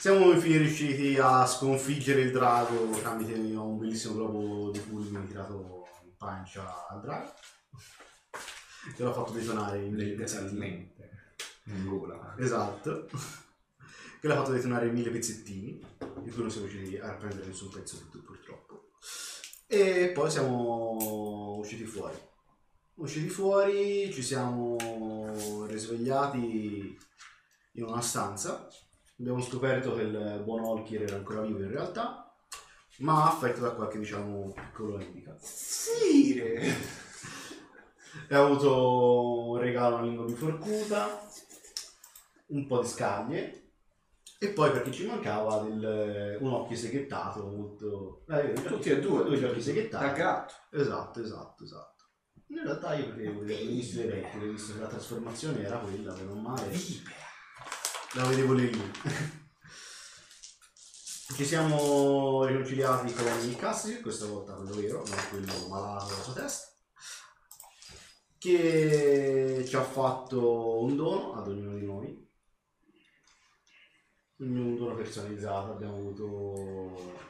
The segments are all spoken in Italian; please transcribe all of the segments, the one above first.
Siamo infine riusciti a sconfiggere il drago tramite un bellissimo globo di fulmine tirato in pancia al drago. Che l'ha fatto detonare in mille pezzettini. In gola. Esatto. Che l'ha fatto detonare in mille pezzettini, di cui non siamo riusciti a prendere nessun pezzo tutto purtroppo. E poi siamo usciti fuori. Usciti fuori, ci siamo risvegliati in una stanza. Abbiamo scoperto che il buon Olkir era ancora vivo in realtà, ma affetto da qualche, diciamo, piccolo handicap. Sire! E ha avuto un regalo una lingua biforcuta, un po' di scaglie e poi perché ci mancava del- un occhio seghettato molto... eh, Tutti e due. due occhi Da seghettati. gatto. Esatto, esatto, esatto. In realtà io perché ho visto le rettile, visto che la trasformazione era quella, meno male. La vedevo lì. Ci siamo riconciliati con il Cassi, questa volta quello vero, non quello malato della sua testa. Che ci ha fatto un dono ad ognuno di noi. Un dono personalizzato. Abbiamo avuto.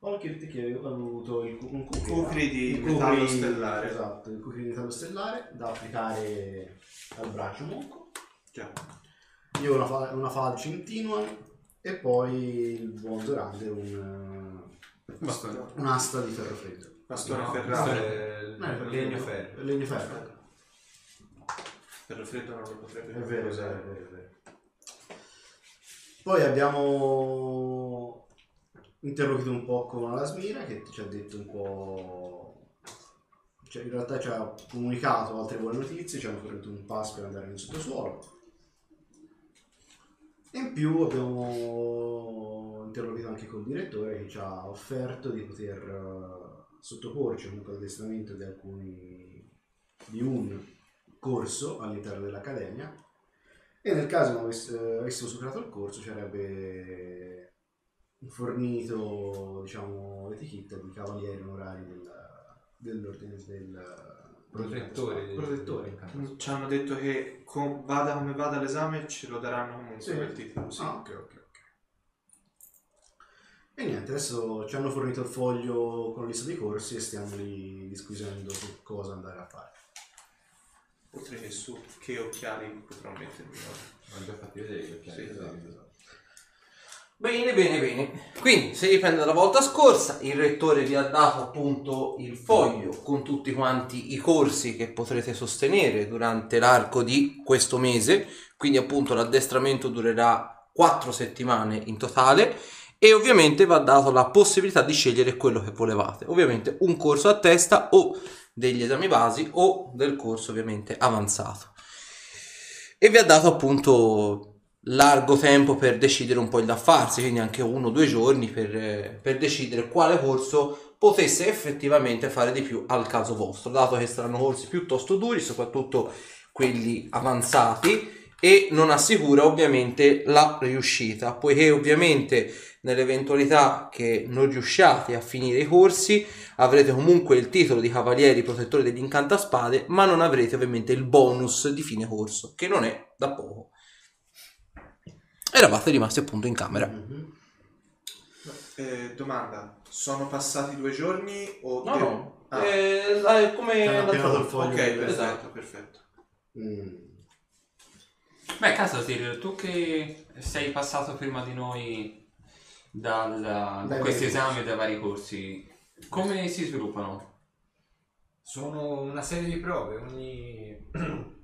Olkert che aveva avuto il, un cucri, Cucri di il metallo cucri- stellare. Esatto, il cucri di metallo stellare da applicare al braccio monco. Già. Io una, fa- una falce in Tinuan e poi il buon Zorander un, Bastone. eh, un'asta di ferro freddo. Bastone No, ferrale. Eh, ferro legno freddo. ferro. Legno ferro. Ferro freddo non lo potrebbe È è usare. è vero, è vero. Poi abbiamo interloquito un po' con la Smira che ci ha detto un po'... Cioè, in realtà ci ha comunicato altre buone notizie, ci hanno fornito un pass per andare nel sottosuolo. In più abbiamo interloquito anche col direttore che ci ha offerto di poter eh, sottoporci comunque all'addestramento di alcuni di un corso all'interno dell'accademia. E nel caso eh, avessimo superato il corso ci avrebbe fornito diciamo l'etichetta di cavalieri onorari del- dell'ordine del Protettore Mm, Ci hanno detto che com- vada come vada l'esame ce lo daranno comunque Sì. quel titolo. Sì. Ah, ok, ok, ok. E niente, adesso ci hanno fornito il foglio con la lista dei corsi e stiamo lì disquisendo su cosa andare a fare. Oltre che su che occhiali potrò mettermi ora. Ho già fatto vedere gli occhiali. Sì, esatto. Bene, bene, bene. Quindi, se riprende dalla volta scorsa, il rettore vi ha dato appunto il foglio con tutti quanti i corsi che potrete sostenere durante l'arco di questo mese. Quindi, appunto, l'addestramento durerà quattro settimane in totale. E ovviamente va dato la possibilità di scegliere quello che volevate. Ovviamente un corso a testa o degli esami basi o del corso ovviamente avanzato. E vi ha dato appunto largo tempo per decidere un po' il da farsi, quindi anche uno o due giorni per, per decidere quale corso potesse effettivamente fare di più al caso vostro, dato che saranno corsi piuttosto duri, soprattutto quelli avanzati e non assicura ovviamente la riuscita, poiché ovviamente nell'eventualità che non riusciate a finire i corsi avrete comunque il titolo di cavalieri protettori degli incantaspade, ma non avrete ovviamente il bonus di fine corso, che non è da poco. Eravate rimasti appunto in camera. Mhm. Eh, domanda, sono passati due giorni o... No, devo- no. Ah, Eh, la- come hanno ok, perfetto, esatto. perfetto. Mm. Beh, Casatir, tu che sei passato prima di noi dal, da Dai questi esami e dai vari corsi, come si sviluppano? Sono una serie di prove, ogni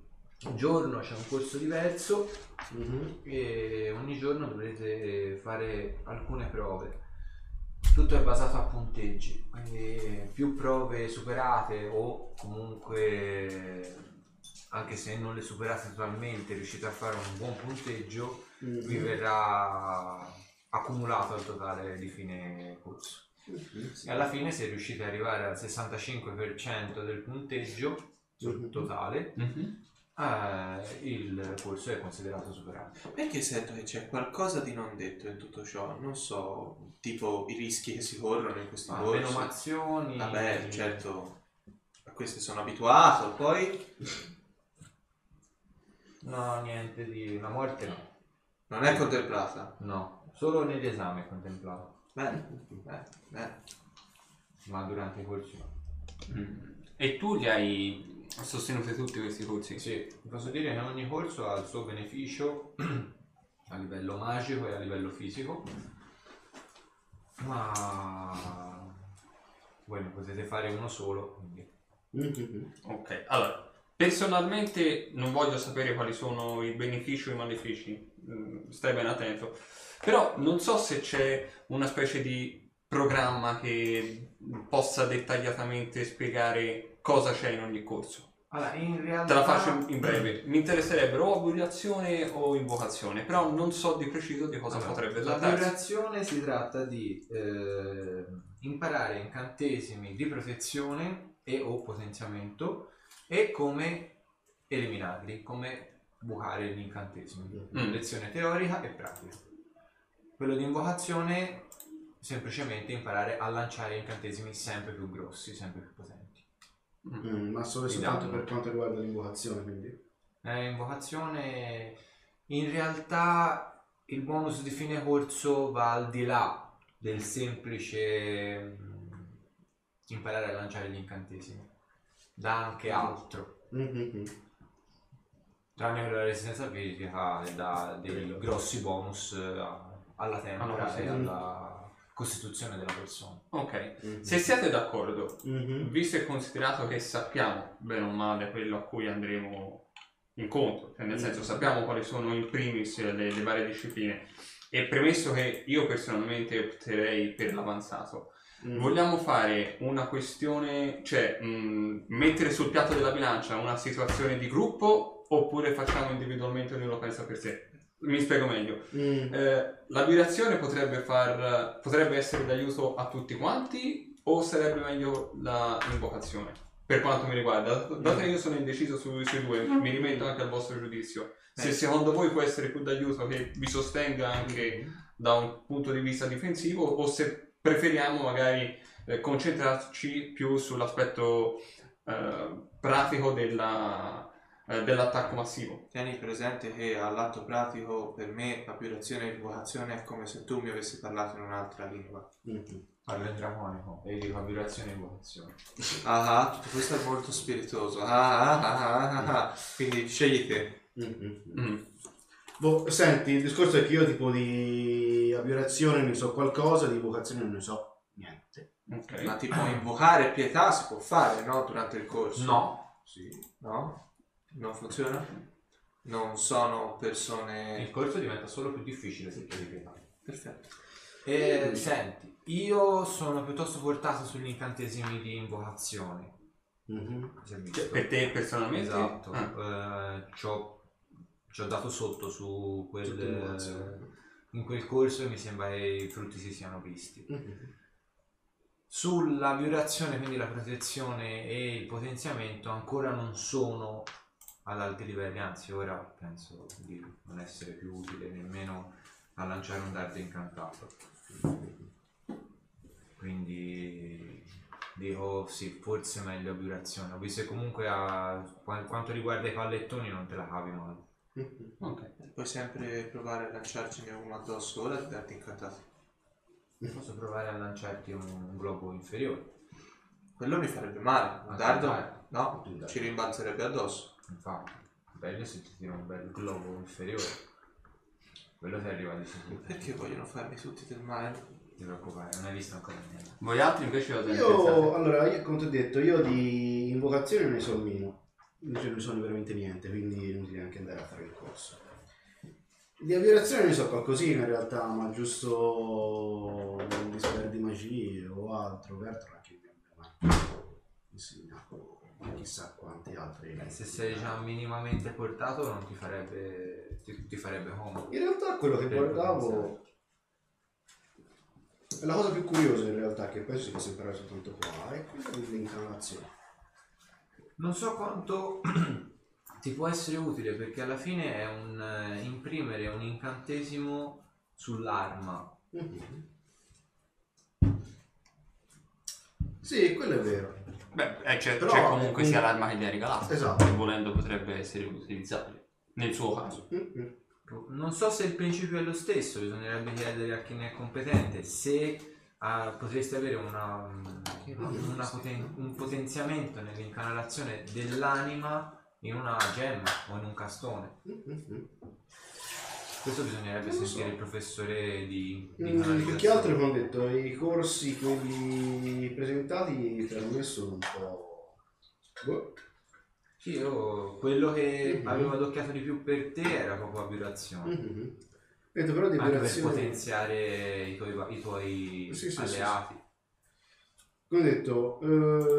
giorno c'è un corso diverso Mhm. e ogni giorno dovrete fare alcune prove. Tutto è basato a punteggi, quindi più prove superate o comunque anche se non le superate totalmente riuscite a fare un buon punteggio, Mhm. vi verrà accumulato al totale di fine corso. Mhm, sì. E alla fine se riuscite ad arrivare al 65% del punteggio sul Mhm. totale, eh, il corso è considerato superato. Perché sento che c'è qualcosa di non detto in tutto ciò? Non so, tipo i rischi che si corrono in questi Ma corsi. menomazioni... Vabbè, certo, a queste sono abituato, poi No, niente di... La morte no. non è contemplata. No, Solo negli esami è contemplato, Bene, bene, bene. ma durante i corsi no. Mm. E tu li hai sostenuti tutti questi corsi? Sì, vi posso dire che ogni corso ha il suo beneficio a livello magico e a livello fisico, ma voi ne potete fare uno solo, quindi Mhm. Ok, allora, personalmente non voglio sapere quali sono i benefici o i malefici, mm, stai ben attento, però non so se c'è una specie di programma che possa dettagliatamente spiegare cosa c'è in ogni corso. Allora, in realtà... Te la faccio in- breve. Mi interesserebbero o aboliazione o invocazione, però non so di preciso di cosa Allora, potrebbe La trattarsi. vibrazione si tratta di eh, imparare incantesimi di protezione e o potenziamento e come eliminarli, come bucare gli incantesimi. Mm. Lezione teorica e pratica. Quello di invocazione semplicemente imparare a lanciare incantesimi sempre più grossi, sempre più potenti. Mm, ma solo e soltanto per quanto riguarda l'invocazione, quindi. Eh, invocazione in realtà il bonus di fine corso va al di là del semplice mm, imparare a lanciare gli incantesimi dà anche altro Mhm. tranne che la resistenza fisica e dà dei grossi bonus eh, alla tempra Ah, e sì. alla costituzione della persona Ok, Mhm. se siete d'accordo, Mhm. visto e considerato che sappiamo bene o male quello a cui andremo incontro, cioè nel senso sappiamo quali sono in primis le, le varie discipline e premesso che io personalmente opterei per l'avanzato, Mhm. vogliamo fare una questione, cioè mh, mettere sul piatto della bilancia una situazione di gruppo oppure facciamo individualmente ognuno pensa per sé? Mi spiego meglio. Mm. Eh, la vibrazione potrebbe, far, potrebbe essere d'aiuto a tutti quanti o sarebbe meglio la invocazione? Per quanto mi riguarda, dato che io sono indeciso su- sui due, mi rimetto anche al vostro giudizio. Se Eh. secondo voi può essere più d'aiuto che vi sostenga anche da un punto di vista difensivo o se preferiamo magari eh, concentrarci più sull'aspetto eh, pratico della- eh, dell'attacco massivo. Tieni presente che all'atto pratico per me la vibrazione e l'invocazione è come se tu mi avessi parlato in un'altra lingua. Mhm. parlo in draconico e dico vibrazione e invocazione Ah, ah, tutto questo è molto spiritoso. Ah, ah, ah, ah, ah. Quindi scegli te. Mhm. Mm. Boh, senti, il discorso è che io tipo di abiurazione ne so qualcosa, di vocazione non ne so niente. Ok. Ma tipo invocare pietà si può fare, no? Durante il corso? no Sì. No? Non funziona? Non sono il persone... corso diventa solo più difficile se chiedi pietà Perfetto. Eh, senti, io sono piuttosto portato sugli incantesimi di invocazione. Mhm. visto. Cioè, per te personalmente? Esatto, Ah. eh, ci ho ci ho dato sotto su quel, in quel corso e mi sembra che i frutti si siano visti. Mhm. Sulla vibrazione, quindi la protezione e il potenziamento, ancora non sono ad alti livelli, anzi ora penso di non essere più utile nemmeno a lanciare un dardo incantato. Quindi dico sì, forse meglio vibrazione. Ho visto che comunque a qua- quanto riguarda i pallettoni non te la cavi male. Mhm. Ok. Puoi sempre provare a lanciarcene uno addosso ora e darti incantato. Posso provare a lanciarti un, un globo inferiore. Quello mi farebbe male. Un dardo? No, ci rimbalzerebbe addosso. Infatti, bello se ti tiro un bel globo inferiore. Quello ti arriva di sicuro. Perché vogliono farmi tutti del male? Ti preoccupare, non hai visto ancora niente. Voi altri invece cosa ne Io, pensate? allora, io, come ti ho detto, io di invocazione ne so il meno. Non ce ne sono veramente niente, quindi è inutile anche andare a fare il corso. Di aviazione ne so qualcosina in realtà, ma giusto un dispero di magie o altro. Bertolo anche mi ha insegnato chissà quanti altri. Beh, se sei già minimamente portato non ti farebbe, ti, ti farebbe comodo. In realtà quello che guardavo è la cosa più curiosa in realtà che penso si possa imparare soltanto qua è quella dell'incarnazione. Non so quanto ti può essere utile perché alla fine è un eh, imprimere un incantesimo sull'arma. Mhm. Sì, quello è vero. Beh, eh, c'è, Però c'è comunque un- sia l'arma che gli ha regalato. Esatto. Che volendo potrebbe essere utilizzabile. Nel suo caso. Mhm. Non so se il principio è lo stesso, bisognerebbe chiedere a chi ne è competente se ah, potreste avere una- una poten- un potenziamento nell'incanalazione dell'anima in una gemma o in un castone. Mm-hmm. Questo bisognerebbe Non lo sentire so. il professore di, di Mm, più che altro come ho detto, i corsi, quelli presentati per me sono un po'... Boh. Sì, io quello che Mhm. avevo adocchiato di più per te era proprio abbirazione. Mhm. Vedo però di Anche per operazioni... potenziare i tuoi, i tuoi Sì, sì, sì, alleati. Come ho detto, eh,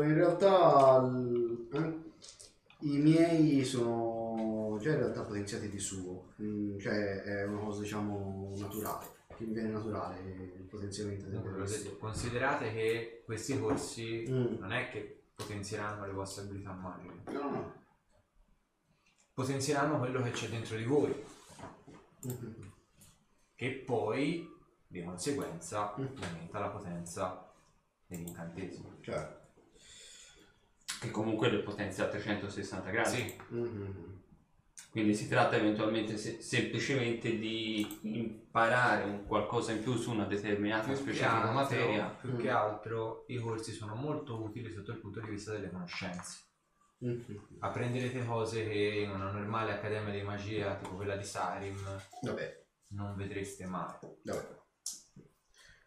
in realtà l- an- i miei sono già in realtà potenziati di suo, Mm, cioè è una cosa diciamo naturale, che mi viene naturale il potenziamento l'ho bestie. detto, considerate che questi corsi Mm. non è che potenzieranno le vostre abilità magiche, No, no. potenzieranno quello che c'è dentro di voi, Mhm. che poi di conseguenza Mm. aumenta la potenza degli incantesimi. Cioè, Che comunque le potenzia a 360 gradi. Sì, mhm. Quindi si tratta eventualmente se- semplicemente di imparare un qualcosa in più su una determinata più che, specifica altro, materia. più che altro i corsi sono molto utili sotto il punto di vista delle conoscenze. Mhm. Apprenderete cose che in una normale accademia di magia tipo quella di Sarim Vabbè, non vedreste mai. vabbè.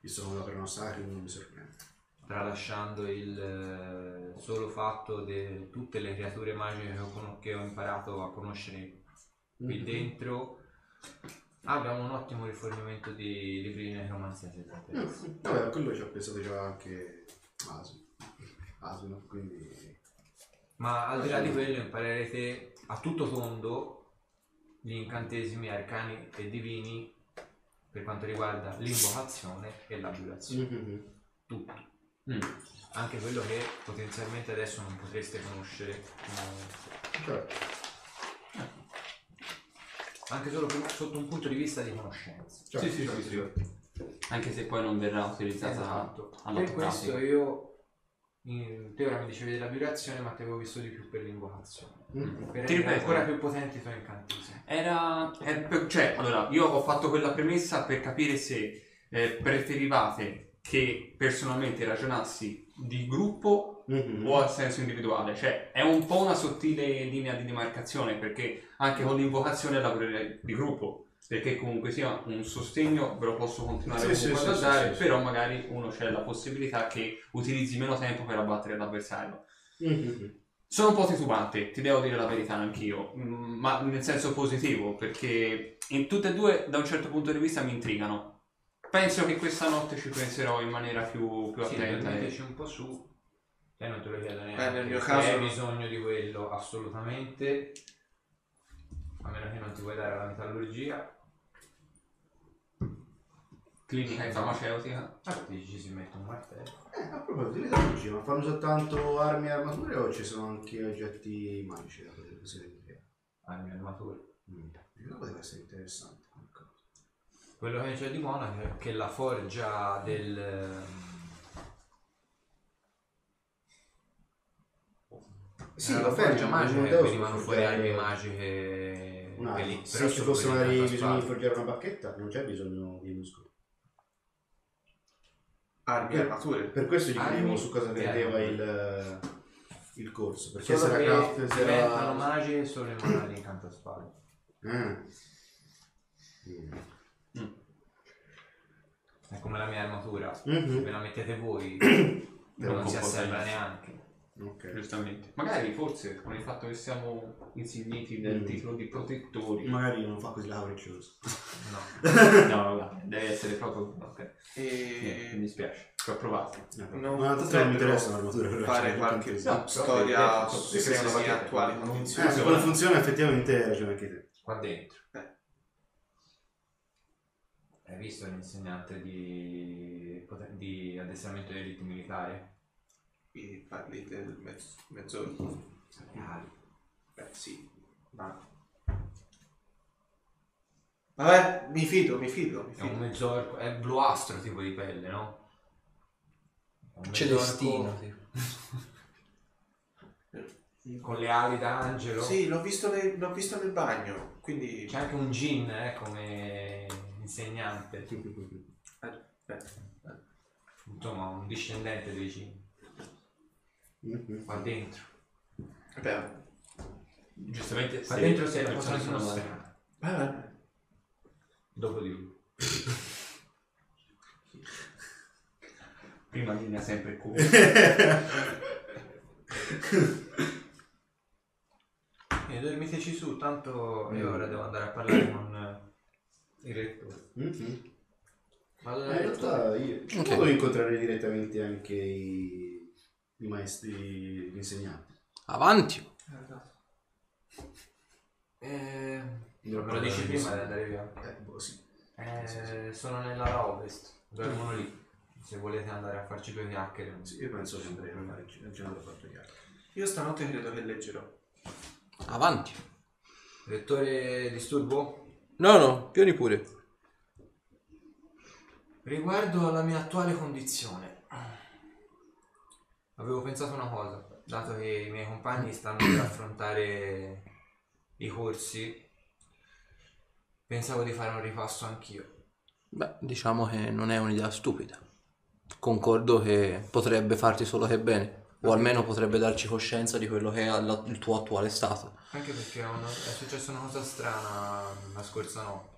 Visto come per non sacri non mi sorprende. Tralasciando il eh, solo fatto di tutte le creature magiche che ho, con- che ho imparato a conoscere qui Mhm. dentro, abbiamo un ottimo rifornimento di libri di necromanzia se interessa. Mm, Vabbè, quello ci ha pensato già anche Asino. Asino, quindi... Ma al di là di quello imparerete a tutto tondo gli incantesimi arcani e divini per quanto riguarda l'invocazione e l'abulazione. Mhm. Tutto. Mm. Anche quello che potenzialmente adesso non potreste conoscere. eh, Cioè, anche solo per- sotto un punto di vista di conoscenza. cioè, Sì, sì, cioè, sì, sì. Anche se poi non verrà utilizzata alla Per questo pratica. io in te ora mi dicevi della vibrazione, ma ti avevo visto di più per l'invocazione. Mhm. Per Ti rendere ripeto. ancora più potenti i tuoi incantesimi. Era, per- cioè, allora, io ho fatto quella premessa per capire se eh, preferivate che personalmente ragionassi di gruppo Mhm. o a senso individuale. Cioè, è un po' una sottile linea di demarcazione perché anche con l'invocazione lavorerei di gruppo. Perché comunque sia un sostegno ve lo posso continuare Sì, comunque sì, a sì, dare, sì, però magari uno c'è la possibilità che utilizzi meno tempo per abbattere l'avversario. Mhm. Sono un po' titubante, ti devo dire la verità anch'io, mm, ma nel senso positivo, perché in tutte e due da un certo punto di vista mi intrigano. Penso che questa notte ci penserò in maniera più, più Sì, attenta. e- metterci un po' su. Te non te lo chiedo neanche. Eh, nel mio se caso hai no. bisogno di quello, assolutamente. A meno che non ti vuoi dare la metallurgia. Clinica e farmaceutica. Ah, ti ci si mette un martello. Eh, a proposito di leggi, ma fanno soltanto armi e armature o ci sono anche oggetti magici da poter possedere? Armi e armature. Mm. Quello poteva essere interessante. Quello che c'è di buono è che la forgia del... Sì, la va bene, forgia magica devo venivano fuori forgiare armi magiche che lì- Se però ci fosse magari bisogno di forgiare una bacchetta, non c'è bisogno di muscoli. Armi e armature. Per questo gli chiedevo su cosa e prendeva armi. il, il corso. Perché se era craft, se diventano era... magiche solo in mano di incantaspade. Ah. Mm. È come mia armatura. Se Mhm. ve la mettete voi Non non si assembla potere. neanche. Ok. Giustamente. Magari forse con il fatto che siamo insigniti del Mm. titolo di protettori. Magari non fa così lauricioso. No. No, vabbè, deve essere proprio. Ok. Niente, mi E dispiace. Ci ho provato. non Ma tanto non mi interessa l'armatura. però fare c'è qualche No, storia se se crea una si bacchetta, attuali non- Eh, condizioni. se come funziona effettivamente ragione anche te. Qua dentro. Eh. Hai visto l'insegnante di, di addestramento di elite militare? Qui parli del mezz- mezz'orco. Reali. Beh, sì, ma... Vabbè, mi fido, mi fido, mi È un fido. mezzorco, è bluastro tipo di pelle, no? Celestino. con le ali d'angelo. Sì, l'ho visto, nel, l'ho visto nel bagno, quindi... C'è anche un gin eh, come insegnante. eh, Insomma, un discendente dei gin. Mhm. Qua dentro. Vabbè, Giustamente Qua se dentro si le persone sono strana. vabbè. Dopo di lui. prima linea sempre qui. E dormiteci su, tanto io ora devo andare a parlare con eh, il rettore. Mhm. Vado Eh, in realtà io ci Ok. posso incontrare direttamente anche i, i maestri, gli insegnanti. Avanti. Eh, lo dici prima di andare via. Eh, boh, sì. Eh, sono nell'ala ovest, dormono lì. Se volete andare a farci due chiacchiere. Sì, io penso che andrei a fare il giorno fatto chiaro. Io stanotte credo che leggerò. Avanti. Rettore, disturbo? No, no, pioni pure. Riguardo alla mia attuale condizione, avevo pensato una cosa, dato che i miei compagni stanno per affrontare i corsi, pensavo di fare un ripasso anch'io. Beh, diciamo che non è un'idea stupida. Concordo che potrebbe farti solo che bene, o almeno potrebbe darci coscienza di quello che è il tuo attuale stato. Anche perché è, una- è successa una cosa strana la scorsa notte.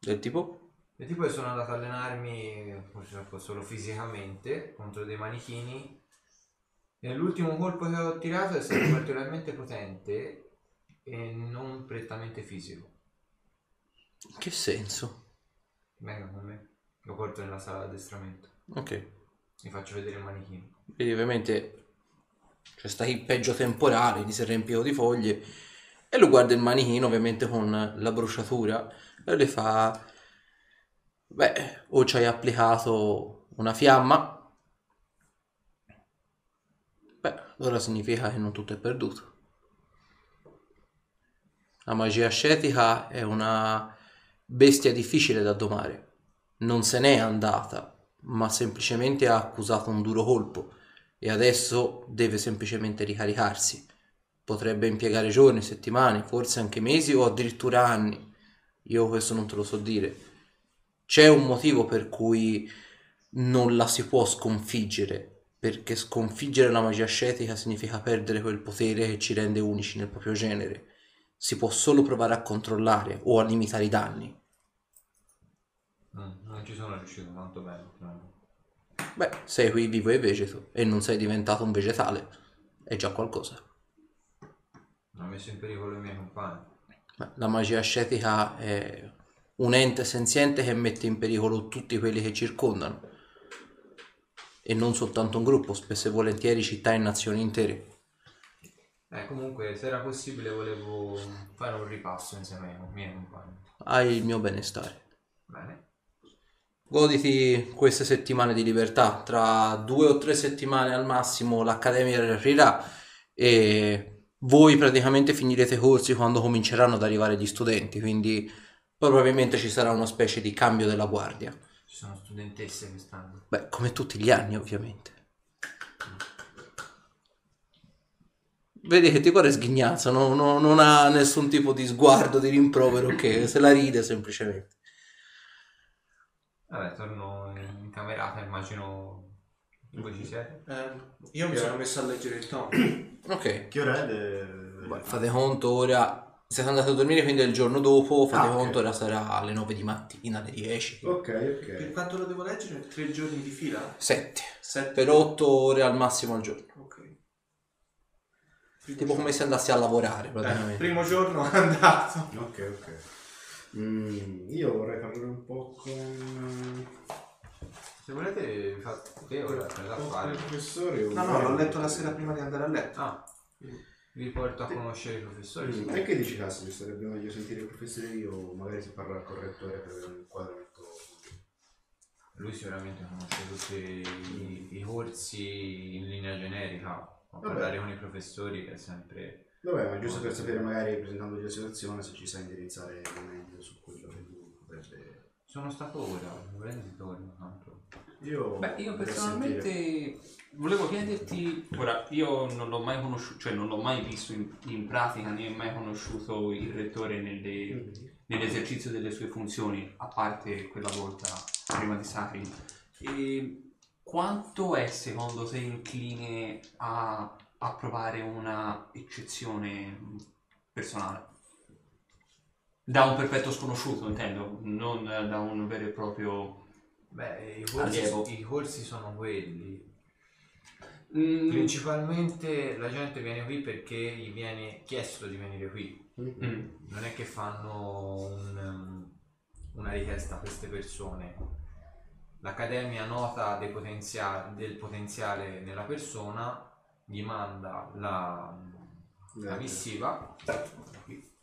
Del tipo? E tipo sono andato a allenarmi, purtroppo solo fisicamente, contro dei manichini. E l'ultimo colpo che ho tirato è stato particolarmente potente e non prettamente fisico. In che senso? Venga con me, lo porto nella sala d'addestramento. Ok. Vi faccio vedere il manichino. Vedi, ovviamente c'è sta il peggio temporale, gli si è riempito di foglie e lo guarda il manichino ovviamente con la bruciatura e le fa beh o ci hai applicato una fiamma beh allora significa che non tutto è perduto la magia ascetica è una bestia difficile da domare non se n'è andata ma semplicemente ha accusato un duro colpo e adesso deve semplicemente ricaricarsi. Potrebbe impiegare giorni, settimane, forse anche mesi o addirittura anni. Io questo non te lo so dire. C'è un motivo per cui non la si può sconfiggere, perché sconfiggere la magia ascetica significa perdere quel potere che ci rende unici nel proprio genere. Si può solo provare a controllare o a limitare i danni. Mm, non ci sono riuscito tanto bene. no. Beh, sei qui vivo e vegeto e non sei diventato un vegetale. È già qualcosa. Non ho messo in pericolo i miei compagni. La magia ascetica è un ente senziente che mette in pericolo tutti quelli che circondano. E non soltanto un gruppo, spesso e volentieri città e nazioni intere. Eh, comunque, se era possibile, volevo fare un ripasso insieme ai miei compagni. Hai il mio benestare. Bene. Goditi queste settimane di libertà. Tra due o tre settimane al massimo l'accademia riaprirà e voi praticamente finirete i corsi quando cominceranno ad arrivare gli studenti. Quindi probabilmente ci sarà una specie di cambio della guardia. Ci sono studentesse quest'anno. Beh, come tutti gli anni, ovviamente. Vedi che ti guarda sghignazzo, no- no- non ha nessun tipo di sguardo, di rimprovero, che se la ride semplicemente. Vabbè, torno in camerata, immagino voi ci siete. Eh, io mi sono messo a leggere il tomo. Ok, Che ora è? De... Beh, fate conto ora, siete andati a dormire quindi è il giorno dopo, fate Ah, conto ora sarà alle 9 di mattina, alle 10. Ok, Per ok. quanto lo devo leggere? Tre giorni di fila? 7. Sette? Per 8 ore al massimo al giorno. Ok. Tipo come se andassi a lavorare Eh, praticamente. primo giorno andato. Ok, ok. Mm, io vorrei parlare un po' con... Se volete, vi fate te ora da con fare. il professore. No, no, l'ho letto la sera prima di andare a letto. Ah, vi porto a conoscere i professori. Mm, E che dici Cassio? Mi sarebbe meglio sentire il professore io o magari se parla al correttore per avere un quadramento. Lui sicuramente conosce tutti i, i corsi in linea generica. Ma parlare con i professori è sempre. Vabbè, ma giusto per sapere magari presentandogli la situazione se ci sa indirizzare meglio su quello che lui potrebbe... Sono stato ora, volendo torno tanto. Io, Beh, io personalmente volevo chiederti, ora io non l'ho mai conosciuto, cioè non l'ho mai visto in, in pratica né mai conosciuto il rettore nelle- nell'esercizio delle sue funzioni, a parte quella volta prima di Sacri. E quanto è secondo te incline a approvare una eccezione personale? Da un perfetto sconosciuto, intendo, non da un vero e proprio... Beh, i Allievo. corsi, i corsi sono quelli. Mm, Principalmente la gente viene qui perché gli viene chiesto di venire qui. mm. Non è che fanno un, um, una richiesta a queste persone. L'accademia nota dei potenzia- del potenziale nella persona, gli manda la, la missiva qui.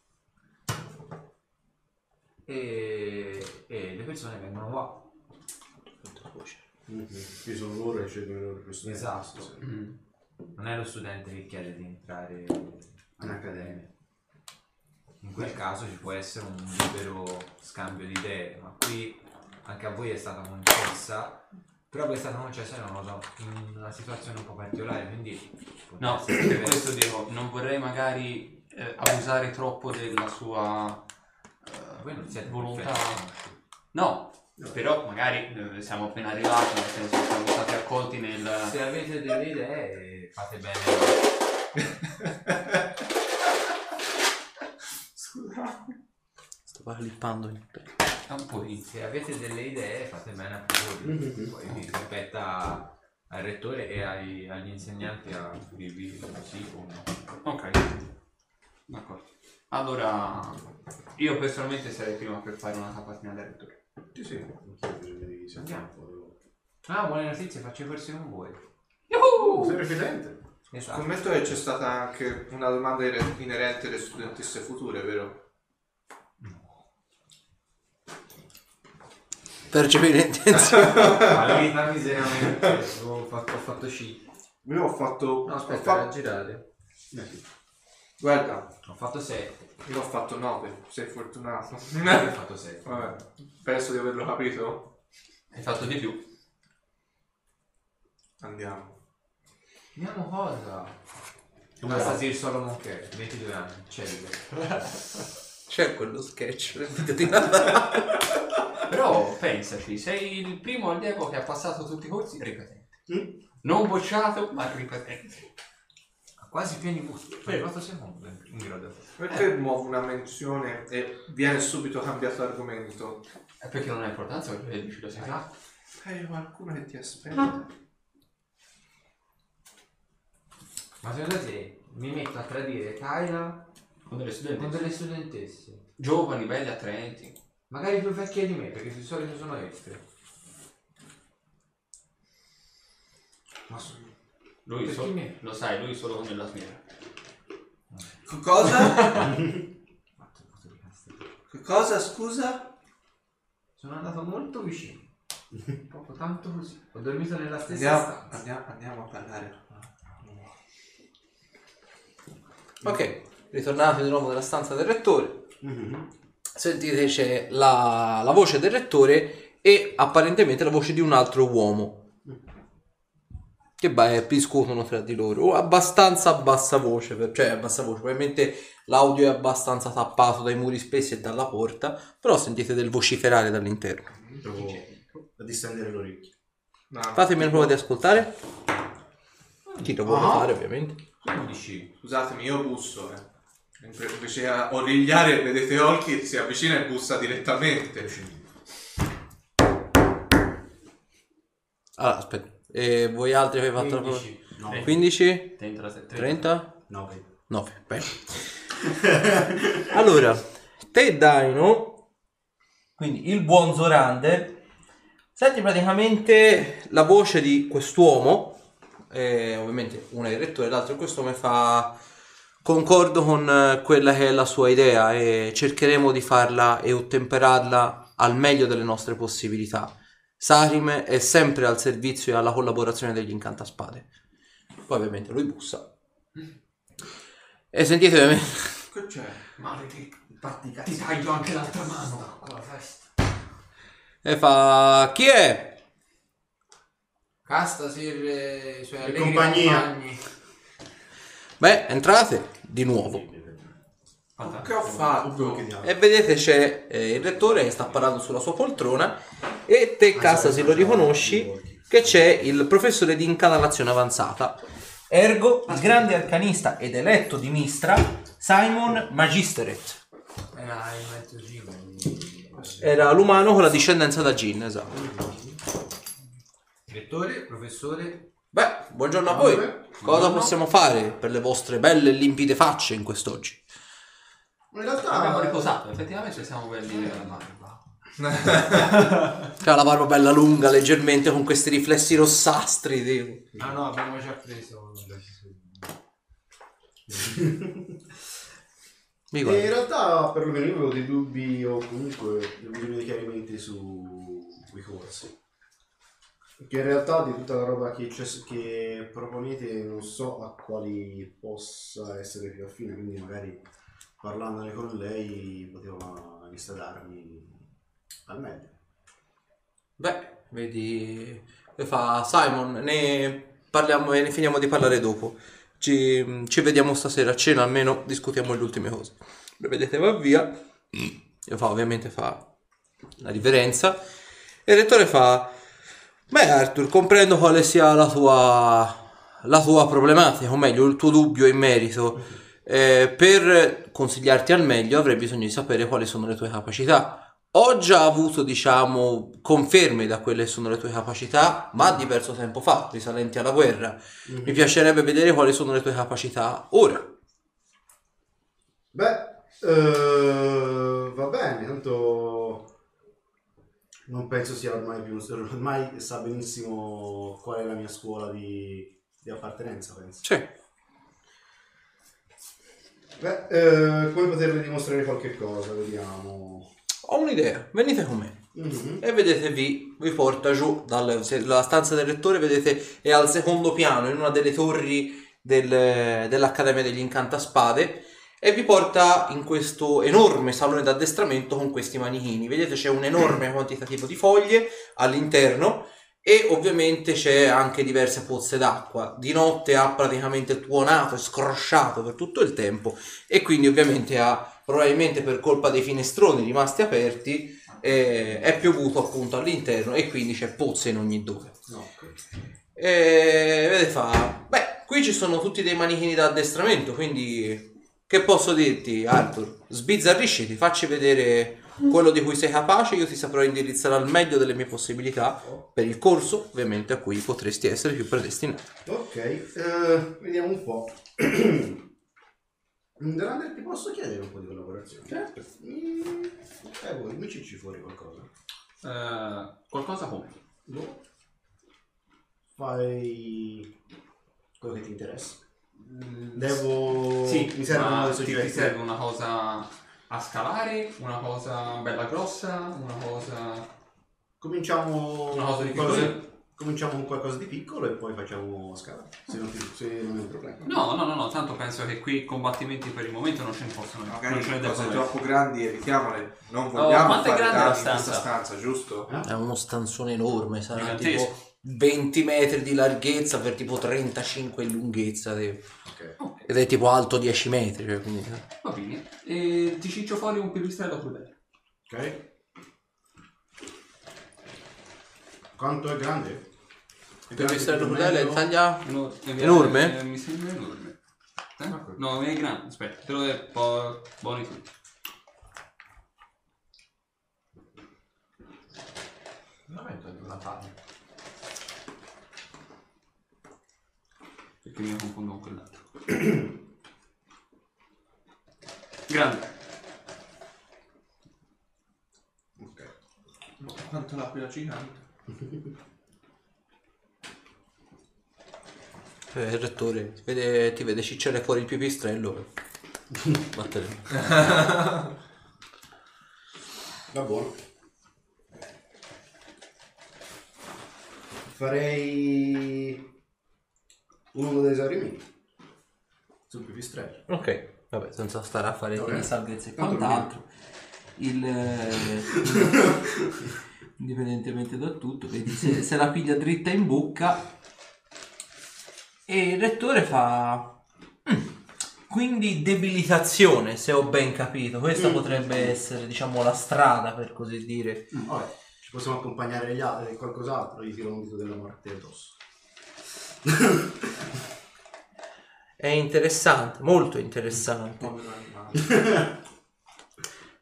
e, e le persone vengono qua. Mhm. Qui sono loro e scelgono loro questo Esatto. sì. Mm. Non è lo studente che chiede di entrare In accademia. In quel caso ci può essere un libero scambio di idee, ma qui anche a voi è stata concessa, però è stata concessa non lo so, in una situazione un po' particolare, quindi No, per questo dico, non vorrei magari eh, abusare troppo della sua eh, voi non siete volontà. perfetti. No, però magari eh, siamo appena arrivati, nel senso che siamo stati accolti nel... Se avete delle idee fate bene. Stavo clippando il È un po' di... Se avete delle idee fate bene a proporle. Mhm. Poi vi spetta al rettore e ai- agli insegnanti a dirvi sì o no. Ok, d'accordo. Allora, io personalmente sarei prima per fare una capatina da rettore. Sì, sì. Bisogna di sentiamo un po'. Ah, buone notizie, faccio i corsi con voi. Oh, sei refidente. Esatto. Scommetto che c'è stata anche una domanda inerente alle studentesse future, vero? Percepire intenzione. Qualità miseramente. Ho fatto, ho fatto sci. Io ho fatto... No, ho aspetta, fatto- era girare. Guarda, Ho fatto 7. Io ho fatto 9, sei fortunato. Ho fatto 7. Vabbè, penso di averlo capito. Hai fatto di più? Andiamo. Andiamo cosa? Anastasia Solomon che 22 anni, celibe. C'è quello sketch del video di Natale. Però pensaci, sei il primo allievo che ha passato tutti i corsi ripetente. Mm. Non bocciato, ma ripetente. Quasi pieni gusti. Fai 4 secondi in grado. Perché muovo una menzione e viene subito cambiato argomento? È perché non ha importanza che dici, lo sai. Esatto. Hai qualcuno che ti aspetta? Ma secondo te mi metto a tradire Kyla Con delle con studentesse. delle studentesse? Giovani, belli, attraenti. Magari più vecchie di me, perché di solito sono estre. Ma su- Lui me? lo sai, lui solo nella smiera. Che cosa? cosa, scusa? Sono andato molto vicino. Proprio tanto così. Ho dormito nella stessa Andiamo, stanza. andiamo, andiamo a parlare. ok, ritornate di nuovo nella stanza del rettore. Mhm. Sentite c'è la, la voce del rettore e apparentemente la voce di un altro uomo. Che beh, discutono tra di loro. Abbastanza a bassa voce, per- cioè a bassa voce. Probabilmente l'audio è abbastanza tappato dai muri spessi e dalla porta, però sentite del vociferare dall'interno. Provo a distendere l'orecchio. No, Fatemi una prova di ascoltare. Chi lo vuole Ah. fare, ovviamente. 15. Scusatemi, io busso, eh. Mentre Invece a origliare, vedete Olki si avvicina e bussa direttamente. Allora, aspetta. E voi altri avete fatto la prova? 15. No, 15? Dentro la sette. 30? 9. 9. Bene. allora, te Daino, quindi il buon Zorander, senti praticamente la voce di quest'uomo, eh, ovviamente uno è il rettore, l'altro è quest'uomo e fa concordo con eh, quella che è la sua idea e cercheremo di farla e ottemperarla al meglio delle nostre possibilità. Sarim è sempre al servizio e alla collaborazione degli incantaspade. Poi ovviamente lui bussa. E sentite ovviamente... Che c'è? Maledetto. Ti taglio anche l'altra mano. Con la festa. E fa... Chi è? Castasir e i suoi allegri compagnia. compagni. Beh, entrate di nuovo. Che ho fatto? E vedete c'è eh, il rettore che sta parlando sulla sua poltrona e te Cassa se lo riconosci che c'è il professore di incanalazione avanzata. Ergo, grande arcanista ed eletto di Mistra, Simon Magisteret. Era il mezzo Jim. Era l'umano con la discendenza da Gin, esatto. Direttore, professore. Beh, buongiorno a voi. Cosa possiamo fare per le vostre belle e limpide facce in quest'oggi? Ma in realtà Abbiamo riposato, effettivamente siamo belli nella barba. Che ha la barba bella lunga, leggermente, con questi riflessi rossastri. di- Ah no, abbiamo già preso. Mi E in realtà perlomeno io avevo dei dubbi o comunque avevo dei chiarimenti su quei corsi. Perché in realtà di tutta la roba che, c'è- che proponete non so a quali possa essere più affine, quindi magari parlandone con lei poteva ristadarmi al meglio. Beh, vedi, che fa Simon, ne parliamo e ne finiamo di parlare dopo. Ci, ci vediamo stasera a cena, almeno discutiamo le ultime cose. Lo vedete, va via. Io fa, ovviamente fa la riverenza. E il rettore fa, beh Arthur, comprendo quale sia la tua, la tua problematica, o meglio, il tuo dubbio in merito. Eh, per consigliarti al meglio avrei bisogno di sapere quali sono le tue capacità. Ho già avuto, diciamo, conferme da quelle che sono le tue capacità, ma diverso tempo fa, risalenti alla guerra. Mi piacerebbe vedere quali sono le tue capacità ora. Beh, eh, va bene, tanto non penso sia ormai più ormai sa benissimo qual è la mia scuola di, di appartenenza, penso. Sì. Beh, eh, come poterle dimostrare qualche cosa, vediamo. Ho un'idea, venite con me. Mhm. E vedete vi, vi porta giù dalla stanza del rettore, vedete è al secondo piano in una delle torri del- dell'Accademia degli Incantaspade e vi porta in questo enorme salone d'addestramento con questi manichini. Vedete c'è un enorme quantitativo di foglie all'interno e ovviamente c'è anche diverse pozze d'acqua. Di notte ha praticamente tuonato e scrosciato per tutto il tempo e quindi ovviamente ha probabilmente per colpa dei finestroni rimasti aperti eh, è piovuto appunto all'interno e quindi c'è pozze in ogni dove. E vedete fa, beh, qui ci sono tutti dei manichini da addestramento, quindi che posso dirti Arthur? Sbizzarrisciti, facci vedere quello di cui sei capace, io ti saprò indirizzare al meglio delle mie possibilità per il corso, ovviamente a cui potresti essere più predestinato. Ok, eh, vediamo un po'. Grande, ti posso chiedere un po' di collaborazione? Certo. eh, voi, mi cicci fuori qualcosa. Eh, qualcosa come? Boh. Fai quello che ti interessa. Devo... Sì, mi ma dei ti, ti serve una cosa a scalare, una cosa bella grossa, una cosa... Cominciamo... Una cosa di con piccolino. Cominciamo con qualcosa di piccolo e poi facciamo scala. Se non, ti- se non è un problema. No, no, no, no, tanto penso che qui combattimenti per il momento non ce ne possono Magari non ce ne cose devono troppo grandi evitiamole. Non vogliamo quanto è fare grande la danni in questa stanza? stanza, giusto? Eh? È uno stanzone enorme, sarà Gigantesco. tipo 20 metri di larghezza per tipo 35 in lunghezza de- Ok. Ed è tipo alto 10 metri. Cioè, quindi, va bene. E ti ciccio fuori un pipistrello crudele. Ok. Quanto è grande? È per grande questo tipo crudele medio? taglia Enor- Enorme? eh, mi sembra enorme. Eh? Ok. No, è grande. Aspetta, te lo devo... po- buoni tutti. Veramente è una taglia. Perché mi confondo con quell'altro. grande. Ok. Quanto l'aquila gigante. eh, il rettore ti vede, ti vede cicciare fuori il pipistrello. Vattene. Va buono. Farei uno degli esaurimenti sul pipistrello. Ok, vabbè, senza stare a fare Ok. okay. salvezze e quant'altro. Il, eh, indipendentemente da tutto, vedi se, se la piglia dritta in bocca e il rettore fa... "Mm, Quindi debilitazione, se ho ben capito. Questa Mm. potrebbe essere, diciamo, la strada, per così dire. Mm, Vabbè, ci possiamo accompagnare gli altri, qualcos'altro, gli tiro un dito della morte addosso. È interessante, molto interessante.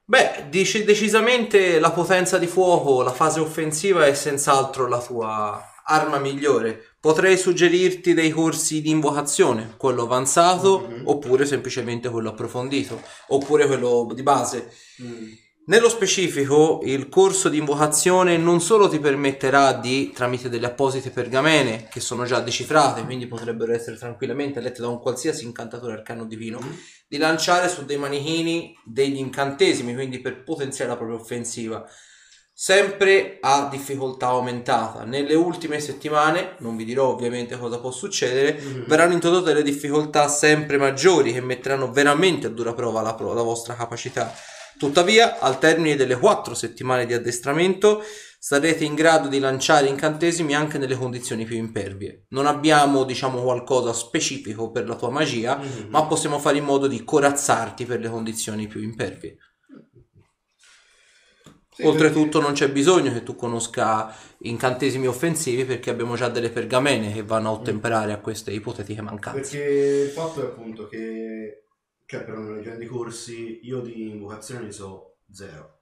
Beh, dici decisamente la potenza di fuoco, la fase offensiva è senz'altro la tua arma migliore. Potrei suggerirti dei corsi di invocazione, quello avanzato Mhm. oppure semplicemente quello approfondito, oppure quello di base. Mm. Nello specifico, il corso di invocazione non solo ti permetterà di, tramite delle apposite pergamene che sono già decifrate, quindi potrebbero essere tranquillamente lette da un qualsiasi incantatore arcano divino, di lanciare su dei manichini degli incantesimi, quindi per potenziare la propria offensiva. Sempre a difficoltà aumentata. Nelle ultime settimane, non vi dirò ovviamente cosa può succedere, Mhm. verranno introdotte delle difficoltà sempre maggiori che metteranno veramente a dura prova la, pro- la vostra capacità. Tuttavia, al termine delle quattro settimane di addestramento, sarete in grado di lanciare incantesimi anche nelle condizioni più impervie. Non abbiamo, diciamo, qualcosa specifico per la tua magia, Mhm. ma possiamo fare in modo di corazzarti per le condizioni più impervie. Sì, Oltretutto non c'è bisogno che tu conosca incantesimi offensivi perché abbiamo già delle pergamene che vanno a ottemperare a queste ipotetiche mancanze. Perché il fatto è appunto che, cioè per una leggenda di corsi, io di invocazione ne so zero.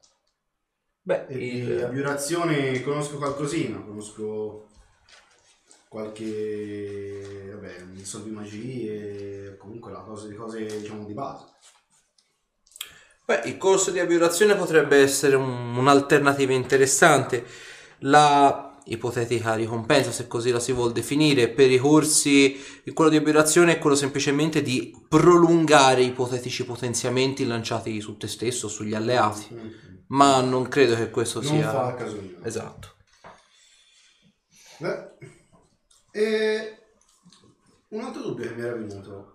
Beh, E di il- abjurazione conosco qualcosina, conosco qualche, vabbè, non so di magie, comunque la cosa di cose diciamo di base. Beh, il corso di abjurazione potrebbe essere un- un'alternativa interessante. La ipotetica ricompensa, se così la si vuol definire, per i corsi, quello di abjurazione è quello semplicemente di prolungare ipotetici potenziamenti lanciati su te stesso, sugli alleati. Mm. Ma non credo che questo Non sia... fa caso mio. Esatto. Beh, e un altro dubbio che mi era venuto.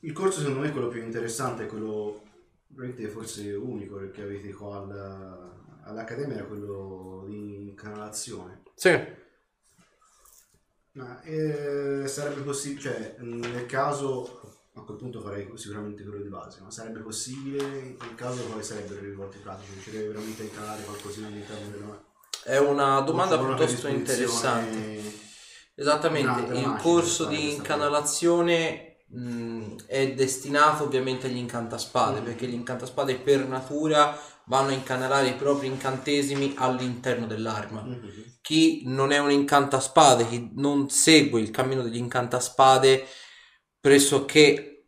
Il, corso secondo me è quello più interessante, quello veramente forse unico che avete qua al- all'Accademia, era quello di incanalazione. Sì. Ma eh, sarebbe possibile, cioè nel caso, a quel punto farei sicuramente quello di base, ma sarebbe possibile, in quel caso quali sarebbero i risvolti pratici? Ci deve veramente incanalare qualcosina all'interno della... È una domanda una piuttosto interessante. Esattamente, il corso di incanalazione mh, è destinato ovviamente agli incantaspade, Mm. perché gli incantaspade per natura vanno a incanalare i propri incantesimi all'interno dell'arma. Mhm. Chi non è un incantaspade, chi non segue il cammino degli incantaspade, pressoché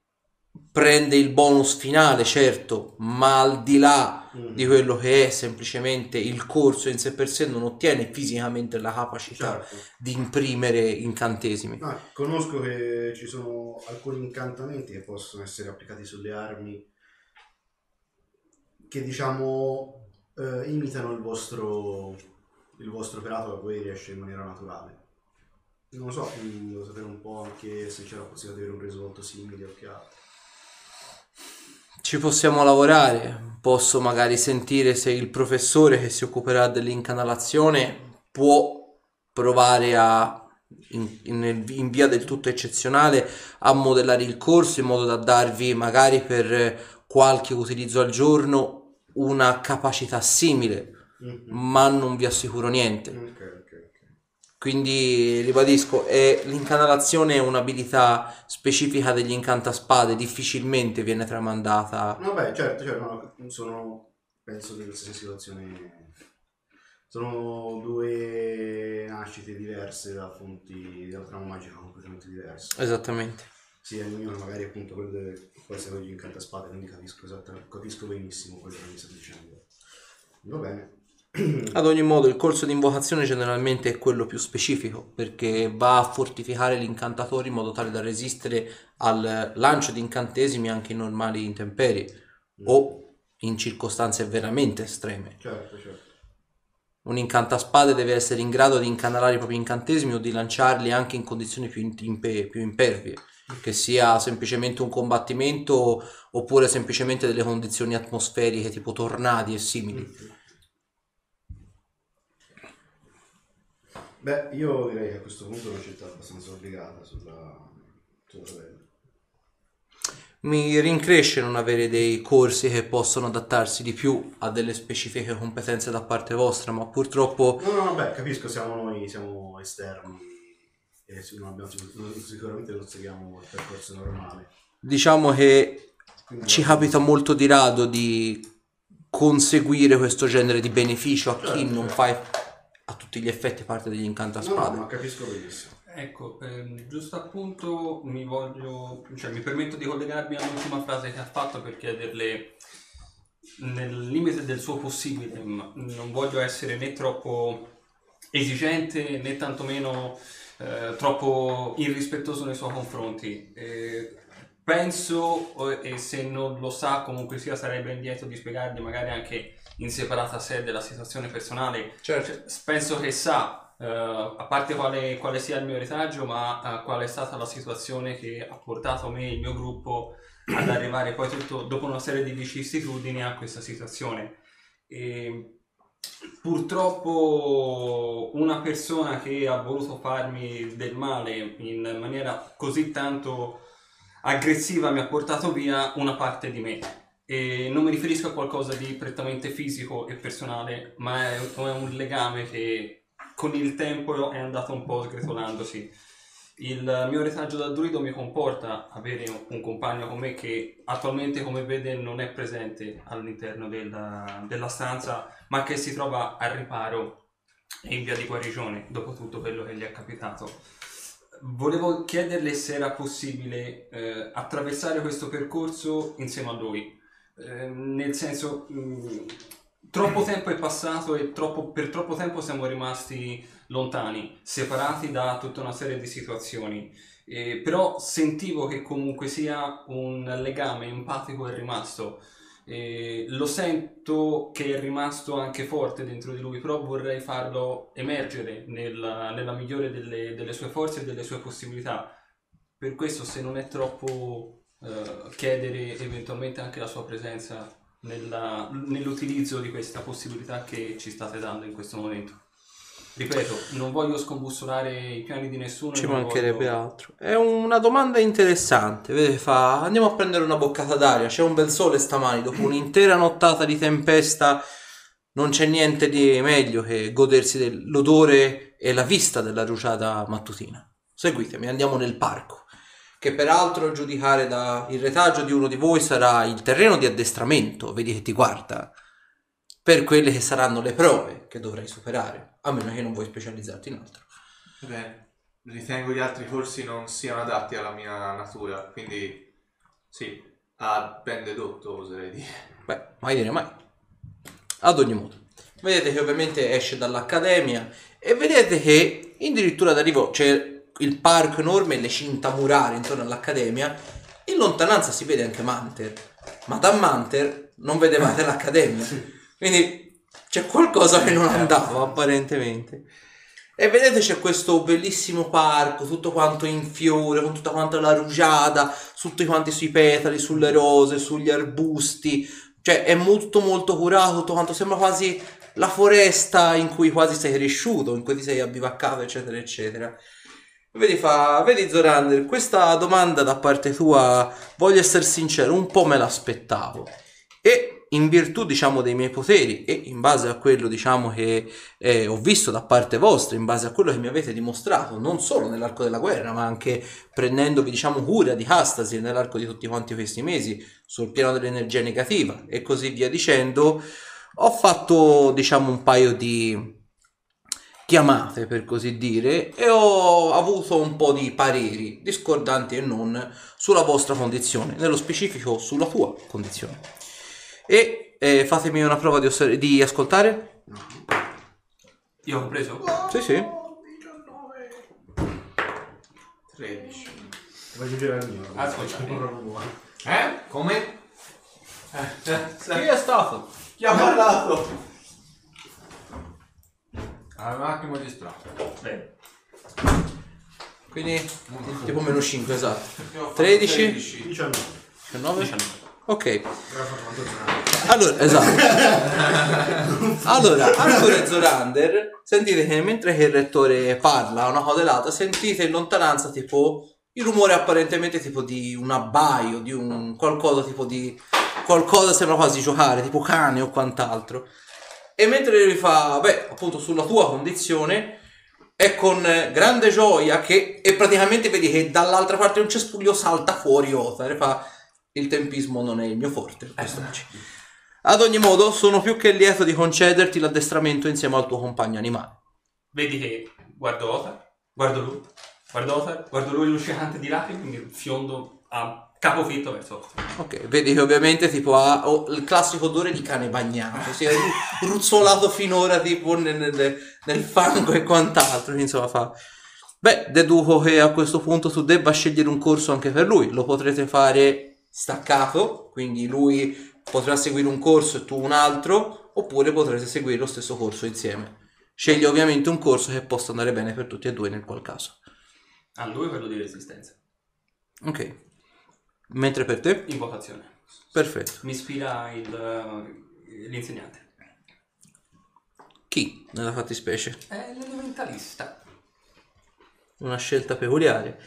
prende il bonus finale, certo, ma al di là Mhm. di quello che è semplicemente il corso in sé per sé non ottiene fisicamente la capacità Certo. di imprimere incantesimi. No, conosco che ci sono alcuni incantamenti che possono essere applicati sulle armi che diciamo eh, imitano il vostro, il vostro operato che poi riesce in maniera naturale. Non lo so, quindi devo sapere un po' anche se c'è la possibilità di avere un risvolto simile o che altro. Ci possiamo lavorare, posso magari sentire se il professore che si occuperà dell'incanalazione può provare a, in, in- in via del tutto eccezionale, a modellare il corso in modo da darvi magari per qualche utilizzo al giorno una capacità simile, Mhm. ma non vi assicuro niente. Ok, ok, ok. Quindi ribadisco, è, l'incanalazione è un'abilità specifica degli incantaspade, difficilmente viene tramandata. No, beh, certo, certo, no, sono, penso nella stessa situazione. Sono due nascite diverse da fonti della trama magica completamente diverse. Esattamente. Sì, mio magari appunto quello essere quello di incantaspade, quindi capisco esattamente, capisco benissimo quello che mi stai dicendo. Va bene. Ad ogni modo, il corso di invocazione generalmente è quello più specifico perché va a fortificare l'incantatore in modo tale da resistere al lancio di incantesimi anche in normali intemperie o in circostanze veramente estreme. Certo, certo. Un incantaspade deve essere in grado di incanalare i propri incantesimi o di lanciarli anche in condizioni più, impe- più impervie, che sia semplicemente un combattimento oppure semplicemente delle condizioni atmosferiche tipo tornadi e simili. Beh, io direi che a questo punto è una scelta abbastanza obbligata sulla, sulla tabella. Mi rincresce non avere dei corsi che possono adattarsi di più a delle specifiche competenze da parte vostra, ma purtroppo No, no, no, beh, capisco, siamo noi, siamo esterni e se non abbiamo, sicuramente non seguiamo il percorso normale. diciamo che Quindi ci no, capita molto di rado di conseguire questo genere di beneficio a chi Certo, non certo. fa a tutti gli effetti parte degli No, no, incantaspade. ma capisco benissimo. Ecco, ehm, giusto appunto mi voglio, cioè mi permetto di collegarmi all'ultima frase che ha fatto per chiederle nel limite del suo possibile, ma non voglio essere né troppo esigente né tantomeno eh, troppo irrispettoso nei suoi confronti. Eh, penso, e se non lo sa comunque sia sarei ben lieto di spiegargli magari anche in separata sede la situazione personale Certo. penso che sa, eh, a parte quale, quale sia il mio retaggio, ma eh, qual è stata la situazione che ha portato me e il mio gruppo ad arrivare poi tutto, dopo una serie di vicissitudini a questa situazione. E purtroppo una persona che ha voluto farmi del male in maniera così tanto aggressiva mi ha portato via una parte di me. E non mi riferisco a qualcosa di prettamente fisico e personale, ma è, un legame che con il tempo è andato un po' sgretolandosi. Il mio retaggio da druido mi comporta avere un compagno con me che attualmente, come vede, non è presente all'interno della, della stanza, ma che si trova al riparo e in via di guarigione dopo tutto quello che gli è capitato. Volevo chiederle se era possibile eh, attraversare questo percorso insieme a lui. Eh, nel senso, mh, troppo tempo è passato e troppo- per troppo tempo siamo rimasti lontani, separati da tutta una serie di situazioni. Eh, però sentivo che comunque sia un legame empatico è rimasto. Eh, lo sento che è rimasto anche forte dentro di lui, però vorrei farlo emergere nella, nella migliore delle, delle sue forze e delle sue possibilità. Per questo, se non è troppo eh, chiedere eventualmente anche la sua presenza nella- nell'utilizzo di questa possibilità che ci state dando in questo momento. Ripeto, non voglio scombussolare i piani di nessuno. Ci mancherebbe voglio- altro. È una domanda interessante. Vede, fa andiamo a prendere una boccata d'aria. C'è un bel sole stamani. Dopo un'intera nottata di tempesta, non c'è niente di meglio che godersi dell'odore e la vista della rugiada mattutina. Seguitemi, andiamo nel parco. Che peraltro, a giudicare dal retaggio di uno di voi, sarà il terreno di addestramento. Vedi che ti guarda. Per quelle che saranno le prove che dovrai superare. A meno che non vuoi specializzarti in altro. Bene, ritengo gli altri corsi non siano adatti alla mia natura, quindi sì, a ben dedotto oserei dire. Beh, mai dire mai. Ad ogni modo, vedete che ovviamente esce dall'accademia e vedete che addirittura d'arrivo c'è il parco enorme e le cinta murarie intorno all'accademia. In lontananza si vede anche Manter, ma da Manter non vedevate l'accademia. Quindi c'è qualcosa che non andava apparentemente. E vedete c'è questo bellissimo parco, tutto quanto in fiore, con tutta quanta la rugiada, tutti quanti sui petali, sulle rose, sugli arbusti. Cioè è molto molto curato, tutto quanto sembra quasi la foresta in cui quasi sei cresciuto, in cui ti sei abbivaccato, eccetera, eccetera. Vedi, fa, vedi Zorander, questa domanda da parte tua, voglio essere sincero, un po' me l'aspettavo. E in virtù, diciamo, dei miei poteri e in base a quello, diciamo, che eh, ho visto da parte vostra, in base a quello che mi avete dimostrato, non solo nell'arco della guerra, ma anche prendendovi, diciamo, cura di Hastasi nell'arco di tutti quanti questi mesi, sul piano dell'energia negativa e così via dicendo, ho fatto, diciamo, un paio di chiamate, per così dire, e ho avuto un po' di pareri, discordanti e non, sulla vostra condizione, nello specifico sulla tua condizione. E eh, fatemi una prova di, osser- di ascoltare. Io ho preso? Sì, sì. 13. Vuoi aggiungere al mio? Ascolta. Eh? Come? Eh, Chi è stato? Chi ha parlato? Ah, un attimo distratto. Bene. Quindi tipo meno 5, esatto. Io ho fatto 13. 13. 19. 19? Ok, allora, esatto. allora, e Zorander, sentite che mentre che il rettore parla una codellata, sentite in lontananza tipo il rumore apparentemente tipo di un abbaio, di un qualcosa tipo di qualcosa sembra quasi giocare, tipo cane o quant'altro. E mentre lui fa, beh, appunto sulla tua condizione, è con grande gioia che, e praticamente vedi che dall'altra parte di un cespuglio salta fuori Othar e fa, il tempismo non è il mio forte, quest'oggi. Ad ogni modo, sono più che lieto di concederti l'addestramento insieme al tuo compagno animale. Vedi che guardo Othar, guardo lui, guardo Othar, guardo lui lucicante di lacrime, quindi fiondo a capofitto verso Othar. Ok, vedi che ovviamente tipo ha oh, il classico odore di cane bagnato, si è ru- ruzzolato finora tipo nel, nel- nel fango e quant'altro, insomma fa... Beh, deduco che a questo punto tu debba scegliere un corso anche per lui, lo potrete fare staccato, quindi lui potrà seguire un corso e tu un altro, oppure potrete seguire lo stesso corso insieme. Scegli ovviamente un corso che possa andare bene per tutti e due nel qual caso. A lui quello di resistenza, Ok. Mentre per te? invocazione. Perfetto. Mi ispira il, eh, l'insegnante. Chi nella fattispecie? È l'elementalista. Una scelta peculiare.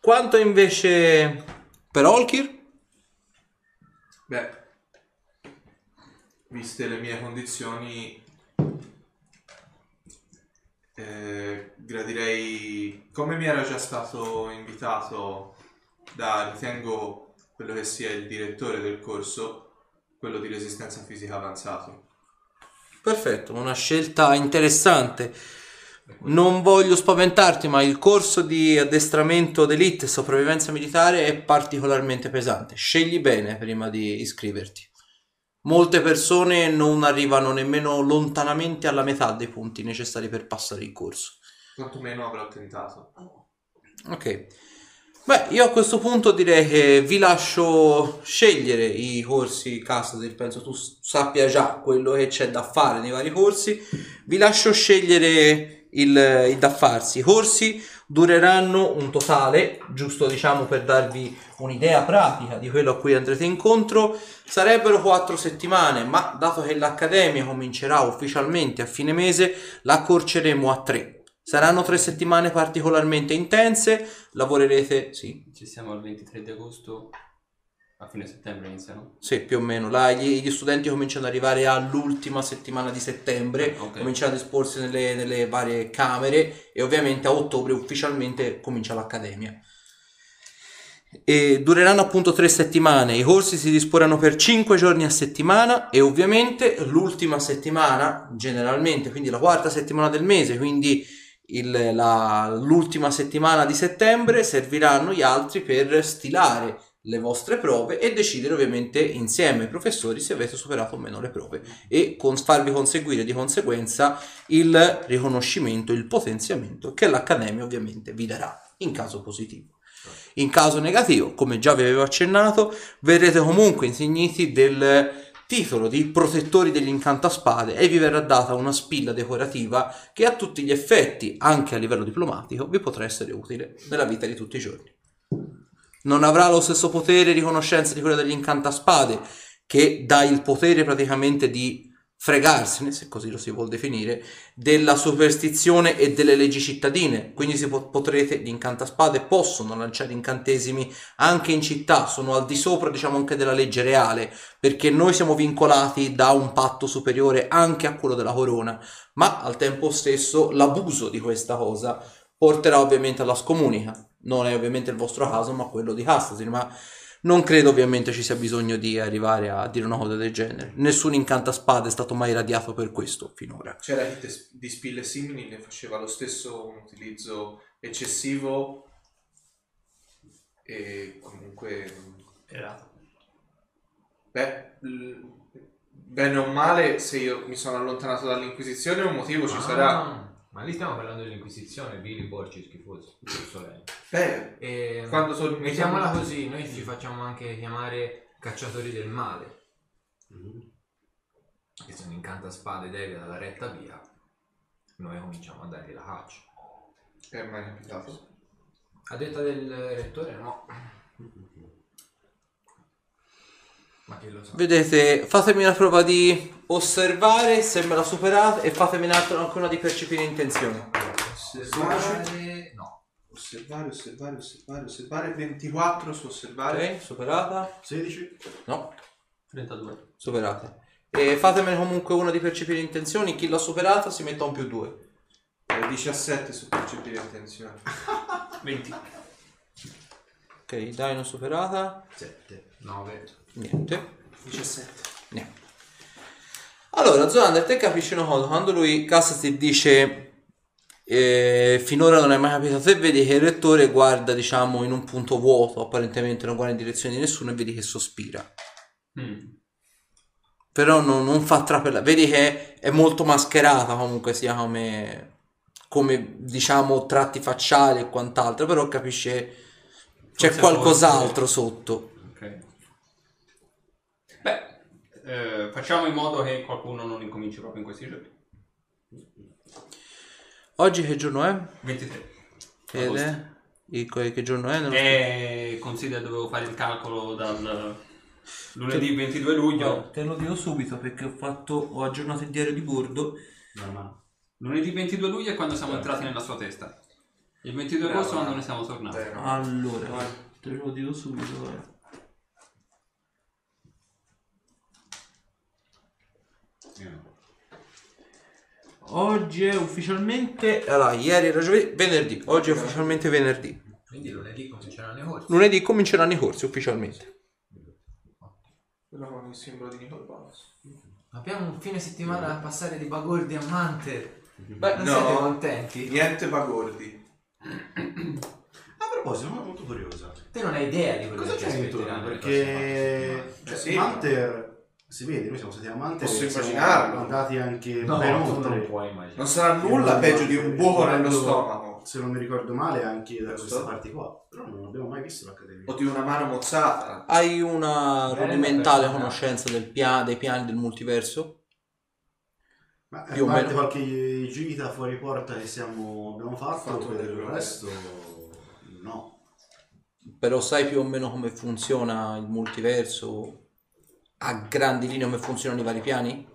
Quanto invece per Olkir? Beh, viste le mie condizioni, eh, gradirei, come mi era già stato invitato da, ritengo, quello che sia il direttore del corso, quello di resistenza fisica avanzato. Perfetto, una scelta interessante. Non voglio spaventarti, ma il corso di addestramento d'elite e sopravvivenza militare è particolarmente pesante. Scegli bene prima di iscriverti. Molte persone non arrivano nemmeno lontanamente alla metà dei punti necessari per passare il corso. Quantomeno avrò tentato. Ok. Beh, io a questo punto direi che vi lascio scegliere i corsi Castadir, penso tu sappia già quello che c'è da fare nei vari corsi. Vi lascio scegliere il, il da farsi. I corsi dureranno un totale, giusto diciamo per darvi un'idea pratica di quello a cui andrete incontro, sarebbero quattro settimane, ma dato che l'accademia comincerà ufficialmente a fine mese, la accorceremo a tre. Saranno tre settimane particolarmente intense, lavorerete, sì, Ci siamo al 23 di agosto, a fine settembre iniziano. sì, più o meno. Là, gli, gli studenti cominciano ad arrivare all'ultima settimana di settembre, Ok. cominciano a disporsi nelle, nelle varie camere e ovviamente a ottobre ufficialmente comincia l'accademia. E dureranno appunto tre settimane, i corsi si disporranno per cinque giorni a settimana e ovviamente l'ultima settimana, generalmente, quindi la quarta settimana del mese, quindi il- la- l'ultima settimana di settembre, serviranno gli altri per stilare le vostre prove e decidere ovviamente insieme ai professori se avete superato o meno le prove e con, farvi conseguire di conseguenza il riconoscimento, il potenziamento che l'Accademia ovviamente vi darà in caso positivo. In caso negativo, come già vi avevo accennato, verrete comunque insigniti del titolo di protettori degli incantaspade e vi verrà data una spilla decorativa che a tutti gli effetti, anche a livello diplomatico, vi potrà essere utile nella vita di tutti i giorni. Non avrà lo stesso potere di conoscenza di quello degli incantaspade, che dà il potere praticamente di fregarsene, se così lo si vuol definire, della superstizione e delle leggi cittadine. Quindi si po- potrete, gli incantaspade possono lanciare incantesimi anche in città, sono al di sopra, diciamo, anche della legge reale, perché noi siamo vincolati da un patto superiore anche a quello della corona, ma al tempo stesso l'abuso di questa cosa porterà ovviamente alla scomunica. Non è ovviamente il vostro caso, ma quello di Castasir, ma non credo ovviamente ci sia bisogno di arrivare a dire una cosa del genere. Nessun incantaspade è stato mai radiato per questo finora. C'era chi te- di spille simili ne faceva lo stesso un utilizzo eccessivo e comunque Era. beh l- bene o male se io mi sono allontanato dall'inquisizione un motivo ci Ah, sarà Ma lì stiamo parlando dell'Inquisizione, Billy Borci schifoso. giusto beh. E, Quando sono- mettiamola così, noi ci facciamo anche chiamare cacciatori del male. Che sono incantaspade devia dalla retta via. Noi cominciamo a dargli la caccia. è mai capitato A detta del rettore no. Ma che lo so. Vedete, fatemi una prova di osservare se me la superate e fatemi un'altra, anche una di percepire intenzione. Osservare. Osservare, osservare, osservare, osservare. 24 su osservare. Ok, superata? 16? No, 32. superate. E fatemene comunque una di percepire intenzioni, chi l'ha superata si metta un più due. Eh, 17 su percepire intenzione. 20. Ok, dai, non superata. 7. 9. Niente. 17. Niente. Allora, Zolander, te capisci una cosa, quando lui Cass ti dice eh, finora non è mai capitato, te vedi che il rettore guarda, diciamo, in un punto vuoto, apparentemente non guarda in direzione di nessuno e vedi che sospira. Mm. Però non, non fa trapela, vedi che è molto mascherata comunque sia come, come diciamo tratti facciali e quant'altro, però capisce c'è Forse qualcos'altro sotto. Ok. Beh, eh, facciamo in modo che qualcuno non incominci proprio in questi giorni. Oggi che giorno è? 23. Ed Agosto. è? Il- che giorno è? E considera dovevo fare il calcolo dal lunedì 22 luglio. te lo dico subito perché ho fatto ho aggiornato il diario di bordo. No, ma Lunedì 22 luglio è quando siamo entrati nella sua testa. Il 22 Bravo. agosto è quando ne siamo tornati. Allora, te lo dico subito. vai. Oggi è ufficialmente allora, ieri era giovedì, venerdì. Oggi è ufficialmente venerdì. Quindi lunedì cominceranno i corsi. Lunedì cominceranno i corsi ufficialmente. Quello con il simbolo di Bolas. Abbiamo un fine settimana da passare di Bagordi a Mante. Beh, non no. siete contenti? Niente bagordi. A proposito, sono molto curiosa. Te non hai idea di quello Cosa che ti c'è intorno? aspetteranno Perché prossime cioè, sì. Manter si vede, noi siamo stati a Manter Posso e siamo immaginarlo. andati anche settimane. ben No, oltre. non puoi immaginare. Non sarà nulla peggio di un buco nello stomaco. Se non mi ricordo male, anche da Giusto? queste parti qua. Però non abbiamo mai visto l'accademia. O di una mano mozzata. Hai una Bene, rudimentale conoscenza del pia- dei piani del multiverso? Ma Più a o parte meno. qualche gita fuori porta che siamo, abbiamo fatto, Fatto per il resto no. Però sai più o meno come funziona il multiverso? A grandi linee come funzionano i vari piani?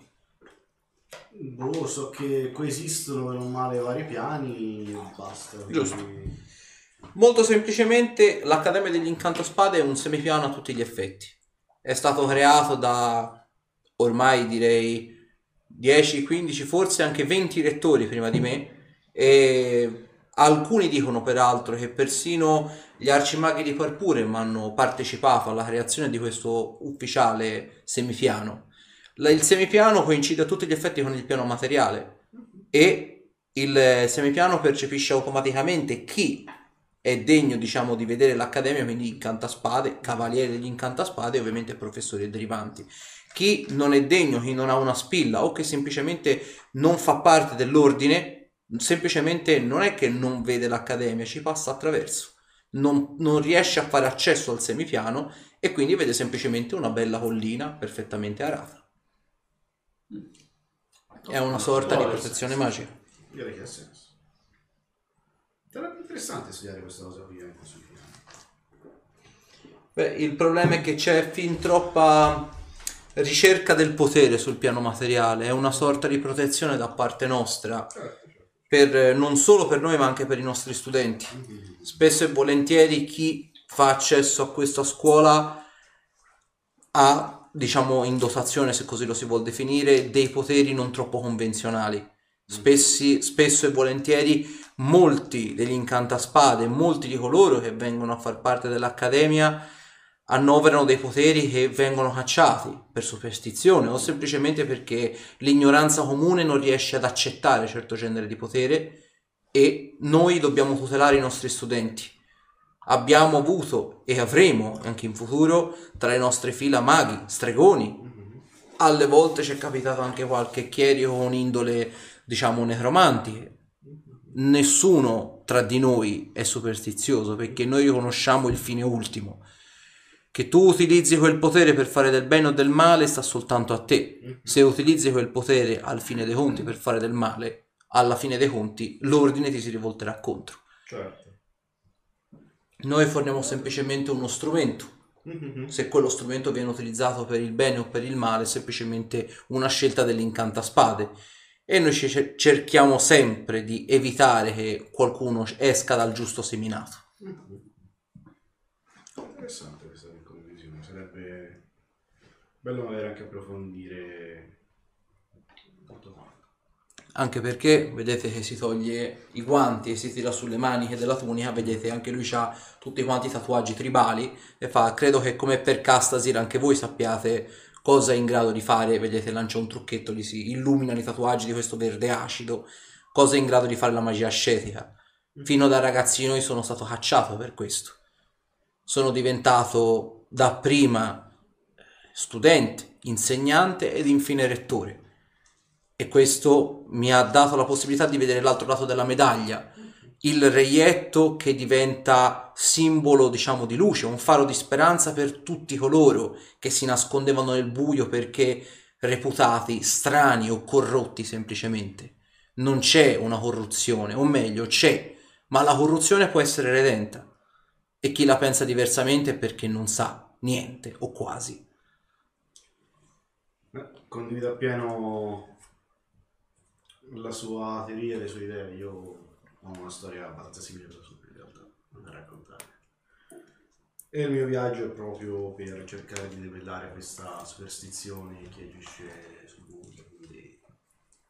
Boh, so che coesistono bene o male vari piani e basta. Giusto. quindi- Molto semplicemente l'Accademia degli Incantaspade è un semipiano a tutti gli effetti. È stato creato da ormai direi 10, 15, forse anche 20 rettori prima di me e alcuni dicono peraltro che persino gli arcimaghi di Parpurem hanno partecipato alla creazione di questo ufficiale semipiano. Il semipiano coincide a tutti gli effetti con il piano materiale e il semipiano percepisce automaticamente chi è degno, diciamo, di vedere l'accademia, quindi incantaspade, cavaliere degli incantaspade e ovviamente professori e derivanti. Chi non è degno, chi non ha una spilla o che semplicemente non fa parte dell'ordine, semplicemente non è che non vede l'accademia, ci passa attraverso. Non, non riesce a fare accesso al semipiano e quindi vede semplicemente una bella collina perfettamente arata. È una sorta di protezione magica. Direi che ha senso. Sarebbe interessante studiare questa cosa qui anche sui. Beh, il problema è che c'è fin troppa ricerca del potere sul piano materiale, è una sorta di protezione da parte nostra, per, non solo per noi ma anche per i nostri studenti. Spesso e volentieri chi fa accesso a questa scuola ha, diciamo, in dotazione, se così lo si vuol definire, dei poteri non troppo convenzionali. Spessi- spesso e volentieri molti degli incantaspade, molti di coloro che vengono a far parte dell'accademia annoverano dei poteri che vengono cacciati per superstizione o semplicemente perché l'ignoranza comune non riesce ad accettare certo genere di potere e noi dobbiamo tutelare i nostri studenti. Abbiamo avuto e avremo anche in futuro tra le nostre fila maghi, stregoni, alle volte ci è capitato anche qualche chierico con indole, diciamo, necromantiche. Nessuno tra di noi è superstizioso perché noi riconosciamo il fine ultimo. Che tu utilizzi quel potere per fare del bene o del male sta soltanto a te. Se utilizzi quel potere al fine dei conti per fare del male, alla fine dei conti l'ordine ti si rivolterà contro. Certo. Noi forniamo semplicemente uno strumento Mhm. Se quello strumento viene utilizzato per il bene o per il male, è semplicemente una scelta dell'incantaspade. E noi cerchiamo sempre di evitare che qualcuno esca dal giusto seminato. Mhm. Interessante bello magari anche approfondire tutto quanto. Anche perché vedete che si toglie i guanti e si tira sulle maniche della tunica, vedete anche lui ha tutti quanti i tatuaggi tribali e fa, credo che come per Castasir anche voi sappiate cosa è in grado di fare, vedete lancia un trucchetto, gli si illuminano i tatuaggi di questo verde acido, cosa è in grado di fare la magia ascetica. Fino da ragazzino io sono stato cacciato per questo. Sono diventato dapprima studente, insegnante ed infine rettore e questo mi ha dato la possibilità di vedere l'altro lato della medaglia, il reietto che diventa simbolo, diciamo, di luce, un faro di speranza per tutti coloro che si nascondevano nel buio perché reputati strani o corrotti semplicemente. Non c'è una corruzione, o meglio, c'è, ma la corruzione può essere redenta. E chi la pensa diversamente è perché non sa niente o quasi. Condivido appieno la sua teoria e le sue idee. Io ho una storia abbastanza simile alla sua in realtà, da raccontare. E il mio viaggio è proprio per cercare di debellare questa superstizione che agisce sul mondo. Quindi...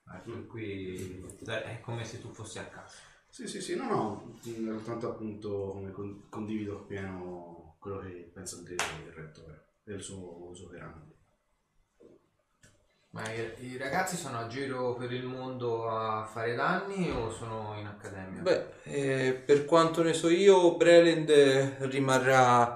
Ah, tu qui è come se tu fossi a casa. Sì, sì, sì, no, no, soltanto appunto condivido appieno quello che pensa anche il rettore e suo, il suo operante. Ma i, i ragazzi sono a giro per il mondo a fare danni o sono in accademia? Beh, eh, per quanto ne so io, Breland rimarrà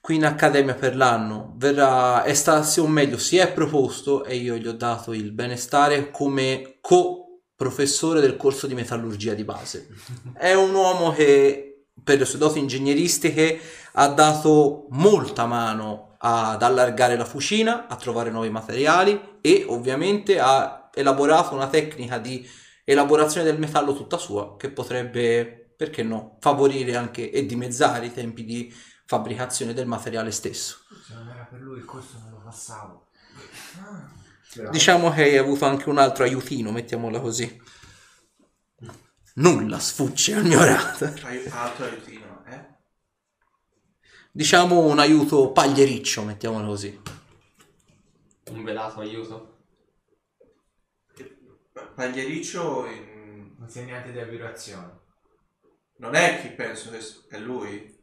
qui in accademia per l'anno. Verrà, è sta, o meglio, si è proposto e io gli ho dato il benestare come co-professore del corso di metallurgia di base. È un uomo che per le sue doti ingegneristiche ha dato molta mano ad allargare la fucina, a trovare nuovi materiali e ovviamente ha elaborato una tecnica di elaborazione del metallo tutta sua che potrebbe, perché no, favorire anche e dimezzare i tempi di fabbricazione del materiale stesso. Se non era per lui il corso non lo passavo. Bravo. Diciamo che hai avuto anche un altro aiutino, mettiamola così. Nulla sfugge al mio radar. Altro aiutino? Diciamo un aiuto pagliericcio, mettiamolo così. Un velato aiuto. Pagliericcio in- Insegnante di abitazione. non è chi penso che è lui.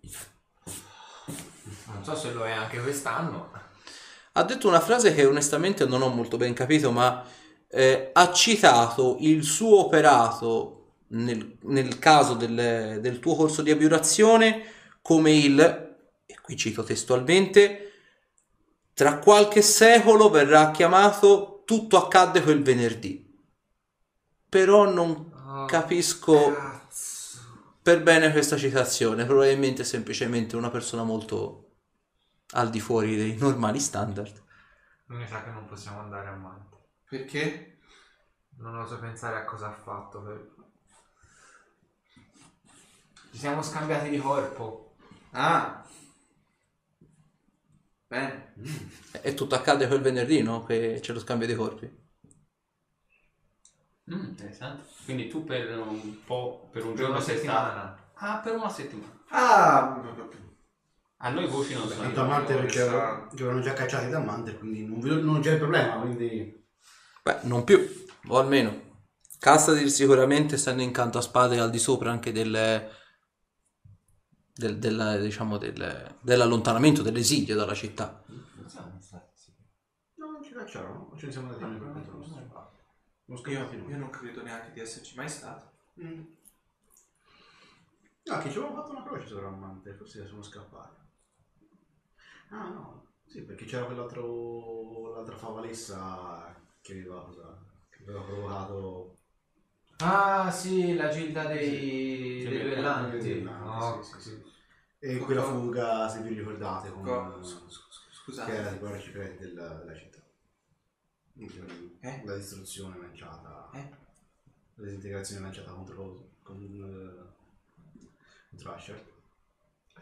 Non so se lo è anche quest'anno. Ha detto una frase che onestamente non ho molto ben capito, ma eh, ha citato il suo operato nel, nel caso del, del tuo corso di abiurazione come il, qui cito testualmente, tra qualche secolo verrà chiamato tutto accadde quel venerdì. Però non Oh, capisco Cazzo. per bene questa citazione, probabilmente è semplicemente una persona molto al di fuori dei normali standard. Mi sa che non possiamo andare avanti. Perché? Non oso pensare a cosa ha fatto. per- Ci siamo scambiati di corpo. Ah. Bene. E tutto accade quel venerdì, no? Che c'è lo scambio dei corpi. Mm, interessante. Quindi tu per un po', per un Per giorno una sei stato... settimana. Ah, per una settimana. Ah. A noi voci non Tanto sono. Amante perché avevano già cacciati da Amante, quindi non, vedo- non c'è il problema, quindi... Beh, non più, o almeno. Castadir sicuramente, essendo incanto a spade al di sopra anche del, del, del- diciamo, del- dell'allontanamento, dell'esilio dalla città. No, non ci cacciarono, ce ne siamo andati noi per conto nostro. Non Io, scappati io noi. non credo neanche di esserci mai stato. Mm. No, che ci avevano fatto una croce sopra Amante, forse sono scappati. Ah no, sì, perché c'era quell'altro, l'altra favalessa che aveva, cosa, che aveva provocato... Ah, sì, la gilda dei, Sì, dei duellanti. Oh, duellanti, sì, sì, sì. E quella fuga, se vi ricordate, con, Co- s- s- che era Scusate. tipo l'arciprete della, della città. Eh? La distruzione lanciata, Eh? la disintegrazione lanciata contro, con, eh, contro Asher.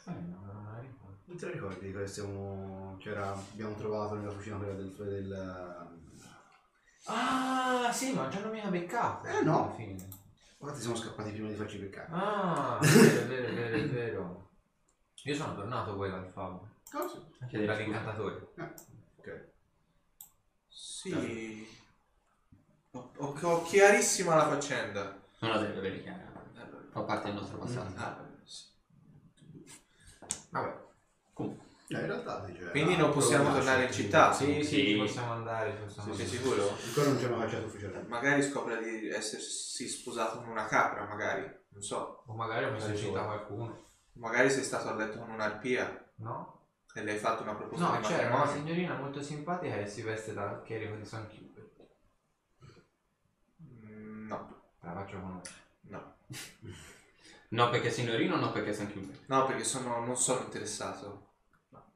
Non la te la ricordi di cosa stiamo... C'era... abbiamo trovato nella cucina quella del... del... Ah, sì, ma già non mi ha beccato. Eh, no. Alla fine. Guarda, siamo scappati prima di farci beccare. Ah, è vero, è vero, è vero. Io sono tornato poi dal Fab. Cosa? Anche dei Dall'incantatore. Ok. Sì. Ho, ho- ho chiarissima la faccenda. Non la deve avere chiara. Fa parte del nostro passato. Ah, sì. Vabbè. Comunque. Eh, in realtà dice... Quindi non ah, possiamo però- tornare in città? Sì, sì, Sì. possiamo andare. Possiamo Sei andare. sicuro? Ancora non ci hanno cacciato ufficialmente. Magari scopre di essersi sposato con una capra, magari. Non so. O magari ho messo in città qualcuno. Magari sei stato a letto con un'arpia No? e le hai fatto una proposta No, di c'era una signorina molto simpatica che si veste da chierico di San Hubert. Mm, No, Te la faccio conoscere. no. No perché è signorino o no perché è San Chiude? No, perché sono, non sono interessato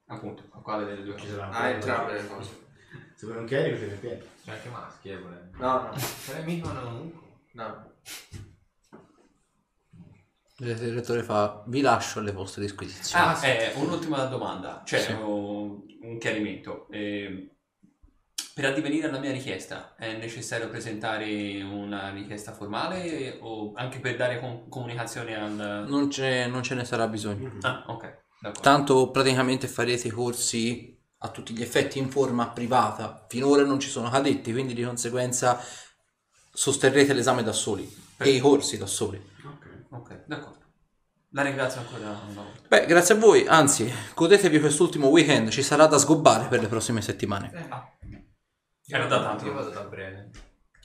Appunto, a quale delle due? Ci sarà a Ah, entrambe le cose. Se vuoi un ce ne pieno. C'è anche maschi, eh, volendo. No, no, C'è mica un no. Il direttore fa, vi lascio alle vostre disquisizioni. Ah, eh, un'ultima domanda, cioè Sì. un un chiarimento. Eh, per addivenire alla mia richiesta è necessario presentare una richiesta formale o anche per dare com- comunicazione al... Non, ce, non ce ne sarà bisogno. Ah, ok, d'accordo. Tanto praticamente farete i corsi a tutti gli effetti in forma privata. Finora non ci sono cadetti, quindi di conseguenza sosterrete l'esame da soli e i corsi da soli. Ok. Ok, d'accordo. La ringrazio ancora una volta. Beh, grazie a voi, anzi, godetevi quest'ultimo weekend, ci sarà da sgobbare per le prossime settimane. Ah, era da tanto. Io vado da Brene.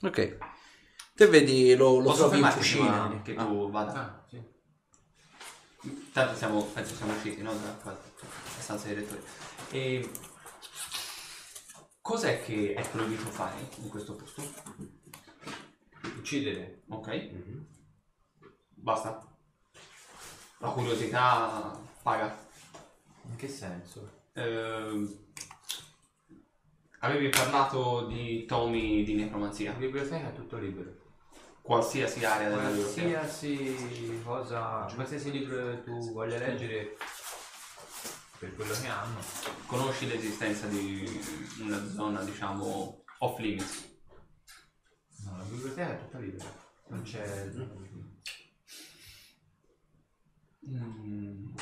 Ok. Te vedi, lo, lo Posso trovi in cucina. prima che Ah. tu vada? Ah, sì. Tanto siamo, penso siamo usciti, no? Dalla dalla stanza dei rettori. E cos'è che è proibito fare in questo posto? Uccidere. Ok, Mhm. basta. La curiosità paga. In che senso? Ehm, avevi parlato di tomi di necromanzia, La biblioteca è tutto libero. Qualsiasi area della biblioteca. Qualsiasi cosa, qualsiasi libro tu voglia leggere per quello che hanno. Conosci l'esistenza di una zona, diciamo, off limits? No, la biblioteca è tutta libera. Non c'è. Mm.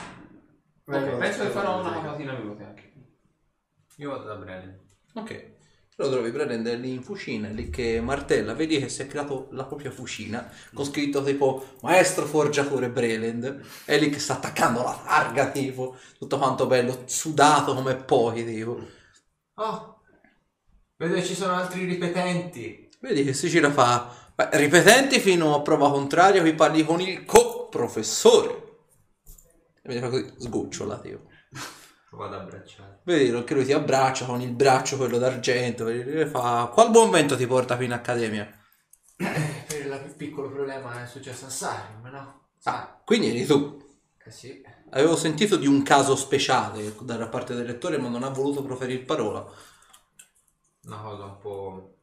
Beh, Ok, penso che farò una alla biblioteca. Io vado da Brennan. Ok. Lo trovi prendere lì in fucina, lì che martella, vedi che si è creato la propria fucina, con scritto tipo Maestro Forgiatore Breland, è lì che sta attaccando la targa, tipo, tutto quanto bello, sudato come pochi, tipo. Oh! Vedo che ci sono altri ripetenti. Vedi che Sicilia fa, beh, ripetenti fino a prova contraria, qui parli con il co-professore. E vedi fa così, sgocciola, tipo. Lo vado a abbracciare. Vedi che lui ti abbraccia con il braccio quello d'argento, che fa, qual buon vento ti porta fino in accademia? Eh, per il piccolo problema è successo a Sarim, no? Ah, quindi eri tu. Eh sì. Avevo sentito di un caso speciale da parte del lettore, ma non ha voluto proferire parola. Una cosa un po'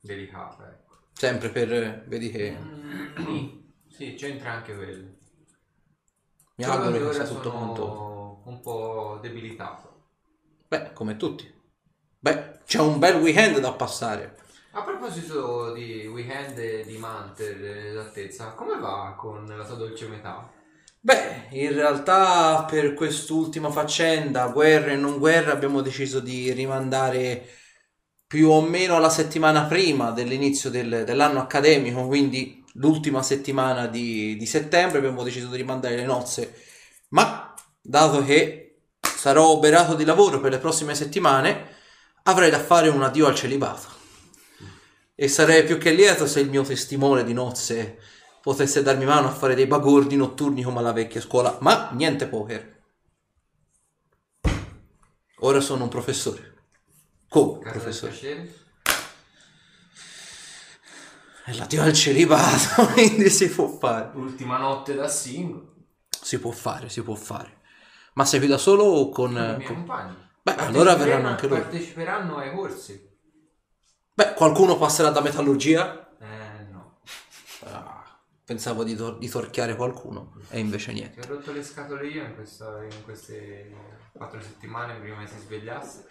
delicata, ecco. Sempre per, vedi che Sì, sì, c'entra anche quello. mi Solo auguro che sia tutto sono quanto. Un po' debilitato. Beh, come tutti. Beh, c'è un bel weekend da passare. A proposito di weekend e di Manter, esattezza, come va con la tua dolce metà? Beh, in realtà per quest'ultima faccenda, guerra e non guerra, abbiamo deciso di rimandare più o meno la settimana prima dell'inizio del- dell'anno accademico, quindi l'ultima settimana di, di settembre, abbiamo deciso di rimandare le nozze. Ma, dato che sarò oberato di lavoro per le prossime settimane, avrei da fare un addio al celibato. E sarei più che lieto se il mio testimone di nozze potesse darmi mano a fare dei bagordi notturni come alla vecchia scuola, ma niente poker. Ora sono un professore. Come Casa professore? E l'addio al celibato, quindi si può fare. L'ultima notte da single. Si può fare, si può fare. Ma sei qui da solo o con... Con i con- compagni. Beh, allora verranno anche loro. Parteciperanno ai corsi. Beh, qualcuno passerà da metallurgia? Eh no. Ah, pensavo di, tor- di torchiare qualcuno e invece niente. Ti ho rotto le scatole io in, questa- in queste quattro settimane prima che si svegliasse.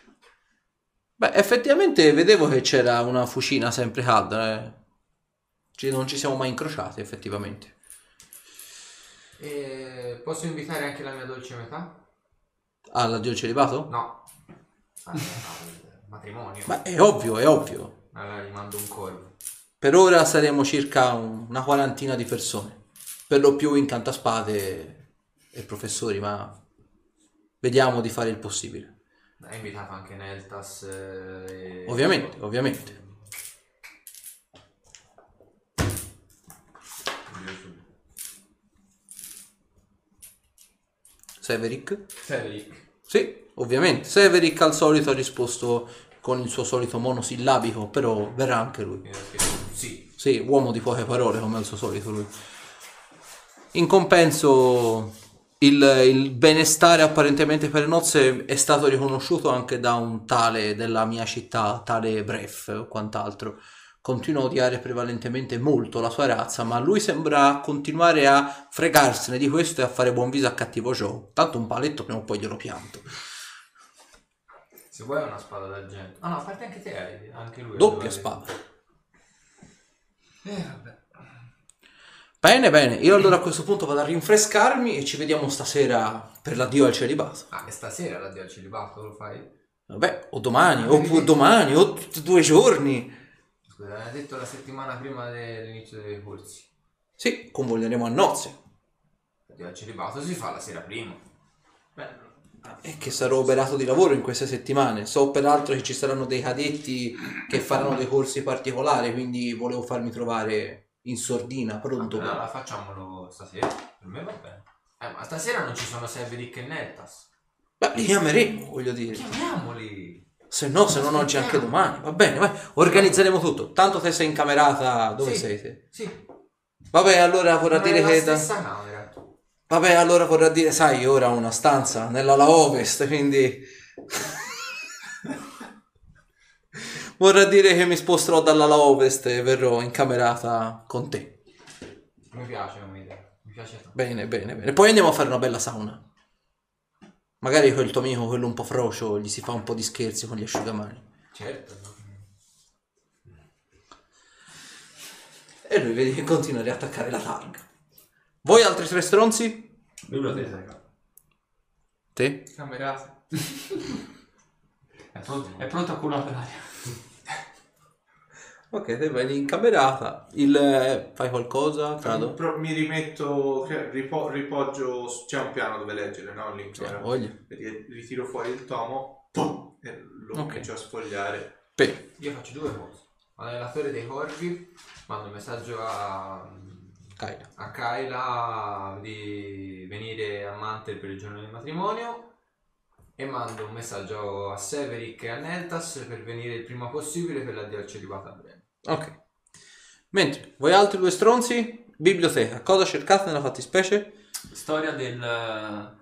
Beh, effettivamente vedevo che c'era una fucina sempre calda. eh. Ci- non ci siamo mai incrociati, effettivamente. E posso invitare anche la mia dolce metà? All'addio al celibato? No. Al, al matrimonio. Ma è ovvio, è ovvio. Allora gli mando un corvo. Per ora saremo circa un- una quarantina di persone. Per lo più incantaspade e professori, ma vediamo di fare il possibile. Hai invitato anche Neltas. eh, e- Ovviamente, ovviamente. Severick? Cedric. Sì, ovviamente. Severick al solito ha risposto con il suo solito monosillabico, però verrà anche lui. Scritto Sì. Sì, uomo di poche parole come al suo solito lui. In compenso il, il benestare apparentemente per le nozze è stato riconosciuto anche da un tale della mia città, tale Bref o quant'altro. Continua a odiare prevalentemente molto la sua razza, ma lui sembra continuare a fregarsene di questo e a fare buon viso a cattivo Joe. Tanto un paletto prima o poi glielo pianto. Se vuoi una spada d'argento. Ah no, a parte anche te. Anche lui. Doppia spada. Eh vabbè. Bene, bene, io allora a questo punto vado a rinfrescarmi e ci vediamo stasera per l'addio al celibato. Ah, e stasera l'addio al celibato lo fai? Vabbè, o domani, o domani, o due giorni. Scusa, l'hai detto la settimana prima dell'inizio dei corsi. Sì, convoglieremo a nozze. L'addio al celibato si fa la sera prima. Beh, E che sarò operato di lavoro in queste settimane. So peraltro che ci saranno dei cadetti che faranno dei corsi particolari, quindi volevo farmi trovare in sordina, pronto. per- allora facciamolo stasera. Per me va bene. Eh, ma stasera non ci sono Severick e Nettas. Beh, li chiameremo, voglio dire. Chiamiamoli. Se no, se non oggi anche domani. Va bene, vai. Organizzeremo tutto. Tanto te sei incamerata. Dove Sì. sei te? Sì. Vabbè, allora vorrà dire che... da- camera. Vabbè, allora vorrà dire, sai, ora ho una stanza nell'ala ovest, quindi... vorrà dire che mi sposterò dall'ala ovest e verrò incamerata con te. Mi piace come idea. Mi piace tanto. Bene, bene, bene. Poi andiamo a fare una bella sauna. Magari quel tuo amico, quello un po' frocio, gli si fa un po' di scherzi con gli asciugamani. Certo. E lui vedi che continua a riattaccare la targa. Voi altri tre stronzi? Biblioteca. Te? Camerate. È pronto, è pronto a culare l'aria. Ok, te vai lì incamerata. Il... eh, fai qualcosa? Cado? Pro- mi rimetto, che- ripo- ripoggio, su- c'è un piano dove leggere, no? Lì Sì, ancora. voglio. Ri- Ritiro fuori il tomo pum, e lo Ok. comincio a sfogliare. Bene. Io faccio due cose. Allenatore dei corvi, mando un messaggio a, Kaila. a Kyla di venire a Mantel per il giorno del matrimonio e mando un messaggio a Severick e a Neltas per venire il prima possibile per l'addio al celibato. Ok. Mentre voi altri due stronzi, biblioteca, cosa cercate nella fattispecie? Storia del,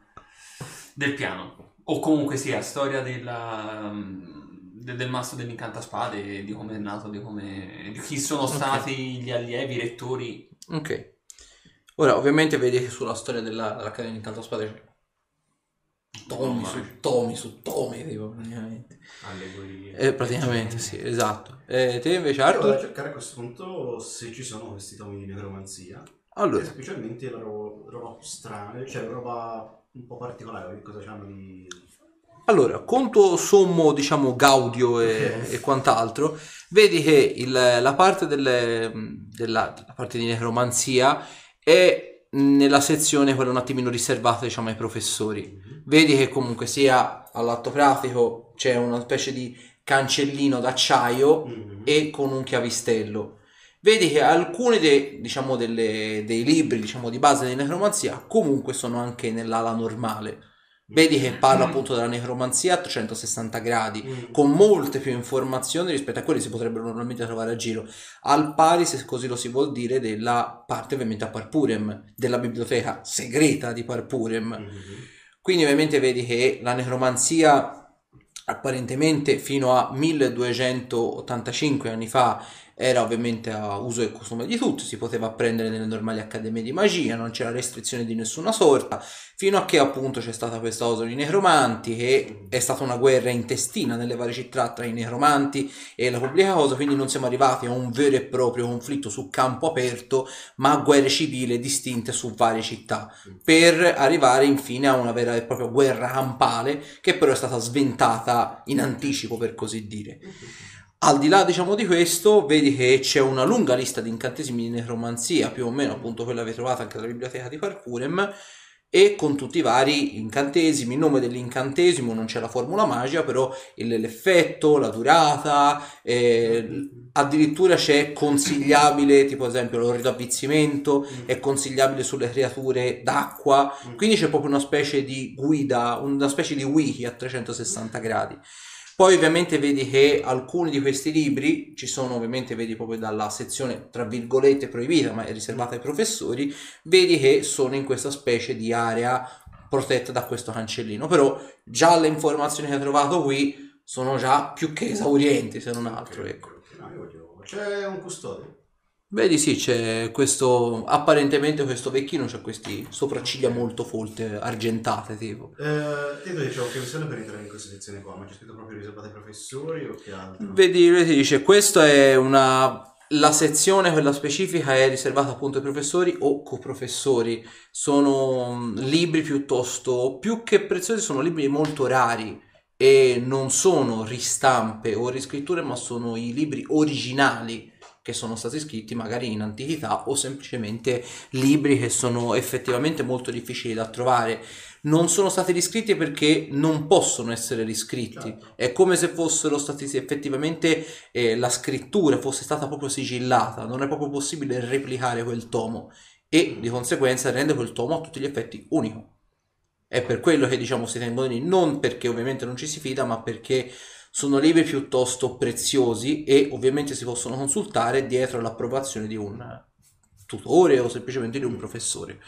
del piano. O comunque sia, storia della, de- del masso dell'incantaspade, di come è nato, di, come, di chi sono stati gli allievi, i rettori. Ok. Ora, ovviamente vedi che sulla storia della, dell'Accademia di Incantaspade c'è tomi su tomi su tomi, tipo, praticamente. Allegorie. Eh, praticamente, sì, esatto. E te invece, Io vado a Arthur? cercare a questo punto se ci sono questi tomi di necromanzia. Allora, specialmente la ro- roba strana, cioè roba un po' particolare, che cosa c'hanno di... Allora, conto sommo, diciamo, gaudio e, Ok. e quant'altro, vedi che il- la, parte delle- della, la parte di necromanzia è nella sezione quella un attimino riservata, diciamo, ai professori. Vedi che comunque sia all'atto pratico c'è una specie di cancellino d'acciaio Mhm. e con un chiavistello. Vedi che alcuni dei, diciamo, delle- dei libri diciamo, di base di necromanzia comunque sono anche nell'ala normale. Vedi che parla appunto della necromanzia a 360 gradi, Mhm. con molte più informazioni rispetto a quelle che si potrebbero normalmente trovare a giro, al pari, se così lo si vuol dire, della parte ovviamente a Parpurem, della biblioteca segreta di Parpurem. Mhm. Quindi ovviamente vedi che la necromanzia apparentemente fino a 1285 anni fa era ovviamente a uso e costume di tutti, si poteva apprendere nelle normali accademie di magia, non c'era restrizione di nessuna sorta, fino a che appunto c'è stata questa cosa di necromanti e è stata una guerra intestina nelle varie città tra i necromanti e la pubblica cosa, quindi non siamo arrivati a un vero e proprio conflitto su campo aperto, ma a guerre civili distinte su varie città, per arrivare infine a una vera e propria guerra campale che però è stata sventata in anticipo per così dire. Al di là, diciamo, di questo, vedi che c'è una lunga lista di incantesimi di necromanzia, più o meno appunto quella che avete trovato anche nella biblioteca di Parkurem, e con tutti i vari incantesimi, il nome dell'incantesimo, non c'è la formula magica, però l'effetto, la durata, eh, addirittura c'è consigliabile, tipo ad esempio l'orrito avvizzimento, è consigliabile sulle creature d'acqua, quindi c'è proprio una specie di guida, una specie di wiki a 360 gradi. Poi ovviamente vedi che alcuni di questi libri ci sono ovviamente vedi proprio dalla sezione tra virgolette proibita ma è riservata ai professori, vedi che sono in questa specie di area protetta da questo cancellino, però già le informazioni che hai trovato qui sono già più che esaurienti se non altro, ecco. Voglio- C'è un custode. Vedi sì, c'è questo, apparentemente questo vecchino c'ha questi sopracciglia molto folte, argentate tipo. Eh, io dicevo che missione per entrare in questa sezione qua, ma c'è scritto proprio riservata ai professori o che altro? Vedi, lui ti dice, questa è una... La sezione, quella specifica, è riservata appunto ai professori o coprofessori. Sono mm, libri piuttosto, più che preziosi, sono libri molto rari e non sono ristampe o riscritture, ma sono i libri originali che sono stati scritti magari in antichità o semplicemente libri che sono effettivamente molto difficili da trovare. Non sono stati riscritti perché non possono essere riscritti. Certo. È come se fossero stati effettivamente eh, la scrittura fosse stata proprio sigillata, non è proprio possibile replicare quel tomo e di conseguenza rende quel tomo a tutti gli effetti unico. È per quello che diciamo si tengono lì, non perché ovviamente non ci si fida, ma perché sono libri piuttosto preziosi e ovviamente si possono consultare dietro l'approvazione di un tutore o semplicemente di un professore.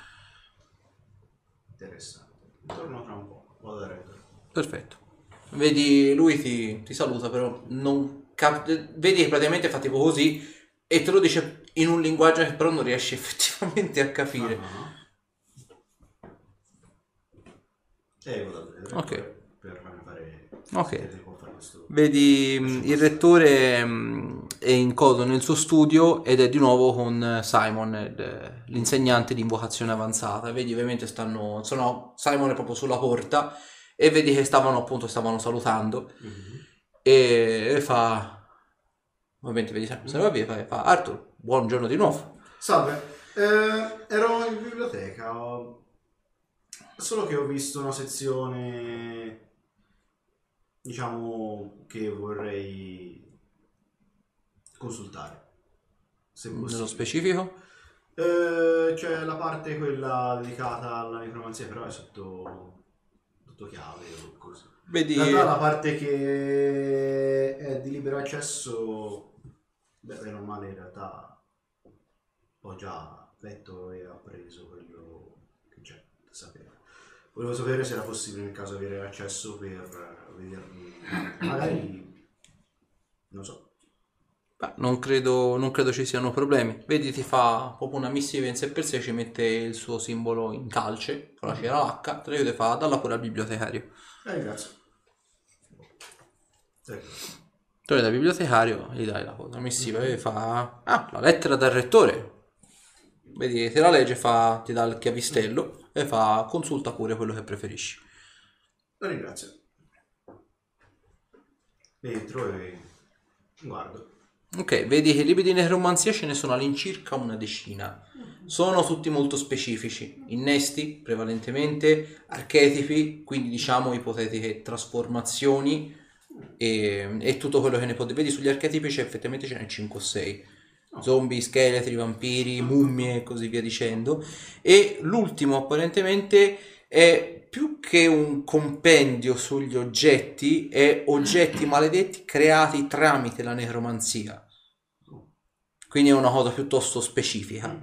Interessante. Torno tra un po', vado da retro. Perfetto. Vedi, lui ti, ti saluta, però non cap- vedi che praticamente fa tipo così e te lo dice in un linguaggio che però non riesci effettivamente a capire. Ah. E vado da retro. Ok. Per farmi fare... Ok. vedere come fare questo- Vedi mh, il rettore mh, è in codo nel suo studio ed è di nuovo con eh, Simon, il- l'insegnante di invocazione avanzata. Vedi, ovviamente stanno, sono, Simon è proprio sulla porta e vedi che stavano appunto stavano salutando Mhm. e, e fa ovviamente vedi se va via fa, fa Arthur buongiorno di nuovo Salve, Eh, ero in biblioteca, ho- solo che ho visto una sezione, diciamo, che vorrei consultare. Se nello possibile. specifico Eh, c'è la parte quella dedicata alla necromanzia, però è sotto, sotto chiave o così. vedi In realtà la parte che è di libero accesso, beh, è normale in realtà, ho già letto e appreso quello che c'è da sapere. Volevo sapere se era possibile nel caso avere accesso per vedermi, magari, non so. Beh, non credo, non credo ci siano problemi vedi ti fa proprio una missiva in sé per sé ci mette il suo simbolo in calce con la cera H te la e fa dalla pure al bibliotecario Eh, ringrazio. Ecco. tu dal bibliotecario gli dai la la missiva e fa ah la lettera dal rettore vedi te la legge fa ti dà il chiavistello e fa consulta pure quello che preferisci La ringrazio. Entro e guardo. Ok, vedi che libri di necromanzia ce ne sono all'incirca una decina. Sono tutti molto specifici, innesti prevalentemente, archetipi, quindi diciamo ipotetiche trasformazioni e, e tutto quello che ne potete. Vedi sugli archetipi c'è effettivamente ce n'è 5 o 6. Zombie, scheletri, vampiri, mummie e così via dicendo. E l'ultimo apparentemente è più che un compendio sugli oggetti, è oggetti maledetti creati tramite la necromanzia. Quindi è una cosa piuttosto specifica.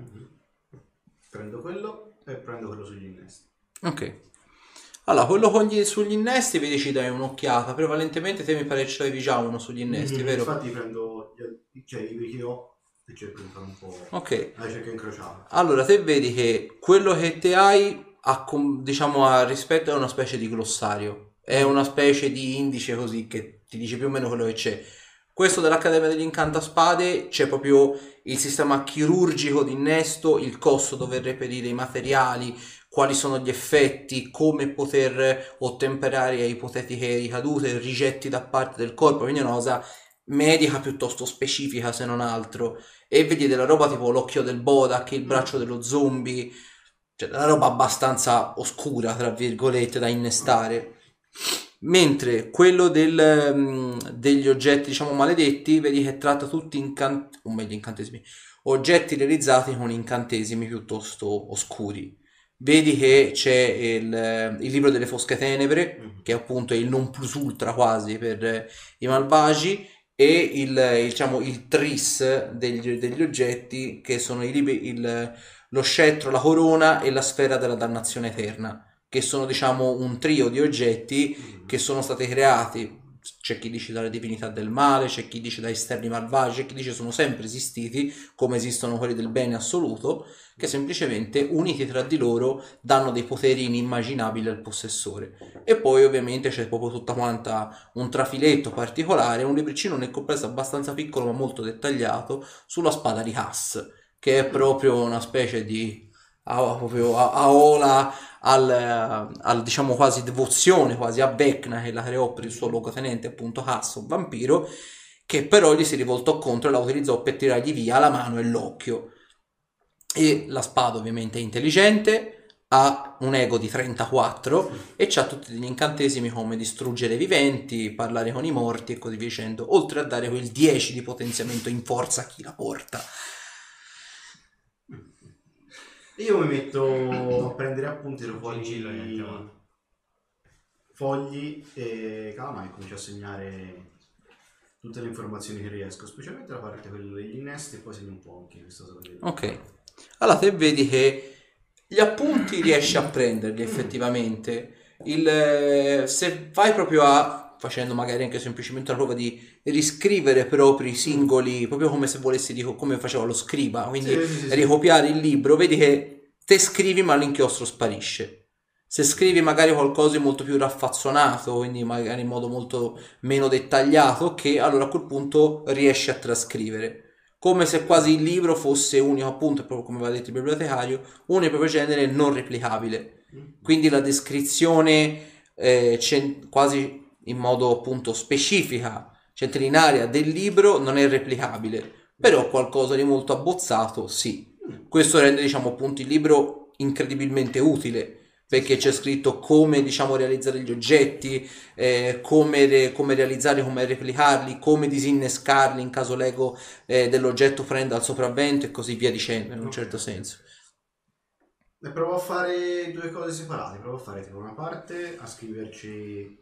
Prendo quello e prendo quello sugli innesti. Ok. Allora, quello con gli- sugli innesti, vedi ci dai un'occhiata. Prevalentemente te mi pare ce l'avevi già uno sugli innesti, Mhm, vero? Infatti prendo gli cioè i che ho e cerco un po' Ok. la ricerca incrociata. Allora, te vedi che quello che te hai, a, diciamo, a rispetto è una specie di glossario. È una specie di indice così che ti dice più o meno quello che c'è. Questo dell'Accademia degli Incantaspade c'è proprio il sistema chirurgico di innesto, il costo dover reperire i materiali, quali sono gli effetti, come poter ottemperare a ipotetiche ricadute, rigetti da parte del corpo, quindi è una cosa medica piuttosto specifica se non altro. E vedi della roba tipo l'occhio del Bodak, il braccio dello zombie, cioè una roba abbastanza oscura, tra virgolette, da innestare. Mentre quello del, mm, degli oggetti, diciamo, maledetti, vedi che tratta tutti incant- o meglio, incantesimi, oggetti realizzati con incantesimi piuttosto oscuri. Vedi che c'è il, il libro delle fosche tenebre, che appunto è il non plus ultra quasi per eh, i malvagi, e il, il, diciamo, il tris degli, degli oggetti, che sono i libri, il, lo scettro, la corona e la sfera della dannazione eterna, che sono diciamo un trio di oggetti che sono stati creati. C'è chi dice dalle divinità del male, c'è chi dice da esterni malvagi, c'è chi dice sono sempre esistiti, come esistono quelli del bene assoluto, che semplicemente uniti tra di loro danno dei poteri inimmaginabili al possessore. E poi ovviamente c'è proprio tutta quanta un trafiletto particolare, un libricino nel complesso abbastanza piccolo ma molto dettagliato sulla spada di Hass, che è proprio una specie di a- proprio a- aola al, eh, al, diciamo quasi devozione quasi a Vecna che la creò per il suo luogotenente appunto Hass, un vampiro che però gli si rivoltò contro e la utilizzò per tirargli via la mano e l'occhio e la spada ovviamente è intelligente ha un ego di 34 e ha tutti degli incantesimi come distruggere i viventi, parlare con i morti e così via dicendo, oltre a dare quel 10 di potenziamento in forza a chi la porta. Io mi metto a prendere appunti da Sigillo e niente, fogli, fogli e calma e comincio a segnare tutte le informazioni che riesco, specialmente la parte quella degli innesti e poi segno un po' anche questa cosa Ok. Allora te vedi che gli appunti riesci a prenderli effettivamente. Il, eh, se vai proprio a, facendo magari anche semplicemente una prova di riscrivere propri singoli, proprio come se volessi, dico, come faceva lo scriba, quindi Sì, sì, ricopiare il libro, vedi che te scrivi ma l'inchiostro sparisce. Se scrivi magari qualcosa di molto più raffazzonato, quindi magari in modo molto meno dettagliato, che allora a quel punto riesci a trascrivere. Come se quasi il libro fosse unico, appunto, proprio come aveva detto il bibliotecario, e proprio genere non replicabile. Quindi la descrizione eh, quasi in modo appunto specifica, centrinaria del libro non è replicabile, però qualcosa di molto abbozzato sì. Questo rende diciamo appunto il libro incredibilmente utile perché c'è scritto come diciamo realizzare gli oggetti, eh, come, re- come realizzarli, come replicarli, come disinnescarli in caso l'ego eh, dell'oggetto prenda il sopravvento e così via dicendo in un certo senso. E provo a fare due cose separate, provo a fare tipo una parte a scriverci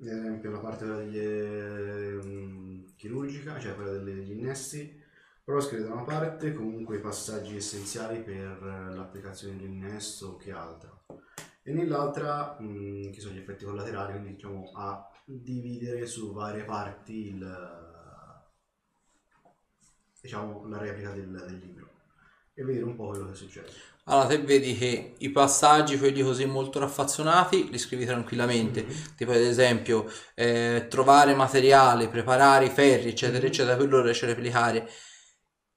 ad esempio la parte degli, ehm, chirurgica, cioè quella delle- degli innesti, provo a scrivere da una parte comunque i passaggi essenziali per eh, l'applicazione dell'innesto che altro. E nell'altra, mh, che sono gli effetti collaterali, quindi diciamo a dividere su varie parti il, diciamo, la replica del, del libro e vedere un po' quello che succede. Allora, te vedi che i passaggi, quelli così molto raffazzonati, li scrivi tranquillamente. Tipo, ad esempio, eh, trovare materiale, preparare i ferri, eccetera, eccetera, quello lo riesci a replicare.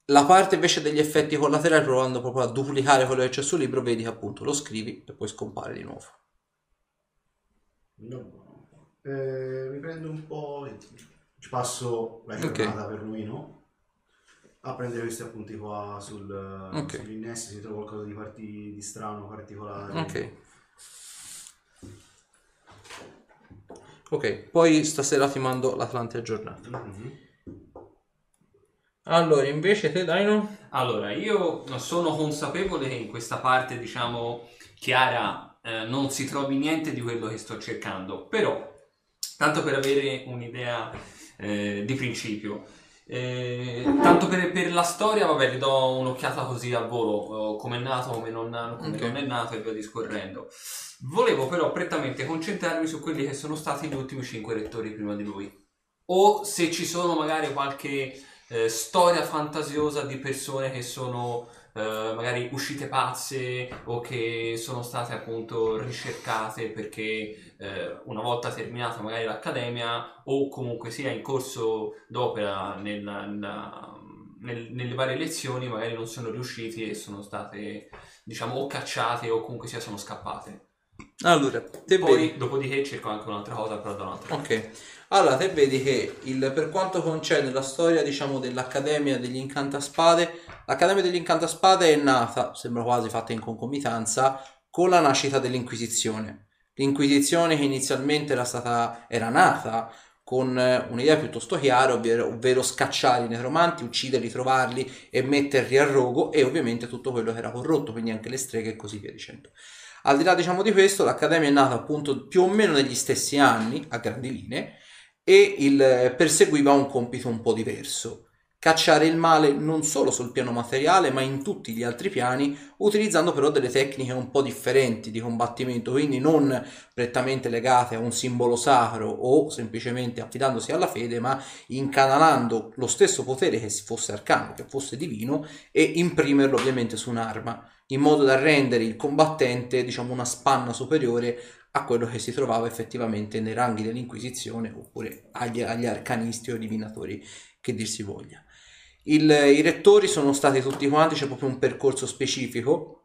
La parte invece degli effetti collaterali, provando proprio a duplicare quello che c'è sul libro, vedi che appunto lo scrivi e poi scompare di nuovo. No. Eh, mi prendo un po', ci passo la giornata perlomeno a prendere questi appunti qua sul, Ok. sugli innesti, se trovo qualcosa di, parti, di strano, particolare. Ok. Ok, poi stasera ti mando l'Atlante aggiornato. Mhm. Allora, invece te, Dino? Allora, io sono consapevole che in questa parte, diciamo, chiara eh, non si trovi niente di quello che sto cercando, però, tanto per avere un'idea eh, di principio, eh, tanto per, per la storia, vabbè, le do un'occhiata così al volo, eh, come è nato, come non, come Ok. non è nato e via discorrendo. Volevo però prettamente concentrarmi su quelli che sono stati gli ultimi cinque rettori prima di lui. o se ci sono magari qualche eh, storia fantasiosa di persone che sono eh, magari uscite pazze o che sono state appunto ricercate perché eh, una volta terminata magari l'accademia o comunque sia in corso d'opera nella- nella- nel- nelle varie lezioni magari non sono riusciti e sono state diciamo o cacciate o comunque sia sono scappate. Allora, te Poi vedi... dopodiché cerco anche un'altra cosa però da un'altra Ok, allora te vedi che il- per quanto concerne la storia, diciamo, dell'Accademia degli Incantaspade, l'Accademia degli Incantaspade è nata, sembra quasi fatta in concomitanza, con la nascita dell'Inquisizione. L'Inquisizione che inizialmente era stata, era nata con eh, un'idea piuttosto chiara, ovvero, ovvero scacciare i necromanti, ucciderli, trovarli e metterli a rogo e ovviamente tutto quello che era corrotto, quindi anche le streghe e così via dicendo. Al di là diciamo di questo, l'Accademia è nata appunto più o meno negli stessi anni, a grandi linee, e il, eh, perseguiva un compito un po' diverso. Cacciare il male non solo sul piano materiale, ma in tutti gli altri piani, utilizzando però delle tecniche un po' differenti di combattimento, quindi non prettamente legate a un simbolo sacro o semplicemente affidandosi alla fede, ma incanalando lo stesso potere che fosse arcano, che fosse divino, e imprimerlo ovviamente su un'arma, in modo da rendere il combattente, diciamo, una spanna superiore a quello che si trovava effettivamente nei ranghi dell'Inquisizione oppure agli, agli arcanisti o divinatori che dir si voglia. Il- I rettori sono stati tutti quanti, c'è proprio un percorso specifico.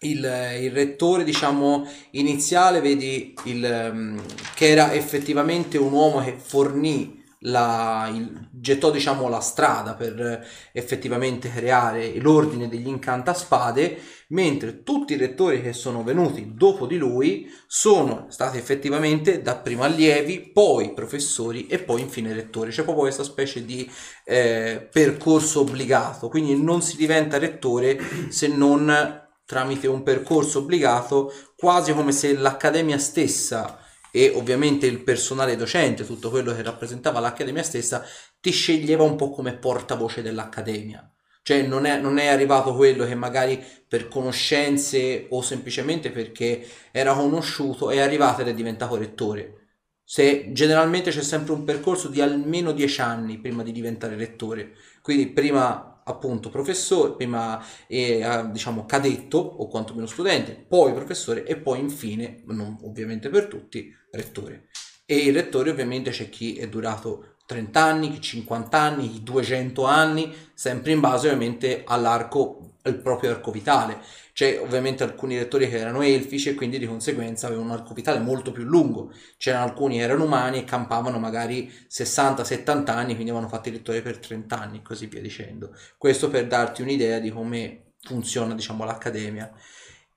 Il, il rettore, diciamo, iniziale, vedi, il, ehm, che era effettivamente un uomo che fornì la, il- gettò, diciamo, la strada per eh, effettivamente creare l'ordine degli incantaspade, mentre tutti i rettori che sono venuti dopo di lui sono stati effettivamente dapprima allievi, poi professori e poi infine rettori. C'è proprio questa specie di eh, percorso obbligato, quindi non si diventa rettore se non tramite un percorso obbligato, quasi come se l'accademia stessa e ovviamente il personale docente, tutto quello che rappresentava l'accademia stessa, ti sceglieva un po' come portavoce dell'accademia. Cioè non è, non è arrivato quello che magari per conoscenze o semplicemente perché era conosciuto è arrivato ed è diventato rettore. Se generalmente c'è sempre un percorso di almeno 10 anni prima di diventare rettore, quindi prima appunto professore, prima eh, diciamo cadetto o quantomeno studente, poi professore e poi infine, non ovviamente per tutti, rettore. E il rettore ovviamente c'è chi è durato 30 anni, chi 50 anni, chi 200 anni, sempre in base ovviamente all'arco, al proprio arco vitale. C'è ovviamente alcuni rettori che erano elfici e quindi di conseguenza avevano un arco vitale molto più lungo. C'erano alcuni che erano umani e campavano magari 60-70 anni, quindi avevano fatto il rettore per 30 anni e così via dicendo. Questo per darti un'idea di come funziona, diciamo, l'accademia.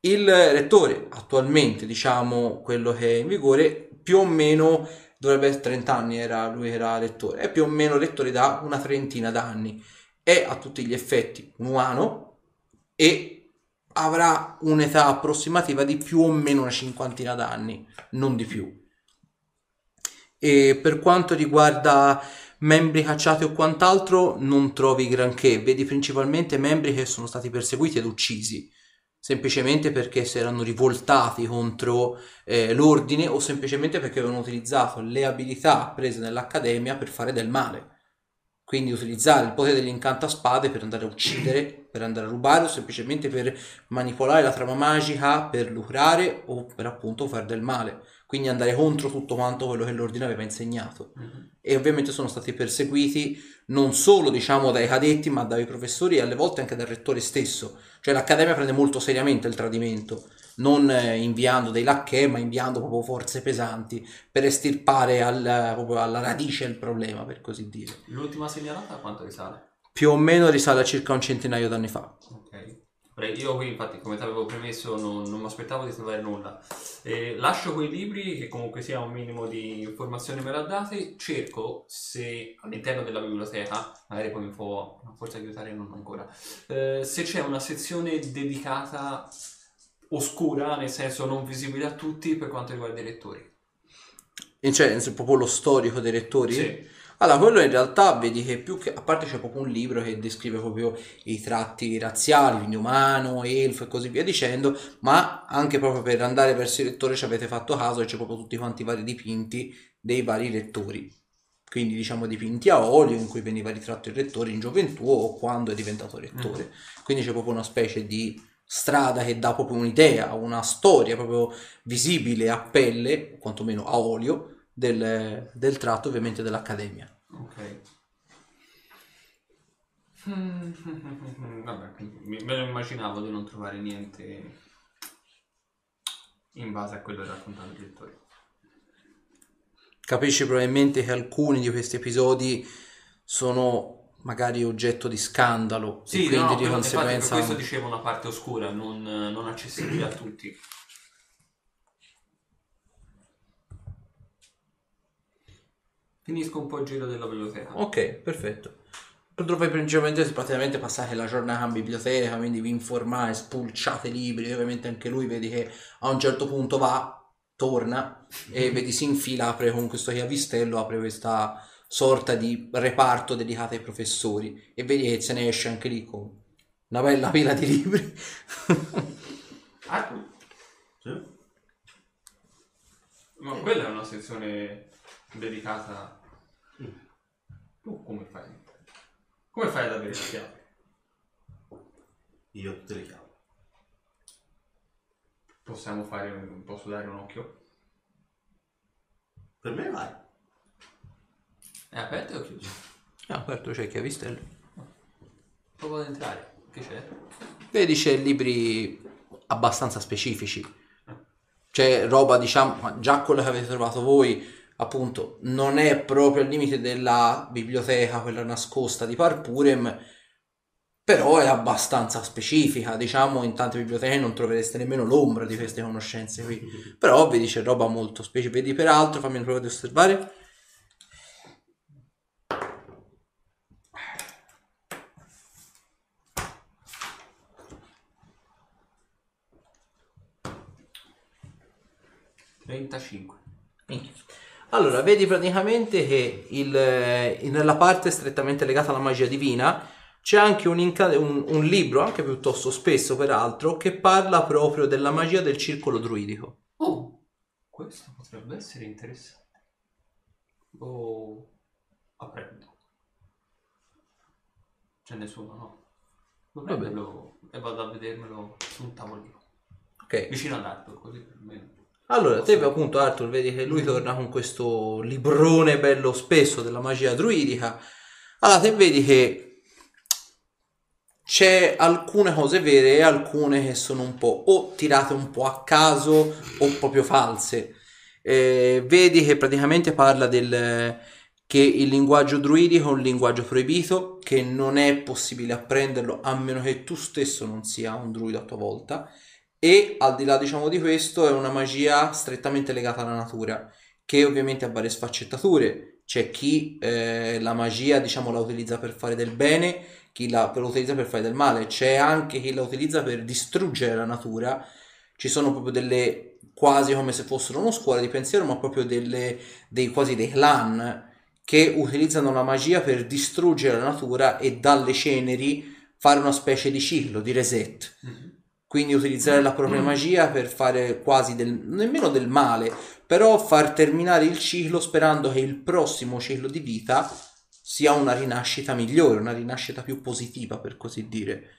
Il rettore attualmente, diciamo, quello che è in vigore, più o meno dovrebbe essere 30 anni, era, lui era rettore, è più o meno rettore da una trentina d'anni. È a tutti gli effetti un umano e avrà un'età approssimativa di più o meno una cinquantina d'anni, non di più. E per quanto riguarda membri cacciati o quant'altro, non trovi granché, vedi principalmente membri che sono stati perseguiti ed uccisi, semplicemente perché si erano rivoltati contro eh, l'ordine o semplicemente perché avevano utilizzato le abilità prese nell'accademia per fare del male. Quindi utilizzare il potere dell'incantaspade per andare a uccidere, per andare a rubare o semplicemente per manipolare la trama magica, per lucrare o per appunto fare del male. Quindi andare contro tutto quanto quello che l'ordine aveva insegnato. E ovviamente sono stati perseguiti non solo diciamo dai cadetti ma dai professori e alle volte anche dal rettore stesso. Cioè l'accademia prende molto seriamente il tradimento, non eh, inviando dei lacchè ma inviando proprio forze pesanti per estirpare al- proprio alla radice il problema per così dire. L'ultima segnalata a quanto risale? Più o meno risale a circa un centinaio d'anni fa. Ok. Io qui infatti come ti avevo premesso non, non mi aspettavo di trovare nulla. Eh, lascio quei libri che comunque sia un minimo di informazioni me le ha date, cerco se all'interno della biblioteca, magari poi mi può forse aiutare non ancora, eh, se c'è una sezione dedicata oscura, nel senso non visibile a tutti per quanto riguarda i lettori. E cioè, proprio lo storico dei rettori? Sì. Allora, quello in realtà vedi che più che, a parte c'è proprio un libro che descrive proprio i tratti razziali, quindi umano, elfo e così via dicendo, ma anche proprio per andare verso i lettori ci avete fatto caso e c'è proprio tutti quanti i vari dipinti dei vari lettori. quindi diciamo dipinti a olio in cui veniva ritratto il rettore in gioventù o quando è diventato rettore. Quindi c'è proprio una specie di strada che dà proprio un'idea, una storia proprio visibile a pelle, o quantomeno a olio, del, del tratto ovviamente dell'Accademia. Ok. Vabbè, me lo immaginavo di non trovare niente in base a quello che raccontava il direttore. Capisci probabilmente che alcuni di questi episodi sono magari oggetto di scandalo e quindi no, di quello- infatti per conseguenza... questo dicevo una parte oscura, non, non accessibile a tutti. Finisco un po' il giro della biblioteca. Ok, perfetto. Dove principalmente praticamente passate la giornata in biblioteca, quindi vi informate, spulciate libri, ovviamente anche lui vedi che a un certo punto va, torna e vedi si infila, apre con questo chiavistello, apre questa sorta di reparto dedicato ai professori e vedi che se ne esce anche lì con una bella pila di libri. Ah, Sì? ma quella è una sezione dedicata... Tu come fai? Come fai ad avere la chiave? Io ho tutte le chiavi. Possiamo fare, un- posso dare un occhio? Per me vai. È aperto o chiuso? Ah, aperto c'è il chiavistello. Provo ad entrare. Che c'è? Vedi c'è libri abbastanza specifici. C'è roba, diciamo, già quello che avete trovato voi, appunto, non è proprio al limite della biblioteca, quella nascosta di Parpurem, però è abbastanza specifica. Diciamo, in tante biblioteche non trovereste nemmeno l'ombra di queste conoscenze qui. Però vedi c'è roba molto specifica. Vedi peraltro, fammi una prova di osservare. Mm. 35. Allora, vedi praticamente che il, eh, nella parte strettamente legata alla magia divina c'è anche un, inca- un- un libro, anche piuttosto spesso peraltro, che parla proprio della magia del circolo druidico. Oh, questo potrebbe essere interessante. Lo apprendo. C'è nessuno, no? Vabbè. e vado a vedermelo su un tavolino. Ok. Vicino all'arto, così per me. Allora, te appunto Arthur vedi che lui torna con questo librone bello spesso della magia druidica. Allora, te vedi che c'è alcune cose vere e alcune che sono un po' o tirate un po' a caso o proprio false. Eh, vedi che praticamente parla del che il linguaggio druidico è un linguaggio proibito, che non è possibile apprenderlo a meno che tu stesso non sia un druido a tua volta e al di là diciamo di questo è una magia strettamente legata alla natura che ovviamente ha varie sfaccettature. C'è chi eh, la magia diciamo la utilizza per fare del bene chi la, utilizza per fare del male. C'è anche chi la utilizza per distruggere la natura. Ci sono proprio delle quasi come se fossero una scuola di pensiero ma proprio delle, dei quasi dei clan che utilizzano la magia per distruggere la natura e dalle ceneri fare una specie di ciclo di reset quindi utilizzare la propria magia per fare quasi del, nemmeno del male, però far terminare il ciclo sperando che il prossimo ciclo di vita sia una rinascita migliore, una rinascita più positiva per così dire.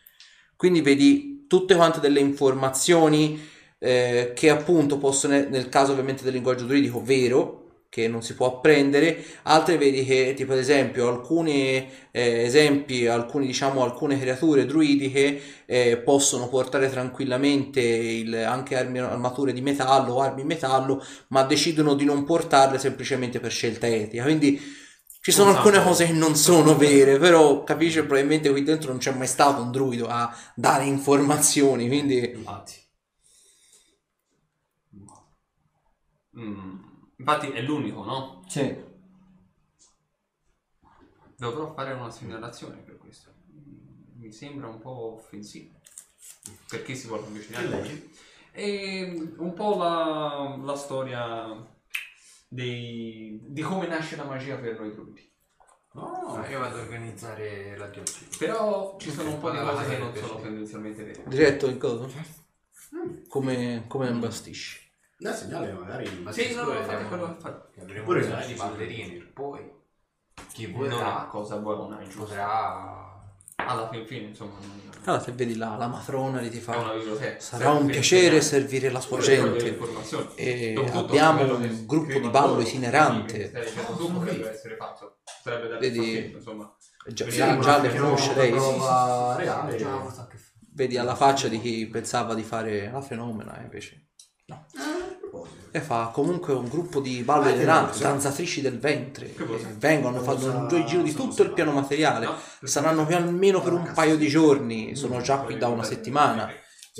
Quindi vedi tutte quante delle informazioni eh, che appunto possono, nel caso ovviamente del linguaggio druidico, vero, che non si può apprendere, altre vedi che tipo ad esempio alcuni eh, esempi, alcuni diciamo alcune creature druidiche eh, possono portare tranquillamente il- anche armi, armature di metallo o armi in metallo, ma decidono di non portarle semplicemente per scelta etica. Quindi ci sono Non alcune cose che non sono vere, però capisci probabilmente qui dentro non c'è mai stato un druido a dare informazioni, quindi Infatti. Mm, infatti è l'unico, no? sì. Dovrò fare una segnalazione per questo. Mm, Mi sembra un po' offensivo. Per chi si vuole avvicinare a lui. E un po' la, la storia dei- di come nasce la magia per noi druidi. Oh, io vado a organizzare la diocesi. Però ci sono un po' di cose che non sono tendenzialmente vere. Diretto in cosa? Come, come imbastisci? Da segnale magari. Sì, no, no, fate quello che fate. Avremo Pure bisogno di sì. ballerini. Poi Chi vorrà cosa buona, giusto. potrà... Alla fin fine, insomma, non... Allora, se vedi la, la matrona lì ti fa... una biblioteca. Sarà un piacere servire la sua delle gente. informazioni. E Dopotutto, abbiamo quello che un gruppo di scrivono ballo itinerante. stai dicendo tu potrebbe essere fatto. Sarebbe da Vedi- insomma. Già, Sì, già- ma già le conosce no, lei. sì, sì. prova reale. Vedi alla faccia di chi pensava di fare la fenomena, invece. E fa comunque un gruppo di ballo Ah, danzatrici del ventre. Vengono, fanno un giro di tutto il piano materiale. No? Saranno qui almeno per un paio di giorni. Sono già qui da una settimana.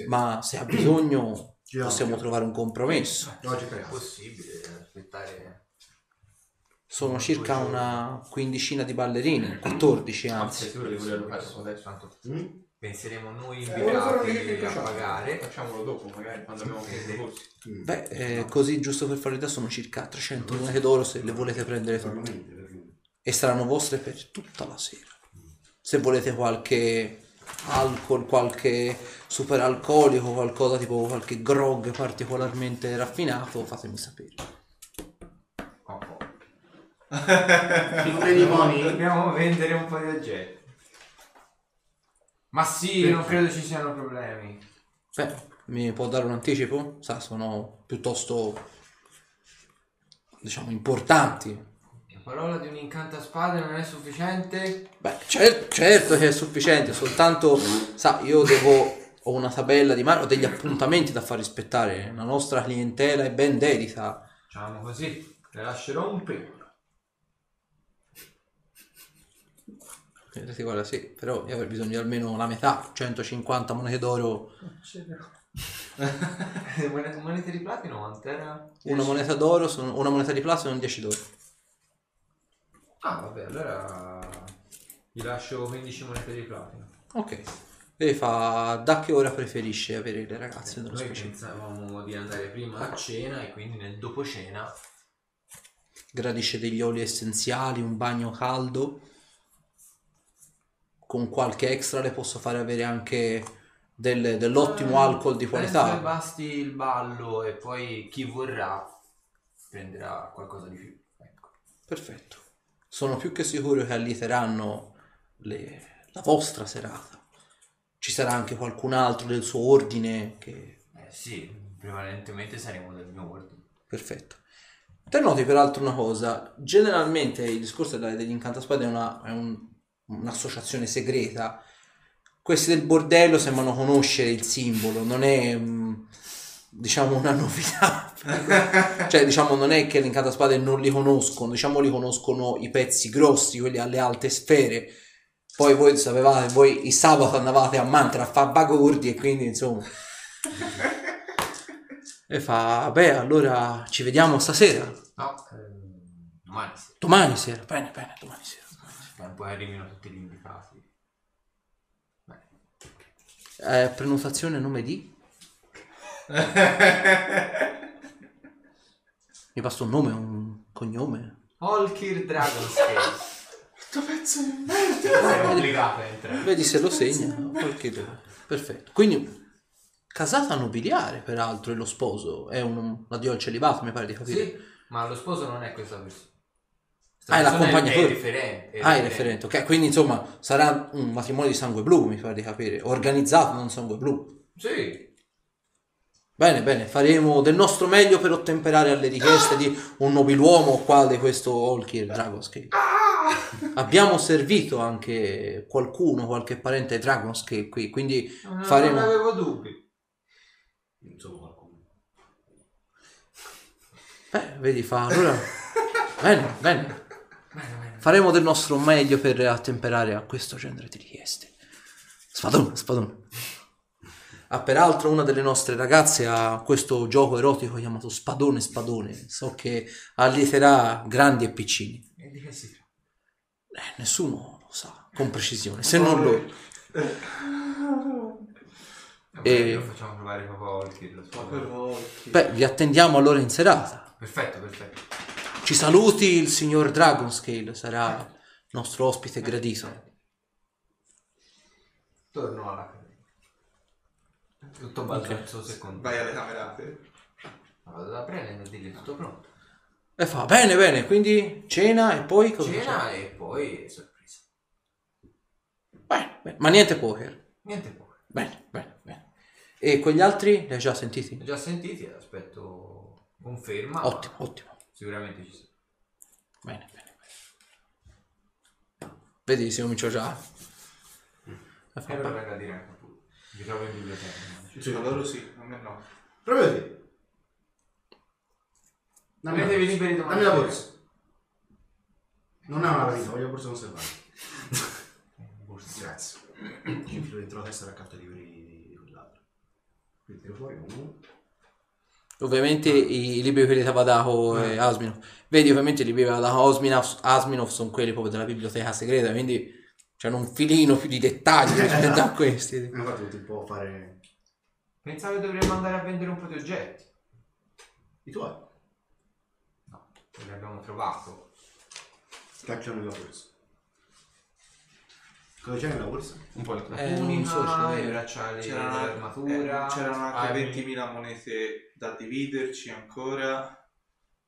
Ma se ha bisogno possiamo trovare un compromesso. Oggi È per possibile aspettare... Sono circa una quindicina di ballerini, 14 Anzi, anzi. sicuro di volerlo fare dopo adesso? Tanto Mm? Penseremo noi Eh, invitati a pagare. Facciamolo dopo, magari, quando abbiamo finito i corsi. Mm. Beh, eh, così giusto per fare idea sono circa 300 monete d'oro se le volete prendere tutte. E saranno vostre per tutta la sera. Se volete qualche alcol, qualche superalcolico, qualcosa tipo qualche grog particolarmente raffinato, fatemi sapere. Oh, oh. Dobbiamo vendere un po' di oggetti. Ma sì, non credo ci siano problemi. Beh, mi può dare un anticipo? Sa, sono piuttosto, diciamo, importanti. La parola di un incantaspade non è sufficiente? Beh, cer- certo che è sufficiente, soltanto, sa, io devo, ho una tabella di mano, ho degli appuntamenti da far rispettare, la nostra clientela è ben dedita. Facciamo così, le lascerò un pelo. Vedete, guarda, sì, però io avrei bisogno di almeno la metà, 150 monete d'oro, monete, monete di platino quanto era? una moneta d'oro, sono- una moneta di platino sono 10 d'oro. Ah, vabbè, allora gli lascio 15 monete di platino. Ok. E fa, da che ora preferisce avere le ragazze nello Noi specifico? pensavamo di andare prima a cena e quindi nel dopo cena Gradisce degli oli essenziali, un bagno caldo. Con qualche extra le posso fare avere anche del- dell'ottimo alcol di Penso qualità. basti il ballo e poi chi vorrà prenderà qualcosa di più. Ecco. Perfetto. Sono più che sicuro che alliteranno le- la vostra serata. Ci sarà anche qualcun altro del suo ordine che... Eh sì, prevalentemente saremo del mio ordine. Perfetto. Te noti peraltro una cosa, generalmente il discorso degli incantaspade è, una- è un- un'associazione segreta. Questi del bordello sembrano conoscere il simbolo, non è mm, diciamo una novità. cioè diciamo non è che le incantaspade non li conoscono, diciamo li conoscono i pezzi grossi, quelli alle alte sfere. Poi voi sapevate, voi il sabato andavate a Mantra a fare bagordi e quindi insomma... E fa, beh, allora ci vediamo stasera. No, ehm, domani sì. Domani sera. Bene, bene, domani sera. Poi arrivino tutti gli invitati. Beh, Eh, prenotazione nome di? Mi basta un nome, un cognome. Olkir Dragonscale. Questo pezzo di merda! Sei obbligato a entrare. Vedi se lo segna. Dove. Perfetto. Quindi, casata nobiliare, peraltro, e lo sposo. È un, un addio al celibato, mi pare di capire. Sì, ma lo sposo non è questa persona. Ah, è l'accompagnatore. È riferente. è Ah, è referente. Ok, quindi insomma sarà un matrimonio di sangue blu, mi pare di capire. Organizzato, non sangue blu. Sì. Bene, bene, faremo del nostro meglio per ottemperare alle richieste di un nobiluomo quale questo Olkir Dragonscale. Abbiamo servito anche qualcuno, qualche parente Dragonscale qui, quindi Non, faremo... non avevo dubbi. Insomma, qualcuno. Beh, vedi, fa allora... bene, bene. Faremo del nostro meglio per attemperare a questo genere di richieste. Spadone, spadone. Ah, peraltro una delle nostre ragazze ha questo gioco erotico chiamato Spadone Spadone. So che allieterà grandi e piccini. E di che si tratta? Eh, nessuno lo sa con precisione, se non loro. Vabbè, E- lo facciamo provare sposo. Beh, vi attendiamo allora in serata. Perfetto, perfetto. Ci saluti il signor Dragonscale, sarà nostro ospite gradito. Torno alla accademia. Tutto balzazzo secondo. Vai alle camerate. Vado da prendere e dirgli tutto pronto. E fa, bene, bene, quindi cena e poi cosa Cena e poi sorpresa. Bene, bene, ma niente poker. Niente poco. Bene, bene, bene. E quegli altri li hai già sentiti? Ho già sentiti, aspetto conferma. Ottimo, ottimo. Sicuramente ci sono. Bene, bene, bene. Vedi, si cominciò già. E fa, E allora venga a dire anche tu. Mi trovo in biblioteca. Sì, a loro sì, a me no. Proprio te. Dammi la Prendetevi borsa. liberi domani. Dammi la borsa. Non è una rapita, voglio la borsa conservata. Borsa. Grazie. Ci infilo dentro la testa raccolta di libri di quell'altro. Quindi tiro fuori uno. Ovviamente i libri quelli di Tabadaco e Asminov. Vedi, ovviamente i libri di Tabadaco e Asminov, Asminov sono quelli proprio della biblioteca segreta, quindi c'hanno un filino più di dettagli rispetto a questi. Infatti tutti un po' fare Pensavo che dovremmo andare a vendere un po' di oggetti. i tuoi. No, li abbiamo trovato. Cacciano nella borsa. Cosa c'è nella borsa? Un po' di tutto. Eh, non so, i bracciali C'erano, dell'armatura. eh, c'erano anche armi. 20.000 monete da dividerci ancora.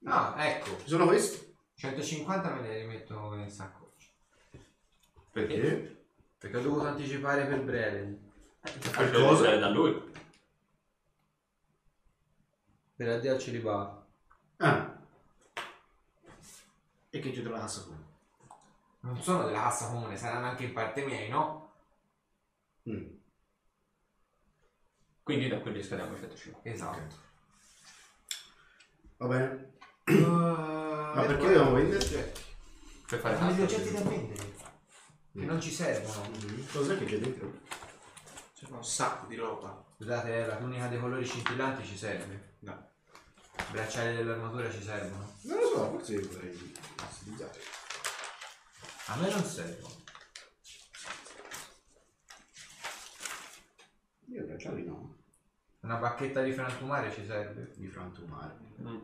Ah, ecco. Ci sono questi? 150 me le rimetto in saccoccia. Perché? Perché ho dovuto anticipare per Brelen. Perché cosa? sei da lui. Per addio al celibato. Ah. E che c'è della cassa comune? Non sono della cassa comune, saranno anche in parte miei, no? Mm. Quindi da quelli scadiamo i 150. Esatto. Va bene. Ma Ma perché dobbiamo vendere? Per fare Sono cassa. oggetti da vendere. Che non ci servono. Mm. Cos'è che c'è dentro? C'era un sacco di roba. Scusate, la tunica dei colori scintillanti ci serve. No. I bracciali dell'armatura ci servono. Non lo so, forse potrei utilizzare. A me non servono. Io bracciali no. Una bacchetta di frantumare ci serve. Di frantumare. Mm.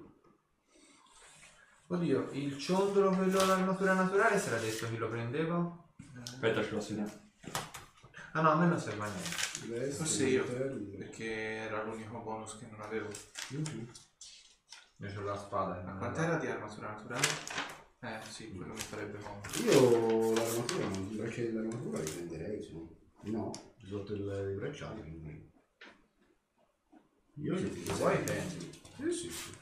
Oddio, il ciondolo, quello all'armatura naturale, era detto chi lo prendeva? Aspetta, ce l'ho segnato. Ah no, a me non serve a niente. Forse io, perché era l'unico bonus che non avevo. Mhm. Io ho la spada. Ma quant'era di armatura naturale? Eh sì, quello mi farebbe comodo. Io l'armatura, i bracciali dell'armatura li prenderei, se no. Sotto il, i bracciali. quindi. Io li Li vuoi prendi? Sì, sì, sì.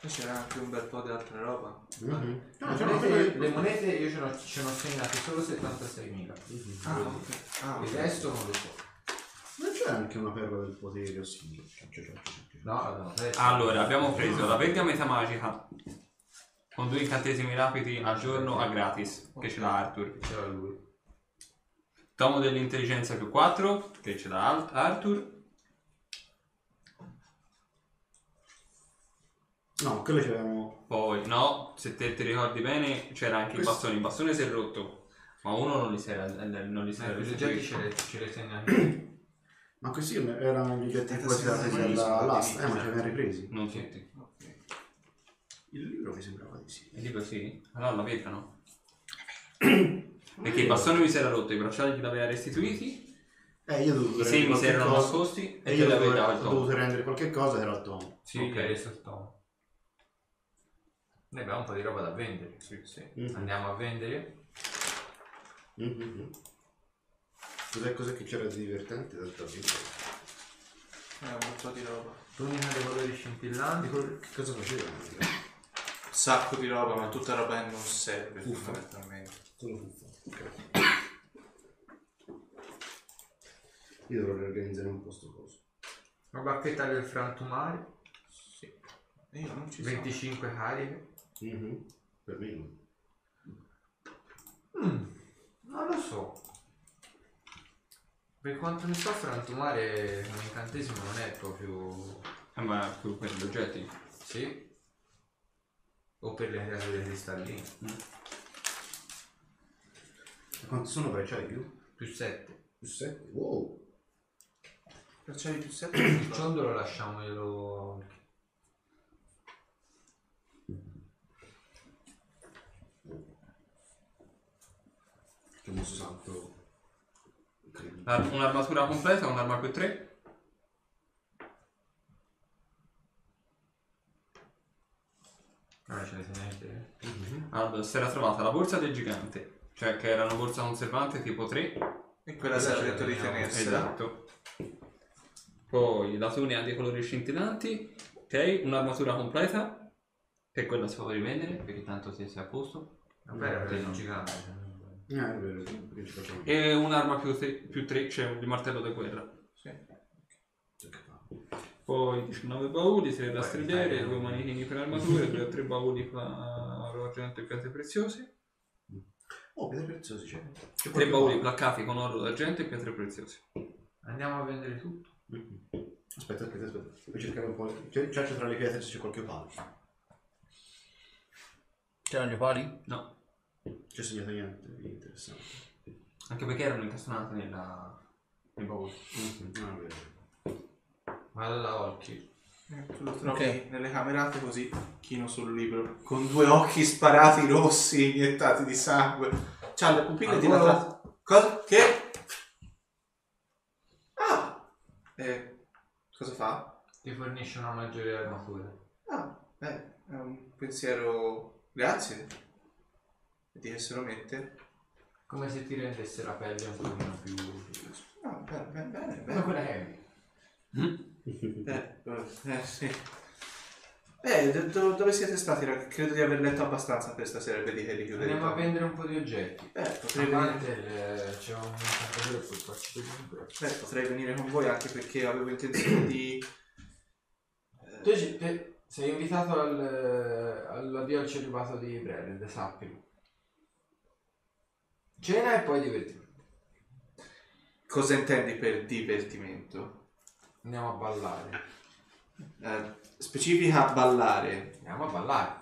Poi c'era anche un bel po' di altra roba. Mhm. Le No, c'è una monete, le monete io ce ne ho, ce ne ho segnate solo 76.000. Ah, ok. Ah, Il ok. resto non lo so. C'è anche una perla del potere, sì. C'è. No, no, Allora, abbiamo preso la pergameta magica con due incantesimi rapidi al giorno a gratis, che ce l'ha Arthur. C'era lui. Tomo dell'intelligenza più 4, che ce l'ha Al- Arthur. No, quello c'erano. Poi, no, se te ti ricordi bene, c'era anche il Questo- bastone. Il bastone si è rotto, ma uno non li si era, non li si Eh, era oggetti restituito. ce le, ce Ma questi erano gli oggetti che Eh, poi si era presi all'asta, eh, ma li abbiamo ripresi. Non tutti. Il libro mi sembrava di sì. E dico sì? Allora la vetra no. Perché il bastone mi si era rotto, i bracciali che l'aveva restituiti, Eh, io dovevo i semi si erano cosa- nascosti E e io dovevo, l'avevi dato ho il dovuto rendere qualche cosa, era il tomo. Sì, Ok. che adesso sto. Noi abbiamo un po' di roba da vendere. Sì, sì. Mhm. Andiamo a vendere. Mhm. Cos'è, cos'è che c'era di divertente d'altra vita? Eh, un bel po' di roba. Dei colori scintillanti. Che cosa facevano? Un sacco di roba, ma tutta roba che non serve Uffa. fondamentalmente. Solo fuffa. Ok. Io dovrò riorganizzare un po' sto coso. Una bacchetta del frantumare. Sì. Io non ci sono. 25 cariche. Mhm. Per me no. Mm, non lo so. Per quanto ne so, frantumare un incantesimo non è proprio... Eh, ma più per gli oggetti. Sì? O per le creature cristalline. E Quanti sono bracciali più? Più 7. Più 7? Wow! Bracciali più 7? Il ciondolo lasciamoglielo... Che mosso salto. Ar- Un'armatura completa, un'arma più 3. Allora ce ne tenete. Allora, si era trovata la borsa del gigante, cioè che era una borsa conservante tipo 3. E quella si era detto di tenersela. Esatto. Poi la tunica dei colori scintillanti, ok, un'armatura completa, che quella si può rivendere, perché tanto si è a posto. Vabbè, era per Sì, il no. gigante. Eh, è vero, perché ci facciamo- E un'arma più 3, cioè il martello di guerra. Sì. Poi 19 bauli, 6 Poi rastrelliere, fai- 2 manichini per armature, 2 o 3 bauli per argento e piante preziose, Oh, pietre preziose c'è. C'è 3 qualche bauli placcati con oro d'argento e pietre preziose. Andiamo a vendere tutto. Aspetta, aspetta, aspetta. Devo cercare un po'. C'è, c'è tra le pietre se c'è qualche palo. C'erano gli opali? No, C'è segnato niente di interessante. anche perché erano incastonate nella... nei bauli. Ah, è vero. Da occhi. Eh, tu lo trovi Ok. nelle camerate così, chino sul libro, con due occhi sparati rossi, iettati di sangue. C'ha le pupille Al dilatate. Cosa? Che? Ah! Eh, cosa fa? Ti fornisce una maggiore armatura. Ah, beh, è un pensiero... Grazie. E di che se lo mette? Come se ti rendesse la pelle un pochino più... Ah, bene, bene, bene. Come quella heavy. Eh, eh, sì. Eh, do- do- dove siete stati? Ra- Credo di aver letto abbastanza per stasera per dire che richiudere. Andiamo a vendere un po' di oggetti. Eh, potrei venire, Avanti eh, c'è un cartatore poi faccio comunque. beh, potrei venire con voi anche perché avevo intenzione di... eh, Tu ci- te- sei invitato al, all'addio al celibato di Breled, sappilo. Cena e poi divertimento. Cosa intendi per divertimento? Andiamo a ballare. Eh, specifica ballare, Andiamo a ballare.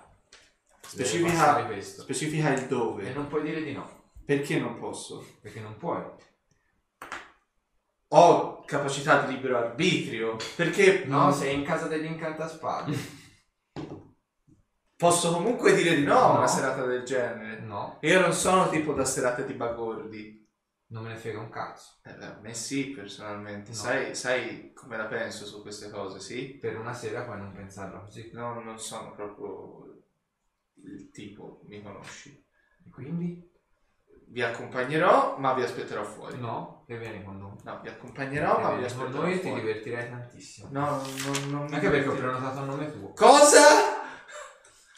Specifica, questo. specifica il E dove. non puoi dire di no, Perché non posso? perché non puoi. Ho capacità di libero arbitrio. Perché No, sei in casa degli incantaspade. posso comunque dire di no a No. una serata del genere. No, Io non sono tipo da serate di bagordi. non me ne frega un cazzo. Eh, a me sì, personalmente. No. Sai, sai come la penso su queste cose, sì? Per una sera puoi non pensarla così. No, non sono proprio il tipo, mi conosci. E quindi? Vi accompagnerò, ma vi aspetterò fuori. No, che vieni con noi. No, vi accompagnerò, ma vi vieni con aspetterò noi e ti fuori. divertirai tantissimo. No, non, non mi Anche perché ho divertirò. prenotato a nome tuo. Cosa?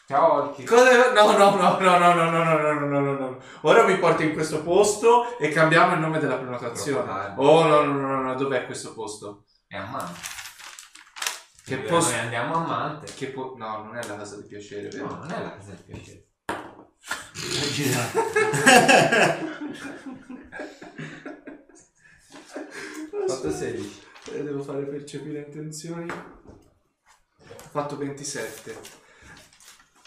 Ciao Orchi. Cosa? No, no, no, no, no, no, no, no, no, no, no, no. Ora mi porti in questo posto e cambiamo il nome della prenotazione. Oh, no, no, no, no, no, dov'è questo posto? È Amante. Che Noi posto? andiamo a Mante. Che po- no, non è la casa di piacere, vero? No, non è la casa del piacere. Fatto 16. Eh, Devo fare percepire intenzioni. Ho fatto 27.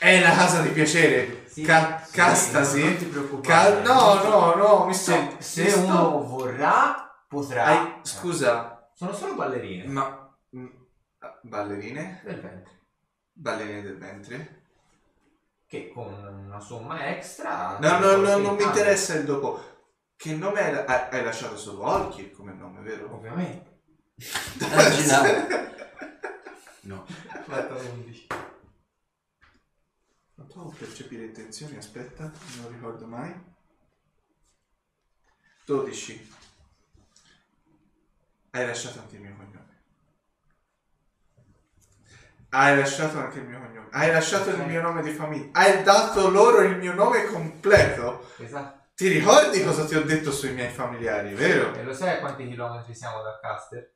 È la casa di piacere. Sì, Ca- sì, castasi. non ti preoccupare. Ca- no, no, no, mi sto... Se, se mi sto- uno vorrà, potrà. Hai- scusa, Sono solo ballerine. ma... mm, Ballerine? Del ventre. Ballerine del ventre? Che con una somma extra. No, no, no, non mi interessa il dopo. Che nome hai, hai- hai lasciato solo Olkir come nome, vero? Ovviamente. Immaginavo. No. Fatto 11. Non provo a percepire intenzioni, aspetta, non ricordo mai. 12. Hai lasciato anche il mio cognome. Hai lasciato anche il mio cognome. Hai lasciato il mio nome di famiglia. Hai dato loro il mio nome completo. Esatto. Ti ricordi cosa ti ho detto sui miei familiari, vero? E lo sai a quanti chilometri siamo da Caster?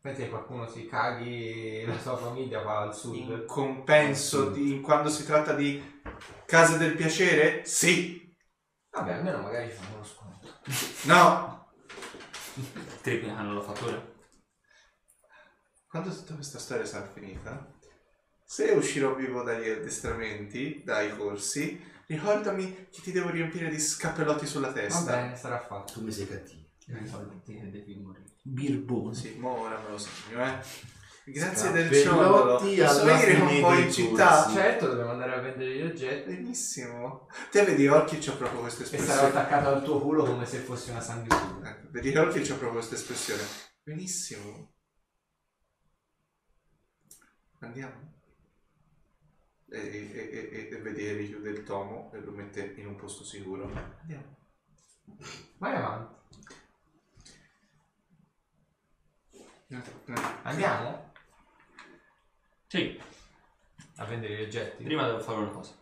Pensi che qualcuno si caghi la sua famiglia va al sud? In compenso di quando si tratta di case del piacere? Sì. Vabbè, almeno magari fanno lo sconto. No. Triplicano la fattura. Quando tutta questa storia sarà finita, se uscirò vivo dagli addestramenti, dai corsi, ricordami che ti devo riempire di scappellotti sulla Va testa. bene, sarà fatto. Come sei cattivo. I soldi che devi morire. Birbone. Sì, mo ora me lo segno, eh. Grazie del ciondolo. Posso venire voi dei in città? corsi. Certo, dobbiamo andare a vendere gli oggetti. Benissimo. Te vedi occhi c'ho proprio questa E sarà espressione. attaccato al tuo culo come se fosse una sanguisuga. Ecco, vedi occhi c'ho proprio questa espressione. Benissimo. Andiamo. E, e, e, e- e vedi richiude il tomo e lo mette in un posto sicuro. Andiamo. Vai avanti. Andiamo Sì, a vendere gli oggetti. prima devo fare una cosa.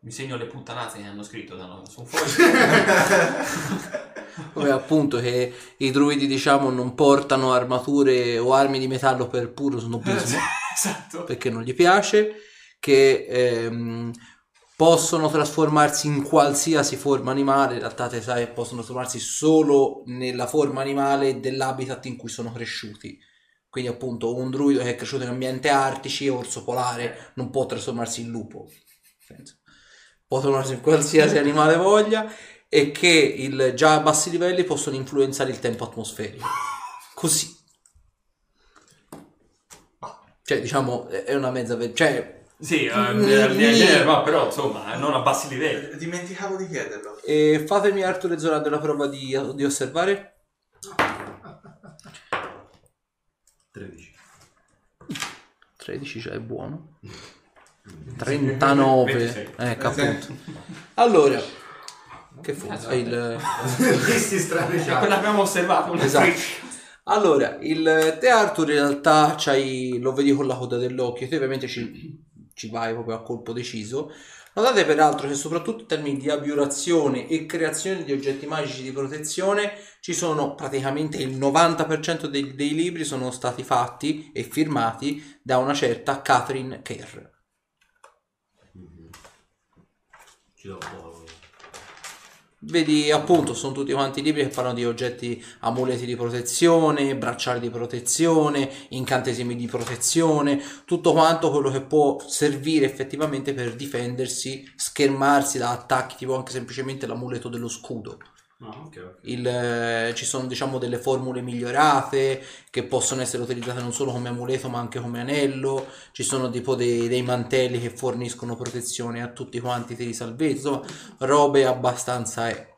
Mi segno le puttanate che hanno scritto da- su un foglio. Come appunto che i druidi diciamo non portano armature o armi di metallo per puro snobismo esatto. perché non gli piace che ehm, possono trasformarsi in qualsiasi forma animale in realtà te sai possono trasformarsi solo nella forma animale dell'habitat in cui sono cresciuti. Quindi appunto un druido che è cresciuto in ambiente artici orso polare non può trasformarsi in lupo. Può trasformarsi in qualsiasi animale voglia e che il- già a bassi livelli possono influenzare il tempo atmosferico. Così. Cioè diciamo è è una mezza ve- cioè Sì, eh, al di genere, ma però insomma, non a bassi livelli. Eh, Dimenticavo di chiederlo. E fatemi Arthur e Zorander la prova di, di osservare. 13. 13 cioè è buono. 39. 26. Ecco appunto. Allora, che fosse il... Questi strani È quella che abbiamo osservato. Esatto. Allora, il te Arthur in realtà c'hai, lo vedi con la coda dell'occhio, te ovviamente ci, ci vai proprio a colpo deciso. Notate peraltro che soprattutto in termini di abiurazione e creazione di oggetti magici di protezione ci sono praticamente il 90% dei, dei libri sono stati fatti e firmati da una certa Catherine Kerr. Ci do un po'. Vedi appunto, sono tutti quanti libri che parlano di oggetti, amuleti di protezione, bracciali di protezione, incantesimi di protezione, tutto quanto quello che può servire effettivamente per difendersi, schermarsi da attacchi, tipo anche semplicemente l'amuleto dello scudo. No, ok, ok. Il, eh, ci sono diciamo delle formule migliorate che possono essere utilizzate non solo come amuleto ma anche come anello ci sono tipo dei, dei mantelli che forniscono protezione a tutti quanti i salvezzo insomma robe abbastanza eh.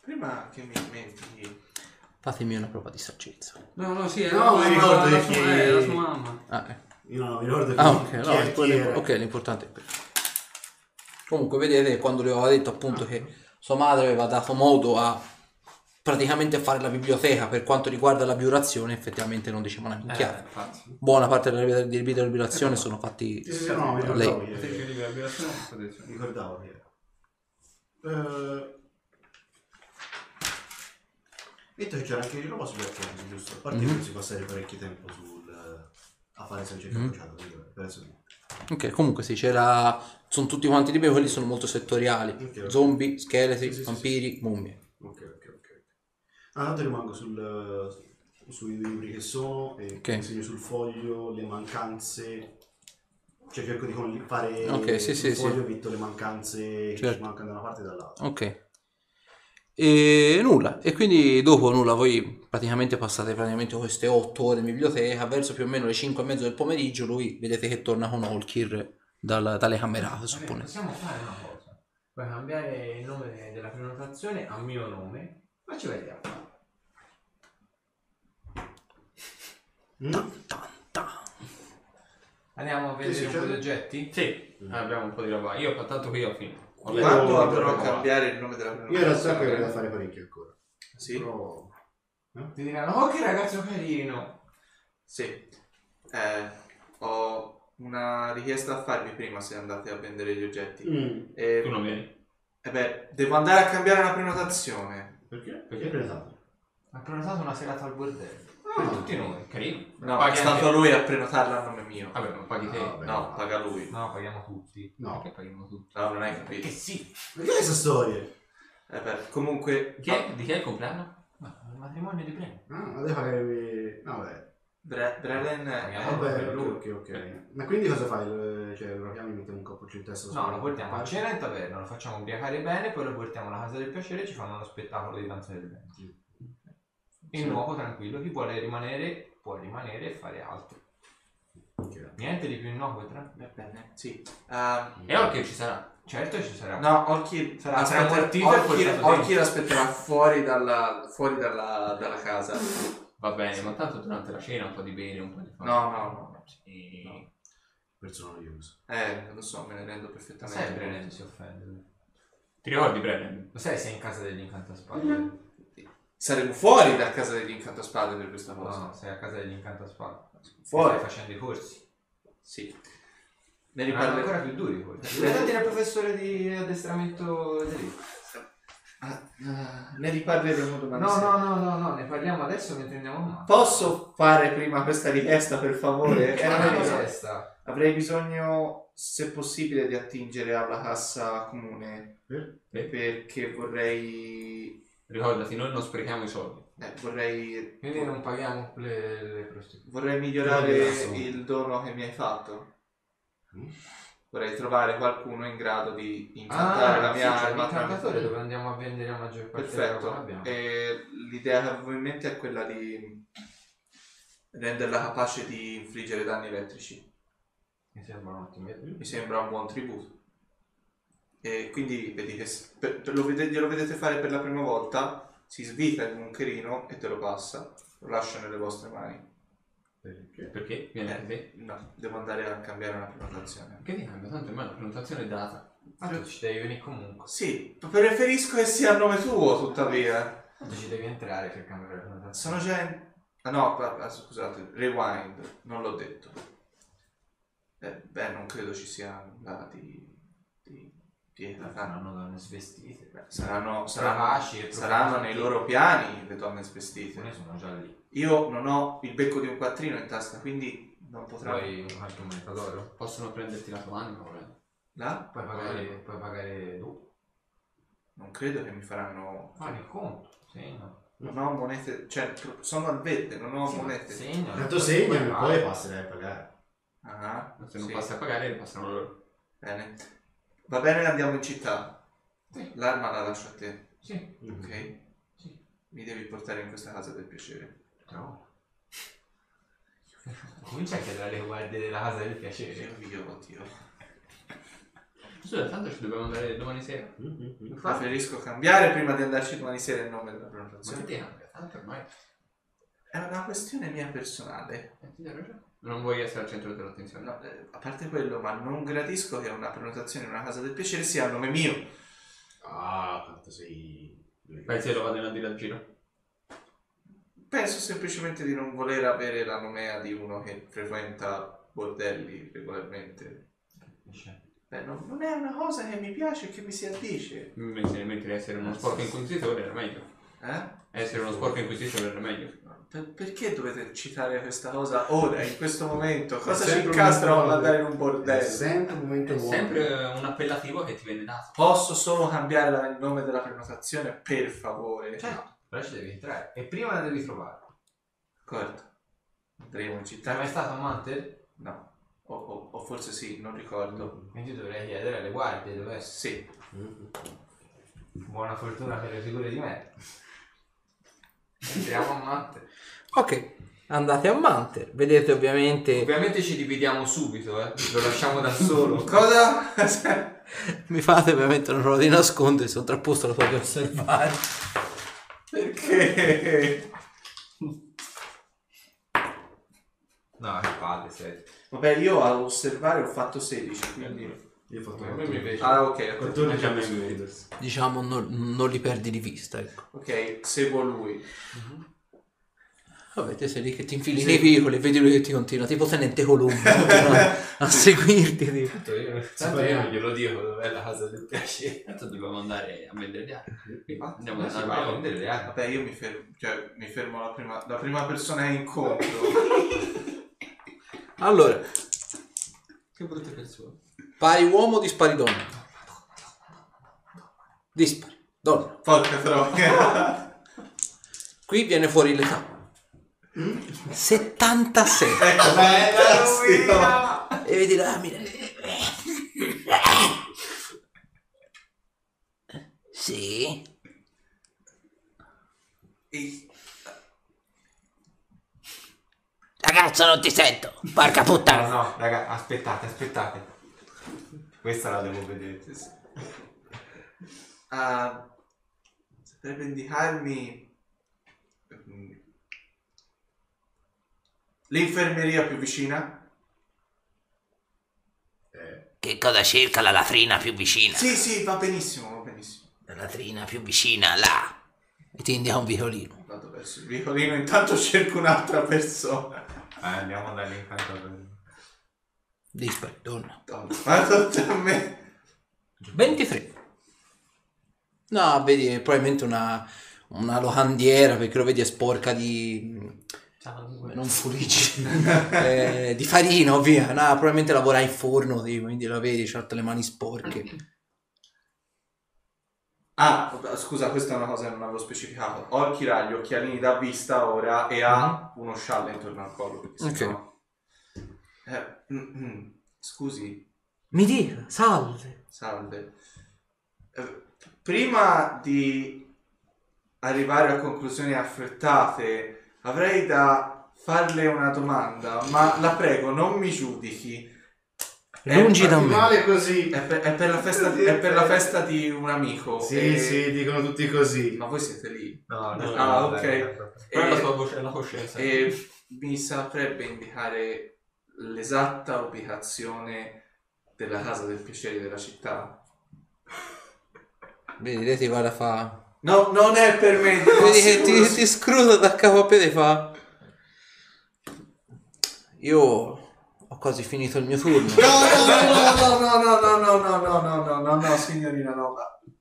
Prima che mi dimentichi, fatemi una prova di saggezza No, no, sì, è No, mi ricordo la che- sua, è la sua mamma. ah, eh. Io non mi ricordo Ah, chi- ok, chi no, è- quello- chi era. ok, l'importante è quello. Comunque, vedete, quando le aveva detto appunto che sua madre aveva dato modo a praticamente fare la biblioteca per quanto riguarda la biurazione, effettivamente non diceva una Eh, minchiata. infatti. Buona parte delle dei libri della biurazione sono fatti... Sì, sì, no, mi Lei. ricordavo era. Eh, Detto che c'era anche di roba sugli archetipi, giusto? A parte Mhm. che si passare parecchio tempo sul, a fare essa ricerca Mhm. crociata, quindi vabbè, per adesso no. Ok, comunque sì, c'era... Sono tutti quanti i libri, quelli sono molto settoriali. Ok, ok. Zombie, scheletri, Sì, sì, sì, vampiri, mummie. Ok, ok, ok. Ah, tanto rimango sul, sui libri che sono e Ok. segno sul foglio le mancanze. Cioè cerco di fare Ok, sì, sul sì, foglio metto le mancanze che Certo. ci mancano da una parte e dall'altra. Ok. E nulla, e quindi dopo nulla, voi praticamente passate praticamente queste otto ore in biblioteca, verso più o meno le 5 e mezzo del pomeriggio, lui vedete che torna con Olkir dal- dalle camerate, Vabbè, suppone. possiamo fare una cosa. Puoi cambiare il nome della prenotazione a mio nome, ma ci vediamo. Mm? Andiamo a vedere un po' di certo. oggetti? Sì, abbiamo un po' di roba. Io tanto qui ho finito. Ho Io- letto quando tutto andrò a che cambiare il nome della Io in realtà prenotazione? avrei da fare parecchio ancora. Sì? Però... Ti diranno, oh che ragazzo carino. Sì. Eh, ho una richiesta da farvi prima se andate a vendere gli oggetti. Mm. E, Tu non vieni? eh beh, devo andare a cambiare la prenotazione. Perché? Perché hai prenotato? Ha prenotato una serata al bordello. Ah. Per tutti noi. Carino. No, Paghi è stato anche- lui a prenotarla a nome mio. Vabbè, ma paghi te. Ah, vabbè. No, paga lui. No, paghiamo tutti. No. Perché paghiamo tutti? No, non hai capito. Perché sì. Perché queste storie? Eh beh, comunque, Chi è? Di chi è il compleanno? Il matrimonio di Breno. Ah, ma devi pagare... No, vabbè. Bre- Brelen Eh, è... Vabbè, per lui. ok, ok, ok. Ma quindi cosa fai? Lo- Cioè, lo chiami, mettiamo un cappuccio in testa? No, lo portiamo a cena in taverna, lo facciamo ubriacare bene, poi lo portiamo alla casa del piacere e ci fanno uno spettacolo di danza del vento. In Sì. nuovo, tranquillo, chi vuole rimanere può rimanere e fare altro. Ok. Niente di più innocuo e tranquillo. Va bene, sì. Ehm, E Orchid ci sarà. Certo ci sarà. no, Orchid Sarà aspetta- tramortito e Orchid- portato Orchid dentro. aspetterà fuori, dalla, fuori dalla, dalla casa. Va bene, ma tanto durante la cena un po' di bene, un po' di fame. No, no, no. Sì. No. Persona noiosa. Eh, lo so, me ne rendo perfettamente. sai Brennan si offende. Ti ricordi Brennan? Lo sai sei in casa degli incantaspade? Saremo fuori da casa degli incantaspade per questa cosa. No, sei a casa degli incantaspade. Fuori. Stai facendo i corsi. Sì. Ne riparleremo. ancora più duri i corsi. Vedete il professore di addestramento delitto. Ah, ah, ne riparleremo domani. No, sera. no, no, no, no, ne parliamo adesso mentre andiamo a mano. Posso fare prima questa richiesta, per favore? Era una richiesta. Avrei bisogno, se possibile, di attingere alla cassa comune. Per? Perché vorrei. Ricordati, noi non sprechiamo i soldi. eh, vorrei. Quindi non paghiamo le, le prostitute. Vorrei migliorare il dono che mi hai fatto. Mm. Vorrei trovare qualcuno in grado di incantare la mia Ah, sì, c'è arma l'incantatore tramite- dove andiamo a vendere la maggior parte Perfetto. E l'idea che avevo in mente è quella di renderla capace di infliggere danni elettrici. Mi sembra un ottimo. Mi sembra un buon tributo. E quindi vedi che per- per- lo, vede- glielo vedete fare per la prima volta, si svita il moncherino e te lo passa, lo lascia nelle vostre mani. Perché? Perché? Viene Eh, anche te. no, devo andare a cambiare una prenotazione. Che ti cambia? Tanto ormai la prenotazione è data. Ma tu ci devi venire comunque. Sì, preferisco che sia a nome tuo, tuttavia. Tu ci devi entrare per cambiare la prenotazione. Sono già in... Ah no, pa- pa- scusate, rewind, non l'ho detto. Eh, beh, non credo ci sia nulla di, di pietra. Saranno donne svestite. Beh, saranno, saranno, e saranno nei loro piani le donne svestite. Ne sono già lì. Io non ho il becco di un quattrino in tasca, quindi non potrò... Vuoi qualche moneta d'oro? Possono prenderti la tua anima, volendo. Là? Puoi pagare, puoi pagare dopo. Non credo che mi faranno... Fai il conto. Segno. Non ho monete... Cioè, sono al verde, non ho Sì, monete. Segno. Tanto segnami, poi passerai a pagare. Ah, Se non sì. passi a pagare, le passano loro. Bene. Va bene, andiamo in città. Sì. L'arma la lascio a te, Sì. ok? Sì. Mi devi portare in questa casa del piacere. No. Comincia a chiedere alle guardie della casa del piacere. Io, io, oddio. Scusa, tanto ci dobbiamo andare domani sera. Mhm. Preferisco cambiare prima di andarci domani sera il nome della Ma che prenotazione. ti cambia? Tanto ormai. È una questione mia personale. eh, ti dai ragione. Non vuoi essere al centro dell'attenzione. No, eh, a parte quello, ma non gradisco che una prenotazione in una casa del piacere sia a nome mio. Ah, quanto sei... Pensi che lo vado a dire al giro? Penso semplicemente di non voler avere la nomea di uno che frequenta bordelli regolarmente. Beh, non, non è una cosa che mi piace e che mi si addice. Mentre, mentre essere uno sporco inquisitore era meglio. Eh? Essere uno sporco inquisitore era meglio. Per- perché dovete citare questa cosa ora, in questo momento? Cosa ci incastra a modo- andare in un È bordello? sempre un momento È nuovo. sempre un appellativo che ti viene dato. Posso solo cambiare la- il nome della prenotazione, per favore? Certo, però ci devi entrare. E prima la devi trovare. D'accordo. Andremo in Sei città? mai stato a Mantel? No. O, o- o forse sì, non ricordo. Quindi dovrei chiedere alle guardie dove essere. Sì. Buona fortuna per le figure di me. Entriamo a Mantel. Ok, andate a Manter. Vedete ovviamente... Ovviamente ci dividiamo subito, eh. Lo lasciamo da solo. Cosa? Mi fate ovviamente una prova di nascondere, sovrapposto la tua di osservare. Perché? No, che palle, sei. Vabbè, io a osservare ho fatto 16, quindi... Io ho fatto A me mi piace. Ah, ok, 14 Anche a anni Raiders. Diciamo, non, non li perdi di vista, ecco. ok, seguo lui. Vabbè, te sei lì che ti infili nei vicoli e vedi lui che ti continua, tipo tenente Colombo, a seguirti. tipo. Tanto io, tanto io non glielo dico dov'è la casa del piacere. Tanto dobbiamo andare a vendere gli altri. Andiamo Andiamo a a va a vendere le armi. Vabbè, io mi fermo, cioè, mi fermo la prima, la prima persona che incontro. Allora, Che brutte persone. Pari uomo, dispari donna. Dispari, donna. Porca troia. Qui viene fuori l'età. 76. ecco, fantastico. E vedi là, mira. Sì. Ragazzo, non ti sento. Porca No, puttana. no, raga, aspettate, aspettate. Questa la devo vedere. Ah, saprebbe indicarmi mm, L'infermeria più vicina? Che cosa cerca la latrina più vicina? Sì, sì, va benissimo, va benissimo. La latrina più vicina, là. E ti indica un vicolino. Vado verso il vicolino, intanto cerco un'altra persona. Eh, andiamo dall'incantatore. Dispari, donna. Ma tutta a me. 23. No, vedi, è probabilmente una, una locandiera perché lo vedi è sporca di... Non pulisci. Eh, di farina, ovvia. No, probabilmente lavora in forno, di- quindi la vedi, c'ha tutte le mani sporche. Ah, scusa, questa è una cosa che non avevo specificato. Ho il chiraglio, gli occhialini da vista ora e ha uno scialle intorno al collo. Ok. Eh, mm, mm, scusi, Mi dica, salve. salve. Eh, prima di arrivare a conclusioni affrettate, avrei da farle una domanda, ma la prego, non mi giudichi. È- Lungi da me. male così. È per, è per la festa, è per la festa di un amico. Sì, e- sì, dicono tutti così. Ma voi siete lì. No, no, ah, no, ok. dai, Quella è la sua voce, la coscienza. E mi saprebbe indicare l'esatta ubicazione della casa del piacere della città? Vedi, lei ti guarda fa... No, non è per me. Vedi che ti, ti scruta da capo a piede e fa... Io ho quasi finito il mio turno. No, no, no, no, no, no, no, no, no, no, no, no, signorina, no.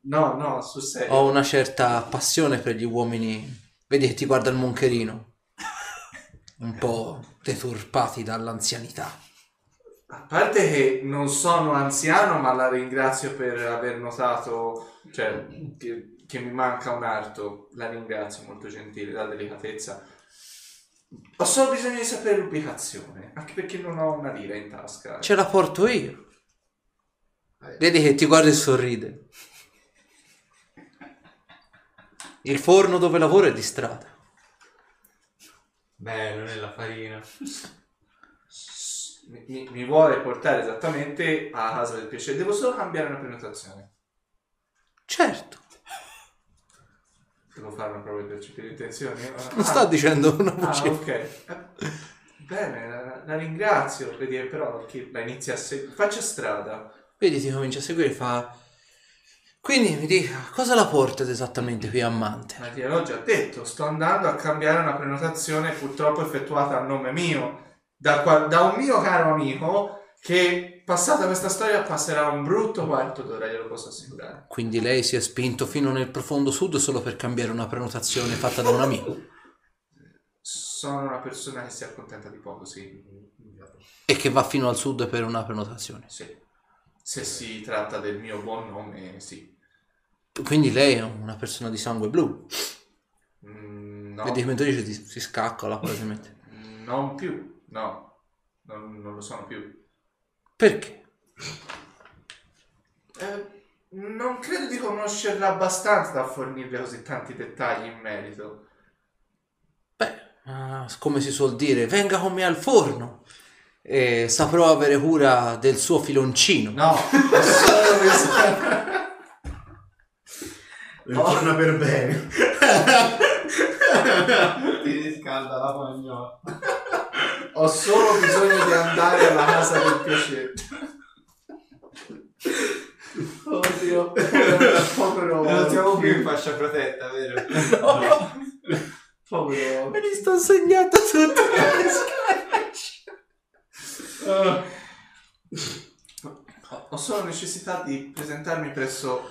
No, no, sul serio. Ho una certa passione per gli uomini. Vedi che ti guarda il moncherino. Un po' deturpati dall'anzianità. A parte che non sono anziano, ma la ringrazio per aver notato, cioè, che, che mi manca un arto. La ringrazio, molto gentile, la delicatezza. Ho solo bisogno di sapere l'ubicazione, anche perché non ho una lira in tasca. Ce la porto io. Vedi che ti guarda e sorride. Il forno dove lavoro è di strada. Bello nella farina. Mi, mi- vuole portare esattamente alla casa del piacere. Devo solo cambiare una prenotazione. Certo, Devo fare una prova di percepire intenzioni? non sta dicendo una Ah, voce. ok. Eh, Bene, la, la ringrazio. Vedi, però che la inizia a seguire. Faccia strada. Vedi, ti comincia a seguire e fa... Quindi mi dica, cosa la porta esattamente qui a Mante? Ma ti l'ho già detto, sto andando a cambiare una prenotazione purtroppo effettuata a nome mio. Da, da un mio caro amico che passata questa storia passerà un brutto quarto d'ora, glielo posso assicurare. Quindi lei si è spinto fino nel profondo sud solo per cambiare una prenotazione fatta da un amico. Sono una persona che si accontenta di poco, sì. E che va fino al sud per una prenotazione. Sì. Se si tratta del mio buon nome, sì. Quindi lei è una persona di sangue blu. Mm, no, Vedi mentre dice si, si scaccola praticamente. non più, no. Non, non lo sono più. Perché? Eh, non credo di conoscerla abbastanza da fornirle così tanti dettagli in merito. Beh, ah, come si suol dire, venga con me al forno e saprò avere cura del suo filoncino. No, solo bisogno... Torna per bene. Ti riscalda la pagnola. Ho solo bisogno di andare alla casa del piacere. Oddio, povero, povero. Non siamo più in fascia protetta, vero? Povero. Me li sto segnando tutti. Ho- Ho solo necessità di presentarmi presso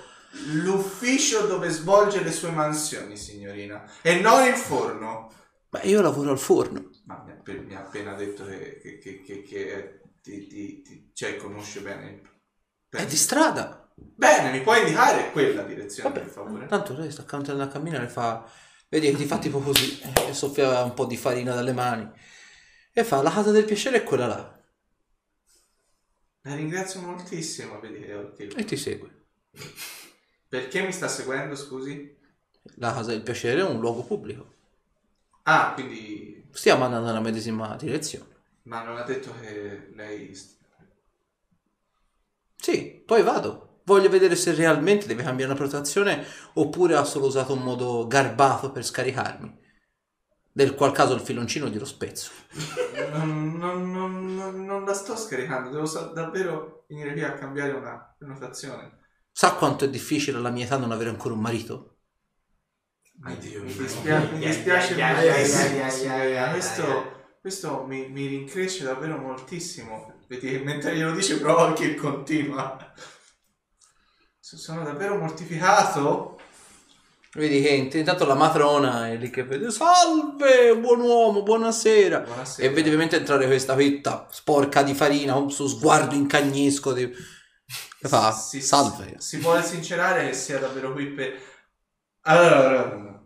l'ufficio dove svolge le sue mansioni, signorina. E non il forno. Beh, io lavoro al forno. Ma mi ha, appe- mi ha appena detto che, che, che, che, che ti, ti- ti- cioè, conosce bene. È di strada. Bene, mi puoi indicare quella direzione, Vabbè, per favore? Tanto lei sta cantando a camminare e fa... Vedi che ti fa tipo così eh, e soffia un po' di farina dalle mani. E fa, la casa del piacere è quella là. La ringrazio moltissimo, vedi E ti segue. Perché mi sta seguendo, scusi? La casa del piacere è un luogo pubblico. Ah, quindi... Stiamo andando nella medesima direzione. Ma non ha detto che lei... Sì, poi vado. Voglio vedere se realmente deve cambiare una prenotazione oppure ha solo usato un modo garbato per scaricarmi. Del qual caso il filoncino glielo spezzo. Non, non- non- non- la sto scaricando, devo davvero venire qui a cambiare una prenotazione. Sa quanto è difficile alla mia età non avere ancora un marito? Mi dispiace, mi dispiace ai, Questo, questo mi, mi rincresce davvero moltissimo. Vedi che mentre glielo dice però che continua. So- Sono davvero mortificato. Vedi che int- intanto la matrona è lì che vede Salve, buon uomo, buonasera. Buonasera. E vedi ovviamente entrare questa fitta sporca di farina, con suo sguardo incagnesco. Di... Fa? Si- si- Salve. Si vuole sincerare che sia davvero qui per... Allora,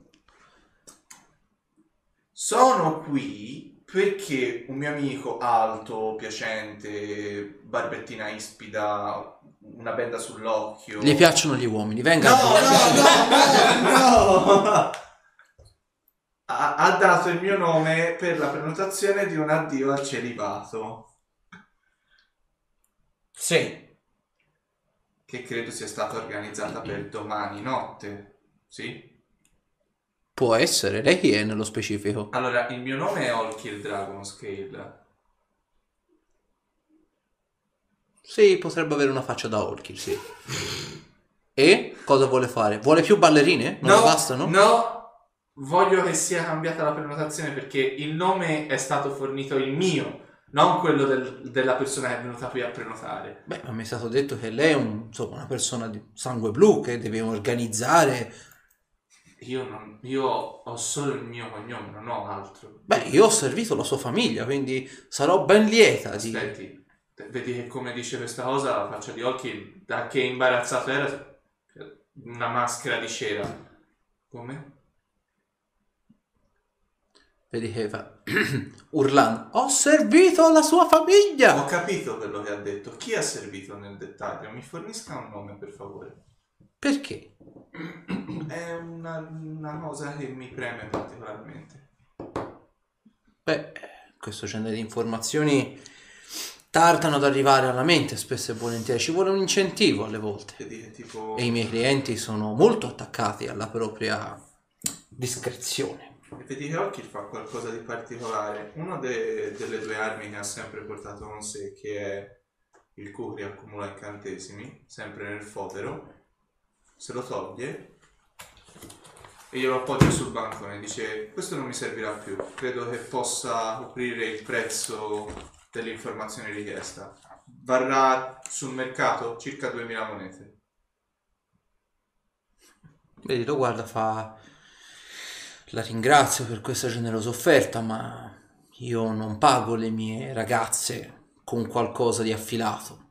sono qui perché un mio amico alto, piacente, barbettina ispida, una benda sull'occhio... Gli piacciono gli uomini, venga. No, no, no, no, no! Ha, ha dato il mio nome per la prenotazione di un addio al celibato, Sì. Che credo sia stata organizzata per domani notte. Sì? Può essere, lei chi è nello specifico? Allora, il mio nome è Olkir Dragon Scale. Sì, potrebbe avere una faccia da Orchid, sì. E cosa vuole fare? Vuole più ballerine? Non le bastano? No, voglio che sia cambiata la prenotazione perché il nome è stato fornito il mio, non quello del- della persona che è venuta qui a prenotare. Beh, ma mi è stato detto che lei è un- insomma, una persona di sangue blu che deve organizzare. Io, non, io ho solo il mio cognome, non ho altro. Beh, io ho servito la sua famiglia, quindi sarò ben lieta di... Aspetti, vedi che come dice questa cosa la faccia di Olkir, da che imbarazzato era, una maschera di cera. Come? Vedi che fa urlando. Ho servito la sua famiglia! Ho capito quello che ha detto. Chi ha servito nel dettaglio? Mi fornisca un nome, per favore. Perché? È una, una cosa che mi preme particolarmente. Beh, questo genere di informazioni tardano ad arrivare alla mente spesso e volentieri. Ci vuole un incentivo alle volte. Che tipo... E i miei clienti sono molto attaccati alla propria discrezione. Vedi che Orchid fa qualcosa di particolare. Una de- delle due armi che ha sempre portato con sé, che è il Kukri accumula incantesimi, sempre nel fodero, se lo toglie e glielo appoggia sul bancone. Dice, questo non mi servirà più. Credo che possa coprire il prezzo dell'informazione richiesta. Varrà sul mercato circa 2000 monete. Vedi, lo guarda, fa... La ringrazio per questa generosa offerta, ma io non pago le mie ragazze con qualcosa di affilato.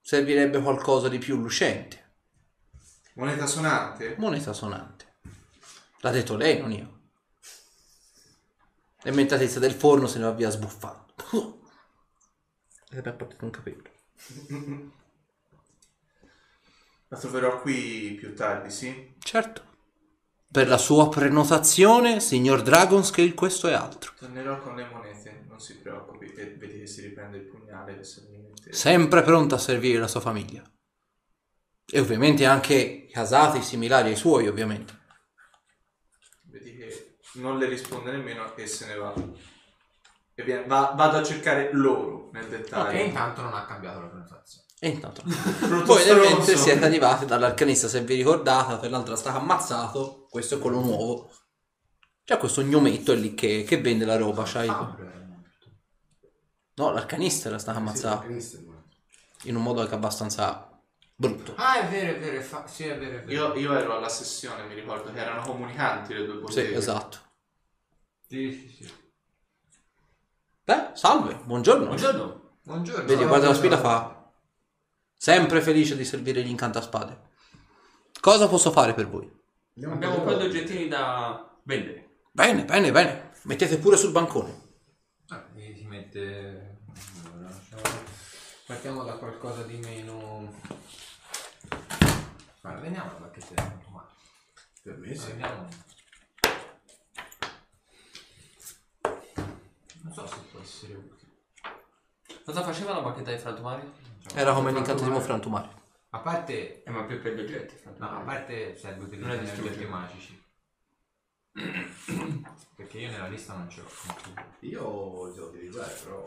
Servirebbe qualcosa di più lucente. Moneta sonante? Moneta sonante. L'ha detto lei, non io. E mentre tizia del forno se ne va via sbuffando. E mi ha portato un capello. La troverò qui più tardi, sì? Certo. Per la sua prenotazione, signor Dragonscale, questo è altro. Tornerò con le monete, non si preoccupi. E vedi che si riprende il pugnale che se mi mette. Sempre pronto a servire la sua famiglia. E ovviamente anche casati similari ai suoi, ovviamente. Vedi che non le risponde nemmeno e se ne va. E viene- va- vado a cercare loro nel E dettaglio. intanto non ha cambiato la prenotazione. E intanto... Poi stronzo. siete arrivati dall'arcanista, se vi ricordate, per l'altro è stato ammazzato, questo è quello nuovo. C'è questo gnometto lì che, che vende la roba, c'hai... No, l'arcanista era stato ammazzato in un modo anche abbastanza brutto. Ah, è vero, è vero, è fa- sì, è vero, è vero. Io, io ero alla sessione, mi ricordo che erano comunicanti le due Sì, botteghe. esatto. Sì, sì, sì. Beh, salve, buongiorno. Buongiorno. Buongiorno. Vedi, guarda la spilla fa. Sempre felice di servire gli incantaspade. Cosa posso fare per voi? Abbiamo un po' di oggettini da vendere. Bene, bene, bene. Mettete pure sul bancone. Ah, e si mette... allora, lasciamo- Partiamo da qualcosa di meno... Guarda, vediamo la bacchetta di automato. Per me sì. Vediamo. Non so se può essere utile. Cosa faceva la bacchetta di frantumari? Era come l'incantesimo frantumare. A parte... Eh, ma più per gli oggetti. No, a parte serve è gli oggetti magici. Perché io nella lista non ce l'ho. Io li devo utilizzare, però.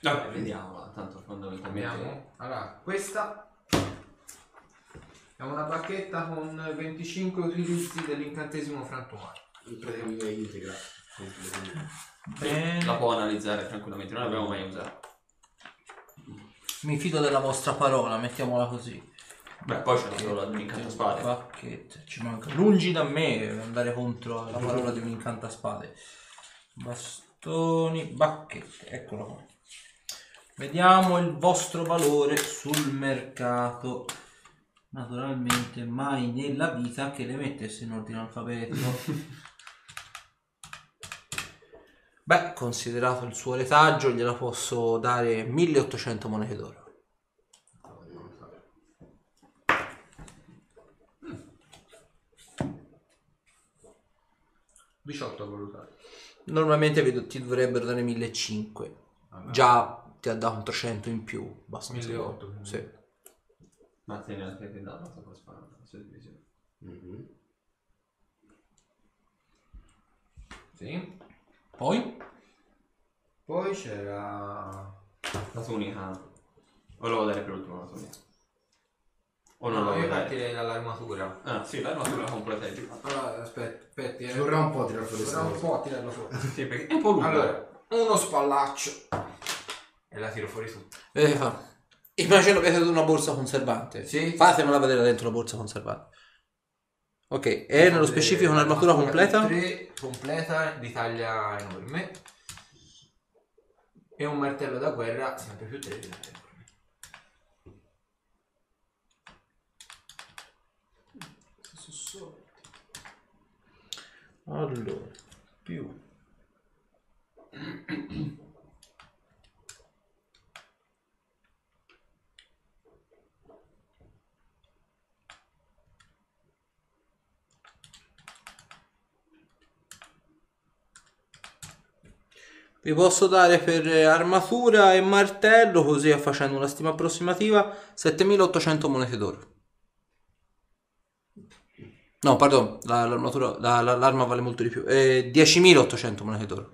Vabbè, vediamola, tanto fondamentalmente... Abbiamo allora, questa è una bacchetta con 25 utilizzi dell'incantesimo frantumare. Praticamente integra. La può analizzare tranquillamente, non l'abbiamo mai usato. Mi fido della vostra parola, mettiamola così. Beh, poi c'è la parola di un incantaspade. Bacchette, ci manca. Lungi da me andare contro la parola di un incantaspade. Bastoni, bacchette, eccolo qua. Vediamo il vostro valore sul mercato. Naturalmente mai nella vita che le mettesse in ordine alfabetico. Beh, considerato il suo retaggio, gliela posso dare 1800 monete d'oro. 18 a valutare. Normalmente vedo ti dovrebbero dare 1500. Già ti ha dato un 300 in più. Abbastanza. 1800, Sì. Ma te ne anche che dà la tua spada, la sua divisione. Mhm. Sì. Poi? Poi c'era... La tunica. O lo vuoi dare per ultimo la tunica? O non No, lo io vuoi dare? partirei dall'armatura. Ah, sì, l'armatura completa è giù. Allora, aspetta. Ci eh. vorrà un po' a tirare fuori Vorrà un po' a tirarlo fuori. Sì, perché è un po' lungo. Allora, uno spallaccio. E la tiro fuori tutta. Vedete fa. Immagino avete una borsa conservante. Sì. Fatemela vedere dentro la borsa conservante. Ok, e nello specifico un'armatura completa? 3 completa di taglia enorme. E un martello da guerra sempre più 3 di taglia enorme. Allora, più. Vi posso dare per armatura e martello, così facendo una stima approssimativa, 7800 monete d'oro. No, pardon, la- l'armatura, la- la- l'arma vale molto di più. Eh, 10.800 monete d'oro.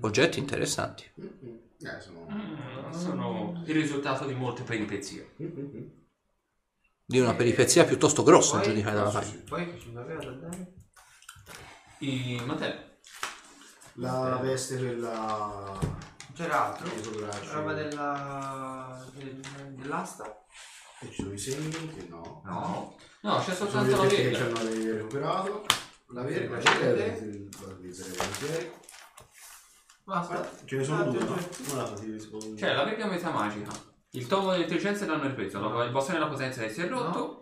Oggetti interessanti. Eh, sono... Sono il risultato di molte peripezie. Di una peripezia piuttosto grossa a Poi- giudicare dalla pagina. sì. Poi che ci aveva da dare? I mantelli. La veste quella... C'era altro? Braccio. Roba della... del- dell'asta? E ci sono i segni che no. No. No, c'è Ci sono soltanto la oggetti che ci verga. hanno recuperato. La verga c'è c'è. la utilizzerei volentieri. Basta. Ce ne sono Ah, due, no? Una ti rispondo. Cioè, la verga metà magica. Il tomo dell'intelligenza danno il prezzo. No. Il bastone della potenza si è rotto.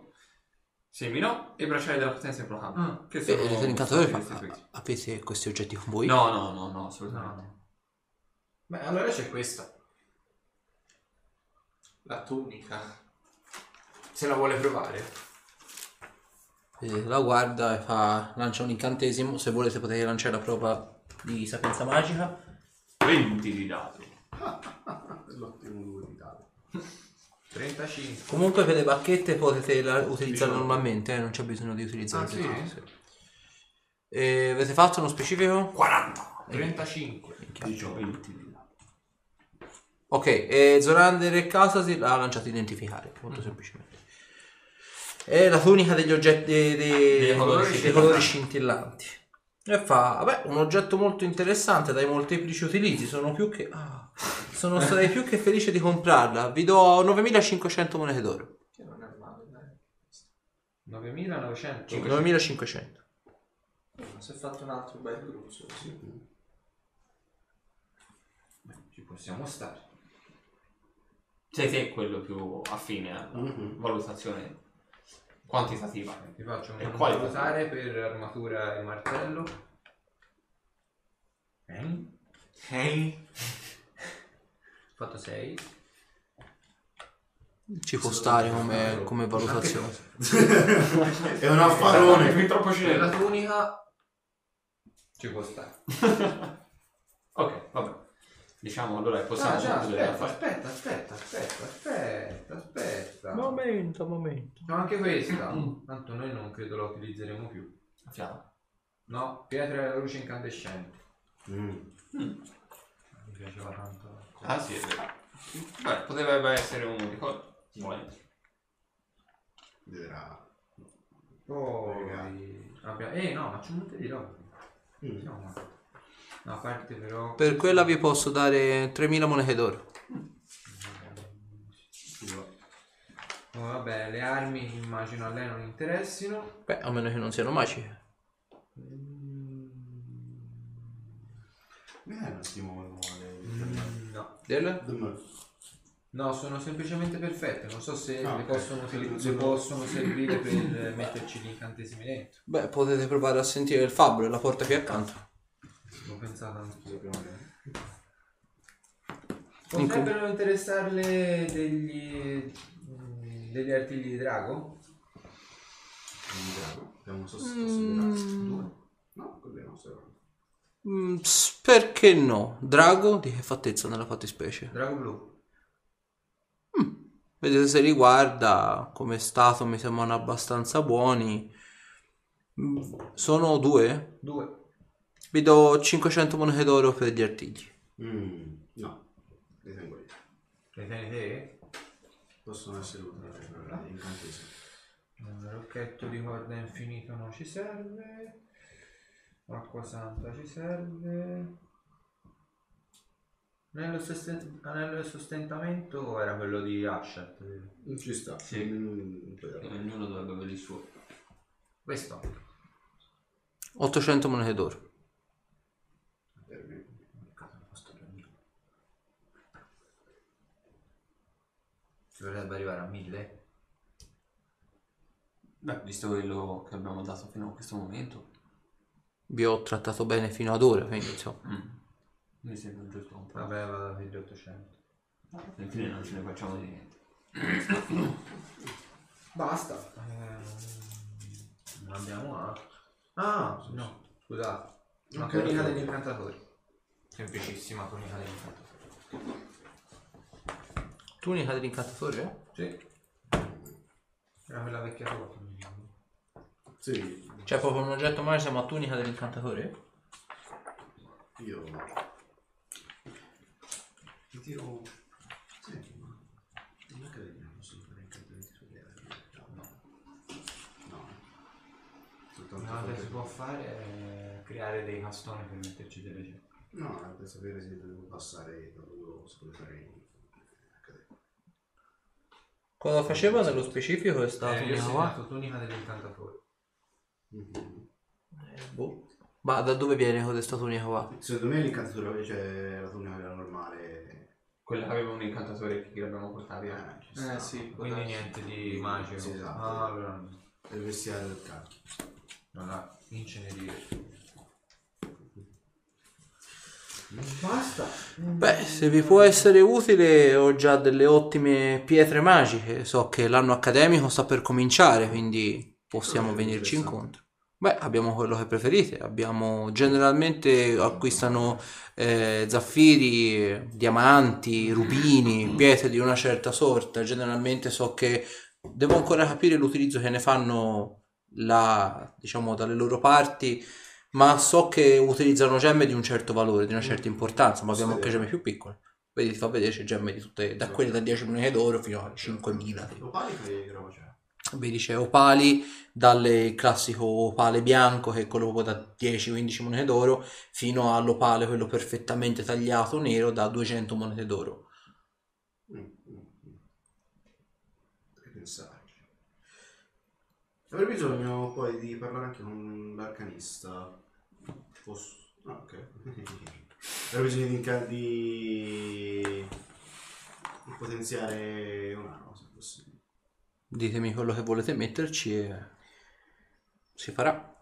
Semi no. E i bracciali della potenza implacabile. Ah. Che E sono eh, l'incantatore fa... restituiti. Avete questi oggetti con voi? No, no, no, no, assolutamente. No. Beh, allora c'è questa. La tunica. Se la vuole provare. Vedete, la guarda e fa... lancia un incantesimo. Se volete potete lanciare la prova di sapienza magica. 20 di dati. L'ottimo tale. 35. Comunque per le bacchette potete la- utilizzarle normalmente, eh, non c'è bisogno di utilizzare Ah, sì? E avete fatto uno specifico? 40. 35. 20 di. Ok, e Zorander e Casasi l'ha lanciato identificare, molto semplicemente. E la tunica degli oggetti dei, dei- Dei colori colori scintillanti. E fa, vabbè, un oggetto molto interessante dai molteplici utilizzi, sono più che... ah, sono stati più che felice di comprarla. Vi do 9500 monete d'oro. Che non è male, dai. 9900. 9500. Si è fatto un altro bel gruzzo. Ci possiamo stare. Sei te quello più affine alla Mhm. valutazione quantitativa. Ti faccio E un quale valutare per armatura e martello. Ok. Fatto 6. Ci può stare come, come valutazione. È un affarone. Fin troppo cinese. la tunica ci può stare. Ok, vabbè. Diciamo allora che possiamo Ah, già, concludere aspetta, fase. aspetta, aspetta, aspetta, aspetta, aspetta. momento, un momento. No, anche questa. Tanto noi non credo la utilizzeremo più. Fiamma. No, pietra della luce incandescente. Mm. Mi piaceva tanto. Ah sì, è vero. Beh, potrebbe essere un ricordo. Volendo. Vedrà. Poi abbiamo... Eh no, ma c'è un monte di roba. Mm. No, ma... no, a parte però... Per quella vi posso dare 3000 monete d'oro. Oh, vabbè, le armi immagino a lei non interessino. Beh, a meno che non siano magiche. Mi dai un attimo Mm. Del? No, sono semplicemente perfette. Non so se Ah, le, ok. possono, utili- se possono servire per metterci gli incantesimi dentro. Beh, potete provare a sentire il fabbro e la porta qui accanto. L'ho pensato anch'io. In cu- Potrebbero interessarle degli, mm, degli artigli di drago? Un drago. Abbiamo sostituito due. No, quelli no, se Mm, perché no? Drago di che fattezza nella fattispecie? Drago blu. Vedete se riguarda come stato mi sembrano abbastanza buoni. Mm, Sono due? Due. Vi do 500 monete d'oro per gli artigli. Mm. No, li tengo io. Le tieni te? Possono essere utili per gli incantesimi. Un rocchetto di corda infinito non ci serve. Acqua santa ci serve. Anello, sosten- anello di sostentamento era quello di Ashat. Non ci sta. Sì. Mm, dopo. Ognuno dovrebbe avere il suo. Questo. 800 monete d'oro. Ci dovrebbe arrivare a 1000. Beh, visto quello che abbiamo dato fino a questo momento, Vi ho trattato bene fino ad ora, quindi insomma. mm, mi sembra giusto un po'. Vabbè, vado per gli 800. Alla fine non ce ne facciamo di niente. Basta. non abbiamo altro. Ah, no, scusate. Una Ok, tunica ok. degli incantatori. Semplicissima tunica degli incantatori. Tunica dell'incantatore? Sì. Era quella vecchia foto. Sì, C'è proprio un oggetto magico, si chiama tunica dell'incantatore? io... Ti tiro... Ma... Non è che non posso fare incantamenti sulle armi. No, no. No. Soltanto cosa che si può fare è creare dei castoni per metterci delle gemme. No, è per sapere se devo passare da dove si può fare in accademia. Cosa faceva nello specifico questa Eh, io ho segnato tunica dell'incantatore. Mhm. Eh, boh. Ma da dove viene questa tunica qua? Secondo me l'incantatore c'è la tunica quella normale. Quella che aveva un incantatore che l'abbiamo portata via. Eh, ci sta. Eh sì, Quindi niente di magico. Sì, esatto. Ah, allora no. Per il vestiario del cacchio. non ha incenerire. Basta. Beh, se vi può essere utile, ho già delle ottime pietre magiche. So che l'anno accademico sta per cominciare, quindi possiamo Eh, venirci incontro. Beh, abbiamo quello che preferite. Abbiamo generalmente acquistano eh, zaffiri, diamanti, rubini, pietre di una certa sorta. Generalmente so che devo ancora capire l'utilizzo che ne fanno la, diciamo, dalle loro parti, ma so che utilizzano gemme di un certo valore, di una certa importanza, ma abbiamo anche gemme più piccole. Vedi, ti fa vedere c'è gemme di tutte, da quelle da 10 monete d'oro fino a 5.000. tipo. Opali che roba c'è? Vedi c'è opali, dalle classico opale bianco che è quello da 10-15 monete d'oro, fino all'opale quello perfettamente tagliato nero da 200 monete d'oro. Pensarci. Avrei bisogno poi di parlare anche con l'arcanista. Posso... Ah, ok. Avrei bisogno di, di... di potenziare se possibile. Ditemi quello che volete metterci e si farà.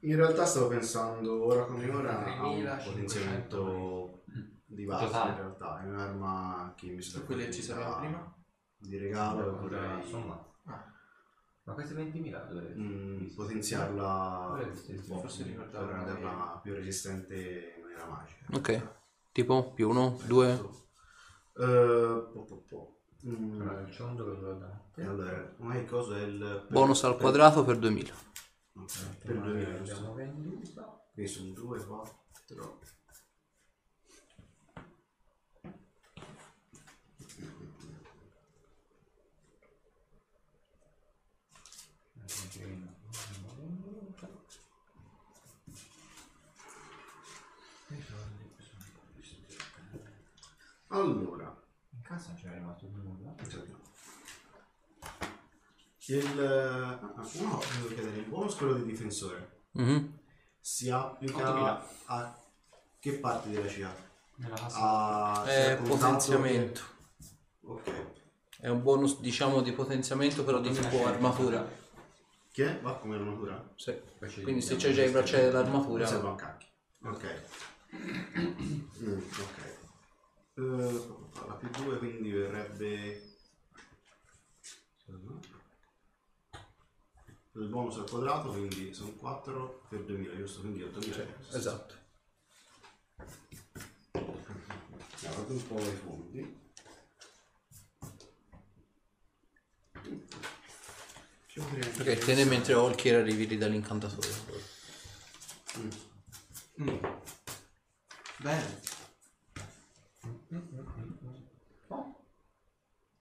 In realtà stavo pensando, ora come ora, a un 3.500 potenziamento di base Totale. in realtà. È un'arma che mi Su quelle ci sarà prima? Di regalo vorrei insomma. Ma queste 20.000 dove? mm, potenziarla Quelle che si- forse per ricordavo renderla più resistente in maniera magica. Ok. Tipo più uno, due. Eh, po, po, po. Mm, Allora, c'è un dollaro da E allora, ma che cosa è il... Bonus al quadrato per 2000. ok, Per 2000, abbiamo venduta. Quindi sono 2, 4... Allora, In casa c'era rimasto nulla. Il... ah, ah, no, devo chiedere, il bonus quello del difensore Mhm. si applica 8000. a che parte della CA? Nella casa. A... È sia contatto potenziamento. che- Ok. È un bonus, diciamo, di potenziamento, però di tipo armatura. Che? Va come armatura? Sì. Quindi se c'è già i queste bracciali due. dell'armatura. Mi serve un cacchio. Ok. Mm, ok. Eh, la più 2 quindi verrebbe... Il bonus al quadrato quindi sono 4 per 2000, giusto? Quindi 8000. Esatto. Guarda un po' i fondi. Ok, tieni mentre Olkier arrivi lì dall'incantatore. Mm. Bene.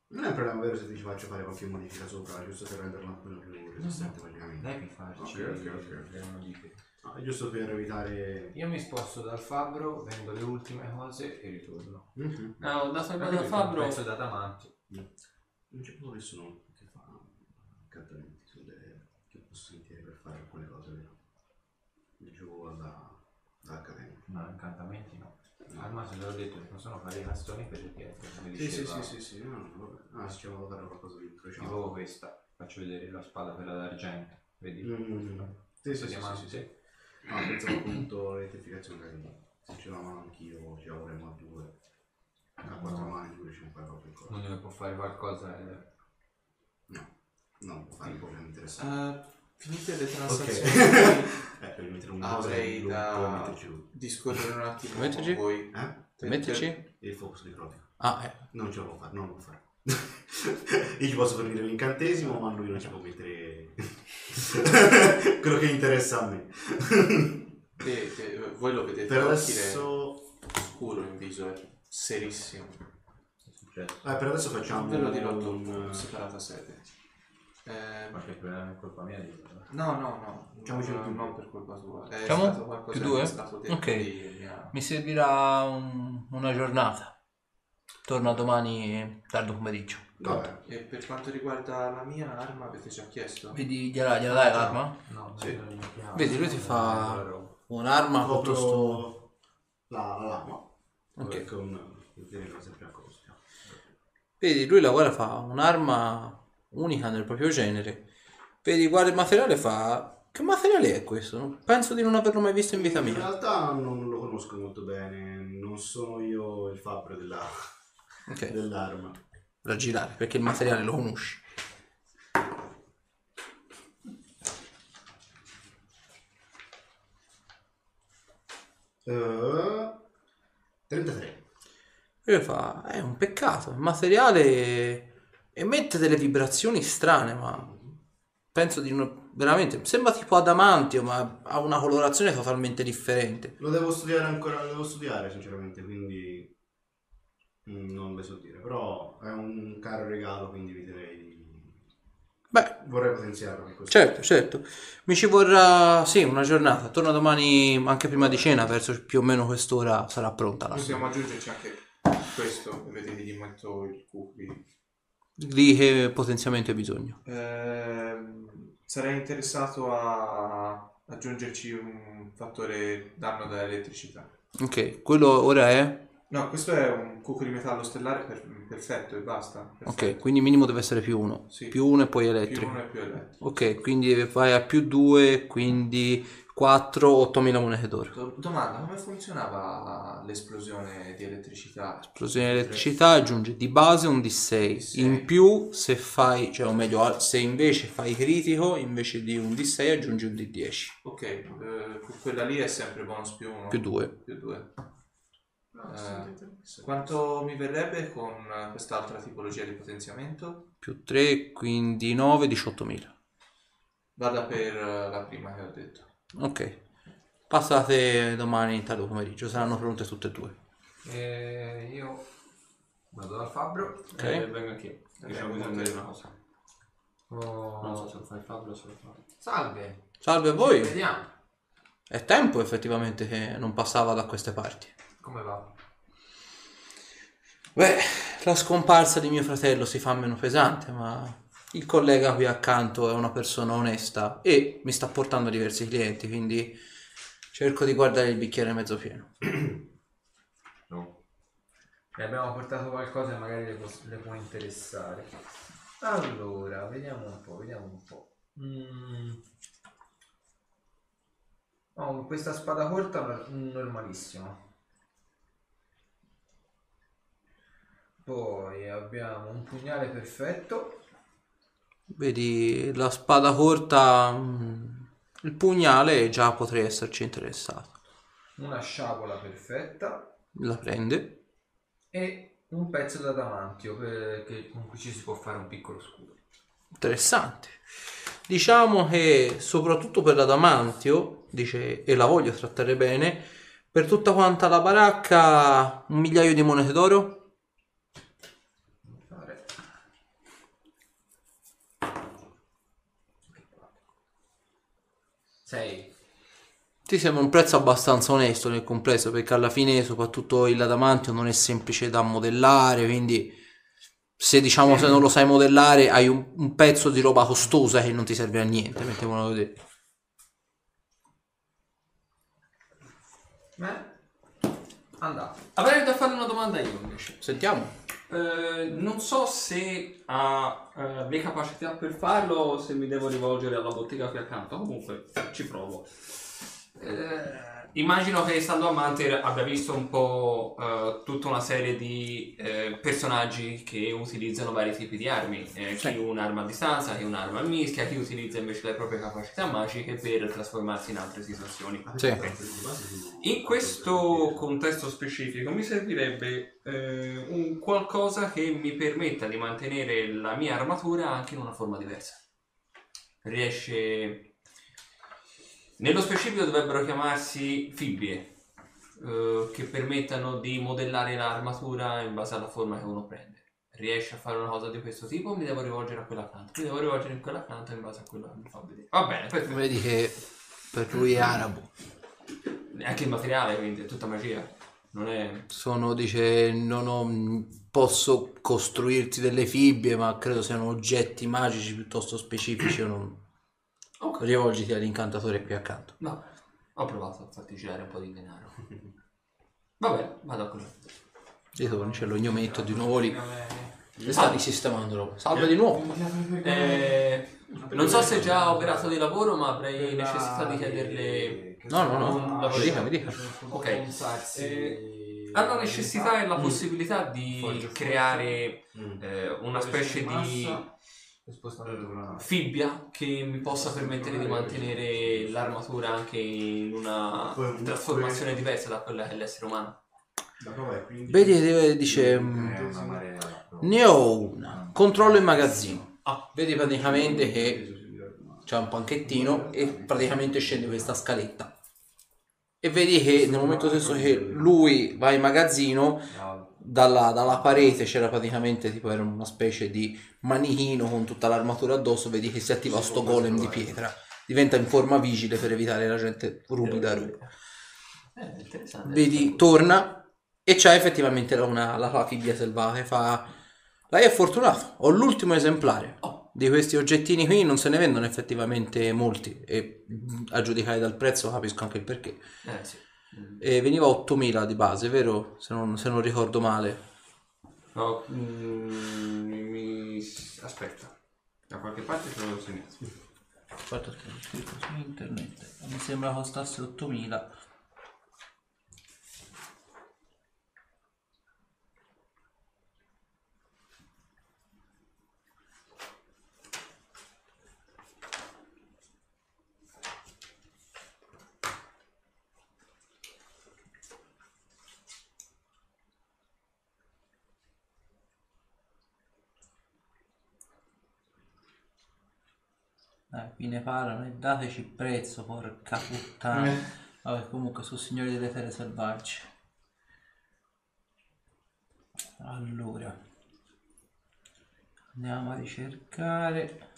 Non è un problema vero se ti ci faccio fare qualche modifica sopra, giusto per renderla un po' più resistente praticamente. Devi farci Ok, ok, ok. le modifiche. No, è giusto per evitare... Io mi sposto dal fabbro, vendo le ultime cose e ritorno. Mhm. Ah, il Magari vado al fabbro. Pezzo da davanti. Non c'è proprio nessuno che fa incantamenti sulle... che posso sentire per fare alcune cose, vero? Il gioco alla... all'accademia. No, incantamenti no. Al massimo te l'ho detto, possono fare i bastoni per pietre, come Sì, sì, diceva. sì, sì, sì, no, no, vabbè. Ah, se ci vuole fare qualcosa di Tipo incrociato. questa, faccio vedere la spada quella d'argento, vedi? Mm, Sì, sì, sì, sì, sì, sì. No, pensavo appunto all'identificazione magari se ce l'avamo anch'io, ci avremmo a due. A quattro mani pure ci fare qualche cosa. L'unico che può fare qualcosa è... No, non può fare problemi interessanti. Eh, finite le transazioni, eh, per mettere un cosa avrei da- discorrere un attimo Metterci? con voi. Eh? E il focus necrotico. Ah, eh. Non ce lo può fare, non lo può fare. Io ci posso fornire l'incantesimo, ma lui non ci può mettere quello che interessa a me. che- che voi lo vedete Per adesso, scuro in viso, è serissimo. eh, per adesso facciamo Ve lo dirò un... separata sede. Eh, Qualche problema è colpa mia di no, no, no, Facciamoci non, più non due. per colpa tua. È Facciamo? stato qualcosa Più che due? è stato detto Ok. di mia... Mi servirà un- una giornata. Torno domani tardo pomeriggio. Vabbè, E per quanto riguarda la mia arma avete già chiesto? Vedi, gliela, gliela dai l'arma? No, Sì. non mi. Vedi, lui ti fa-. Un'arma piuttosto... copro la, la lama. Ok. Con. Vedi, lui la guarda fa un'arma unica nel proprio genere. Vedi, guarda il materiale fa... Che materiale è questo? Penso di non averlo mai visto in vita In mia. realtà non lo conosco molto bene, non sono io il fabbro della, Ok, dell'arma. da girare, perché il materiale lo conosci. Eh, 33. E fa, è un peccato, il materiale emette delle vibrazioni strane, ma penso di non... veramente, sembra tipo adamantio, ma ha una colorazione totalmente differente. Lo devo studiare ancora, lo devo studiare sinceramente, quindi mm, non le so dire, però è un caro regalo, quindi vi direi... Beh, Vorrei potenziarlo certo, certo. Mi ci vorrà, sì, una giornata. Torno domani, anche prima di cena, verso più o meno quest'ora sarà pronta la Possiamo aggiungerci anche questo, vedete gli metto il qui. Di che potenziamento hai bisogno? Ehm, sarei interessato a aggiungerci un fattore danno da elettricità. Ok, quello ora è... No, questo è un cucco di metallo stellare per- perfetto e basta. Ok, perfetto. quindi minimo deve essere più uno. Sì. Più uno e poi più elettrico. uno e più elettrico. Ok, quindi vai a più 2, quindi 4, 8000 monete d'oro. Do- Domanda, come funzionava l'esplosione di elettricità? Esplosione di elettricità aggiunge di base un D6. Sì. In più, se fai, cioè o meglio, se invece fai critico, invece di un D6 aggiungi un D10. Ok, eh, quella lì è sempre bonus più uno. Più 2. Più due. Eh, quanto mi verrebbe con quest'altra tipologia di potenziamento? Più 3, quindi 9, 18.000. Vada per eh, la prima che ho detto. Ok. Passate domani tardo pomeriggio, saranno pronte tutte e due. E io vado dal fabbro. Ok. Eh, vengo anch'io. Io Eh, ho bisogno di una cosa. Oh, Non so se lo fai il Fabio o se lo fai. Salve. Salve a voi. Vediamo. È tempo effettivamente che non passava da queste parti. Come va? Beh, la scomparsa di mio fratello si fa meno pesante, ma il collega qui accanto è una persona onesta e mi sta portando diversi clienti, quindi cerco di guardare il bicchiere mezzo pieno. No. Ne abbiamo portato qualcosa e magari le, pos- le può interessare. Allora, vediamo un po', vediamo un po'. Mm. Oh, questa spada corta no- normalissima. Poi abbiamo un pugnale perfetto. Vedi, la spada corta, mm, il pugnale già potrei esserci interessato. una sciabola perfetta La prende. e un pezzo d'adamantio per- che- con cui ci si può fare un piccolo scudo. Interessante. Diciamo che soprattutto per l'adamantio, dice, e la voglio trattare bene, per tutta quanta la baracca un migliaio di monete d'oro? 6. Ti sembra un prezzo abbastanza onesto nel complesso perché alla fine soprattutto il Adamantium non è semplice da modellare, quindi se diciamo eh. se non lo sai modellare hai un, un, pezzo di roba costosa che non ti serve a niente, mettiamolo così. Beh, andato. Avrei da fare una domanda io invece. Sentiamo. Eh, non so se ha eh, le capacità per farlo o se mi devo rivolgere alla bottega qui accanto. Comunque ci provo. Eh, immagino che stando a Manter abbia visto un po' eh, tutta una serie di eh, personaggi che utilizzano vari tipi di armi. Eh, Sì. Chi un'arma a distanza, chi un'arma a mischia, chi utilizza invece le proprie capacità magiche per trasformarsi in altre situazioni. Sì. In questo contesto specifico mi servirebbe eh, un qualcosa che mi permetta di mantenere la mia armatura anche in una forma diversa. Riesce... Nello specifico dovrebbero chiamarsi fibbie, eh, che permettano di modellare l'armatura in base alla forma che uno prende. Riesce a fare una cosa di questo tipo mi devo rivolgere a quella accanto? Mi devo rivolgere in quella accanto in base a quello che mi fa vedere. Va bene, perfetto. Vedi che per lui è arabo. Anche il materiale, quindi è tutta magia. Non è... Sono, dice, non ho, posso costruirti delle fibbie, ma credo siano oggetti magici piuttosto specifici. o non... Ok. Rivolgiti all'incantatore qui accanto. No, ho provato a farti girare un po' di denaro. Va bene, vado a quello. Ritorni, c'è lo gnometto di nuovo lì. E sta risistemandolo. Salve di nuovo. Eh, non so se già ha operato di lavoro, ma avrei necessità di chiederle... No, no, no. Lavoro. Mi dica, mi dica. Ok. Eh, hanno necessità e la possibilità di creare eh, una specie di fibbia che mi possa permettere di mantenere l'armatura anche in una trasformazione diversa da quella che è l'essere umano. Vedi, dice, mm, ne ho una. Controllo il magazzino. Ah. Vedi praticamente che c'è un panchettino e praticamente scende questa scaletta. E vedi che nel momento stesso che lui va in magazzino, dalla, dalla parete c'era praticamente tipo era una specie di manichino con tutta l'armatura addosso, vedi che si attiva sto golem di pietra. Diventa in forma vigile per evitare la gente rubi da roba. Eh. Vedi, torna e c'ha effettivamente la- una, la, la fibbia selvaggia. Fa, lei è fortunato, ho l'ultimo esemplare. Oh. Di questi oggettini qui non se ne vendono effettivamente molti e a giudicare dal prezzo capisco anche il perché. Eh sì. E veniva 8000 di base, vero? Se non, se non ricordo male. No, mm, mi... aspetta. Da qualche parte ce l'ho segnato. Ho scritto su internet. Mi sembra costasse 8000. Eh, vi ne parlano e dateci prezzo, porca puttana. Vabbè, comunque sono signori delle terre selvagge. Allora. Andiamo a ricercare.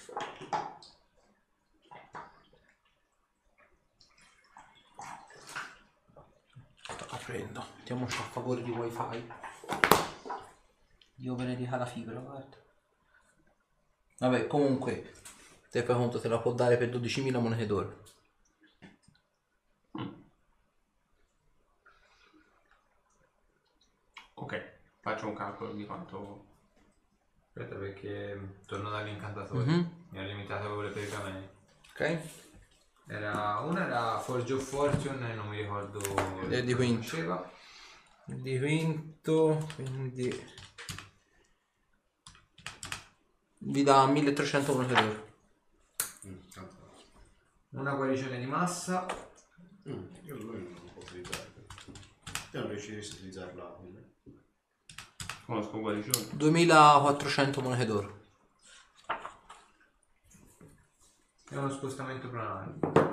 Sto aprendo. Mettiamoci a favore di wifi. Dio benedica la fibra, guarda. Vabbè, comunque, te fai conto te la può dare per 12.000 monete d'oro. Ok, faccio un calcolo di quanto... Aspetta perché torno dall'incantatore. Mhm. Mi ha limitato con le pergamene. Ok? Era, una era Forge of Fortune e non mi ricordo E di come quinto. faceva. Di quinto, quindi... Vi dà 1300 monete d'oro. Una guarigione di massa. Mm, io lui non lo posso utilizzare. Io non riusciresti a utilizzarla. quindi. Conosco guarigione. 2400 monete d'oro. E uno spostamento planare. Mm.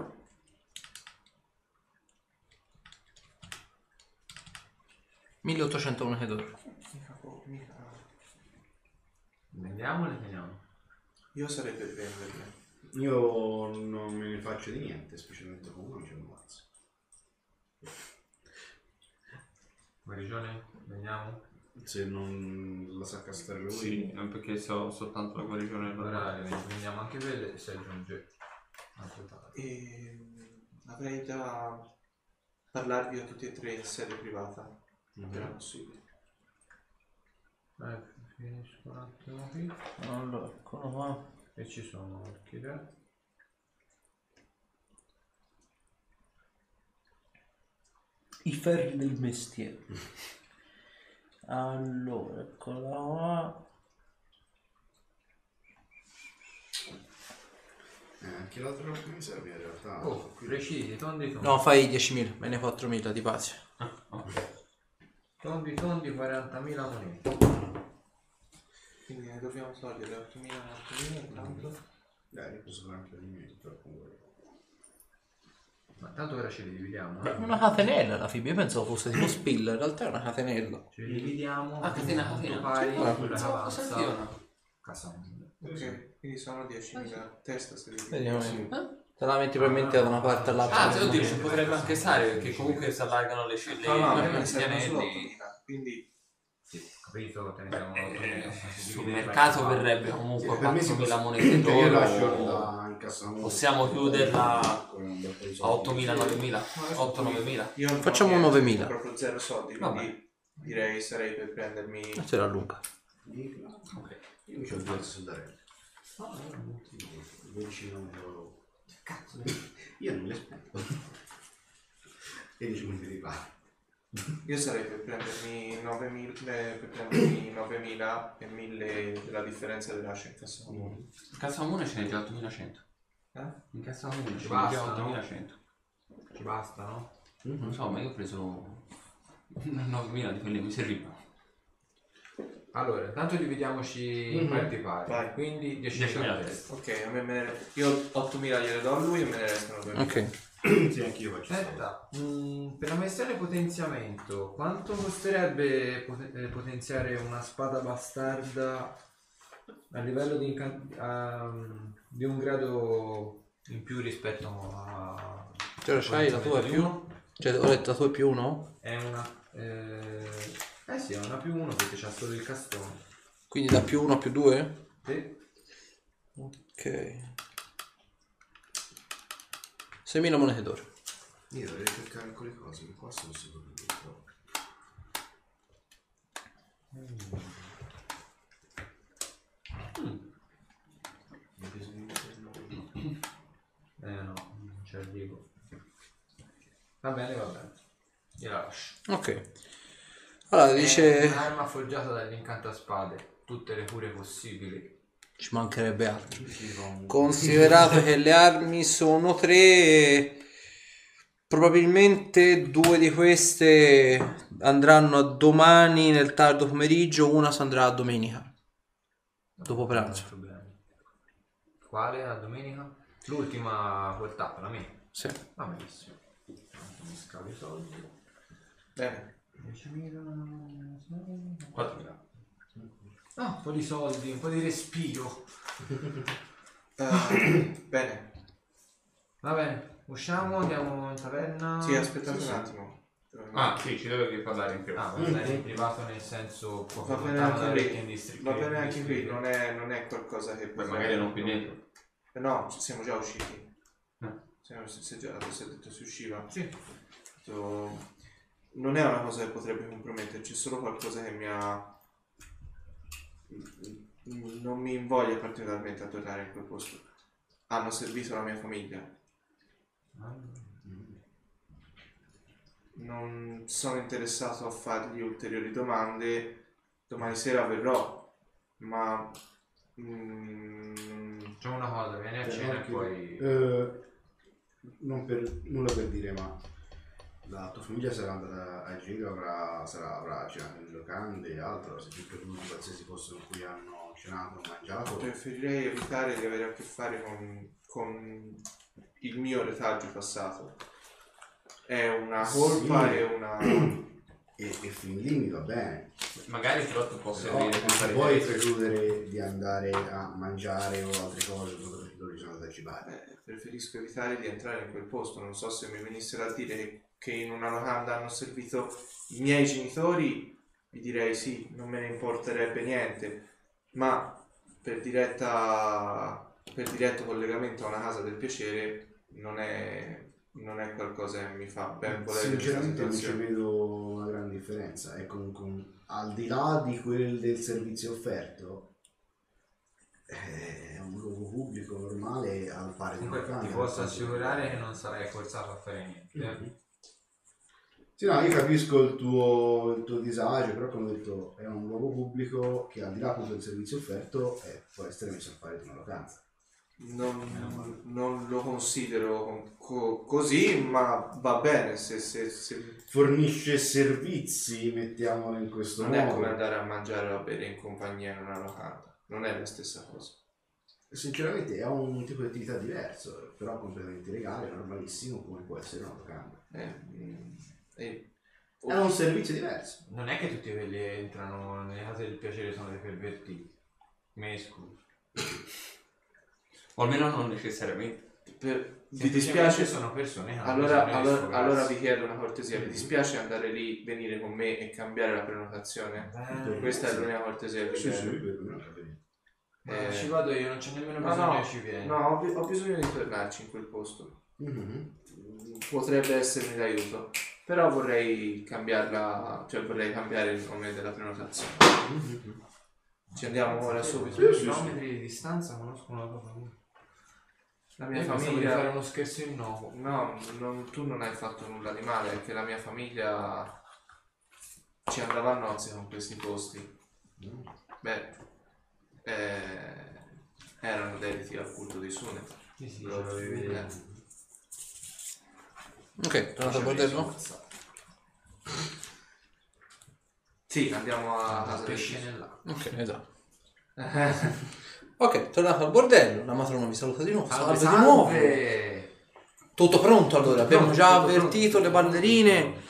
1800 monete d'oro. Vendiamo o le teniamo? Io sarei per venderle. Io non me ne faccio di niente, specialmente con lui c'è un mazzo. Guarigione? Vendiamo? Se non la sa castrare lui. Sì, non perché so soltanto la guarigione normale. le vendiamo anche quelle e si aggiunge. E avrei da parlarvi a tutti e tre in sede privata. Mhm. Appena possibile. Eh, finisco un attimo qui. Allora, eccolo qua. E ci sono orchidee. I ferri del mestiere. Allora, eccola qua. Eh, anche l'altro che mi serve in realtà. Oh, precisi, tondi tondi. No, fai 10.000, me ne 4.000 di base. Tondi tondi 40.000 monete. Quindi ne dobbiamo togliere 8.000 8.000 intanto. Dai, io posso fare anche di comunque. Ma tanto ora ce li dividiamo. eh. Una catenella la fibra, io pensavo fosse tipo spill, in realtà è una catenella. Ce li dividiamo. Ah, catena, catena. Pari, Sì, quella che avanza. Casa Ok, quindi sono 10.000 testa se devi Vediamo. Sì. Te la metti probabilmente da una parte all'altra. Ah, oddio, ci potrebbe anche stare perché comunque si allargano le scelle. No, no, a me gli ne servono solo anelli. 8.000. Quindi Sì, capito, te ne siamo Eh, si sul mercato verrebbe comunque per me si 4.000 può- monete Io lascio d'oro. Possiamo chiuderla di A soldi. 8.000, 9.000, No, 8-9.000. io non ho Facciamo niente, 9.000. ho proprio zero soldi, quindi direi sarei per prendermi Se la lunga. Ok. Io mi ho due soldarelli. No, no, no, 12 non euro. Cazzo, io non le spendo. E dici come ti fa. Io sarei per prendermi 9.000 eh, per prendermi 9.000 e 1.000 della differenza della in cassa comune. In cassa comune ce n'è già 8.100. Eh? In cassa comune ce n'è Basta, già no? 8.100. Ci basta, no? Non so, ma io ho preso 9.000 di quelli che mi servivano. Allora, intanto dividiamoci in Mhm. parti pari. Vai. Quindi 10.000 10.000 a a testa. Ok, a me me ne... io 8.000 gliele do a lui e me ne restano 2.000. Ok. Sì, anche io faccio. Aspetta, mm, per la missione potenziamento, quanto costerebbe poten- eh, potenziare una spada bastarda a livello di, incan- ehm, di un grado in più rispetto a... Te lo c'hai la tua è più? Cioè, ho detto la tua è più uno? È una... Eh, eh sì, è una più uno perché c'ha solo il castone. Quindi da più uno a più due? Sì. Ok. 6.000 monete d'oro. Io dovrei cercare quelle cose che qua sono sicuro che le trovo. Mi bisogna metterlo- Eh no, non c'è il dico. Va bene, va bene. Io la lascio. Ok. Allora, È dice... un'arma forgiata dall'incantaspade, tutte le cure possibili. Ci mancherebbe altro. Considerato che le armi sono tre, probabilmente due di queste andranno a domani nel tardo pomeriggio, una si andrà a domenica, dopo pranzo. Quale? La domenica? L'ultima portata, la mia. Sì. Va benissimo. Mi scavo i soldi. Bene. 10.000. 4.000. Ah, un po' di soldi, un po' di respiro. Eh, bene. Va bene, usciamo, andiamo in taverna. Sì, aspettate Sì, un sì. attimo. Ah, sì, ci dovevi parlare in più. Ah, va bene in privato nel senso può Va bene anche orecchia in distri- Va bene anche qui, non è, non è qualcosa che... Beh, magari non qui dentro. Eh, No, ci siamo già usciti. Eh. Siamo, si, si, già, si è detto si usciva. Sì. Detto, Non è una cosa che potrebbe comprometterci, è solo qualcosa che mi ha... Non mi invoglia particolarmente a tornare in quel posto. Hanno servito la mia famiglia. Non sono interessato a fargli ulteriori domande. Domani sera verrò, ma... mm, Facciamo una cosa, vieni a cena e poi... eh, non per nulla per dire, ma la tua famiglia sarà andata a giro, avrà, sarà, avrà cenato in locande e altro, se più di qualsiasi posto in cui hanno cenato o mangiato. Preferirei evitare di avere a che fare con, con il mio retaggio passato. È una colpa Sì. e una... E, e fin lì mi va bene. Magari però tu Però servire per non puoi precludere di andare a mangiare o altre cose solo perché loro sono andati a cibare. eh, preferisco evitare di entrare in quel posto. Non so se mi venissero a dire che, che in una locanda hanno servito i miei genitori, vi direi sì, non me ne importerebbe niente. Ma per diretta per diretto collegamento a una casa del piacere non è, non è qualcosa che mi fa ben volere Sinceramente non ci vedo una gran differenza. È comunque un- al di là di quel del servizio offerto, è un luogo pubblico normale al pari di una Comunque ti posso assicurare che non sarai forzato a fare niente. eh. Sì, no, io capisco il tuo, il tuo disagio, però come ho detto è un luogo pubblico che al di là appunto del servizio offerto eh, può essere messo a fare di una vacanza. Non, non lo considero co- così, ma va bene se, se- se- Fornisce servizi, mettiamolo in questo non è modo. come andare a mangiare o a bere in compagnia in una locanda, non è la stessa cosa. Sinceramente è un tipo di attività diverso, però completamente legale, normalissimo, come può essere una locanda. Eh, mm, e- È un servizio diverso. Non è che tutti quelli che entrano nelle case del piacere sono dei pervertiti. Me escluso. O almeno non necessariamente. per- vi dispiace? sono persone che hanno Allora, bisogno di allora, sfogarsi. allora vi chiedo una cortesia, vi dispiace andare lì, venire con me e cambiare la prenotazione? Beh, Questa è l'unica cortesia che vi Sì, sì, chiedo. ma Eh, ci vado io, non c'è nemmeno No, bisogno no, che ci vieni. no, ho, bi- ho bisogno di tornarci in quel posto. Mhm. Potrebbe essermi d'aiuto, però vorrei cambiarla, cioè vorrei cambiare il nome della prenotazione. Ci andiamo ora subito. Due chilometri di distanza conosco una tua famiglia. La mia Io di fare famiglia... uno scherzo innocuo. No, non- tu non hai fatto nulla di male, è che la mia famiglia ci andava a nozze con questi posti. Beh, eh, erano dediti al culto di Sune. Sì, sì, Lo avevi detto. Ok, tornato al bordello? Sì, andiamo a del Pesce nell'acqua. Ok, esatto. Ok, tornato al bordello, la matrona vi saluta di nuovo. Salve, Salve, di nuovo. salve! Tutto pronto allora, abbiamo pronto, già tutto avvertito pronto. le ballerine.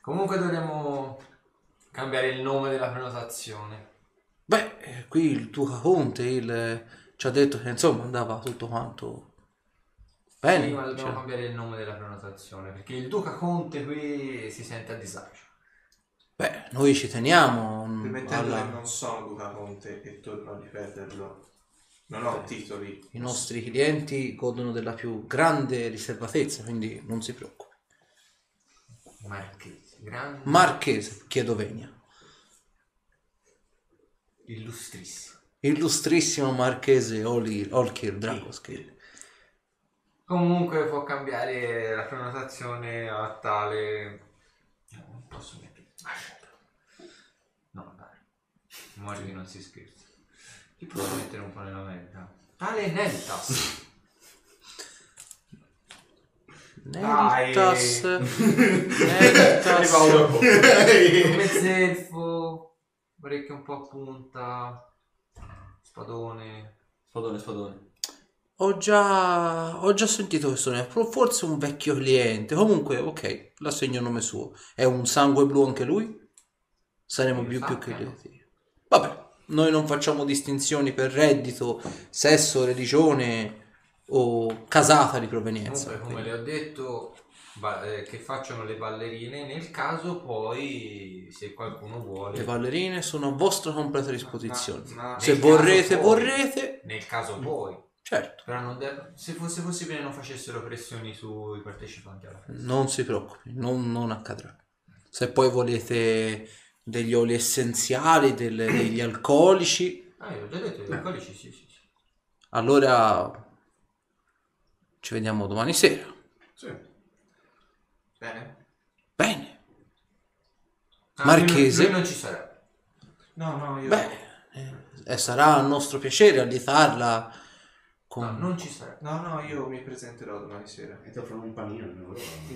Comunque dovremmo cambiare il nome della prenotazione. Beh, eh, qui il tuo Conte il, ci ha detto che insomma andava tutto quanto bene. Sì, ma dobbiamo cioè, cambiare il nome della prenotazione perché il Duca Conte qui si sente a disagio. beh, noi ci teniamo Premettendo alla- che non sono Duca Conte e torno a ripeterlo, non ho titoli. i nostri clienti godono della più grande riservatezza, quindi non si preoccupi. Marchese, grande, Marchese, chiedo venia. illustrissimo. Illustrissimo Marchese Oli- Olkir Dragoskir. Comunque può cambiare la prenotazione a tale... No, non posso mettere... No, dai. Muori che non si scherza. Ti posso mettere un po' nella merda? Tale Neltas. Neltas. Neltas. Un mezzelfo, orecchie un po' a punta, spadone. Spadone, spadone. Ho già, ho già sentito questo nome, forse un vecchio cliente. Comunque, ok, l'assegno a nome suo. È un sangue blu anche lui? Saremo più, più che no. lieti. Vabbè, noi non facciamo distinzioni per reddito, sesso, religione o casata di provenienza. Comunque, come le ho detto, ba- eh, che facciano le ballerine nel caso poi se qualcuno vuole. Le ballerine sono a vostra completa disposizione. Ma- ma- Se nel vorrete, caso poi- vorrete, Nel caso poi. Certo, Però non de- se fosse possibile non facessero pressioni sui partecipanti alla festa. non si preoccupi, non, non accadrà. Se poi volete degli oli essenziali, delle- degli alcolici, Ah, io ho già detto, gli alcolici sì, sì, sì. allora ci vediamo domani sera. Sì. Bene. Bene. Ah, Marchese? Lui, lui non ci sarà. No, no, io... Beh, eh, sarà un nostro piacere allietarla con... No, non ci sarà. No, no, io mi presenterò domani sera. E ti offrono un panino.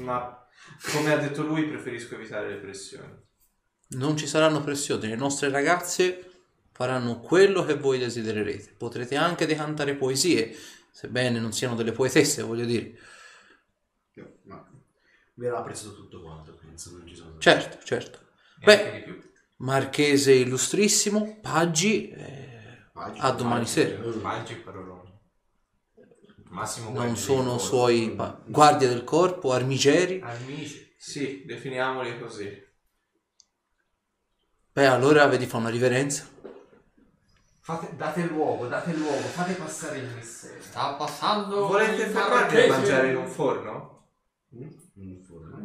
Ma come ha detto lui, preferisco evitare le pressioni. Non ci saranno pressioni, le nostre ragazze faranno quello che voi desidererete. Potrete anche decantare poesie, sebbene non siano delle poetesse, voglio dire. Io- Ma verrà apprezzato tutto quanto, penso, non ci sono... Certo, certo. E Beh. Marchese illustrissimo, Paggi, eh, Paggi, a domani paggi, sera. Mangi parolone. Massimo non sono suoi pa- guardie del corpo, armigeri. Amici. Sì, definiamoli così. Beh, allora vedi fa una riverenza. Fate, date luogo, date luogo, fate passare il messaggio. Sta passando. Volete fermarvi a mangiare in un forno? Mm?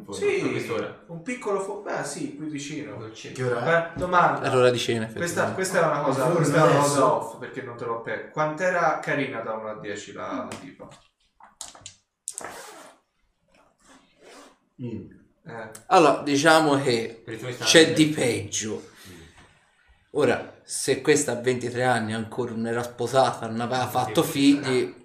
Un forno, un forno. Sì, a quest'ora? un piccolo forno. Beh, sì, qui vicino. Che ora è? Beh, domanda. È l'ora di cena, Questa, effettivamente. questa era una cosa, forno questa era una adesso? cosa off perché non te l'ho aperto. Quant'era carina da 1 a 10 la tipa? Mm. Eh, Allora, diciamo che Per i tuoi c'è standard. di peggio. Ora, se questa a 23 anni ancora non era sposata, non aveva fatto figli,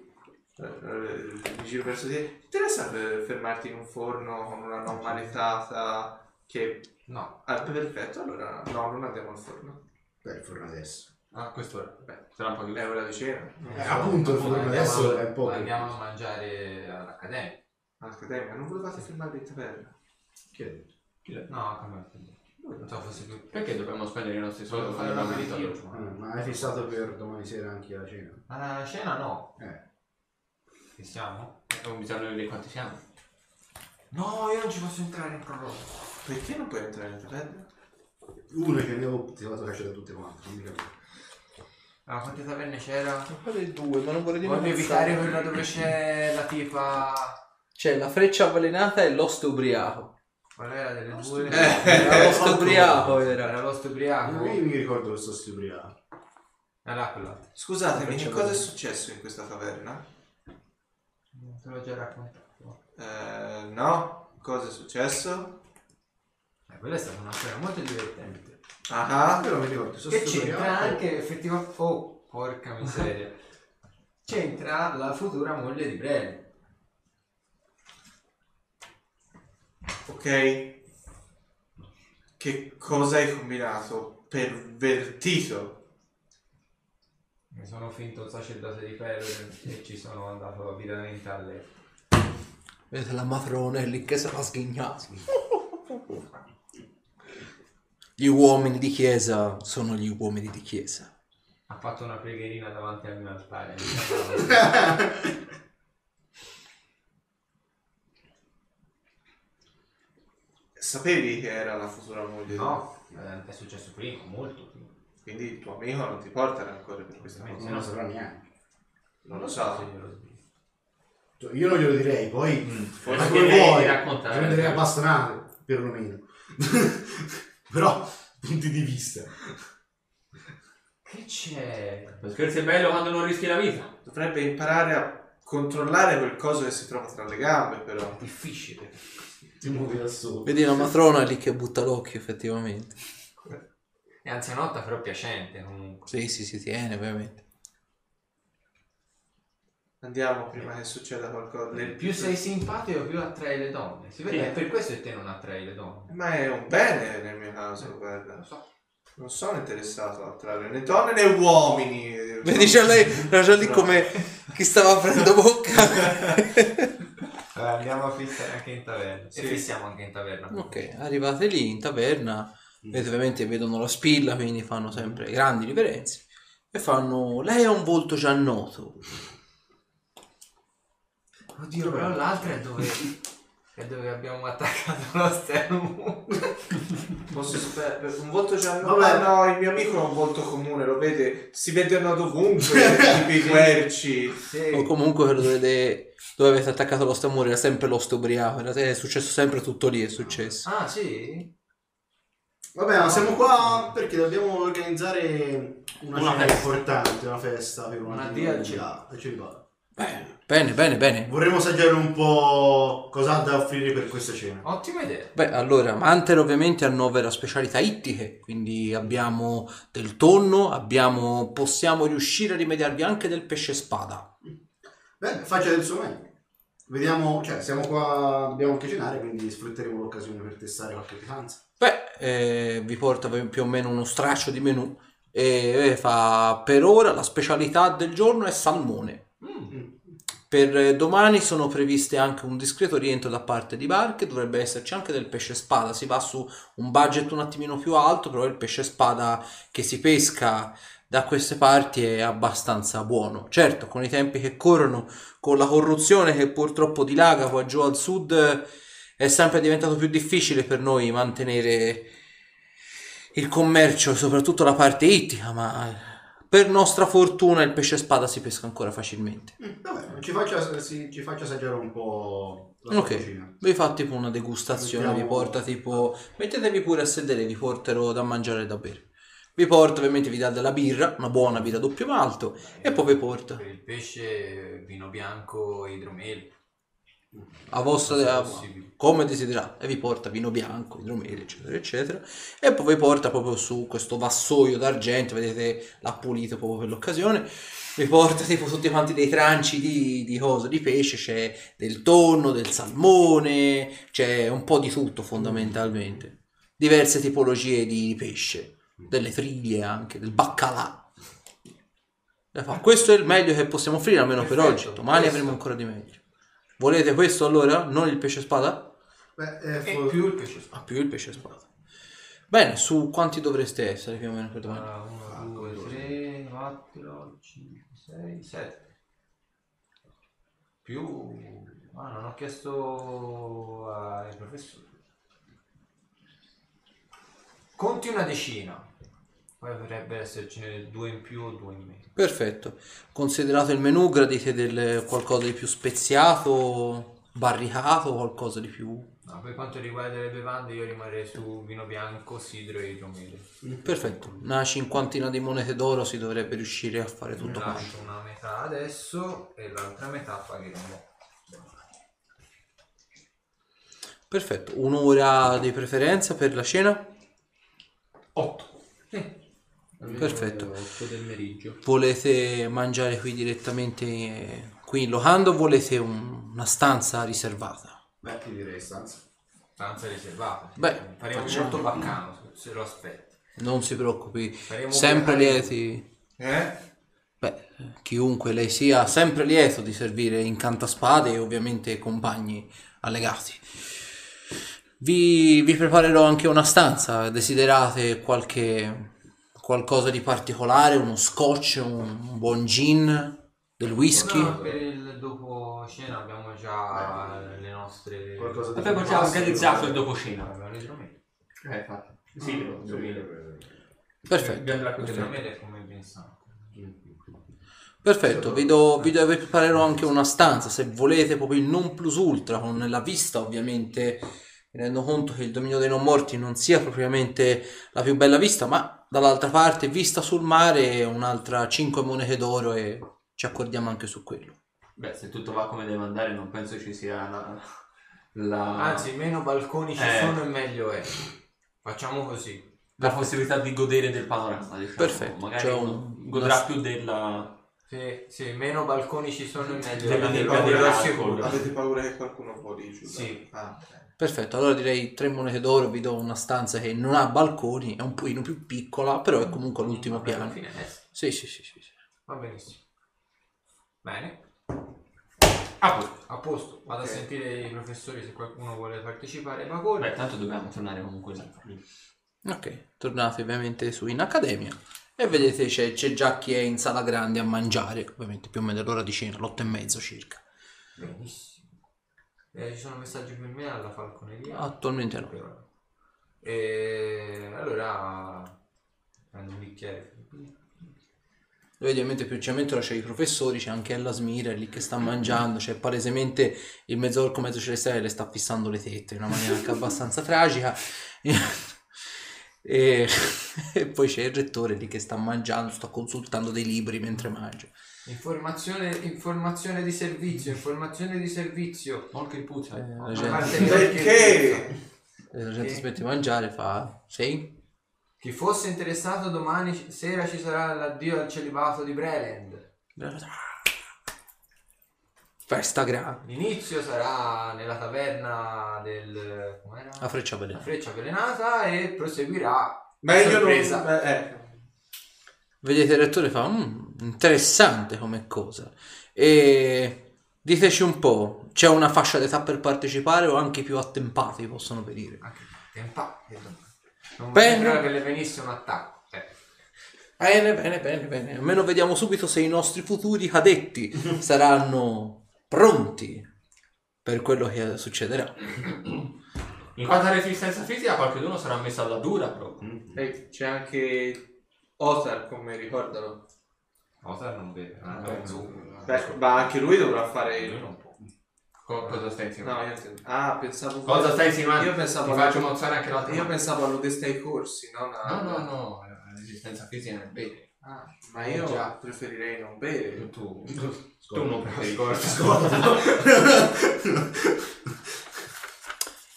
mi giro verso di te. Ti interessa per fermarti in un forno con una non maritata che... No, Ah, perfetto, allora no, non andiamo al forno. Beh, il forno adesso. A quest'ora. Beh, sarà un po' più. È ora di cena. Eh, appunto, il forno adesso è un po'... Andiamo a mangiare all'accademia. All'accademia, non volevate fermarvi in taverna? Chi ha detto? No, come Non so fosse più. Perché dobbiamo spendere i nostri soldi per fare una io- merito? Ah, ma hai fissato per domani sera anche la cena? Ma la cena no. Eh. Ci siamo? Abbiamo bisogno di quanti siamo. No, io non ci posso entrare in proroga. Perché non puoi entrare in taverna? Uno che ne ho tirato caccia da tutte quante. non mi capisco. Ah, quante taverne c'era? Quale due, ma non vorrei dire Voglio una evitare quella dove c'è la tipa. C'è la freccia avvelenata e l'oste ubriaco. Qual era delle due? Era l'oste ubriaco, Era era. l'oste ubriaco? Io mi ricordo che sto stubriaco. Era quella. Scusatemi, che cosa è vedere. successo in questa taverna? Te l'ho già raccontato. Eh, no? Cosa è successo? Eh, quella è stata una storia molto divertente. Ah, Però mi ricordo, Che c'entra anche effettivamente. Oh, porca miseria. c'entra la futura moglie di Brelli. ok. Che cosa hai combinato? Pervertito. Mi sono finto un sacerdote di pelo e ci sono andato rapidamente a letto. Vedete la matrona è lì che se la sghignata. Gli uomini di chiesa sono gli uomini di chiesa. Ha fatto una pregherina davanti al mio altare. Sapevi che era la futura moglie? no, eh, è successo prima, molto. Quindi il tuo amico non ti porta rancore per questa Ovviamente. cosa? Non lo saprà neanche. Non lo so. Cioè, Io non glielo direi, poi... Forse Ma che come vuoi, ti raccontare. prenderei a bastonate, perlomeno. Però, punti di vista. Che c'è? Lo scherzo è bello quando non rischi la vita. Dovrebbe imparare a controllare quel coso che si trova tra le gambe, però. Difficile. Ti muovi da solo. Vedi la matrona lì che butta l'occhio effettivamente. È anzianotta però piacente comunque. Sì, sì, si tiene ovviamente. Andiamo prima che succeda qualcosa. Le- Più sei simpatico più attrai le donne. Si vede, Sì. è per questo che te non attrai le donne. Ma è un bene nel mio caso, guarda. Lo so. Non sono interessato a attrarre né donne né uomini. Vedi, c'è lei, era già lì come chi stava aprendo bocca. Eh, andiamo a fissare anche in taverna. Sì. E fissiamo anche in taverna. ok, arrivate lì in taverna, vedete, ovviamente vedono la spilla, quindi fanno sempre grandi riverenze. E fanno, lei ha un volto già noto. Oddio, però l'altra è dove... è dove abbiamo attaccato lo stemmo. Posso per un volto già no, Vabbè. no, il mio amico ha un volto comune, lo vede, si vedono dovunque, tipo i querci. O sì. comunque quello dove, dove avete attaccato lo stamore era sempre l'oste ubriaco, era- è successo sempre tutto lì, è successo. Ah, sì? Vabbè, ma siamo qua perché dobbiamo organizzare una, Una cena festa. importante, una festa per una, Una di- DLC. e ci va. Bene, bene, bene, bene. Vorremmo assaggiare un po' cosa ha da offrire per questa cena. Ottima idea. Beh, allora, Manter ovviamente annovera specialità ittiche, quindi abbiamo del tonno, abbiamo, possiamo riuscire a rimediarvi anche del pesce spada. Bene, faccia del suo meglio. Vediamo, cioè, siamo qua, dobbiamo anche cenare, quindi sfrutteremo l'occasione per testare qualche pietanza. Beh, eh, vi porta più o meno uno straccio di menù e eh, fa per ora la specialità del giorno è salmone. Per eh, domani sono previste anche un discreto rientro da parte di barche, dovrebbe esserci anche del pesce spada, si va su un budget un attimino più alto, però il pesce spada che si pesca da queste parti è abbastanza buono. Certo, con i tempi che corrono, con la corruzione che purtroppo dilaga qua giù al sud, eh, è sempre diventato più difficile per noi mantenere il commercio soprattutto la parte ittica, ma per nostra fortuna il pesce spada si pesca ancora facilmente. Mm, vabbè, ci faccia, si- ci faccia assaggiare un po' la Ok, cucina. vi fa tipo una degustazione, vi Mettiamo- porta tipo... Mettetevi pure a sedere, vi porterò da mangiare e da bere. Vi porta, ovviamente vi dà della birra, una buona birra doppio malto, e poi vi porta. Per il pesce, vino bianco, idromele. a vostra a- come desiderate. E vi porta vino bianco, idromele eccetera eccetera. E poi vi porta proprio su questo vassoio d'argento vedete l'ha pulito proprio per l'occasione. Vi porta tipo tutti quanti dei tranci di, di cose di pesce c'è del tonno, del salmone c'è un po' di tutto fondamentalmente. Diverse tipologie di pesce delle triglie anche, del baccalà fa, questo è il meglio che possiamo offrire almeno per Perfetto, oggi domani questo. avremo ancora di meglio Volete questo allora? Non il pesce spada? Beh, eh, E fo- più il pesce spada. Ah, più il pesce spada. Bene, su quanti dovreste essere più o meno per domani? 1, 2, 3, 4, 5, 6, 7. Più... Ah, non ho chiesto ai professori. Conti una decina. Poi dovrebbe essercene due in più o due in meno. Perfetto. Considerato il menù, gradite del qualcosa di più speziato, barricato, qualcosa di più... No, per quanto riguarda le bevande io rimarrei su vino bianco, sidro e idromele. Perfetto. Una cinquantina di monete d'oro si dovrebbe riuscire a fare tutto quanto. lascio una metà adesso e l'altra metà pagheremo. Perfetto. Un'ora di preferenza per la cena? 8. Perfetto. 8 del meriggio. Volete mangiare qui direttamente qui in locanda o volete un- una stanza riservata? Beh, ti direi stanza. Stanza riservata. Beh, faremo facciamo. molto baccano se- se lo aspetti. Non si preoccupi, Faremo sempre lieti. Eh? Beh, chiunque lei sia, sempre lieto di servire incantaspade e ovviamente compagni allegati. Vi, vi preparerò anche una stanza, desiderate qualche qualcosa di particolare, uno scotch, un, un buon gin, del whisky? No, per il dopo cena abbiamo già le nostre... Qualcosa di Abbiamo già organizzato il dopo cena. Eh, infatti. Sì. Perfetto. È come ben santo. Perfetto, vi, do, vi do- vi preparerò anche una stanza se volete proprio il non plus ultra con la vista ovviamente mi rendo conto che il dominio dei non morti non sia propriamente la più bella vista ma dall'altra parte vista sul mare un'altra 5 monete d'oro e ci accordiamo anche su quello Beh, se tutto va come deve andare, non penso ci sia la. la- Anzi, meno balconi ci Eh. sono e meglio è. Facciamo così. la possibilità di godere del panorama. Diciamo. Perfetto, Magari un- godrà una- più della. Sì, sì, meno balconi ci sono e meglio assicuro. alcol. Avete paura che qualcuno può giù? Sì. Ah, ok. Perfetto. Allora direi tre monete d'oro, vi do una stanza che non ha balconi, è un pochino più piccola, però è comunque all'ultimo alla piano. Sì, sì, sì, sì. sì. Va benissimo. Bene. Ah, poi. A posto. Vado a sentire i professori se qualcuno vuole partecipare ai vagoni. Beh, tanto dobbiamo tornare comunque lì. Ok, tornate ovviamente su in accademia e vedete c'è, c'è già chi è in sala grande a mangiare, ovviamente più o meno l'ora di cena, l'otto e mezzo circa. Benissimo. Eh, ci sono messaggi per me alla falconeria? Attualmente no. E allora prendo un bicchiere. Vedi, ovviamente più c'è mentre c'è i professori, c'è anche Ella Smira lì che sta mangiando, c'è palesemente il mezzorco mezzo celestiale le sta fissando le tette in una maniera anche abbastanza tragica. E, e poi c'è il rettore lì che sta mangiando, sta consultando dei libri mentre mangia. Informazione, informazione di servizio, informazione di servizio. Molto il puzza. Eh, la A gente, parte Perché? la gente Sì. smette di mangiare, fa... Sì? Chi fosse interessato domani sera ci sarà l'addio al celibato di Breland. Festa grande. L'inizio sarà nella taverna del... com'era? La freccia La velenosa. freccia avvelenata e proseguirà Meglio non... Eh, Vedete il rettore fa, "Mm, interessante come cosa. E diteci un po', c'è una fascia d'età per partecipare o anche i più attempati possono venire? Anche tempa. Non Bene. sembra che le venisse un attacco. Eh. Bene, bene, bene, bene. Almeno vediamo subito se i nostri futuri cadetti saranno pronti per quello che succederà. In quanto a resistenza fisica, qualcuno sarà messo alla dura proprio. eh, c'è anche Otar, come ricordano. Otar non beve. Ah, non no. zucchero. Beh, ma anche lui dovrà fare... Lui non può. Co- cosa stai No, insinuando? io Ah, pensavo... Cosa stai insinuando? Io pensavo... Ti faccio mozzare anche l'altra Io pensavo allo testa ai corsi, non a... No, no, no, la resistenza fisica nel bere. Ah, ma io Già. preferirei non bere. Tu, tu non preferi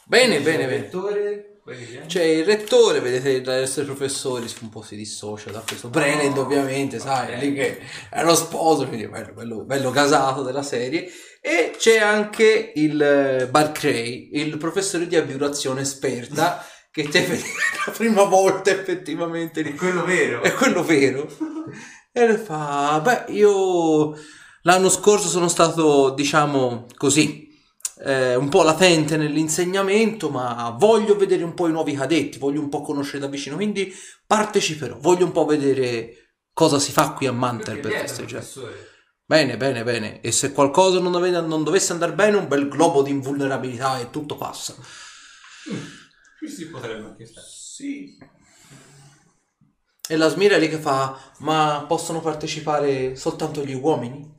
Bene, bene, bene. Rettore, che- C'è il rettore, vedete resto dei professori un po' si dissocia da questo. Brennan ovviamente, sai, ok. lì che è lo sposo, quindi bello, bello, bello gasato della serie. E c'è anche il eh, Barclay, il professore di abiurazione esperta, che te vede la prima volta effettivamente lì. È quello vero. È quello vero. E le fa, beh, io l'anno scorso sono stato, diciamo così, eh, un po' latente nell'insegnamento, ma voglio vedere un po' i nuovi cadetti, voglio un po' conoscere da vicino, quindi parteciperò, voglio un po' vedere cosa si fa qui a Mantel per festeggiare. professore? Bene, bene, bene. E se qualcosa non, dove- non dovesse andare bene, un bel globo di invulnerabilità e tutto passa. Qui si potrebbe anche stare. Sì. E la Smira è lì che fa, ma possono partecipare soltanto gli uomini?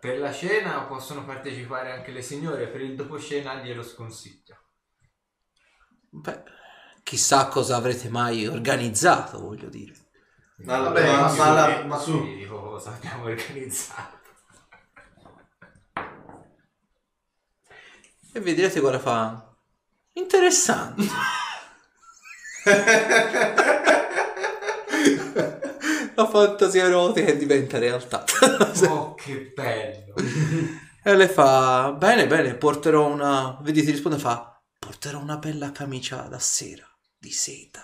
Per la cena possono partecipare anche le signore, per il doposcena glielo sconsiglio. Beh, chissà cosa avrete mai organizzato, voglio dire. Ma, Vabbè, ma- ma ma su, la- ma su. Sì, dico cosa abbiamo organizzato. E vedrete cosa fa. Interessante. La fantasia erotica diventa realtà. Oh, che bello. e le fa, bene, bene, porterò una... Vedi, ti risponde, fa, porterò una bella camicia da sera, di seta.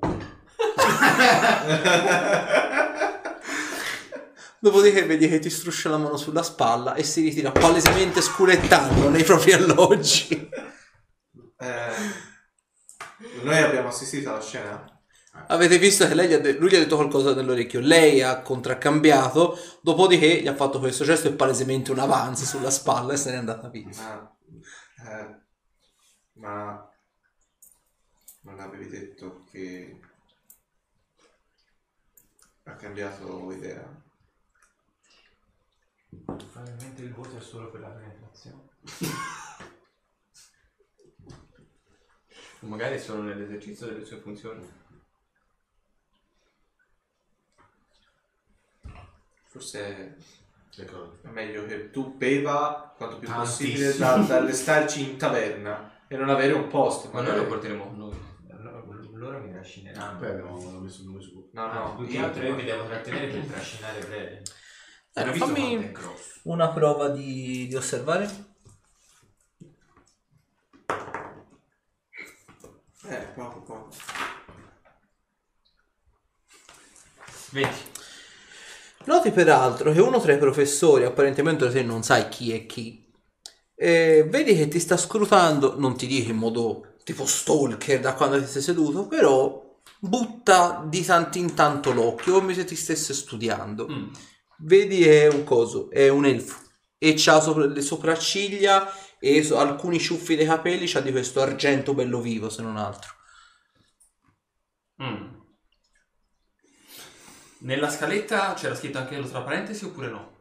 Dopodiché vedi che ti struscia la mano sulla spalla e si ritira palesemente sculettando nei propri alloggi. eh, noi abbiamo assistito alla scena. Avete visto che lei gli ha de- lui gli ha detto qualcosa nell'orecchio, lei ha contraccambiato, dopodiché gli ha fatto questo gesto e palesemente un avanzo sulla spalla e se n'è andata via. Ma, eh, ma non avevi detto che ha cambiato idea? Probabilmente il voto è solo per la penetrazione. O magari solo nell'esercizio delle sue funzioni. Forse è meglio che tu beva quanto più possibile da, dall'estarci in taverna e non avere un posto. Ma noi lo porteremo con noi. Allora, loro mi trascineranno. Poi abbiamo messo nome su. No, no, tutti gli altri io mi devo trattenere per trascinare breve. Allora, fammi una prova di, di osservare. Eh, poco poco. 20. Noti peraltro che uno tra i professori, apparentemente te non sai chi è chi, eh, vedi che ti sta scrutando, non ti dico in modo tipo stalker da quando ti sei seduto, però butta di tanto in tanto l'occhio come se ti stesse studiando. Mm. Vedi è un coso, è un elfo e c'ha sopra le sopracciglia e so- alcuni ciuffi dei capelli, c'ha di questo argento bello vivo se non altro. Mm. Nella scaletta c'era scritto anche lo tra parentesi oppure no?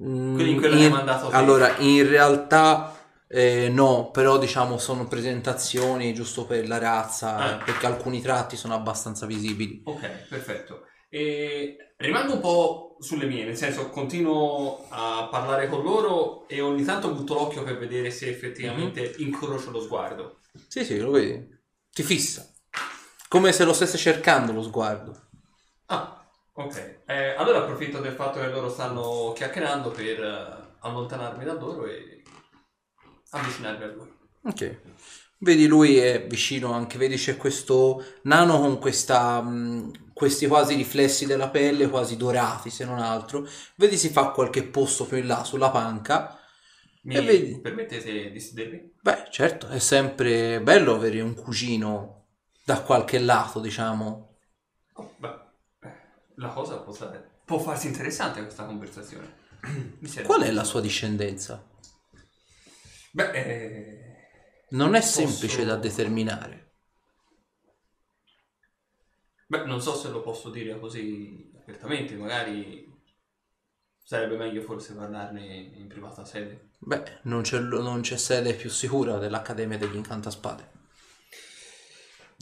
Mm, Quindi quello che hai mandato te. Allora, in realtà eh, no, però diciamo sono presentazioni giusto per la razza, Ah. perché alcuni tratti sono abbastanza visibili. Ok, perfetto. E rimango un po' sulle mie, nel senso continuo a parlare con loro e ogni tanto butto l'occhio per vedere se effettivamente incrocio lo sguardo. Sì, sì, lo vedi. Ti fissa. Come se lo stesse cercando lo sguardo. Ah, ok. Eh, allora approfitto del fatto che loro stanno chiacchierando per eh, allontanarmi da loro e avvicinarmi a loro. Ok. Vedi lui è vicino anche, vedi c'è questo nano con questa, mh, questi quasi riflessi della pelle, quasi dorati se non altro. Vedi si fa qualche posto più in là sulla panca. Mi E vedi? permettete di sedermi? Beh, certo, è sempre bello avere un cugino da qualche lato, diciamo. Oh, beh, eh, la cosa può, stare- può farsi interessante questa conversazione. Mi. Qual è la sua discendenza? Beh, eh, Non è semplice da determinare. beh, non so se lo posso dire così apertamente, magari sarebbe meglio forse parlarne in privata sede. Beh, non c'è, non c'è sede più sicura dell'Accademia degli Incantaspade.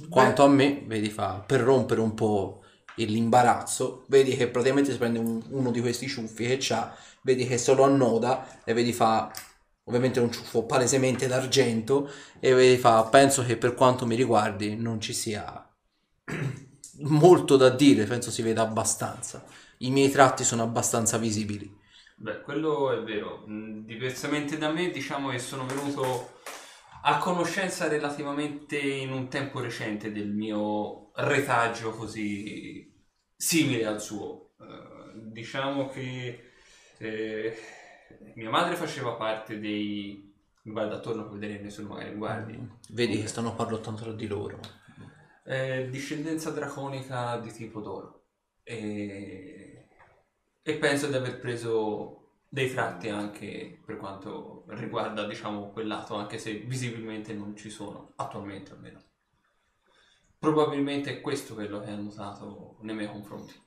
Quanto a me, vedi, fa per rompere un po' l'imbarazzo, vedi che praticamente si prende un- uno di questi ciuffi che c'ha, vedi che se lo annoda e vedi fa ovviamente un ciuffo palesemente d'argento e vedi fa penso che per quanto mi riguardi non ci sia molto da dire, penso si veda abbastanza. I miei tratti sono abbastanza visibili. Beh, quello è vero. Mm, Diversamente da me, diciamo che sono venuto a conoscenza relativamente in un tempo recente del mio retaggio così simile al suo. Eh, diciamo che eh, mia madre faceva parte dei... Guarda attorno per vedere nessuno magari guardi. Vedi che stanno parlando tra di loro. Eh, discendenza draconica di tipo d'oro e, e penso di aver preso dei tratti anche per quanto riguarda diciamo quel lato anche se visibilmente non ci sono attualmente almeno. Probabilmente è questo quello che ha notato nei miei confronti.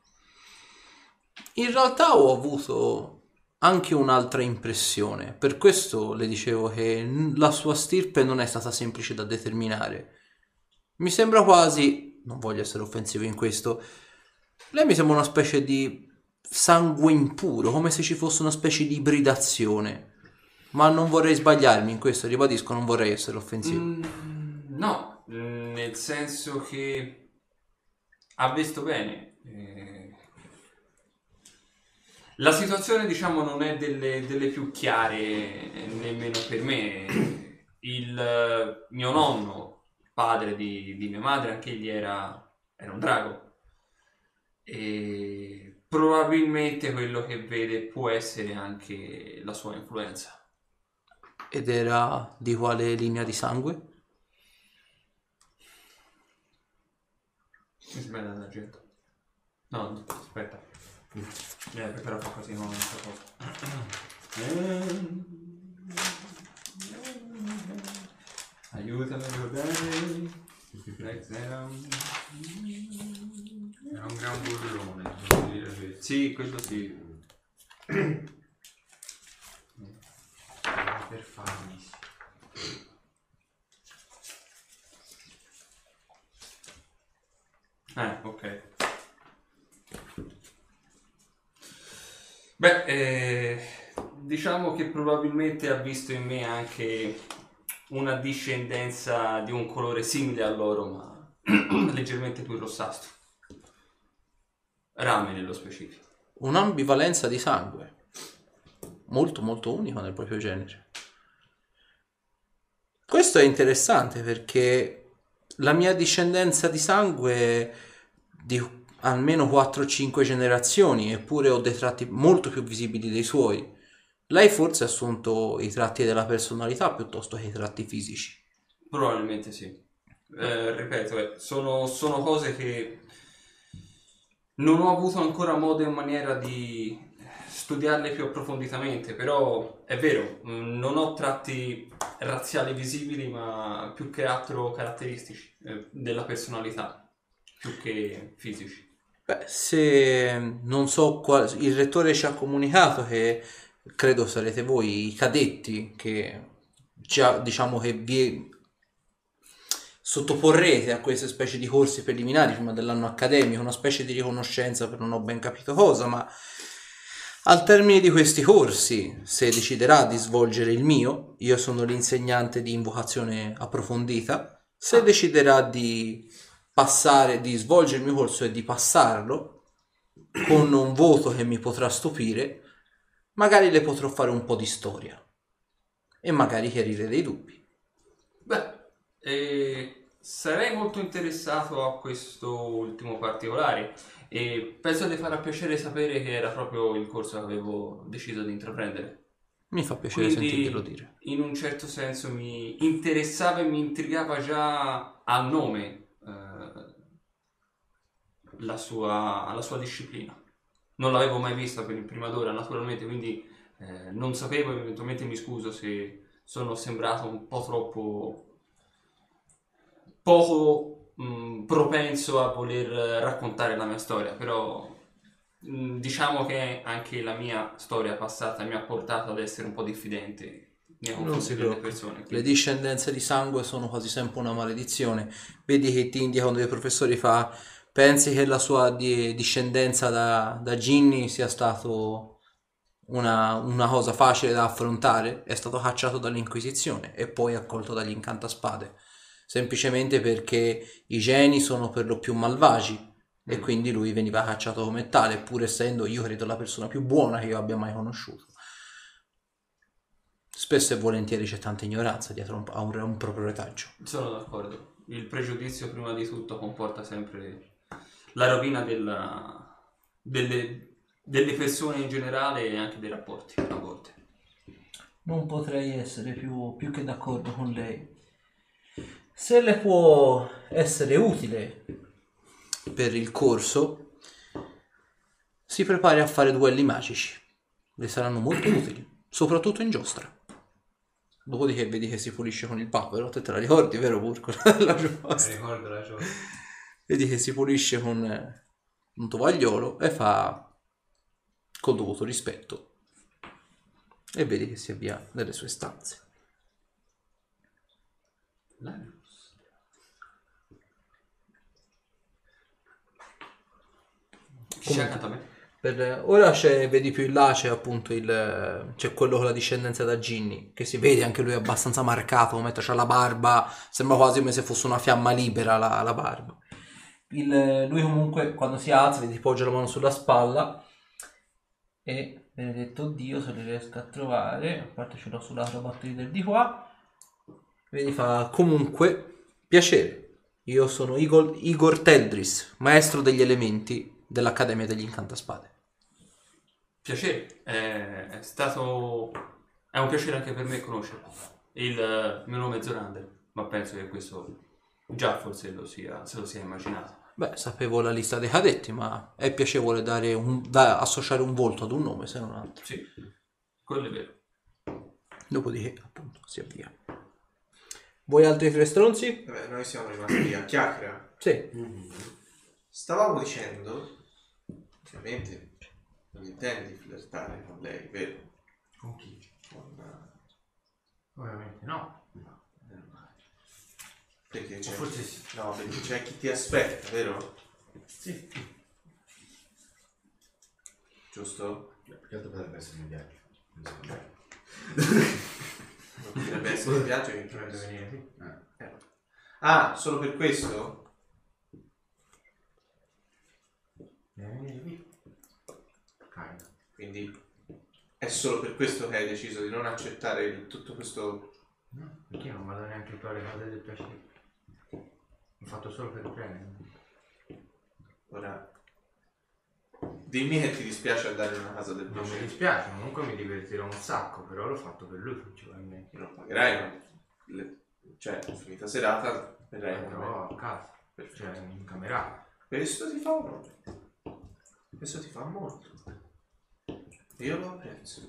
In realtà ho avuto anche un'altra impressione, per questo le dicevo che la sua stirpe non è stata semplice da determinare. Mi sembra quasi, non voglio essere offensivo in questo, lei mi sembra una specie di sangue impuro, come se ci fosse una specie di ibridazione. Ma non vorrei sbagliarmi in questo, ribadisco, non vorrei essere offensivo. Mm, no mm, nel senso che ha visto bene eh, la situazione diciamo non è delle, delle più chiare eh, nemmeno per me il eh, mio nonno padre di, di mia madre anche egli era, era un drago e probabilmente quello che vede può essere anche la sua influenza Ed era di quale linea di sangue? Mi sembra d'argento. No, no, aspetta. Mi hai preparato così, non questa cosa. Aiutami a ricordare. Era un- gran burlone, devo dire questo. Sì, quello sì. Per farmi. Eh, ok. Beh, eh, diciamo che probabilmente ha visto in me anche una discendenza di un colore simile all'oro, ma leggermente più rossastro. Rame nello specifico. Un'ambivalenza di sangue. Molto molto unico nel proprio genere. Questo è interessante perché la mia discendenza di sangue di almeno 4-5 generazioni, eppure ho dei tratti molto più visibili dei suoi. Lei forse ha assunto i tratti della personalità piuttosto che i tratti fisici. Probabilmente sì. Eh, ripeto, sono, sono cose che non ho avuto ancora modo e maniera di studiarle più approfonditamente, però è vero, mh, non ho tratti razziali visibili, ma più che altro caratteristici eh, della personalità, più che fisici. Beh, se non so, qual- il rettore ci ha comunicato che credo sarete voi i cadetti che già diciamo che vi sottoporrete a queste specie di corsi preliminari prima dell'anno accademico, una specie di riconoscenza per non ho ben capito cosa, ma al termine di questi corsi, se deciderà di svolgere il mio, io sono l'insegnante di invocazione approfondita, se deciderà di passare, di svolgere il mio corso e di passarlo con un voto che mi potrà stupire, magari le potrò fare un po' di storia e magari chiarire dei dubbi. Beh, eh, sarei molto interessato a questo ultimo particolare e penso di farà piacere sapere che era proprio il corso che avevo deciso di intraprendere. Mi fa piacere Quindi, sentirtelo dire. in un certo senso mi interessava e mi intrigava già a nome eh, la, sua, la sua disciplina. Non l'avevo mai vista per prima d'ora, naturalmente, quindi eh, non sapevo, eventualmente mi scuso se sono sembrato un po' troppo poco mh, propenso a voler raccontare la mia storia, però mh, diciamo che anche la mia storia passata mi ha portato ad essere un po' diffidente Non si persone. Le discendenze di sangue sono quasi sempre una maledizione. Vedi che ti indica uno dei professori fa pensi che la sua di- discendenza da, da Ginny sia stato una, una cosa facile da affrontare? È stato cacciato dall'Inquisizione e poi accolto dagli incantaspade. Semplicemente perché i geni sono per lo più malvagi e quindi lui veniva cacciato come tale, pur essendo io credo la persona più buona che io abbia mai conosciuto. Spesso e volentieri c'è tanta ignoranza dietro a un, a un proprio retaggio. Sono d'accordo. Il pregiudizio prima di tutto comporta sempre la rovina della- delle, delle persone in generale e anche dei rapporti a volte. Non potrei essere più, più che d'accordo con lei. Se le può essere utile per il corso, si prepari a fare duelli magici. Le saranno molto utili, soprattutto in giostra. Dopodiché vedi che si pulisce con il papero, te te la ricordi, vero Burco? la giostra. Ricordo la giornata. Vedi che si pulisce con eh, un tovagliolo e fa con dovuto rispetto. E vedi che si avvia nelle sue stanze. C'è accanto a me? Per- ora c'è, vedi più in là c'è appunto il c'è quello con la discendenza da Ginny che si vede anche lui abbastanza marcato come c'ha la barba sembra quasi come se fosse una fiamma libera la, la barba. Il- lui comunque quando si alza vedi poggia la mano sulla spalla e benedetto Dio se li riesco a trovare a parte ce l'ho sull'altra batteria del di qua vedi fa comunque piacere. Io sono Igor, Igor Teldris maestro degli elementi dell'Accademia degli Incantaspade Piacere, è, è stato... è un piacere anche per me conoscerlo. Il eh, mio nome è Zorander, ma penso che questo già forse lo sia, se lo sia immaginato. Beh, sapevo la lista dei cadetti, ma è piacevole dare un, da- associare un volto ad un nome se non altro. Sì, quello è vero. Dopodiché, appunto, si avvia. Voi altri tre stronzi? Vabbè, noi siamo rimasti a chiacchiera. Sì. Stavamo dicendo, ovviamente, non intendi flirtare con lei, vero? Con chi? Con, eh, Ovviamente no. perché c'è, forse sì. no, perché c'è chi ti aspetta, vero? Sì. Giusto? Perché altro potrebbe essere un viaggio. Non so. Non potrebbe essere un viaggio che Dovrebbe venire qui. Eh. Ah, solo per questo? Deve venire qui. Kind. Quindi è solo per questo che hai deciso di non accettare il- tutto questo... No, perché io non vado neanche più alle cose del piacere. fatto solo per premio. Ora, dimmi che ti dispiace andare in una casa del Non mi piacere. dispiace, comunque mi divertirò un sacco, però l'ho fatto per lui principalmente. Non pagherai, ma le- cioè, finita serata, verrai con me. Però a casa, cioè in camera. Questo ti fa onore. Questo ti fa molto. Io lo apprezzo.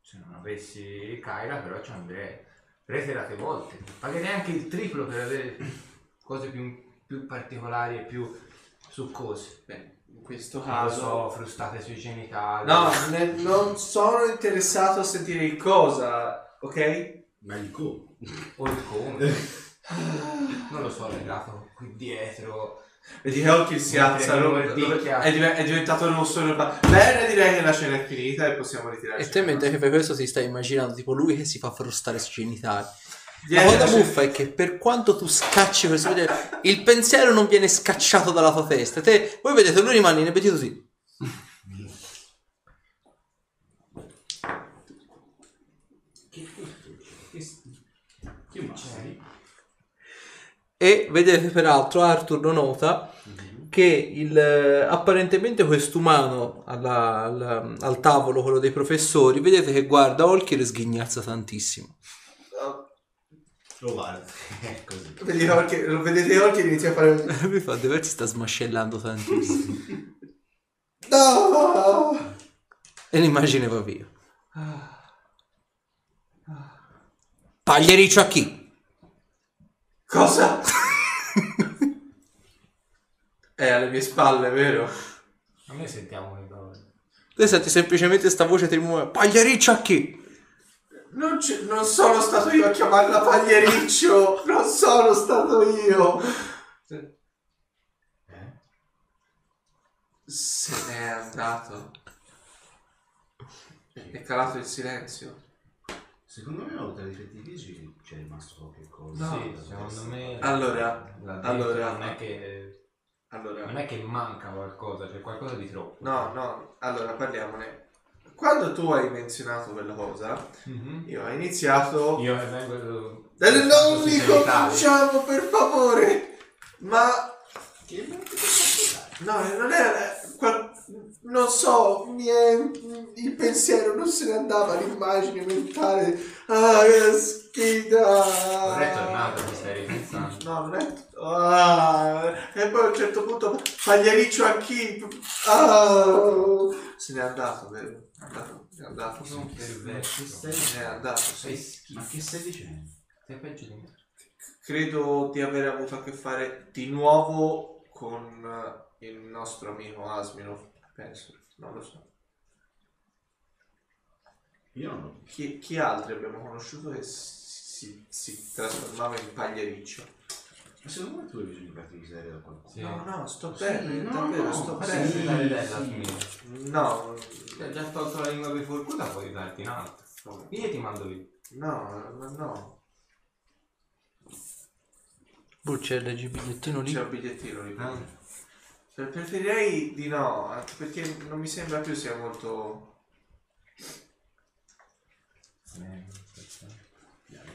Se non avessi Kyra però ci andrei. Reiterate volte. Pagherei anche il triplo per avere cose più, più particolari e più succose. Beh, in questo Non caso... so, frustate sui genitali. No, ne- non sono interessato a sentire il cosa, ok? Ma il come? O il come. non lo so, legato qui dietro. Vedi che occhi si mordicchia. è, div- è diventato rosso. Bene, direi che la cena è finita e possiamo ritirarci. E te mentre che fai questo ti stai immaginando tipo lui che si fa frustare sui genitali. La Vieni, cosa la- buffa è che per quanto tu scacci questo vedere, il pensiero non viene scacciato dalla tua testa. Te, voi vedete, lui rimane inebetito così. Che Che mai? E vedete peraltro Arthur lo nota che il, eh, apparentemente quest'umano alla- al, al tavolo, quello dei professori, vedete che guarda Olkir e sghignazza tantissimo. Lo guarda. È così. Vedi occhi, lo vedete e inizia a fare... Mi fa, De Versi sta smascellando tantissimo. No! e l'immagine va via. Pagliericcio a chi? Cosa? è alle mie spalle, vero? A me sentiamo le parole. Te senti semplicemente sta voce ti muove. Pagliericcio a chi? Non, c'è- non sono stato io a chiamarla pagliericcio! non sono stato io! Eh? Se n'è andato. È calato il silenzio. Secondo me oltre ai difetti fisici c'è rimasto qualche cosa. No, sì, secondo me. Allora, allora- non è che. Allora, Non è che manca qualcosa, c'è qualcosa di troppo. no, no, allora parliamone. Quando tu hai menzionato quella cosa, Mhm. io ho iniziato... Io vengo. Eh, non sui mi genitali. cominciamo per favore! Ma Che non ti No, non era. Non so, mi è- il pensiero non se ne andava, l'immagine mentale. Ah, che schida! Non è tornato, ti stai ripensando. No, non è. Ah, e poi a un certo punto Pagliariccio a chi? Ah, se n'è andato, vero? È andato, è andato. Non Che perverso. Se n'è andato, Sei sì. schifo. Ma che stai dicendo? Sei peggio di me. Credo di aver avuto a che fare di nuovo con il nostro amico Asmino. Penso, non lo so. Io non lo Chi, chi altri abbiamo conosciuto che si, si trasformava in pagliericcio? Ma secondo me tu hai bisogno di farti miseria da qualcuno? Sì. No, no, sto Sì, bene, no, davvero, no, sto bene. Sì, dai. No, Ti hai già tolto la lingua per fortuna, puoi darti un altro. Io ti mando lì. no, no, no. Boh, c'è il bigliettino lì. C'è un bigliettino lì. Ah. Cioè, preferirei di no, anche perché non mi sembra più sia molto... Dai,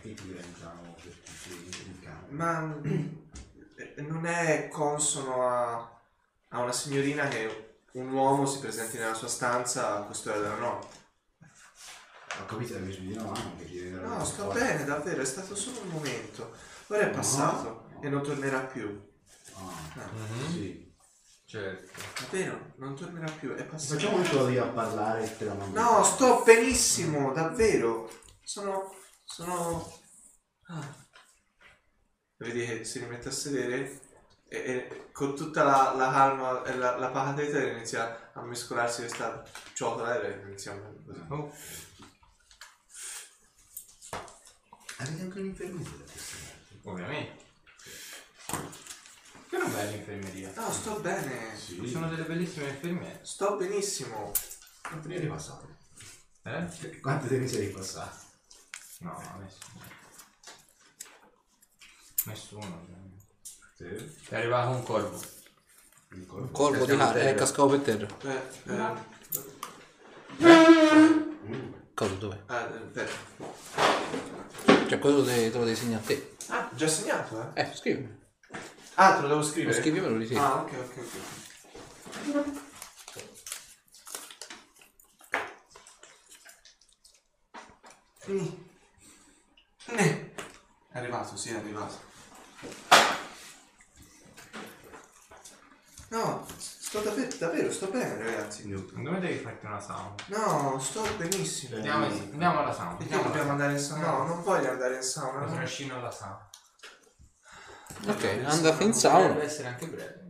che ti diventano per tutti in campo. Ma eh, non è consono a, a una signorina che un uomo si presenti nella sua stanza a quest'ora della notte. Ho capito bisogno di una mano che ti viene No, sto bene, davvero, è stato solo un momento. Ora è passato e non tornerà più. Ah, Mhm. sì. Certo. Davvero, non tornerà più, è passato. Facciamo che lì a parlare e te la mando. No, sto benissimo, davvero. Sono. sono. Ah. Vedi che si rimette a sedere e, e con tutta la, la calma e la, la pacatezza inizia a mescolarsi questa ciotola e iniziamo così. Oh, Avete anche da questa parte? ovviamente. Che non vai all'infermeria. No, sto bene. Sì. Ci sono delle bellissime infermiere. Sto benissimo. Quante ne hai ripassato? Eh? Quante te ne sei ripassato? No, nessuno. Nessuno. ovviamente. Sì. È arrivato un corvo. Il corpo. Corvo di cane, per eh, terra. cascavo per terra. Eh, eh. Cosa dove? ah, eh, aspetta. Cioè, quello te, te lo devi segnare a te. Ah, già segnato, eh? Eh, scrivimi. Ah, te lo devo Lo scrivere? scrivimelo lì, sì. Ah, ok, ok, ok. Mm. Eh. È arrivato, sì, è arrivato. No, sto davvero, davvero, sto bene, ragazzi. Dove devi farti una sauna? No, sto benissimo. Andiamo, andiamo alla sauna. Perché Andiamo alla dobbiamo andare in sauna? No, non voglio andare in sauna. Lo no. trascino alla sauna. Ok, andate in sauna. Deve essere anche breve.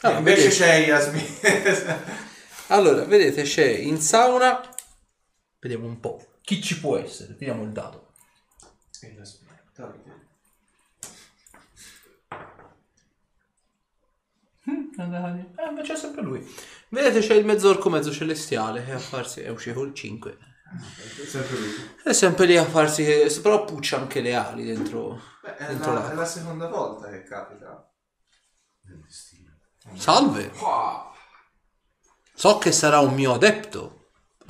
Allora, Invece vedete, c'è Yasmin. allora, vedete, c'è in sauna. Vediamo un po'. Chi ci può essere? Tiriamo il dado. E Yasmin, Davide. Eh, ma c'è sempre lui. Vedete, c'è il mezzorco mezzo celestiale. È a farsi. È uscito col 5. Sempre lui. È sempre lì a farsi. Però puccia anche le ali dentro. Beh, è, Dentro la, l'acqua. è la seconda volta che capita. Salve. So che sarà un mio adepto.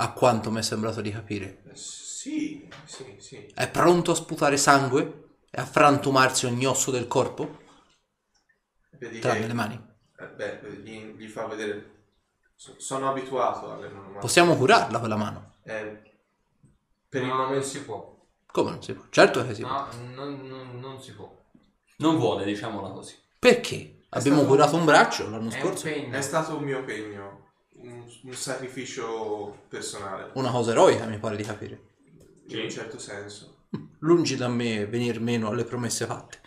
A quanto mi è sembrato di capire. Eh, Sì, sì, sì. È pronto a sputare sangue e a frantumarsi ogni osso del corpo? Vedi Tranne che, le mani. eh, beh, gli, gli fa vedere. so- sono abituato alle mani. Possiamo curarla quella mano. Eh, per il no, non momento. si può. Come non si può? Certo che si può. No, non, non- non si può. Non vuole, diciamola così. Perché? Abbiamo stato- curato un braccio l'anno È un scorso. pegno. È stato un mio pegno, un, un sacrificio personale, Una cosa eroica, mi pare di capire. in un certo senso. Lungi da me venir meno alle promesse fatte.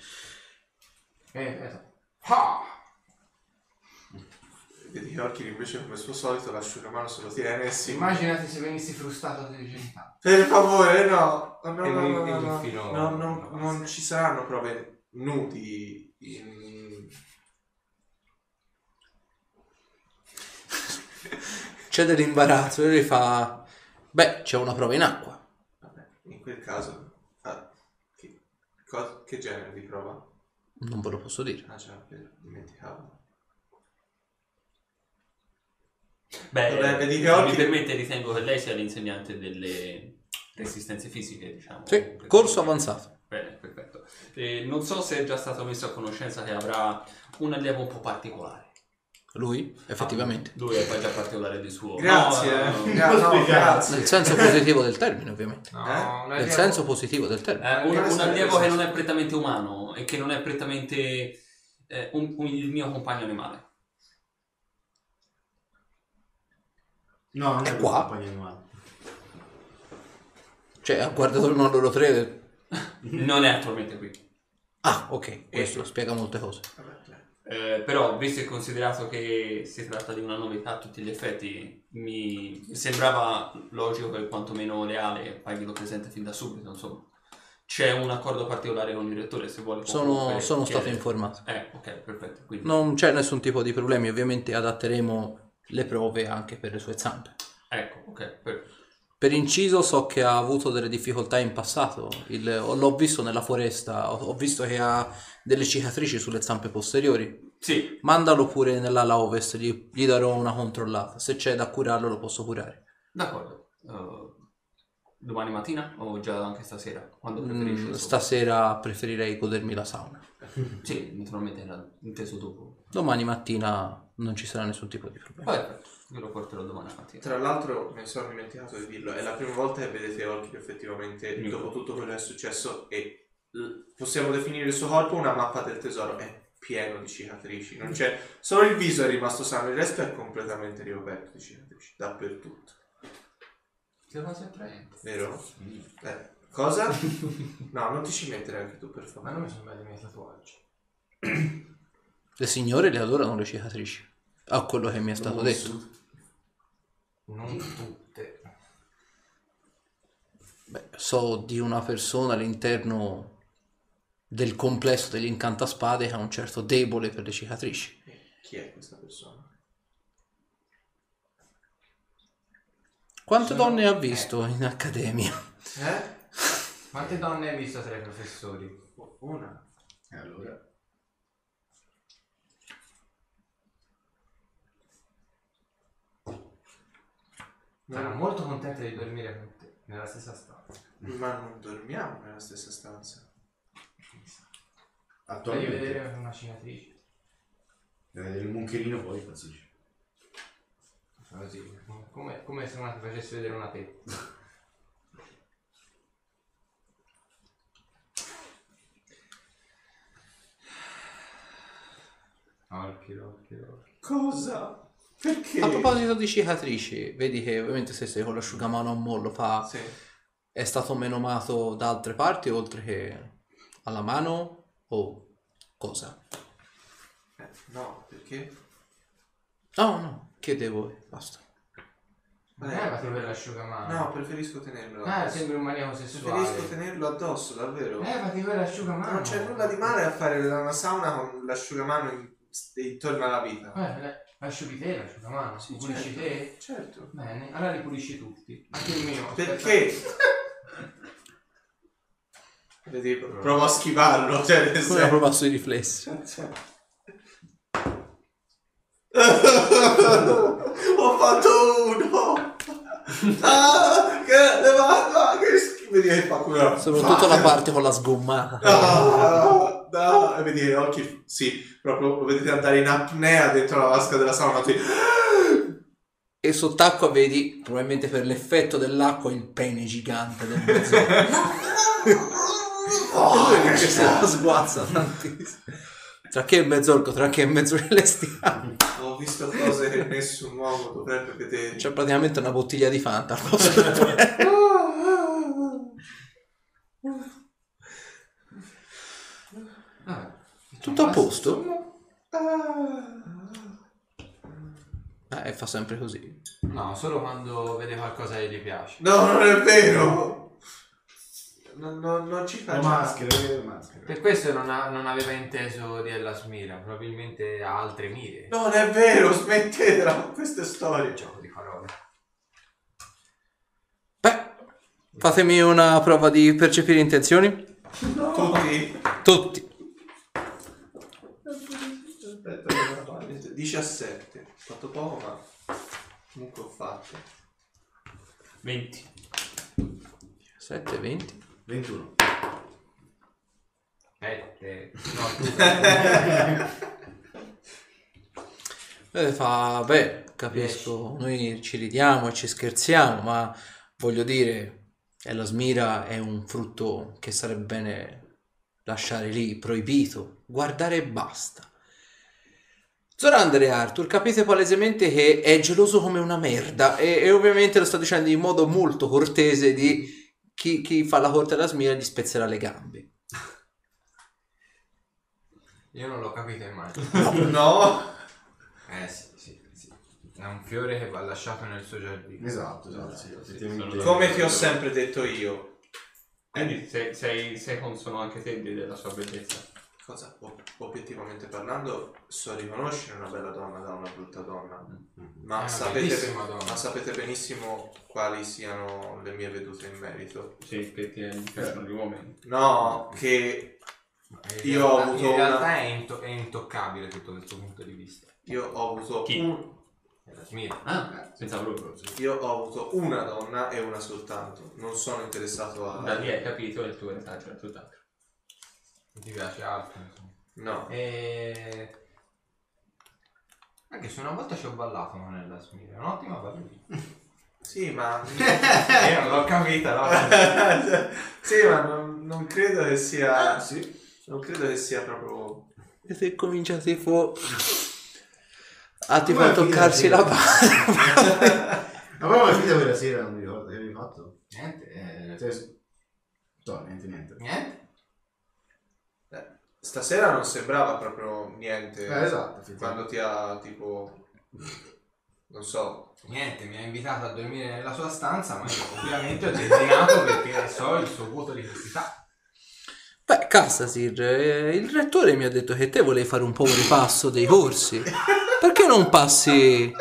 Eh, esatto. Ah! Vedi che Orchid invece come suo solito l'asciugamano se lo tiene e si... Immaginati se venissi frustato dai genitali. Per favore, no! No, no, no, no, no, no. No, no, no, non ci saranno prove nudi in... C'è dell'imbarazzo e lui fa... Beh, c'è una prova in acqua. Vabbè, in quel caso... ah, che, che genere di prova? Non ve lo posso dire. Ah già, dimenticavo. Beh, vedi che se oggi- mi permette, ritengo che lei sia l'insegnante delle resistenze fisiche, diciamo. Sì, corso avanzato. Bene, perfetto. Eh, non so se è già stato messo a conoscenza che avrà un allievo un po' particolare. Lui, effettivamente. Lui è poi già particolare di suo. Grazie, No, eh. no, no. Grazie. Nel senso positivo del termine, ovviamente. No, Eh? Nel allievo- senso positivo del termine. Eh, un, un allievo che non è prettamente umano e che non è prettamente eh, un- un- il mio compagno animale. No, non è, È qua. Cioè, ha guardato uno loro tre e Non è attualmente qui. Ah, ok, questo spiega molte cose. Eh, però, visto e considerato che si tratta di una novità a tutti gli effetti, mi sembrava logico che quantomeno Leale paghi presente fin da subito, insomma. C'è un accordo particolare con il direttore, se vuole. Sono, sono stato informato. Eh, ok, perfetto. Quindi, Non c'è nessun tipo di problemi, ovviamente adatteremo le prove anche per le sue zampe. Ecco, ok, perfetto. Per inciso so che ha avuto delle difficoltà in passato, Il- l'ho visto nella foresta, ho, ho visto che ha delle cicatrici sulle zampe posteriori. Sì, Mandalo pure nell'ala ovest, gli, gli darò una controllata. Se c'è da curarlo lo posso curare. d'accordo. Eh, domani mattina o già anche stasera? Quando preferisci? Mm, stasera preferirei godermi la sauna. Sì, naturalmente era inteso dopo. Domani mattina non ci sarà nessun tipo di problema. Perfetto, io lo porterò domani mattina. Tra l'altro mi sono dimenticato di dirlo, è la prima volta che vedete Orchid effettivamente Mm. dopo tutto quello che è successo e possiamo definire il suo corpo una mappa del tesoro, è pieno di cicatrici, non c'è, solo il viso è rimasto sano, il resto è completamente ricoperto di cicatrici, dappertutto, Ti va sempre attraente. vero? Eh, cosa? No, non ti ci mettere anche tu per Ma favore. non mi sono belli i miei tatuaggi. Le signore le adorano le cicatrici. A quello che mi è stato detto. Non tutte. Beh, so di una persona all'interno del complesso degli incantaspade che ha un certo debole per le cicatrici. Chi è questa persona? Quante Sono- donne ha visto in accademia? Eh? Quante donne hai visto tra i professori? Una. E allora? Sono molto contenta di dormire con te. nella stessa stanza. Ma non dormiamo nella stessa stanza. Voglio Attualmente. vedere una. Deve vedere il moncherino poi impazzisce. Così, come, come se una ti facesse vedere una tetta. Orchi, orchi, orchi. Cosa? Perché? A proposito di cicatrici, vedi che ovviamente se sei con l'asciugamano a mollo fa... Sì. È stato menomato da altre parti oltre che alla mano o cosa? Eh, no, perché? No, no, chiedevo, basta. Eh, ma ti per l'asciugamano. No, preferisco tenerlo Ah, addosso. sembri un maniaco sessuale. Preferisco tenerlo addosso, davvero. Eh, ma ti per l'asciugamano. Non c'è nulla di male a fare una sauna con l'asciugamano in- intorno alla vita. Eh, asciughi te l'asciugamano. Sì, pulisci certo. te? Certo. Bene, allora li pulisci tutti. Anche il mio. Perché? Vedi, provo a schivarlo, cioè nel Come senso- ho provato sui riflessi. Ho fatto uno! Ah, che levata, che schifo! Vedi che fa quello. Soprattutto la parte con la sgommata. Ah, no. E vedi gli occhi, sì, proprio lo vedete andare in apnea dentro la vasca della sauna. Così. E sott'acqua vedi, probabilmente per l'effetto dell'acqua, il pene gigante del mezz'orco. che se la sguazza tantissimo. Tra che mezz'orco, tra che mezzo celestiale. Ho visto cose che nessun uomo dovrebbe vedere. C'è praticamente una bottiglia di Fanta. al posto del Ah, Tutto a posto? Ah. Eh, fa sempre così. No, solo quando vede qualcosa che gli piace. No, non è vero! Non, non- non ci Le faccio. maschere, le maschere. Per questo non, ha- non aveva inteso di Ella Smira, probabilmente ha altre mire. Non è vero, smettetela con queste storie. Gioco di parole. Beh, fatemi una prova di percepire intenzioni. Tutti. Tutti. Aspetta, che me la fai. 17. Ho fatto poco, ma comunque ho fatto. 20. 7, 20. 21. Sette. No, tu. Eh, fa, beh, capisco, noi ci ridiamo e ci scherziamo, ma voglio dire, eh, la smira è un frutto che sarebbe bene lasciare lì, proibito, guardare e basta. Zorander e Arthur capite palesemente che è geloso come una merda e, e ovviamente lo sto dicendo in modo molto cortese di chi, chi fa la corte alla smira gli spezzerà le gambe. Io non l'ho capito mai. No. Eh sì, sì, sì. È un fiore che va lasciato nel suo giardino. Esatto, esatto. sì, effettivamente. sono- Come ti ho sempre detto io. Quindi sei, sei, sei consono anche te della sua bellezza. Cosa? ob- obiettivamente parlando, so riconoscere una bella donna da una brutta donna. È Ma una sapete, bellissima donna. ma sapete benissimo quali siano le mie vedute in merito. Sì, che ti piacciono gli uomini. No, che Io ho avuto In realtà una- è, into- è intoccabile tutto questo punto di vista. io ho avuto Chi? un-. Ah, senza proprio. io ho avuto una donna e una soltanto. Non sono interessato a. Da lì hai capito il tuo retaggio è tutt'altro. Non ti piace altro, insomma. No. E... Anche se una volta ci ho ballato non è la Smira, è un'ottima ballerina. Sì, ma. Io non l'ho capita, no? sì, ma non, non credo che sia. Ah, sì. Non credo che sia proprio. E se comincia tipo a tipo a toccarsi la barba. Ma proprio la finita quella sera non mi ricordo che avevi fatto. Niente, eh, Cioè, No, niente, niente. niente. Stasera non sembrava proprio niente. Eh, esatto. Quando ti ha tipo. Non so. Niente, mi ha invitato a dormire nella sua stanza, ma io ovviamente ho declinato perché so il suo voto di castità. Beh, Cassasir, eh, il rettore mi ha detto che te volevi fare un po' un ripasso dei corsi. Perché non passi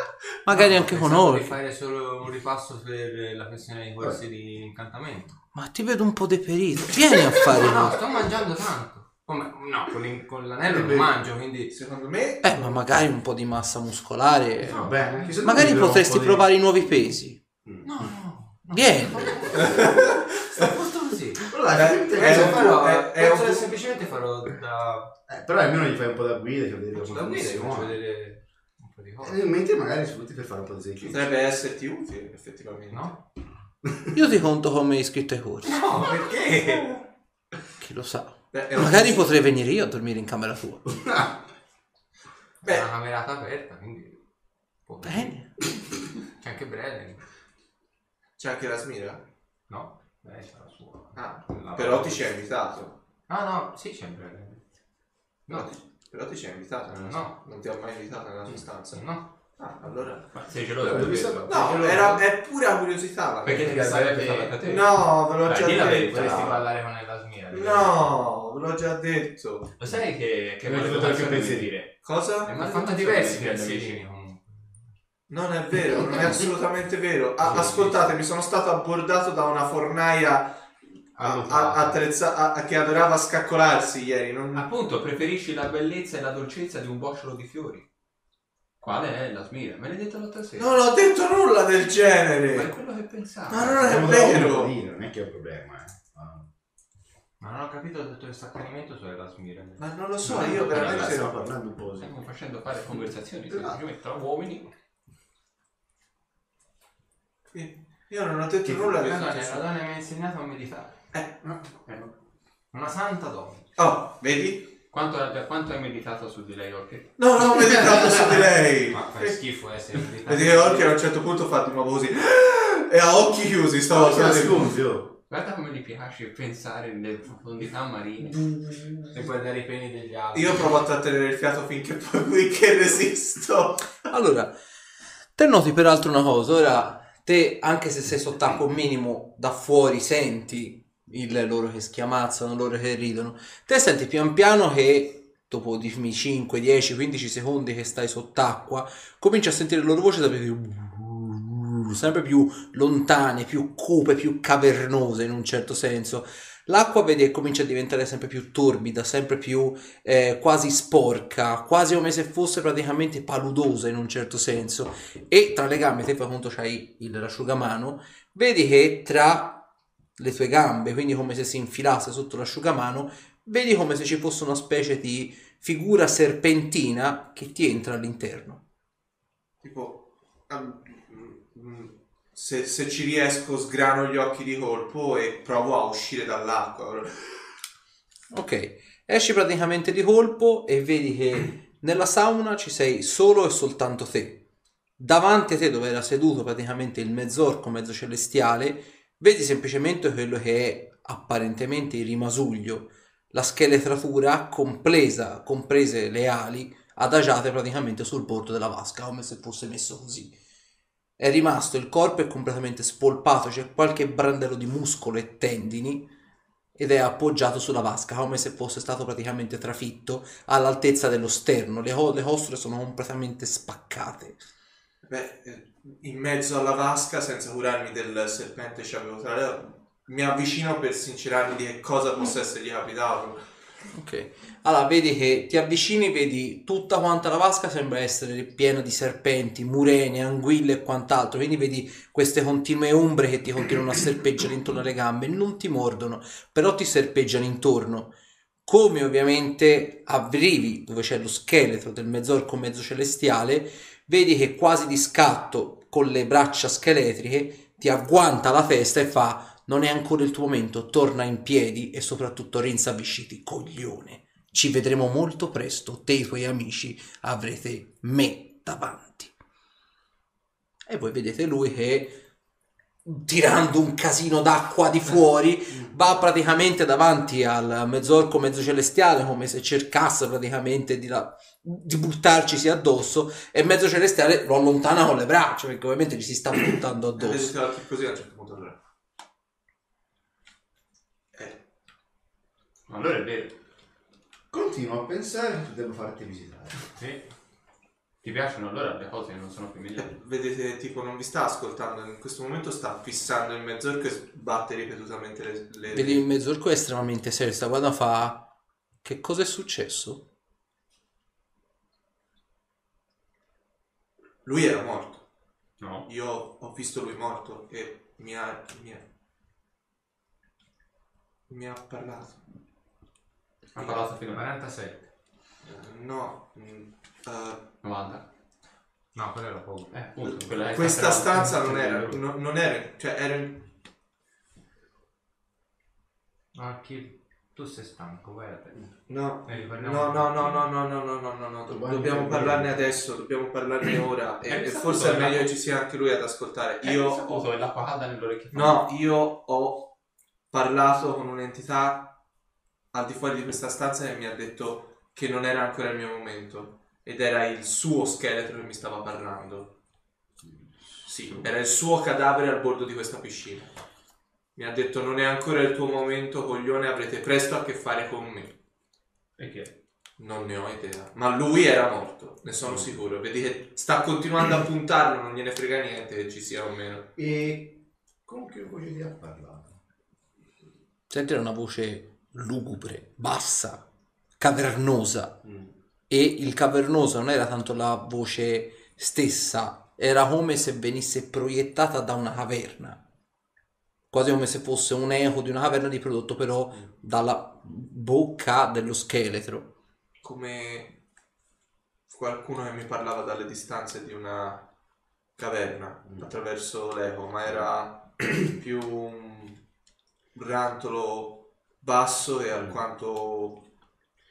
magari No, anche con di noi? fare solo un ripasso per la questione dei corsi di incantamento. Ma ti vedo un po' deperito. Vieni a fare No, no, sto mangiando tanto. Come? No, con, l'in- con l'anello non Beh, mangio, quindi... Secondo me. Eh, ma magari un po' di massa muscolare. Va bene, anche se Magari potresti po' di- provare i nuovi pesi. Mm. No, no, Vieni. Sto appunto così. Però dai, Eh, è farò, è- è un- semplicemente farò da, eh, però almeno gli fai un po' da guida, ti vedere da guida, faccio vedere un po' di cose. E mentre magari sfrutti per fare un po' di esercizio. Potrebbe esserti utile, effettivamente. No? Io ti conto come iscritto ai corsi. No, perché? Chi lo sa. Beh, è un- Magari potrei venire io a dormire in camera tua. Beh. C'è una camerata aperta, quindi... può. Bene. C'è anche Bradley. C'è anche la smira? No? Lei c'ha la sua. Ah, La- però ti ci ha invitato. Ah no, sì c'è Bradley. Però No, ti, però ti ci ha invitato nella No. Non ti ha mai invitato nella sua stanza. no. Ah, allora. Ma sei geloso visto- questo? No, geloso? era, è pura curiosità. la Perché ti Sarebbe- farla da te? No, ve l'ho Dai, già detto. verità. Vorresti ballare con Ella Smira? No, ve l'ho già detto. Lo sai che, che Mi hai male fatto anche potresti pensieri. dire? Cosa? Eh, ma fanno diversi pensierini comunque. Non è vero, non è assolutamente vero. Sì, ascoltate, mi sono stato abbordato da una fornaia a- a- attrezza- a- a- che adorava scaccolarsi ieri. Non... Appunto, preferisci la bellezza e la dolcezza di un bocciolo di fiori. Quale è la smira? Me l'hai detto l'altra sera. Non ho detto nulla del Ma è genere. quello che pensavo. Ma non è vero. non è che è un problema. eh. Ah. Ma non ho capito tutto questo accanimento su Ella Smira. Ma non lo so, No, io no, veramente... Stiamo parlando un po' Stiamo così. facendo fare conversazioni Esatto. semplicemente tra uomini. Io non ho detto Che nulla la tutto donna, la donna mi ha insegnato a meditare. Eh, Una santa donna. Oh, vedi? Quanto, quanto hai meditato su di lei, Orche? No, non ho meditato su di lei. Ma fai schifo essere meditato. Vedi che Orchi a un certo punto fa di nuovo così. E a occhi chiusi stavo nascondi, oh. Guarda come gli piace pensare nelle profondità marine. E guardare i peni degli altri. Io provo a trattenere il fiato finché poi che resisto. Allora, te noti peraltro una cosa, ora te anche se sei sott'acqua un minimo da fuori senti il loro che schiamazzano, loro che ridono, te senti pian piano che dopo di 5, 10, 15 secondi che stai sott'acqua, cominci a sentire le loro voci sempre più, sempre più lontane, più cupe, più cavernose in un certo senso. L'acqua vedi che comincia a diventare sempre più torbida, sempre più eh, quasi sporca, quasi come se fosse praticamente paludosa in un certo senso. E tra le gambe, te fai conto c'hai il l'asciugamano, vedi che tra le tue gambe, quindi come se si infilasse sotto l'asciugamano, vedi come se ci fosse una specie di figura serpentina che ti entra all'interno. Tipo, um, mm, se, se ci riesco sgrano gli occhi di colpo e provo a uscire dall'acqua. Ok, esci praticamente di colpo e vedi che nella sauna ci sei solo e soltanto te. Davanti a te, dove era seduto praticamente il mezzorco, mezzo celestiale, vedi semplicemente quello che è apparentemente il rimasuglio, la scheletratura compresa, comprese le ali, adagiate praticamente sul bordo della vasca, come se fosse messo così. È rimasto, il corpo è completamente spolpato, c'è qualche brandello di muscolo e tendini, ed è appoggiato sulla vasca come se fosse stato praticamente trafitto all'altezza dello sterno. Le, co- le costole sono completamente spaccate. Beh, eh, in mezzo alla vasca, senza curarmi del serpente ci avevo tra le... Mi avvicino per sincerarmi di che cosa possa essergli capitato. Ok. Allora, vedi che ti avvicini, vedi tutta quanta la vasca sembra essere piena di serpenti, murene, anguille e quant'altro. Quindi vedi queste continue ombre che ti continuano a serpeggiare intorno alle gambe. Non ti mordono, però ti serpeggiano intorno. Come ovviamente arrivi dove c'è lo scheletro del mezzorco mezzo celestiale, vedi che quasi di scatto con le braccia scheletriche ti agguanta la testa e fa non è ancora il tuo momento, torna in piedi e soprattutto rinsabisciti, coglione. Ci vedremo molto presto, te e i tuoi amici avrete me davanti. E voi vedete lui che, tirando un casino d'acqua di fuori, va praticamente davanti al mezzorco mezzo celestiale come se cercasse praticamente di, la- di buttarcisi addosso e mezzo celestiale lo allontana con le braccia perché ovviamente gli si sta buttando Vedi addosso. gli occhi così a un certo punto allora. Eh, Allora è vero. Continuo a pensare che devo farti visitare. Sì. Ti piacciono allora le cose che non sono familiari? eh, vedete, tipo, non vi sta ascoltando, in questo momento sta fissando il mezzorco e sbatte ripetutamente le... le... Vedi il mezzorco è estremamente serio, sta guarda fa che cosa è successo? Lui era morto. No. Io ho visto lui morto e mi ha, mi ha, mi ha parlato. Ha parlato fino a 47. Eh, No, mm, eh, 90. No, quello era poco. Eh, appunto, quella è questa stata- stanza non era, no- non era, cioè era in- Archie, tu sei stanco, vai a te. No, Eh, no, no, no, no, no, no, no, no, no, no, do- dobbiamo parlarne adesso, dobbiamo parlarne ora e, Eh, e forse è meglio la- che ci sia anche lui ad ascoltare. Eh, Io ho, calda nelle orecchie. no, io ho parlato con un'entità al di fuori di questa stanza e mi ha detto che non era ancora il mio momento ed era il suo scheletro che mi stava parlando. Sì, era il suo cadavere al bordo di questa piscina. Mi ha detto non è ancora il tuo momento, coglione, avrete presto a che fare con me. E chi è? Non ne ho idea. Ma lui era morto, ne sono sicuro. Vedi che sta continuando a puntarlo, non gliene frega niente che ci sia o meno. E con che voce ti ha parlato? Sentire una voce lugubre, bassa, cavernosa. Mm. E il cavernoso non era tanto la voce stessa, era come se venisse proiettata da una caverna. Quasi come se fosse un eco di una caverna di prodotto, però dalla bocca dello scheletro. Come qualcuno che mi parlava dalle distanze di una caverna attraverso l'eco, ma era più un rantolo basso e alquanto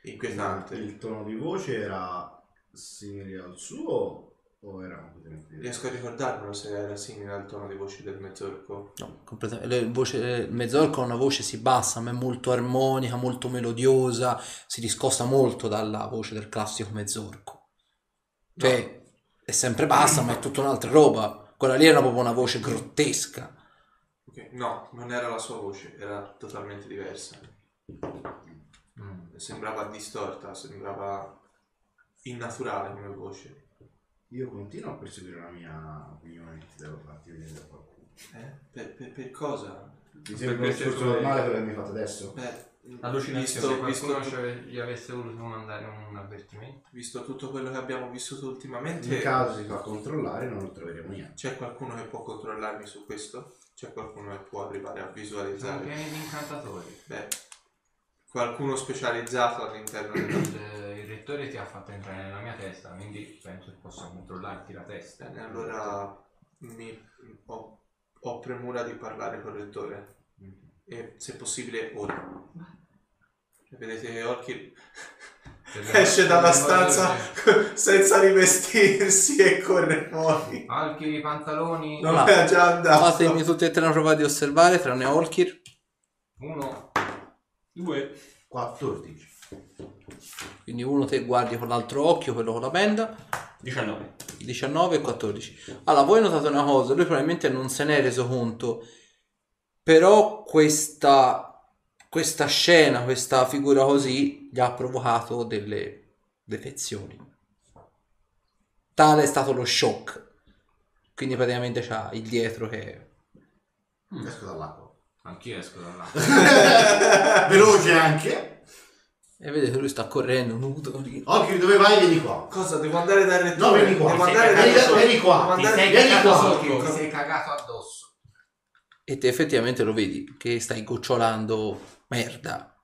inquietante. Il tono di voce era simile al suo o era completamente? Riesco a ricordarmelo se era simile al tono di voce del mezzorco. No, completamente. Le voce, il mezzorco ha una voce si bassa, ma è molto armonica, molto melodiosa, si discosta molto dalla voce del classico mezzorco. Cioè, è sempre bassa, ma è tutta un'altra roba. Quella lì era proprio una voce grottesca. Ok, No, non era la sua voce, era totalmente diversa. Mm. Sembrava distorta, sembrava innaturale come voce. Io continuo a perseguire la mia opinione, ti devo farti vedere da qualcuno. Eh? Per, per- per cosa? Ti sembra un discorso normale quello che mi fate adesso? Beh, Allucinazione, Se visto, qualcuno visto, ci ave- gli avesse voluto mandare un avvertimento. visto tutto quello che abbiamo vissuto In ultimamente, caso si fa controllare non lo troveremo niente. c'è qualcuno che può controllarmi su questo? C'è qualcuno che può arrivare a Sono visualizzare? pieni di incantatori. Beh, qualcuno specializzato all'interno della... Rettore ti ha fatto entrare nella mia testa, quindi penso che possa controllarti la testa. Bene, allora mi, ho, ho premura di parlare col rettore. E se possibile ora. E Vedete che Orchi Per le- esce dalla stanza senza rivestirsi e corre fuori. Alchi i pantaloni. Non è già andato. Fatemi tutti e tre una prova di osservare, tranne Olkir. Uno. Due. 14. Quindi uno te guardi con l'altro occhio, quello con la benda. 19. 19 e 14. Allora, voi notate una cosa, lui probabilmente non se n'è reso conto, però questa, questa scena, questa figura così, gli ha provocato delle defezioni. Tale è stato lo shock. Quindi praticamente c'ha il dietro che... Esco dall'acqua. Anch'io esco da là. Veloce anche. E vedete lui sta correndo nudo lì. Occhio, dove vai? Vieni qua. Cosa? Devo andare dal rettore? No, vieni qua. Devo andare dal Vieni, rettore. vieni qua. Devo Ti andare- sei vieni cagato qua. sotto, ti sei cagato addosso. E te effettivamente lo vedi che stai gocciolando merda.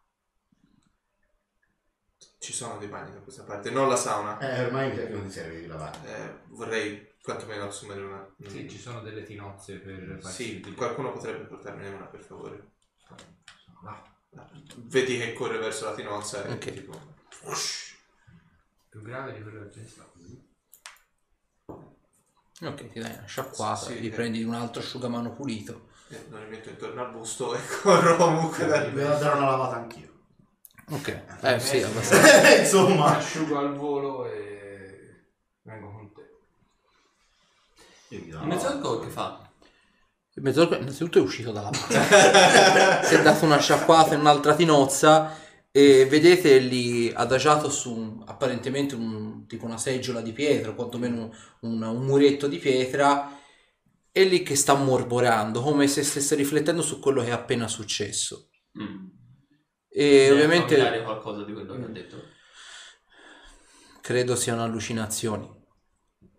Ci sono dei bagni da questa parte, non la sauna. Eh, ormai mi sa che non ti serve di lavare. Eh, vorrei quantomeno assumere una... Sì, ci sono delle tinozze per Sì, qualcuno potrebbe portarmene una per favore. Va. Vedi che corre verso la tinozza e Ok. tipo... Più grave di quello che c'è stato. Ok, ti dai una sciacquata, Sì, gli eh. prendi un altro asciugamano pulito. E lo rimetto intorno al busto e corro comunque da Devo dare una lavata anch'io. Ok, eh sì, abbastanza. Insomma. Asciugo al volo e vengo con te. Io mi do una mezzorco che fa? Il mezzorco innanzitutto è uscito dalla macchina. si è dato una sciacquata in un'altra tinozza e vedete lì adagiato su apparentemente un, tipo una seggiola di pietra, o quantomeno un, un muretto di pietra, è lì che sta morborando, come se stesse riflettendo su quello che è appena successo. Mm. E ovviamente qualcosa di quello che ha detto. credo siano allucinazioni.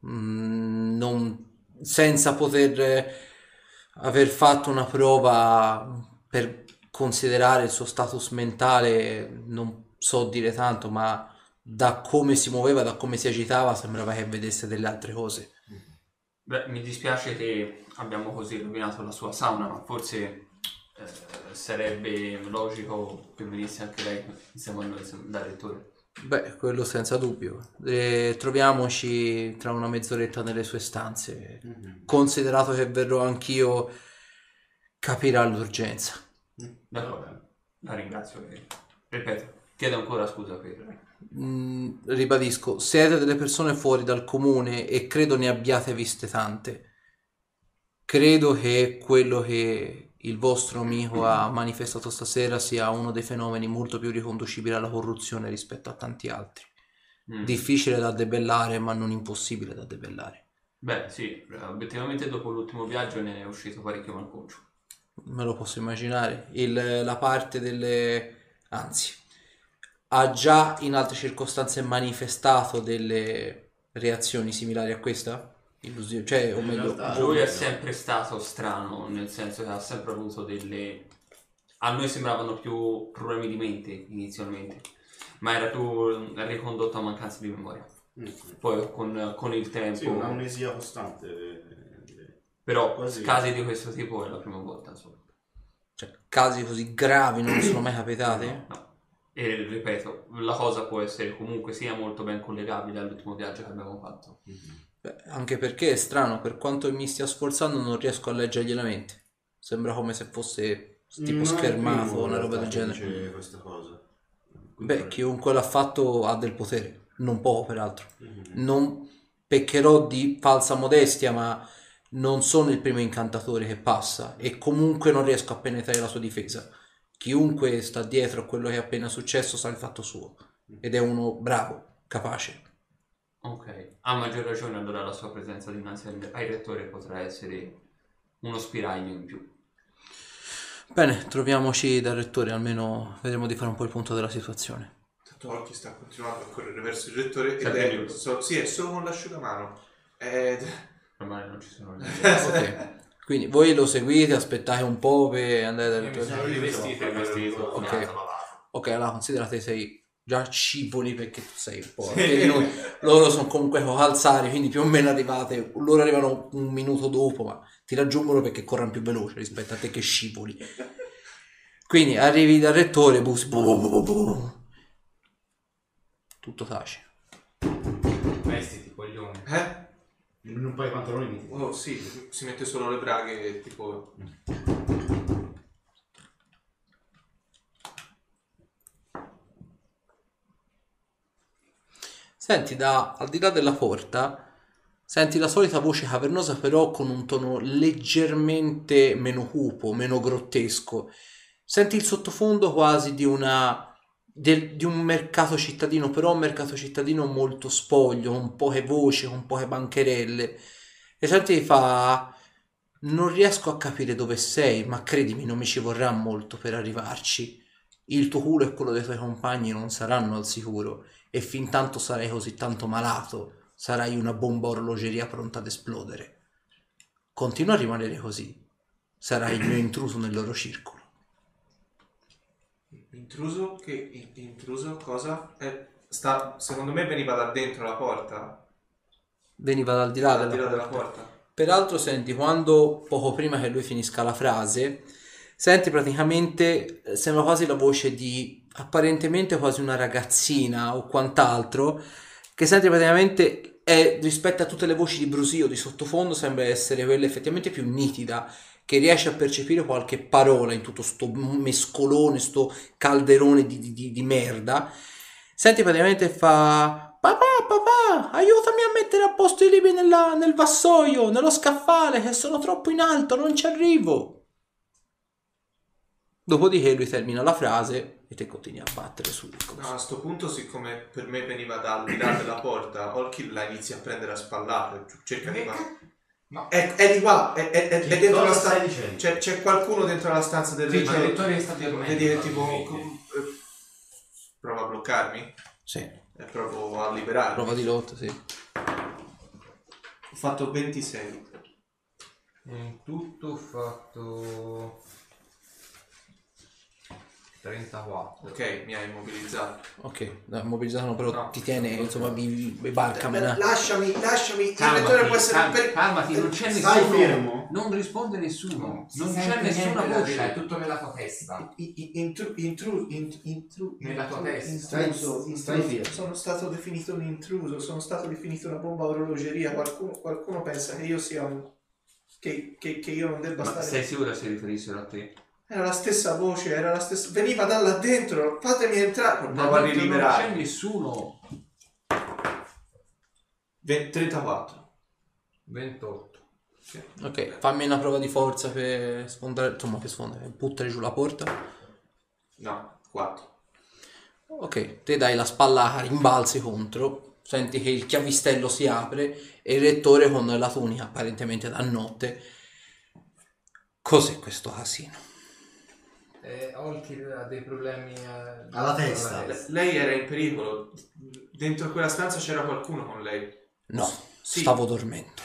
Mm, non- senza poter aver fatto una prova per considerare il suo status mentale, non so dire tanto, ma da come si muoveva, da come si agitava, sembrava che vedesse delle altre cose. Beh, mi dispiace che abbiamo così rovinato la sua sauna, ma forse eh, sarebbe logico che venisse anche lei insieme a noi da rettore. Beh, quello senza dubbio. Eh, troviamoci tra una mezz'oretta nelle sue stanze. Considerato che verrò anch'io, capirà l'urgenza. D'accordo, la ringrazio ripeto, chiedo ancora scusa per... Mm, ribadisco, siete delle persone fuori dal comune e credo ne abbiate viste tante. Credo che quello che il vostro amico ha manifestato stasera sia uno dei fenomeni molto più riconducibili alla corruzione rispetto a tanti altri. Mm. Difficile da debellare, ma non impossibile da debellare. Beh, sì, obiettivamente dopo l'ultimo viaggio ne è uscito parecchio malconcio. Me lo posso immaginare. Il- la parte delle... anzi, ha già in altre circostanze manifestato delle reazioni similari a questa? Illusione, cioè, o meglio, realtà- Lui è no. sempre stato strano, nel senso che ha sempre avuto delle... A noi sembravano più problemi di mente inizialmente, ma era più ricondotto a mancanza di memoria. Mm. Poi con, con il tempo... Sì, un'amnesia costante. eh, Però Quasi. casi di questo tipo è la prima volta, insomma. cioè, casi così gravi non sono mai capitati? No. E ripeto, la cosa può essere comunque sia molto ben collegabile all'ultimo viaggio che abbiamo fatto. Beh, anche perché è strano, per quanto mi stia sforzando non riesco a leggergli la mente. Sembra come se fosse tipo schermato o una roba del genere. questa cosa. Beh, chiunque l'ha fatto ha del potere, non poco peraltro. Mhm. Non peccherò di falsa modestia, ma non sono il primo incantatore che passa e comunque non riesco a penetrare la sua difesa. Chiunque sta dietro a quello che è appena successo sa il fatto suo ed è uno bravo, capace. Ok, a maggior ragione allora la sua presenza dinanzi al, al rettore potrà essere uno spiraglio in più. Bene, troviamoci dal rettore, almeno vedremo di fare un po' il punto della situazione. Tanto Orchi sta continuando a correre verso il rettore ed Sempre è, giusto. so- sì, è solo con l'asciugamano. Ed... Ormai non ci sono le Ok, quindi voi lo seguite, aspettate un po' per andare dal rettore. sono rivestito. Ok. Ok, allora considerate sei già scivoli perché tu sei un po'. noi- loro sono comunque calzari, quindi più o meno arrivate. Loro arrivano un minuto dopo, ma ti raggiungono perché corrono più veloce rispetto a te che scivoli. Quindi arrivi dal rettore, bussi. bu- bu- bu- bu- Tutto tace. Vestiti, coglione. Eh? In un paio di pantaloni. Oh sì, si mette solo le braghe e tipo... Senti, da al di là della porta, senti la solita voce cavernosa, però con un tono leggermente meno cupo, meno grottesco. Senti il sottofondo quasi di una. del- di un mercato cittadino, però un mercato cittadino molto spoglio, con poche voci, con poche bancherelle. E senti fa. Non riesco a capire dove sei, ma credimi, non mi ci vorrà molto per arrivarci. Il tuo culo e quello dei tuoi compagni non saranno al sicuro e fin tanto sarai così tanto malato, sarai una bomba orologeria pronta ad esplodere. Continua a rimanere così, sarai il mio intruso nel loro circolo. Intruso? Che in- intruso? Cosa? Eh, sta, secondo me veniva da dentro la porta. Veniva dal di là Al della di là porta. della porta. Peraltro senti quando poco prima che lui finisca la frase, senti praticamente, eh, sembra quasi la voce di apparentemente quasi una ragazzina o quant'altro, che senti praticamente è, rispetto a tutte le voci di brusio di sottofondo sembra essere quella effettivamente più nitida, che riesce a percepire qualche parola in tutto sto mescolone, sto calderone di, di- di- di merda. Senti praticamente fa... Papà, papà, aiutami a mettere a posto i libri nella- nel vassoio, nello scaffale, che sono troppo in alto, non ci arrivo. Dopodiché lui termina la frase e te continui a battere sul No, a sto punto, siccome per me veniva dal di là della porta, Olki la inizia a prendere a spallate. cerca di... Ma È, è di qua, è, è- è- è dentro la stanza. C'è, c'è qualcuno dentro la stanza del Sì, c'è il rettore. rettore che sta dormendo, tipo... com- eh, prova a bloccarmi Sì, e provo a liberarmi. prova di lotta, sì. Ho fatto 26. In tutto ho fatto 34. Ok, mi hai immobilizzato. Ok, dai, mobilizzato però No. ti tiene, insomma, vi, vi barcamena. Lasciami, lasciami, il Calmati, lettore può essere cal- per... calmati, non c'è Stai nessuno. fermo. Non risponde nessuno. Si non c'è nessuna dire, È voce. tutto nella tua testa. Intru, intru, int- intru, Nella tua testa. intruso, Stai- fermo. Sono stato definito un intruso, sono stato definito una bomba a orologeria. Qualcuno, qualcuno pensa che io sia un. Che, che- che io non debba Ma stare. sei sicuro si riferissero a te? Era la stessa voce, era la stessa. Veniva da là dentro. Fatemi entrare. Provo a dentro Non c'è nessuno. Ve- 34. 28. Ok, fammi una prova di forza per sfondare, insomma, per sfondare, buttare giù la porta. No, 4. Ok, te dai la spalla a rimbalzi contro, senti che il chiavistello si apre e il rettore con la tunica apparentemente da notte. Cos'è questo casino? Eh, Olkir ha dei problemi eh, Alla testa. alla Lei era in pericolo. Dentro quella stanza c'era qualcuno con lei. No, Sì. stavo dormendo.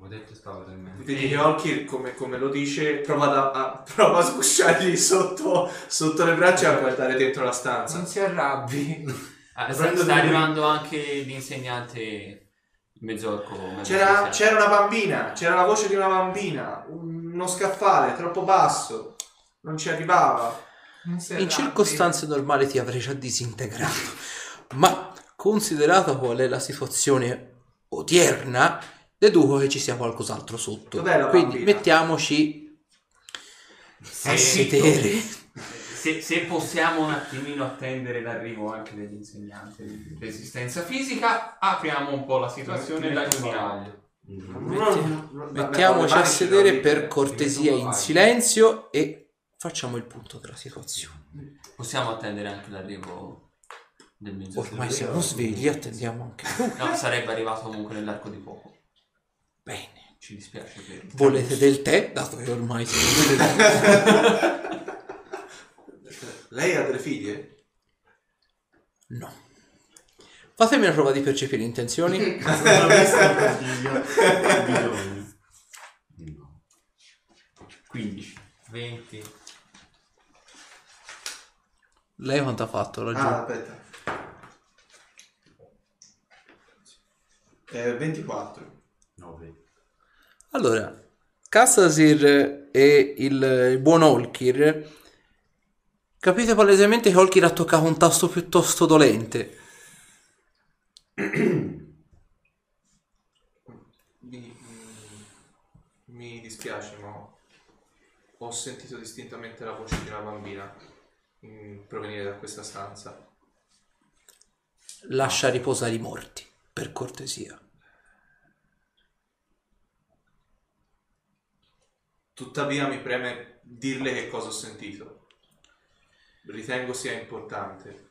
Ho detto stavo dormendo. Vedi che Olkir, come, come lo dice, prova, da- a, prova a sgusciargli sotto, sotto le braccia e a guardare dentro la stanza. Non si arrabbi. Ah, sta, prendo sta arrivando anche l'insegnante mezzorco. mezzo C'era, scienziato. c'era una bambina, c'era la voce di una bambina, uno scaffale troppo basso, non ci arrivava. Non In circostanze normali ti avrei già disintegrato, ma considerata qual è la situazione odierna, deduco che ci sia qualcos'altro sotto. Dov'è la Quindi bambina? mettiamoci Se, a sedere. se, se possiamo un attimino attendere l'arrivo anche degli insegnanti di resistenza fisica, apriamo un po' la situazione e la chiudiamo. Mettiamoci a sedere per cortesia in silenzio e facciamo il punto della situazione. Possiamo attendere anche l'arrivo del mezzorco. Ormai siamo svegli, attendiamo anche. No, sarebbe arrivato comunque nell'arco di poco. Bene. Ci dispiace per Volete del tè? Dato che ormai siamo svegli. Lei ha delle figlie? No. Fatemi una prova di percepire intenzioni. Bisogno. 15. 20. Lei quanto ha fatto laggiù? Ah, aspetta. Eh, 24. 9. Allora, Kassasir e il, il buon Olkir capite palesemente che Olkir ha toccato un tasto piuttosto dolente. Mi, mi dispiace, ma ho sentito distintamente la voce di una bambina mm, provenire da questa stanza. Lascia riposare i morti, per cortesia. Tuttavia mi preme dirle che cosa ho sentito. Ritengo sia importante.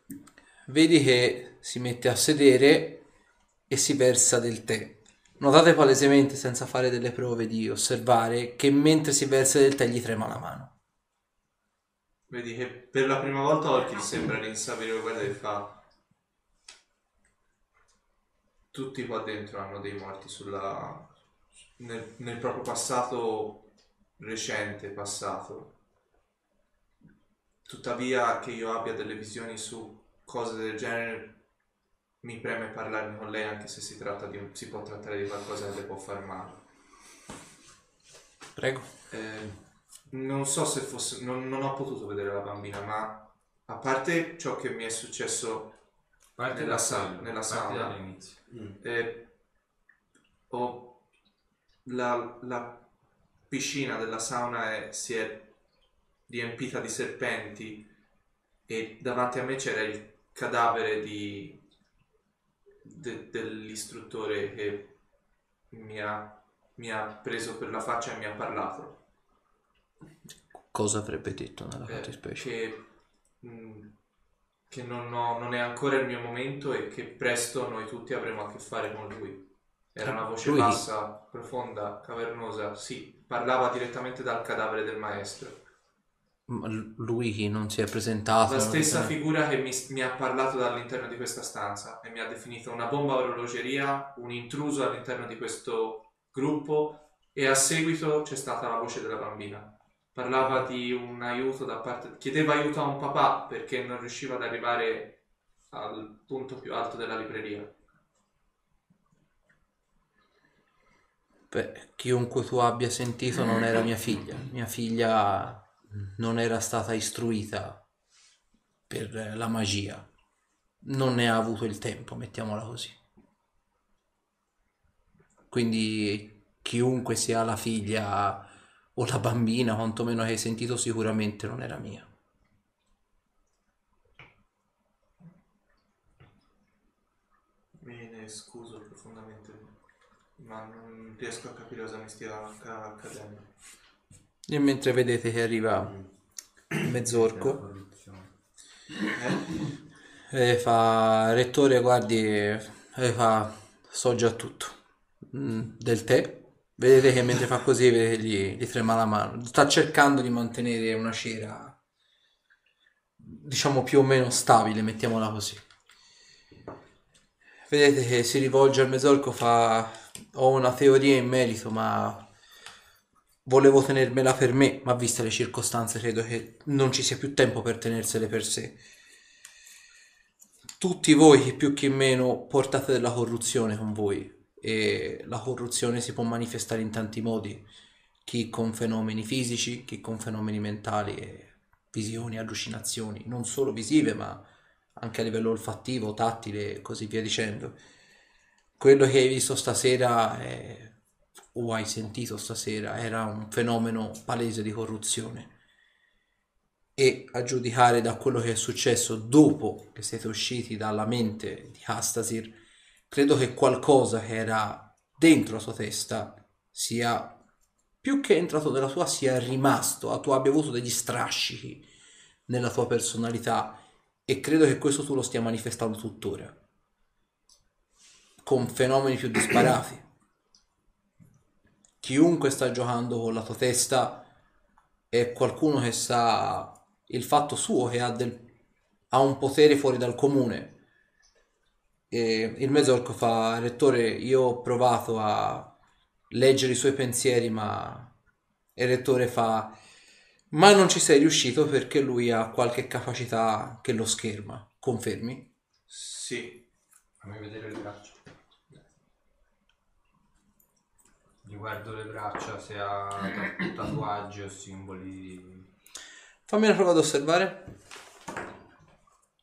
Vedi che si mette a sedere e si versa del tè. Notate palesemente, senza fare delle prove di osservare, che mentre si versa del tè gli trema la mano. Vedi che per la prima volta Orchid sembra rinsavire guarda e fa. Tutti qua dentro hanno dei morti sulla. nel, nel proprio passato recente passato. Tuttavia che io abbia delle visioni su cose del genere mi preme parlarne con lei anche se si tratta di si può trattare di qualcosa che le può far male. Prego. Eh, non so se fosse, non, non ho potuto vedere la bambina, ma a parte ciò che mi è successo, Parte Nella da sa- quello, nella parte sauna. dall'inizio. eh, ho la, la piscina della sauna è- si è riempita di serpenti e davanti a me c'era il cadavere di, de- dell'istruttore che mi ha, mi ha preso per la faccia e mi ha parlato. Cosa avrebbe detto nella Eh, fattispecie? che, mh, che non, ho- non è ancora il mio momento e che presto noi tutti avremo a che fare con lui. Era una voce Lui? bassa, profonda, cavernosa, sì, parlava direttamente dal cadavere del maestro. Ma lui chi non si è presentato? La non stessa si- figura che mi, mi ha parlato dall'interno di questa stanza e mi ha definito una bomba orologeria, un intruso all'interno di questo gruppo e a seguito c'è stata la voce della bambina. Parlava di un aiuto da parte... chiedeva aiuto a un papà perché non riusciva ad arrivare al punto più alto della libreria. Beh, chiunque tu abbia sentito non era mia figlia. Mia figlia non era stata istruita per la magia. Non ne ha avuto il tempo, mettiamola così. Quindi chiunque sia la figlia o la bambina, quantomeno che hai sentito, sicuramente non era mia. Me ne scuso profondamente, ma non riesco a capire cosa mi stia acca- accadendo. E mentre vedete che arriva mezzorco, e fa rettore, guardi, e fa so già tutto. Mm, del tè. Vedete che mentre fa così gli, gli trema la mano. Sta cercando di mantenere una cera, diciamo più o meno stabile, mettiamola così. Vedete che si rivolge al mezzorco, fa ho una teoria in merito, ma volevo tenermela per me, ma viste le circostanze credo che non ci sia più tempo per tenersele per sé. Tutti voi, chi più chi meno, portate della corruzione con voi e la corruzione si può manifestare in tanti modi, chi con fenomeni fisici, chi con fenomeni mentali e visioni, allucinazioni, non solo visive ma anche a livello olfattivo, tattile e così via dicendo. Quello che hai visto stasera è o hai sentito stasera era un fenomeno palese di corruzione e a giudicare da quello che è successo dopo che siete usciti dalla mente di Hastasir credo che qualcosa che era dentro la sua testa sia più che entrato nella tua sia rimasto tu abbia avuto degli strascichi nella tua personalità e credo che questo tu lo stia manifestando tuttora con fenomeni più disparati. Chiunque sta giocando con la tua testa è qualcuno che sa il fatto suo che ha, del, ha un potere fuori dal comune e il mezzorco fa rettore io ho provato a leggere i suoi pensieri ma il rettore fa ma non ci sei riuscito perché lui ha qualche capacità che lo scherma confermi? Sì, Fammi vedere le braccia. Gli guardo le braccia se ha ta- tatuaggi o simboli. fammi una prova ad osservare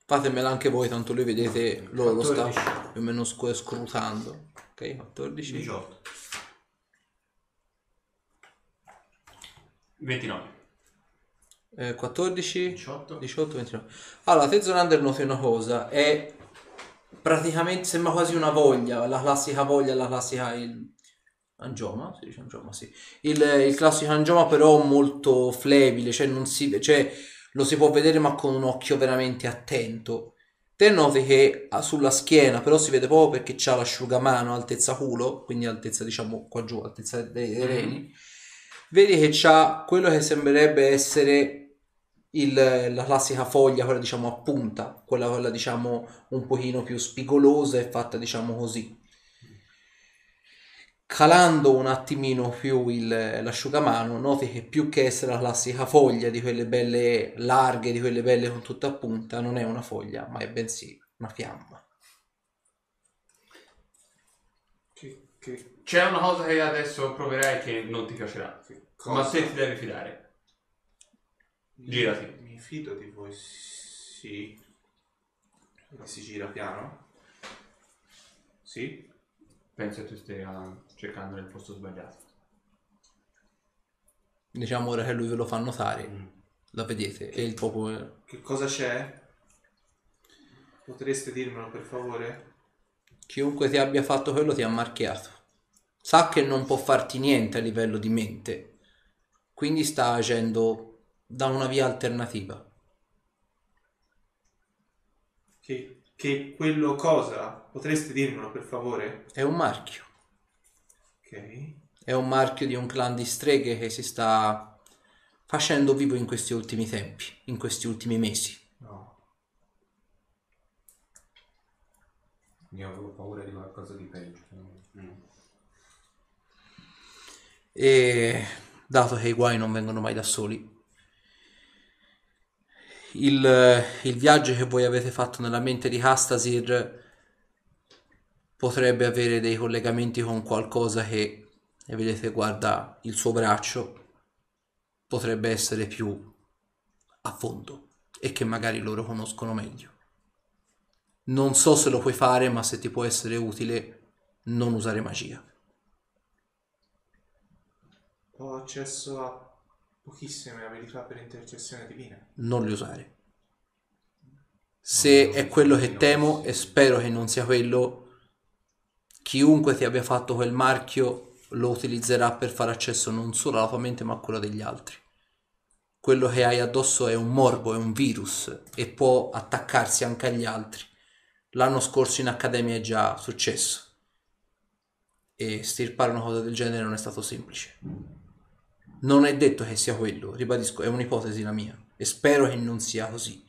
fatemela anche voi tanto lui vedete loro lo sta 14. più o meno sc- scrutando ok 14 18. 29. Eh, 14 18. 18 29 allora te Zonander noti una cosa è praticamente sembra quasi una voglia la classica voglia la classica il angioma si dice angioma sì il, il classico angioma però molto flebile cioè non si cioè lo si può vedere ma con un occhio veramente attento. Te noti che sulla schiena però si vede proprio perché c'ha l'asciugamano altezza culo quindi altezza diciamo qua giù altezza dei, dei reni. Vedi che c'ha quello che sembrerebbe essere il- la classica foglia, quella diciamo a punta, quella, quella diciamo un pochino più spigolosa e fatta diciamo così. Calando un attimino più il- l'asciugamano, noti che più che essere la classica foglia di quelle belle larghe, di quelle belle con tutta a punta, non è una foglia, ma è bensì una fiamma. che, che C'è una cosa che adesso proverai che non ti piacerà. cosa? Ma te ti devi fidare. Girati. Mi fido di voi, sì. Si gira piano? Sì? Penso che tu stia cercando nel posto sbagliato. Diciamo ora che lui ve lo fa notare, la vedete, e il popolo... Che cosa c'è? Potreste dirmelo per favore? Chiunque ti abbia fatto quello ti ha marchiato. Sa che non può farti niente a livello di mente, quindi sta agendo da una via alternativa. Che, che quello cosa? Potreste dirmelo per favore? È un marchio. Ok. È un marchio di un clan di streghe che si sta facendo vivo in questi ultimi tempi, in questi ultimi mesi. No. Io avevo paura di qualcosa di peggio. E dato che i guai non vengono mai da soli, il, il viaggio che voi avete fatto nella mente di Hastasir potrebbe avere dei collegamenti con qualcosa che, e vedete, guarda il suo braccio, potrebbe essere più a fondo e che magari loro conoscono meglio. Non so se lo puoi fare, ma se ti può essere utile, non usare magia. Ho accesso a pochissime abilità per intercessione divina. non li usare. Se è quello che temo e spero che non sia quello, chiunque ti abbia fatto quel marchio lo utilizzerà per fare accesso non solo alla tua mente ma a quello degli altri. Quello che hai addosso è un morbo, è un virus e può attaccarsi anche agli altri. L'anno scorso in accademia è già successo e stirpare una cosa del genere non è stato semplice. Non è detto che sia quello, ribadisco, è un'ipotesi la mia e spero che non sia così.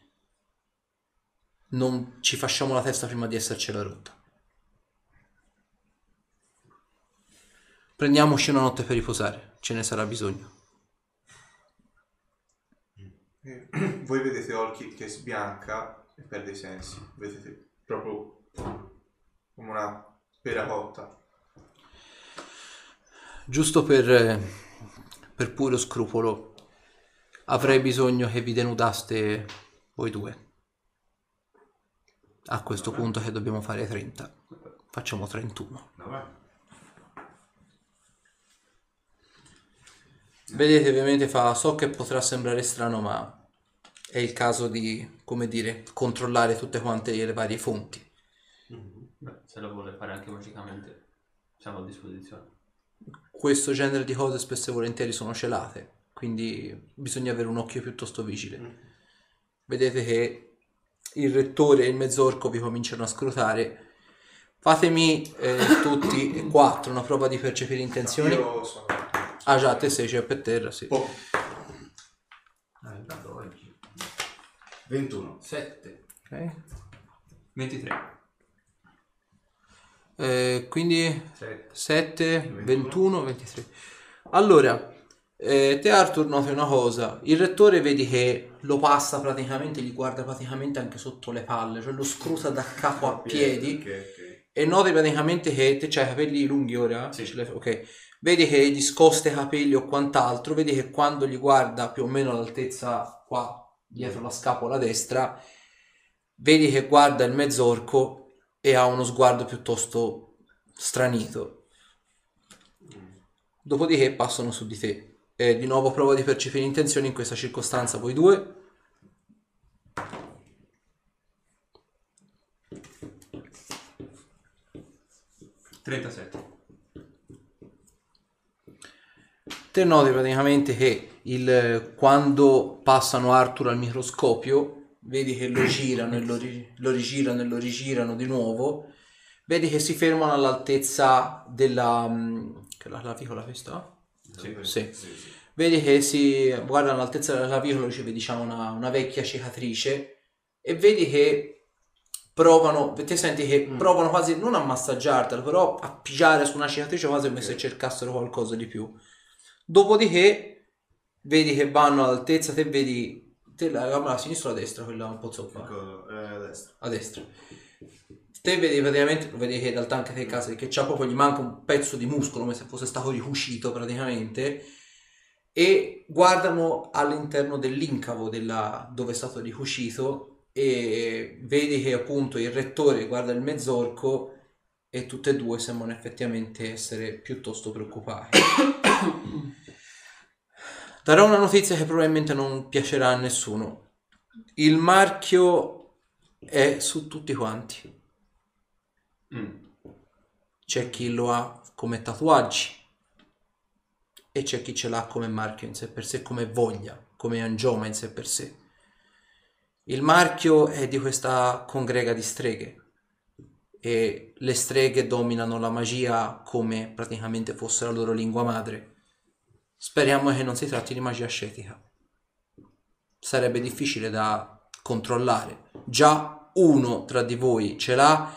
Non ci facciamo la testa prima di essercela rotta. Prendiamoci una notte per riposare, ce ne sarà bisogno. Voi vedete Olki che sbianca e perde i sensi. Vedete proprio come una pera cotta. Giusto per, per puro scrupolo, avrei bisogno che vi denudaste voi due. A questo punto che dobbiamo fare 30. Facciamo 31. Vabbè. Vedete, ovviamente fa, so che potrà sembrare strano, ma è il caso di, come dire, controllare tutte quante le varie fonti. Beh, se lo vuole fare anche magicamente, siamo a disposizione. Questo genere di cose spesso e volentieri sono celate, quindi bisogna avere un occhio piuttosto vigile. Vedete che il rettore e il mezzorco vi cominciano a scrutare. Fatemi eh, tutti e quattro una prova di percepire intenzioni. Io sono... Ah già, te sei c'è per terra, sì. Oggi. 21. 7. Ok. 23. Eh, quindi 7. 7, 21, 23. Allora, eh, te Arthur noti una cosa, il rettore vedi che lo passa praticamente, gli guarda praticamente anche sotto le palle, cioè lo scruta da capo a piedi Ok, ok. e noti praticamente che te c'hai i capelli lunghi ora? Sì. Ce l'hai- Ok. Vedi che gli scosta i capelli o quant'altro, vedi che quando gli guarda più o meno all'altezza qua, dietro la scapola destra, vedi che guarda il mezzorco e ha uno sguardo piuttosto stranito. Dopodiché passano su di te. E di nuovo prova di percepire intenzioni in questa circostanza voi due. 37. Te noti praticamente che il, quando passano Arthur al microscopio, vedi che lo girano e lo, lo rigirano e lo rigirano di nuovo. Vedi che si fermano all'altezza della... mm, Che la clavicola questa? Sì. Sì. Vedi che si guardano all'altezza della clavicola, vedi diciamo una, una vecchia cicatrice e vedi che provano, te senti che provano quasi non a massaggiartela, però a pigiare su una cicatrice quasi come se cercassero qualcosa di più. Dopodiché vedi che vanno all'altezza, te vedi te la gamma a sinistra o a destra, quella un po' zoppa, Ecco, eh, a destra. a destra. Te vedi praticamente, lo vedi che in realtà anche te casa, che c'ha proprio, gli manca un pezzo di muscolo come se fosse stato ricucito praticamente e guardano all'interno dell'incavo della, dove è stato ricucito e vedi che appunto il rettore guarda il mezzorco e tutte e due sembrano effettivamente essere piuttosto preoccupati. Darò una notizia che probabilmente non piacerà a nessuno. Il marchio è su tutti quanti. Mm. C'è chi lo ha come tatuaggi e c'è chi ce l'ha come marchio in sé per sé, come voglia, come angioma in sé per sé. Il marchio è di questa congrega di streghe e le streghe dominano la magia come praticamente fosse la loro lingua madre. Speriamo che non si tratti di magia ascetica. Sarebbe difficile da controllare. Già uno tra di voi ce l'ha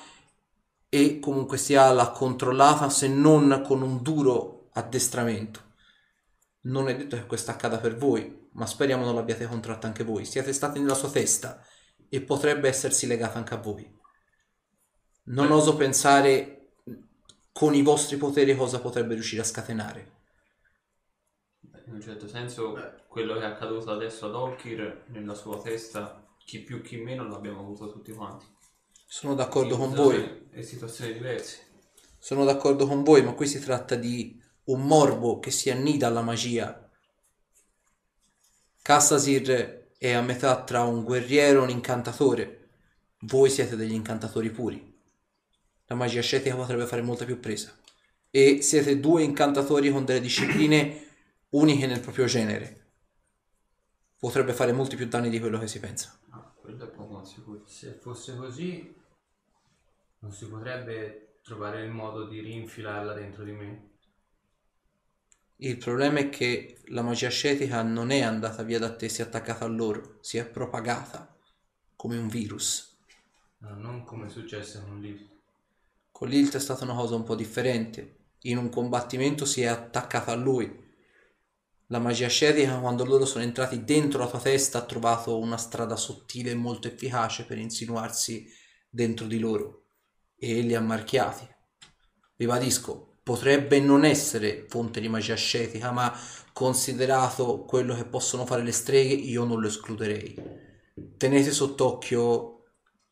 e comunque sia l'ha controllata se non con un duro addestramento. Non è detto che questo accada per voi, ma speriamo non l'abbiate contratta anche voi. Siete stati nella sua testa e potrebbe essersi legata anche a voi. Non oso pensare con i vostri poteri cosa potrebbe riuscire a scatenare. In un certo senso, quello che è accaduto adesso ad Olkir, nella sua testa, chi più chi meno l'abbiamo avuto tutti quanti. Sono d'accordo In con voi. E situazioni diverse. Sono d'accordo con voi, ma qui si tratta di un morbo che si annida alla magia. Kassasir è a metà tra un guerriero e un incantatore. Voi siete degli incantatori puri. La magia ascetica potrebbe fare molta più presa. E siete due incantatori con delle discipline uniche nel proprio genere. Potrebbe fare molti più danni di quello che si pensa. Ah, quello è poco sicuro. Se fosse così, non si potrebbe trovare il modo di rinfilarla dentro di me. Il problema è che la magia ascetica non è andata via da te, si è attaccata a loro, si è propagata come un virus. No, non come successe con Liv. Con Lilt è stata una cosa un po' differente. In un combattimento si è attaccata a lui. La magia ascetica, quando loro sono entrati dentro la tua testa, ha trovato una strada sottile e molto efficace per insinuarsi dentro di loro e li ha marchiati. Ribadisco, potrebbe non essere fonte di magia ascetica, ma considerato quello che possono fare le streghe, io non lo escluderei. Tenete sott'occhio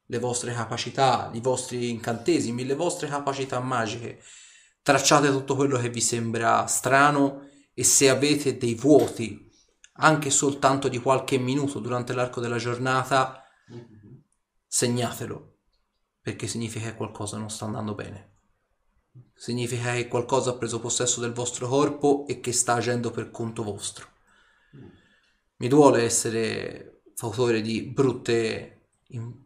le vostre capacità, i vostri incantesimi, le vostre capacità magiche. Tracciate tutto quello che vi sembra strano e se avete dei vuoti, anche soltanto di qualche minuto durante l'arco della giornata, segnatelo, perché significa che qualcosa non sta andando bene. Significa che qualcosa ha preso possesso del vostro corpo e che sta agendo per conto vostro. Mi duole essere fautore di brutte, in-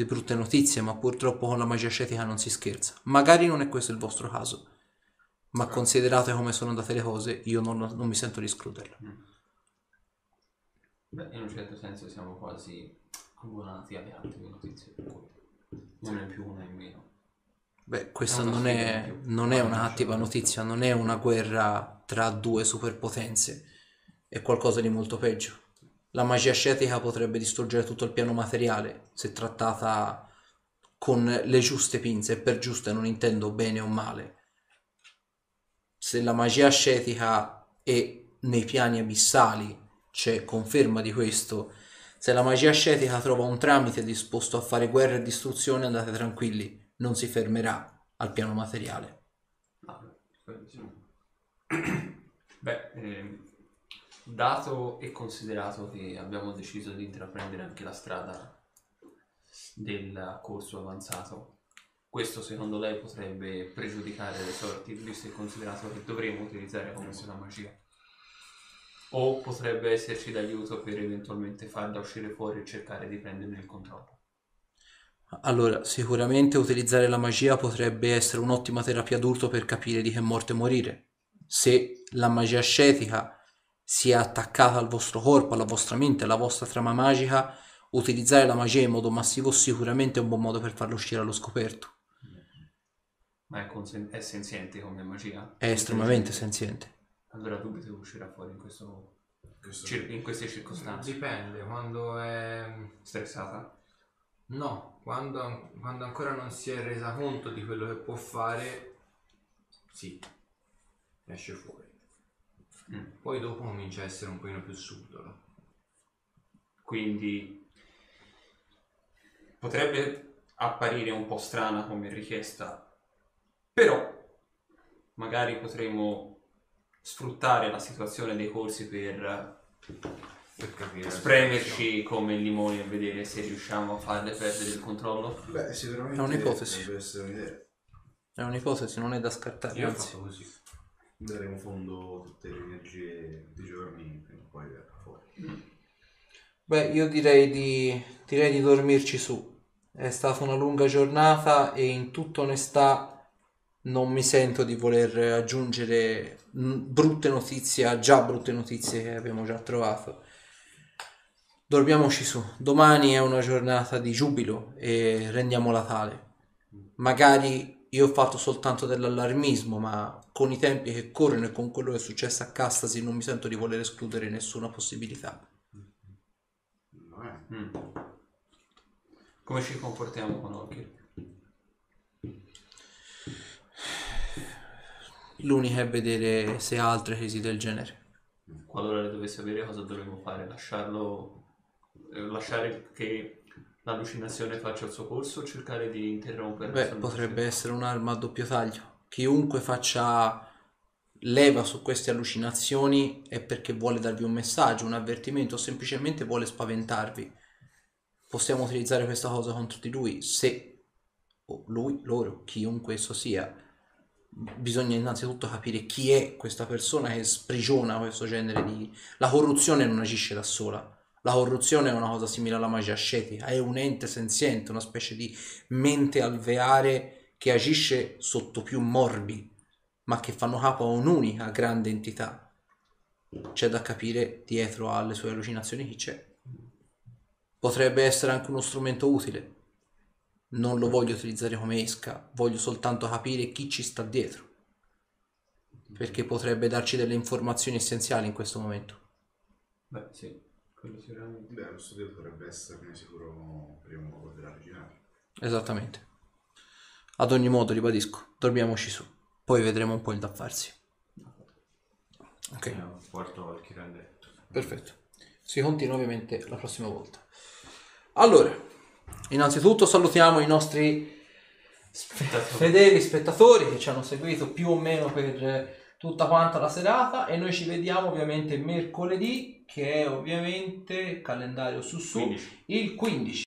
di brutte notizie, ma purtroppo con la magia ascetica non si scherza. Magari non è questo il vostro caso, ma considerate come sono andate le cose, io non, non mi sento di escluderlo. Beh, in un certo senso siamo quasi abbonati alle altre notizie, una in più, una in meno. Beh, questa È non è, non è una cattiva notizia, non è una guerra tra due superpotenze, è qualcosa di molto peggio. La magia ascetica potrebbe distruggere tutto il piano materiale se trattata con le giuste pinze, e per giuste non intendo bene o male. Se la magia ascetica è nei piani abissali, c'è conferma di questo. Se la magia ascetica trova un tramite disposto a fare guerra e distruzione, andate tranquilli, non si fermerà al piano materiale. Ah, beh, ehm, dato e considerato che abbiamo deciso di intraprendere anche la strada del corso avanzato, questo secondo lei potrebbe pregiudicare le sorti, visto e considerato che dovremo utilizzare come la magia? O potrebbe esserci d'aiuto per eventualmente farla uscire fuori e cercare di prenderne il controllo? Allora, sicuramente utilizzare la magia potrebbe essere un'ottima terapia d'urto per capire di che morte morire. Se la magia ascetica si è attaccata al vostro corpo, alla vostra mente, alla vostra trama magica, utilizzare la magia in modo massivo sicuramente è un buon modo per farlo uscire allo scoperto. Ma è, consen- è senziente come magia? È estremamente senziente. Allora dubito che uscirà fuori in, questo, Questo- cir- in queste circostanze. Dipende, quando è... Stressata? No, quando, quando ancora non si è resa conto di quello che può fare, sì, esce fuori. Mm. Poi dopo comincia a essere un pochino più subdola. Quindi potrebbe apparire un po' strana come richiesta, però magari potremo sfruttare la situazione dei corsi per Per capire. spremerci come limoni e vedere se riusciamo a farle perdere il controllo. Beh, sicuramente È un'ipotesi. È un'ipotesi, non è da scartare. Io ho fatto così. Daremo fondo a tutte le energie dei giorni prima o poi verrà fuori. Beh, io direi di, direi di dormirci su. È stata una lunga giornata e in tutta onestà non mi sento di voler aggiungere brutte notizie a già brutte notizie che abbiamo già trovato. Dormiamoci su. Domani è una giornata di giubilo e rendiamola tale. Magari io ho fatto soltanto dell'allarmismo, ma con i tempi che corrono e con quello che è successo a Castasi non mi sento di voler escludere nessuna possibilità. Mm. Come ci comportiamo con Olkir? L'unica è vedere se ha altre crisi del genere. Qualora le dovesse avere, cosa dovremmo fare? Lasciarlo. eh, lasciare che l'allucinazione faccia il suo corso o cercare di interrompere? Beh, potrebbe essere un'arma a doppio taglio. Chiunque faccia leva su queste allucinazioni è perché vuole darvi un messaggio, un avvertimento o semplicemente vuole spaventarvi. Possiamo utilizzare questa cosa contro di lui se o lui, loro, chiunque esso sia. Bisogna innanzitutto capire chi è questa persona che sprigiona questo genere di... La corruzione non agisce da sola. La corruzione è una cosa simile alla magia ascetica, è un ente senziente, una specie di mente alveare che agisce sotto più morbi, ma che fanno capo a un'unica grande entità. C'è da capire dietro alle sue allucinazioni chi c'è. Potrebbe essere anche uno strumento utile. Non lo voglio utilizzare come esca, voglio soltanto capire chi ci sta dietro. Perché potrebbe darci delle informazioni essenziali in questo momento. Beh, sì, quello sicuramente. Beh, lo studio dovrebbe esserne sicuro prima o poi della originale. Esattamente. Ad ogni modo, ribadisco, dormiamoci su. Poi vedremo un po' il da farsi. Ok, Eh, Porto Olkir a letto. perfetto. Si continua ovviamente la prossima volta. Allora, innanzitutto salutiamo i nostri fedeli spettatori che ci hanno seguito più o meno per eh, tutta quanta la serata e noi ci vediamo ovviamente mercoledì che è ovviamente calendario su su 15. il 15